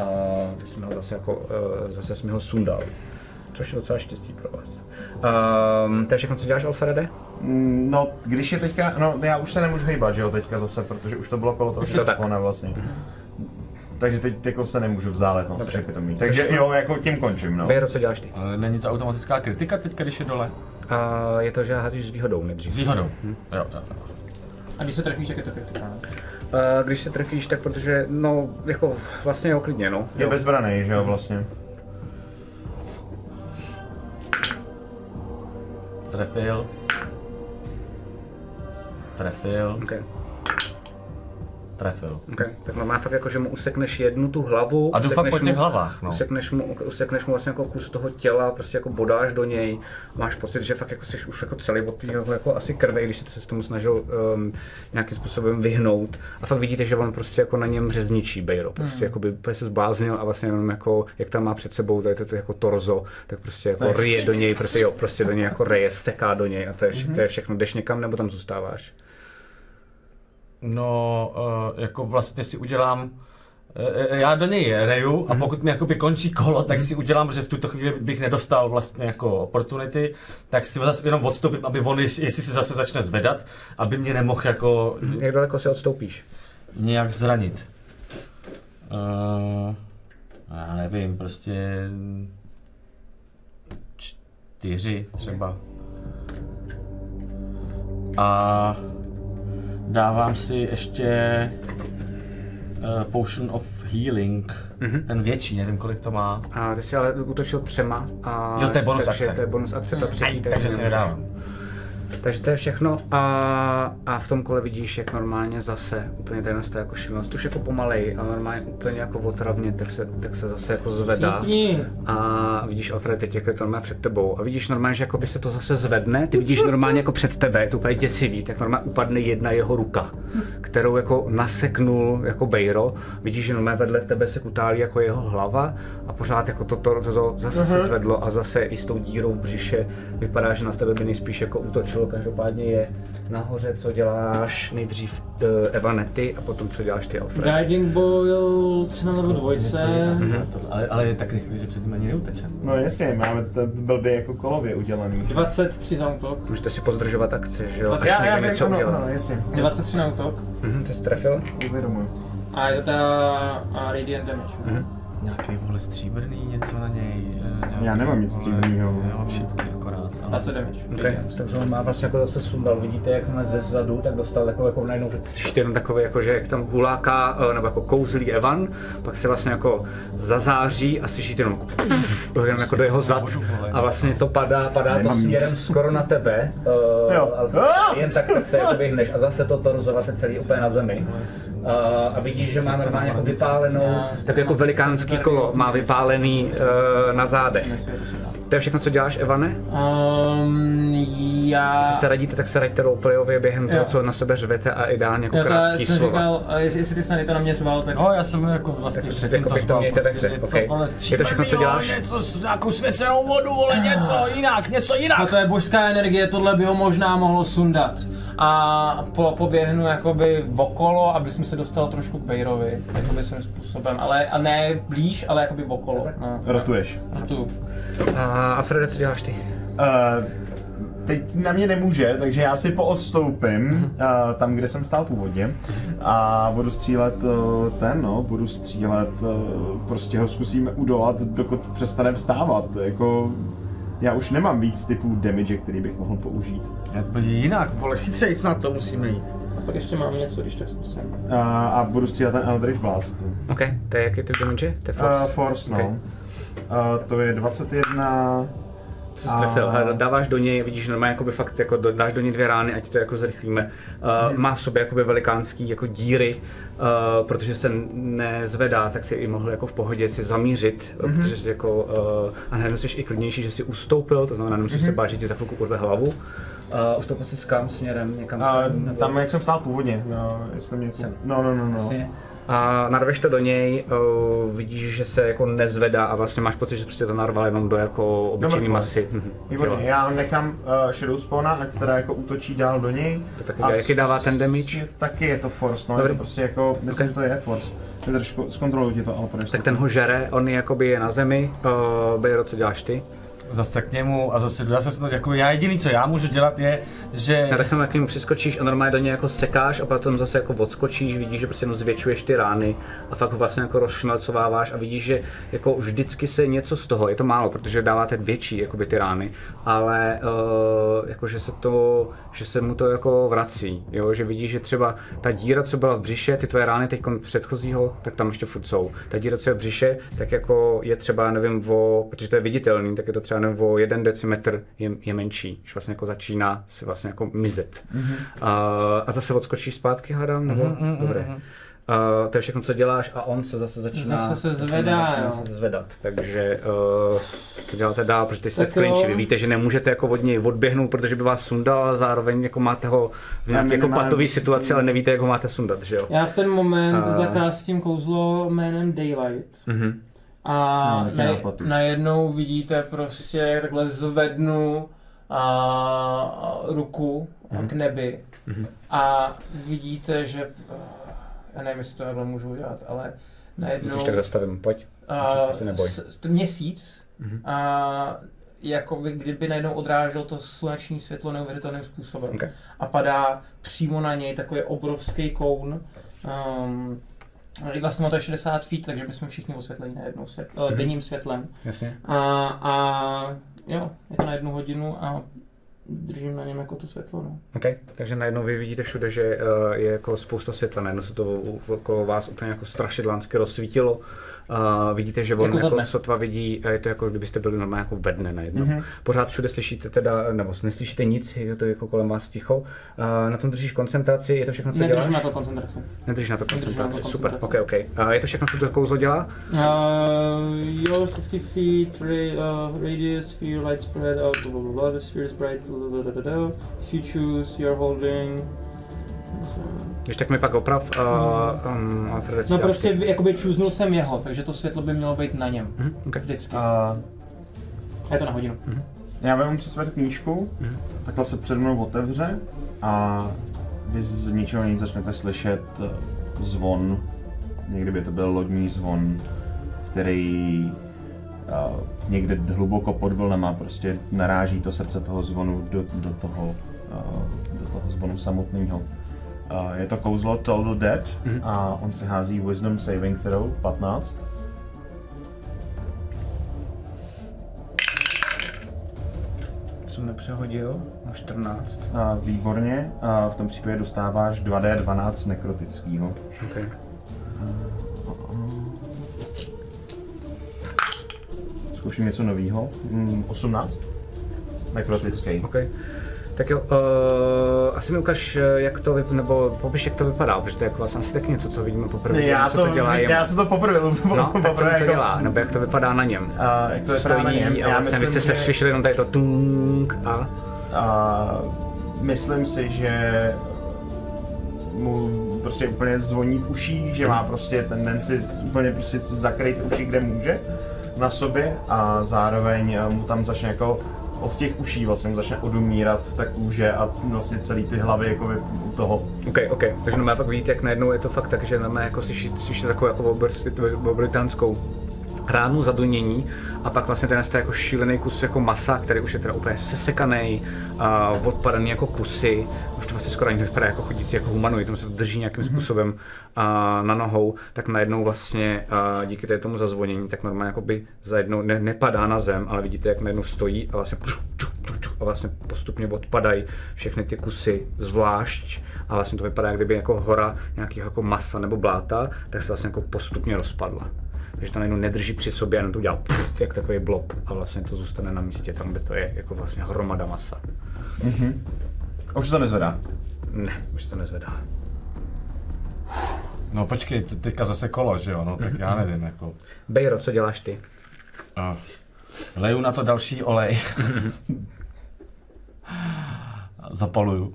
teď jsme ho zase jako, uh, zase jsme ho sundal. Což je docela štěstí pro vás. Um, to je všechno, co děláš, Alfrede? Mm, No, když je teďka, no já už se nemůžu hejbat, že jo, teďka zase, protože už to bylo kolo toho to spawna vlastně. Takže teď jako se nemůžu vzdálet, no, což Dobře. je pitomý. Takže jo, jako tím končím, no. Bejro, co děláš ty? Ale není to automatická kritika teďka, když je dole? A je to, že házíš s výhodou nejdřív. S výhodou. Jo, jo, jo. A když se trefíš, tak je to kritika. A když se trefíš, tak protože, no, jako vlastně jo, klidně, no. Je bezbraný, že jo, vlastně. Trefil. Trefil. Okay. Trefil. Okay. Tak normálně fakt jako, že mu usekneš jednu tu hlavu. A jdu fakt usekneš po těch mu- hlavách, no. Usekneš mu, usekneš mu vlastně jako kus toho těla, prostě jako bodáš do něj. Máš pocit, že fakt jako jsi už jako celý od toho jako asi krve, když jsi se tomu snažil um, nějakým způsobem vyhnout. A fakt vidíte, že on prostě jako na něm řezničí Bejro. Prostě Hmm. jako by se zbláznil a vlastně jenom jako, jak tam má před sebou tady to, to jako torzo, tak prostě jako Nechci, ryje do něj, prostě jo, prostě do něj jako reje, steká do něj a to je, Mhm. to je všechno. Jdeš někam nebo tam zůstáváš? No, uh, jako vlastně si udělám, eh, já do něj reju a pokud mi jakoby končí kolo, tak si udělám, že v tuto chvíli bych nedostal vlastně jako opportunity, tak si zase jenom odstoupím, aby on, jestli se zase začne zvedat, aby mě nemohl jako Jak daleko se odstoupíš? nějak zranit. Uh, já nevím, prostě čtyři třeba. A dávám si ještě uh, Potion of Healing, Mhm. ten větší, nevím kolik to má. A ty jsi ale útočil třema. A Jo, to je bonus takže akce. To je bonus akce, ta třetí. Aj, takže si nedávám. Takže to je všechno a, a v tom kole vidíš, jak normálně zase úplně tady nastaje jako šílenost, už jako pomalej, ale normálně úplně jako otravně, tak se, tak se zase jako zvedá. Sípni. A vidíš Alfred teď, jak je to normálně před tebou. A vidíš normálně, že jako by se to zase zvedne, ty vidíš normálně jako před tebe, je to úplně děsivý, tak normálně upadne jedna jeho ruka, kterou jako naseknul jako bejro. Vidíš, že normálně vedle tebe se kutálí jako jeho hlava a pořád jako to, to, to, to zase se zvedlo a zase i s tou dírou v břiše vypadá, že na tebe by nejspíš jako útočilo. Každopádně je nahoře, co děláš nejdřív uh, Evanety a potom co děláš ty Alfred. Guiding Boil 3 na level 2. Ale, ale je tak rychlý, že předtím ani neutečem. No jasně, máme to blbě jako kolově udělaný. 23 za útok. Můžete si pozdržovat akce, že jo? až Já, já vím, něco udělá. ano, jasně. 23 na útok. Mhm, ty jsi trefil? Uvědomuji. A je to ta Radiant Damage. Mhm. Nějaký vole stříbrný, něco na něj. eh, Nějaký, Já nemám nic vole, stříbrnýho. Já mám šipky akorát. ale- 20 damage. Okay. Takže on má vlastně jako zase sundal, vidíte, jak má ze zadu, tak dostal jako, jako najednou jenom takový, jako, že jak tam huláká, eh, nebo jako kouzlí Evan, pak se vlastně jako zazáří a slyšíte jenom jako, jenom jako do jeho zad a vlastně to padá, padá to směrem skoro na tebe, uh, Jo. Jen tak, tak se jako vyhneš a zase to torzo vlastně celý úplně na zemi. Uh, a vidíš, že má normálně jako vypálenou, tak jako velikánský kolo má vypálený uh, na zádech. To je všechno, co děláš, Evane? Um, já... Jestli se radíte, tak se raďte roleplayově během toho, Jo. co na sebe řvete a ideálně jako Jo, to já krátký jsem slova. říkal, a jestli, ty snady to naměřoval, tak... No, já jsem jako vlastně Tak předtím jako to ve prostě okej. vole, Je to všechno, co děláš? Něco, s nějakou svěcenou vodu, vole, něco jinak, něco jinak. A to je božská energie, tohle by ho možná mohlo sundat. A po, poběhnu jakoby okolo, aby jsem se dostal trošku k Bejrovi, jakoby svým způsobem, ale a ne blíž, ale jakoby okolo. No, Rotuješ. Rotu. A Alfrede, co děláš ty? Uh, teď na mě nemůže, takže já si poodstoupím uh, tam, kde jsem stál původně a budu střílet uh, ten, no, budu střílet, uh, prostě ho zkusím udolat, dokud přestane vstávat, jako já už nemám víc typů damage, který bych mohl použít. Jak bude jinak, vole, chytřejc na to musíme jít. A pak ještě mám něco, když tak zkusím. Uh, a budu střílet ten Eldritch Blast. OK, to je jaký typ damage? To je force. Uh, force, no. Ok. Uh, to je 21, Co jsi trefil? Hele, dáváš do něj, vidíš normálně jakoby fakt jako do, dáš do něj dvě rány, ať to jako zrychlíme. Uh, má v sobě jakoby velikánský jako díry, uh, protože se nezvedá, tak si i mohl jako v pohodě si zamířit, mm-hmm. protože jsi jako, uh, a najednou jsi i klidnější, že si ustoupil, to znamená, nemusíš mm-hmm. se bát, že ti za chvilku urve hlavu. Uh, ustoupil jsi s kam směrem, někam uh, nebo- tam jak jsem stál původně, no, jestli mě to... Sem. No, no, no, no. Jasně. A narveš to do něj, uh, vidíš, že se jako nezvedá a vlastně máš pocit, že prostě to narval jenom do jako mrtvoly. masy. Mhm. Výborně, Jo. já nechám uh, Shadow Spawna, ať teda jako útočí dál do něj. To taky dělá. Jaký dává ten damage? Taky je to force, no, je Dobrý. to prostě jako, myslím, Ok. že to je force. Vydrž, zkontroluj ti to, ale Tak ten ho žere, on je jakoby je na zemi. Uh, Bejro, co děláš ty? Zase k němu a zase já se to, jako já jediný, co já můžu dělat je, že... Na takhle k němu přiskočíš a normálně do něj jako sekáš a potom zase jako odskočíš, vidíš, že prostě jenom zvětšuješ ty rány a fakt vlastně jako rozšmelcováváš a vidíš, že jako vždycky se něco z toho, je to málo, protože dáváte větší jakoby ty rány, ale uh, jako že se to, že se mu to jako vrací, jo, že vidíš, že třeba ta díra, co byla v břiše, ty tvoje rány teď předchozího, tak tam ještě furt jsou. Ta díra, co je v břiše, tak jako je třeba, nevím, o, protože to je viditelný, tak je to třeba nevím, o jeden decimetr je, je menší, když vlastně jako začíná se vlastně jako mizet. Mm-hmm. A, a zase odskočíš zpátky, hádám, nebo? Mhm, mhm, Dobré. mhm. Uh, to je všechno, co děláš a on se zase začíná, Zase se začíná- zvedá, začíná jo. se zvedat, takže uh, co děláte dál, protože ty jste Tak v klinči, vy víte, že nemůžete jako od něj odběhnout, protože by vás sundal, a zároveň jako máte ho v nějaké jako patový situaci, ale nevíte, jak ho máte sundat, že jo? Já v ten moment A- zakástím kouzlo jménem Daylight. Mhm. A No, na, najednou vidíte prostě, jak takhle zvednu a, ruku Mhm. k nebi a vidíte, že eh, já nevím, jestli to takhle můžu udělat, ale najednou Když tak zastavím, pojď. a, s- měsíc Mhm. a jako by, kdyby najednou odráželo to sluneční světlo neuvěřitelným způsobem. Okay. A padá přímo na něj takový obrovský koun. Um, i vlastně má to je 60 feet, takže bychom všichni osvětleni na jednou světlo, Mhm. denním světlem. Jasně. A, a jo, je to na jednu hodinu a držím na něm jako to světlo. No. Okay. Takže najednou vy vidíte všude, že uh, je jako spousta světla, najednou se to u- okolo vás úplně jako strašidelensky rozsvítilo. Uh, vidíte, že on Jako jako, sotva vidí, je to jako kdybyste byli normálně jako ve dne najednou. Mhm. Mm-hmm. Pořád všude slyšíte teda, nebo neslyšíte nic, je to jako kolem vás ticho. Uh, na tom držíš koncentraci, je to všechno, co děláš? Nedržím na to koncentraci. Nedržíš na to Nedržím na to koncentraci, super, koncentraci. ok, ok. Uh, je to všechno, co to kouzlo dělá? Uh, your 60 feet ra- uh, radius, sphere, light spread out, blah blah blah. The sphere is bright, blah, blah, blah, blah. If you choose, you're holding Když tak mi pak oprav, uh, um, Alfred, No já- prostě jakoby čůznul jsem jeho, takže to světlo by mělo být na něm. Mhm, okay. Vždycky. A Je to na hodinu. já vezmu přes své knížku, takhle se před mnou otevře a vy z ničeho nic začnete slyšet eh, zvon. Někdy by to byl lodní zvon, který uh, někde hluboko pod vlnama prostě naráží to srdce toho zvonu do, do toho, uh, do toho zvonu samotného. Uh, je to kouzlo Toll the Dead a on si hází Wisdom Saving Throw 15. Jsem nepřehodil, na 14. A výborně, a v tom případě dostáváš 2D12 nekrotického. Okay. Zkouším něco nového. Mm, 18. Nekrotický. Okay. Tak jo, uh, asi mi ukaž, eh, jak to vypadá, nebo popiš, jak to vypadá, protože to je jako vlastně asi tak něco, co vidíme poprvé. Já co to, dělá já jsem to poprvé, No, tak co poprvé to jako, dělá, nebo jak to vypadá na něm. a, jak to vypadá na něm. Stojí Já vlastně vy myslím, jste se že, slyšeli jenom tady to tung a... a, myslím si, že mu prostě úplně zvoní v uších, že má prostě tendenci úplně prostě si zakrýt uši, kde může na sobě a zároveň mu tam začne jako od těch uší vlastně začne odumírat ta kůže a vlastně celý ty hlavy jako u toho. OK, OK, takže no pak vidíte, jak najednou je to fakt tak, že máme jako slyší, slyší takovou jako obr- obritánskou ránu zadunění a pak vlastně ten jako šílený kus jako masa, který už je teda úplně sesekaný, a odpadaný jako kusy, už to vlastně skoro ani nevypadá jako chodící jako humanoid, tam se to drží nějakým způsobem a, na nohou, tak najednou vlastně a, díky tady tomu zazvonění, tak normálně jako by za jednou ne, nepadá na zem, ale vidíte, jak najednou stojí a vlastně a vlastně postupně odpadají všechny ty kusy zvlášť. A vlastně to vypadá, jak kdyby jako hora nějakého jako masa nebo bláta, tak se vlastně jako postupně rozpadla. Takže to najednou nedrží při sobě, jenom to udělá pff, jak takový blob a vlastně to zůstane na místě, tam, kde to je jako vlastně hromada masa. A už to nezvedá. Ne, už to nezvedá. No počkej, te- teďka zase kolo, že jo, no tak já nevím, jako. Bejro, co děláš ty? Uh, leju na to další olej. Zapaluju.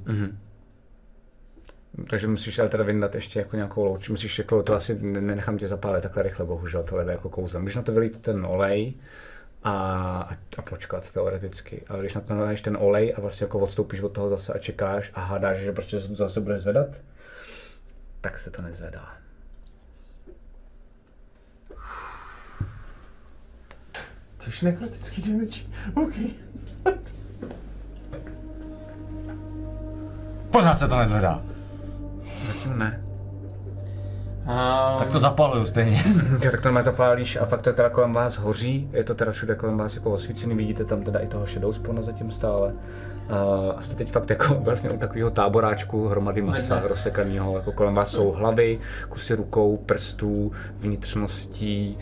Takže musíš ale teda vyndat ještě jako nějakou louč. Musíš jako, to asi ne- nenechám tě zapálit takhle rychle, bohužel, to jde jako kouzlem. Když na to vylít ten olej a, a, a počkat teoreticky, ale když na to naleješ ten olej a vlastně jako odstoupíš od toho zase a čekáš a hádáš, že prostě se to zase bude zvedat, tak se to nezvedá. Což nekrotický damage. OK. Pořád se to nezvedá. Zatím ne. A Tak to zapaluju stejně. Jo, tak to normálně zapálíš a fakt to teda kolem vás hoří, je to teda všude kolem vás jako osvícený, vidíte tam teda i toho shadow spawna zatím stále. A jste teď fakt jako vlastně u takového táboráčku hromady masa rozsekaného, jako kolem vás jsou hlavy, kusy rukou, prstů, vnitřností,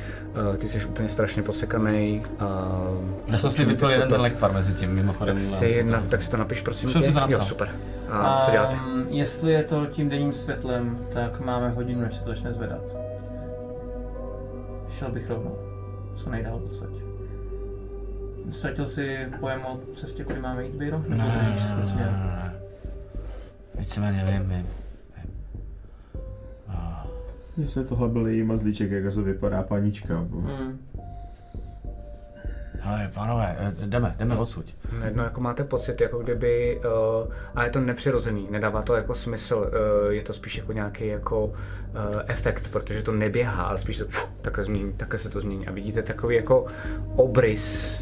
uh, ty jsi úplně strašně posekaný. Uh, Já jsem si vypil jeden ten lektvar mezi tím, mimochodem. tak, si, na, tak si to napiš prosím jsem si to napsal. Jo, super. A co děláte? Um, jestli je to tím denním světlem, tak máme hodinu, než se to začne zvedat. Šel bych rovnou. Co nejdál odsaď. Ztratil si pojem o cestě, kudy máme jít, Bejro? Nebo Ne, směr? ne, ne. Víceméně vím, vím. vím. Jestli tohle byl její mazlíček, jak to vypadá panička. Hmm. Hele, pánové, eh, jdeme, jdeme odsud. Najednou jako máte pocit, jako kdyby, uh, a je to nepřirozený, nedává to jako smysl, uh, je to spíš jako nějaký jako uh, efekt, protože to neběhá, ale spíš to pfu, takhle, změní, takhle se to změní a vidíte takový jako obrys,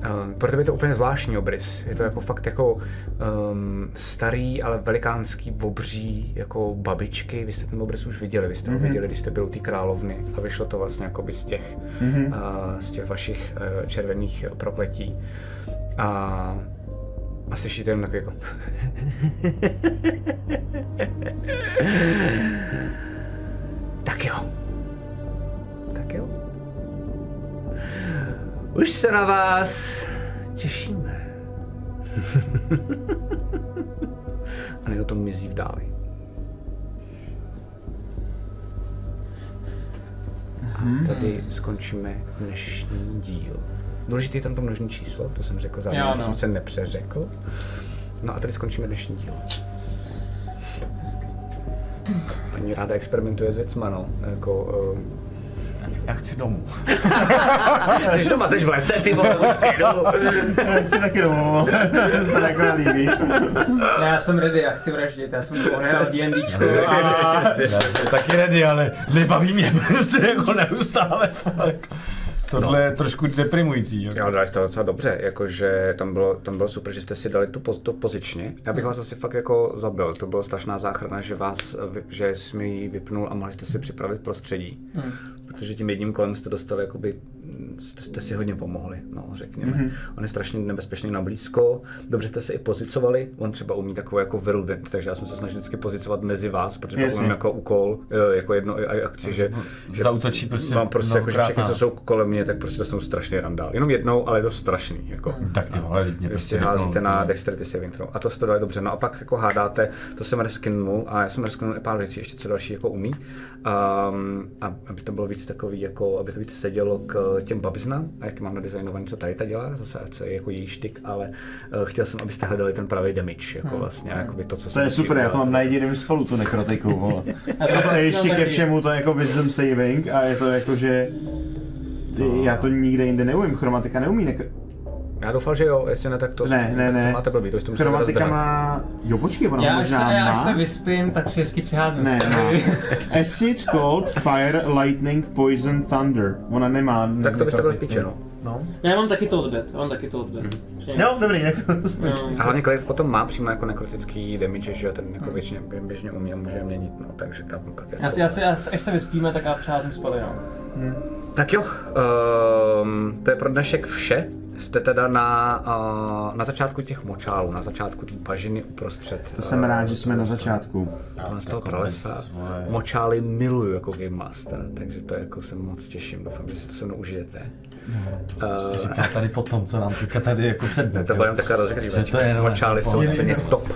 Um, pro tebe je to úplně zvláštní obrys. Je to jako fakt jako um, starý, ale velikánský obří jako babičky. Vy jste ten obrys už viděli, vy jste ho viděli, když jste byl u té královny a vyšlo to vlastně jako by z těch, uh, z těch vašich uh, červených prokletí. A, a slyšíte jenom takový jako... tak jo. Tak jo. Už se na vás těšíme. A nejde to mizí v dáli. A tady skončíme dnešní díl. Důležitý je tam to množné číslo, to jsem řekl zároveň, no. jsem se nepřeřekl. No a tady skončíme dnešní díl. Paní ráda experimentuje s věcma, no. Jako, uh, Já chci domů. jsi doma, jsi v lese, ty vole, už klidu. Já chci taky domů, to se jako nelíbí. Ne, já jsem ready, já chci vraždit, já jsem to nehrál D&Dčko a... Já jsem taky ready, ale nebaví mě prostě jako neustále. Fakt. Tohle je trošku deprimující. Jako. Jo, dali jste to docela dobře, jakože tam bylo, tam bylo super, že jste si dali tu, poz, tu pozičně. Já bych vás asi fakt jako zabil, to byla strašná záchrana, že vás, že jsme ji vypnul a mohli jste si připravit prostředí. Hmm. Protože tím jedním kolem jste dostali, jakoby, jste, jste si hodně pomohli, no, řekněme. Mhm. Mm-hmm. On je strašně nebezpečný na blízko, dobře jste se i pozicovali, on třeba umí takový jako whirlwind, takže já jsem se snažil vždycky pozicovat mezi vás, protože Jasně. umím jako úkol, eh, jako jedno akci, že, že Zautočí prostě mám prostě jako, že všechny, co jsou kolem mě, tak prostě dostanou strašný randál. Jenom jednou, ale je to strašný. Jako. Tak ty vole, mě Prostě prostě házíte na ty. dexterity saving throw. A to jste dali dobře. No a pak jako hádáte, to jsem reskinul a já jsem reskinul i pár věcí, ještě co další jako umí. Um, a aby to bylo víc takový, jako, aby to víc sedělo k těm babiznám, a jak mám nadizajnovaný, co tady ta dělá, zase co je jako její štyk, ale uh, chtěl jsem, abyste hledali ten pravý damage, jako vlastně, jakoby to, co To je super, já to mám na jediném spolu, tu nekrotiku, vole. A to je ještě ke všemu, to je jako wisdom saving a je to jako, že ty, já to nikde jinde neumím, chromatika neumí nekr... Já doufal, že jo, jestli ne, tak to, Ne, ne, ne. to máte blbý, to jste Chromatika má... Jo, počkej, ona Já až, se, možná já až se má... vyspím, tak si hezky přiházím. Ne, ne. Acid, cold, fire, lightning, poison, thunder. Ona nemá... Tak to byste nekrotiku. piče, no. No. Já mám taky to dead, já mám taky to dead. Jo, dobrý, tak to jsme... No. A hlavně Clive potom má přímo jako nekrotický damage, že jo, ten jako většině běžně umí a může měnit, no, takže tam pak jako... Já si, já si, já, až se vyspíme, tak já přiházím spady, no. Tak jo, um, to je pro dnešek vše. Jste teda na, uh, na začátku těch močálů, na začátku té bažiny uprostřed. To jsem rád, že jsme na začátku. uh, z toho Jako pralesa. Močály miluju jako Game Master, takže to jako se moc těším, doufám, že si to se mnou užijete. Jsi říká tady potom, co nám teďka tady jako předved. To jo. bude jen taková Že to je rozehřívačka. jenom Močály jsou jako- úplně top.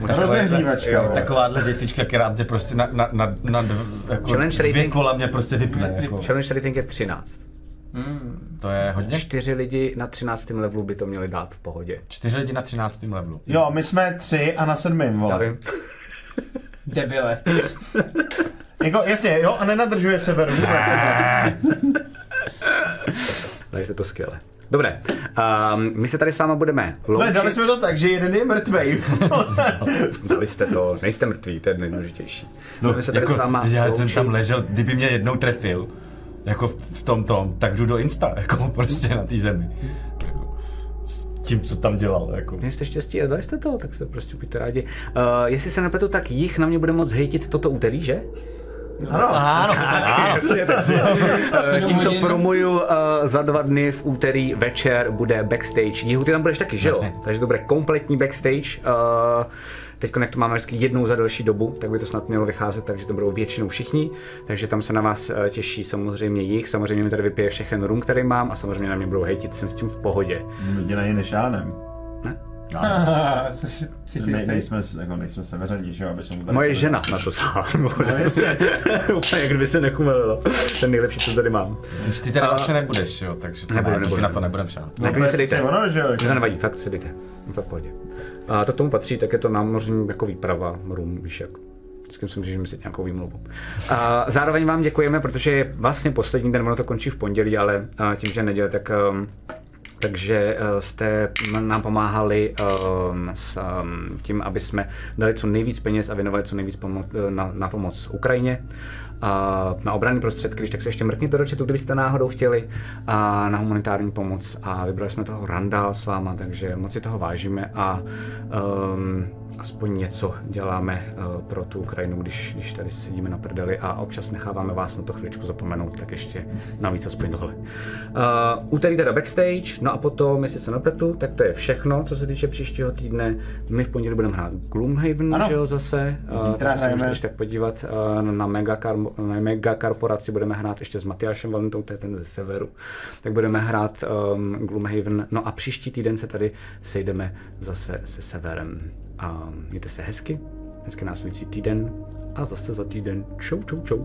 Rozehřívačka. Takováhle věcička, která mě prostě na, na, na, na dv, jako dvě rating. kola mě prostě vypne. Jako. Challenge rating je 13. Hmm. To je hodně. Čtyři lidi na 13. levelu by to měli dát v pohodě. Čtyři lidi na třináctém levelu. Jo, my jsme tři a na sedmém, Já vole. vím. Debile. Jako, jasně, jo, a nenadržuje se veru. Dali jste to skvěle. Dobré, um, my se tady s váma budeme Ne, loučit. dali jsme to tak, že jeden je mrtvej. Dali jste to, nejste mrtví, to je nejdůležitější. No, my se tady jako, s váma já jsem loučit. tam ležel, kdyby mě jednou trefil, jako v, v tom tom, tak jdu do Insta, jako prostě na té zemi. Jako, s tím, co tam dělal, jako. Měli jste štěstí a dali jste to, tak se prostě buďte rádi. Uh, jestli se nepletu, tak jich na mě bude moc hejtit toto úterý, že? Ano, Ano, ano. Tímto promuju uh, za dva dny v úterý večer bude backstage. Jihu, ty tam budeš taky, že jo? Jasně. Takže to bude kompletní backstage. Uh, Teď, jak to máme vždycky jednou za delší dobu, tak by to snad mělo vycházet, takže to budou většinou všichni. Takže tam se na vás eh, těší samozřejmě jich. Samozřejmě mi tady vypije všechen rum, který mám a samozřejmě na mě budou hejtit, jsem s tím v pohodě. Lidi na než já. Ne? Co si Ne, jistý? nejsme, jako nejsme severní, že jo, aby jsme mu tady Moje žena na to sála. No jasně. Úplně, jak kdyby se nekumelilo. Ten nejlepší, co tady mám. Když ty tady vlastně nebudeš, jo, takže to, Nebudu, ne, si na to nebudem šát. No Tak to je dejte. ono, že jo. To nevadí, fakt si dejte. Je to v pohodě. A to k tomu patří, tak je to námořní jako výprava, rum, víš jak. Vždycky si můžeš myslet nějakou výmluvu. A zároveň vám děkujeme, protože je vlastně poslední den, ono to končí v pondělí, ale tím, že je neděle, tak um, takže uh, jste nám pomáhali um, s um, tím, aby jsme dali co nejvíc peněz a věnovali co nejvíc pomo- na, na pomoc Ukrajině. A na obranné prostředky, když tak se ještě mrkněte do chatu, kdybyste náhodou chtěli, a na humanitární pomoc. A vybrali jsme toho Randa s váma, takže moc si toho vážíme a um, aspoň něco děláme uh, pro tu Ukrajinu, když, když tady sedíme na prdeli a občas necháváme vás na to chviličku zapomenout, tak ještě navíc aspoň tohle. Uh, úterý teda backstage, no a potom, jestli se nepletu, tak to je všechno, co se týče příštího týdne. My v pondělí budeme hrát Gloomhaven, Ano. že jo, zase. Uh, Zítra se hrajeme. můžete tak podívat uh, na mega, kar- na mega korporaci budeme hrát ještě s Matyášem Valentou, to je ten ze severu. Tak budeme hrát um, Gloomhaven. No a příští týden se tady sejdeme zase se severem. A mějte se hezky, hezky následující týden a zase za týden. Čau, čau, čau.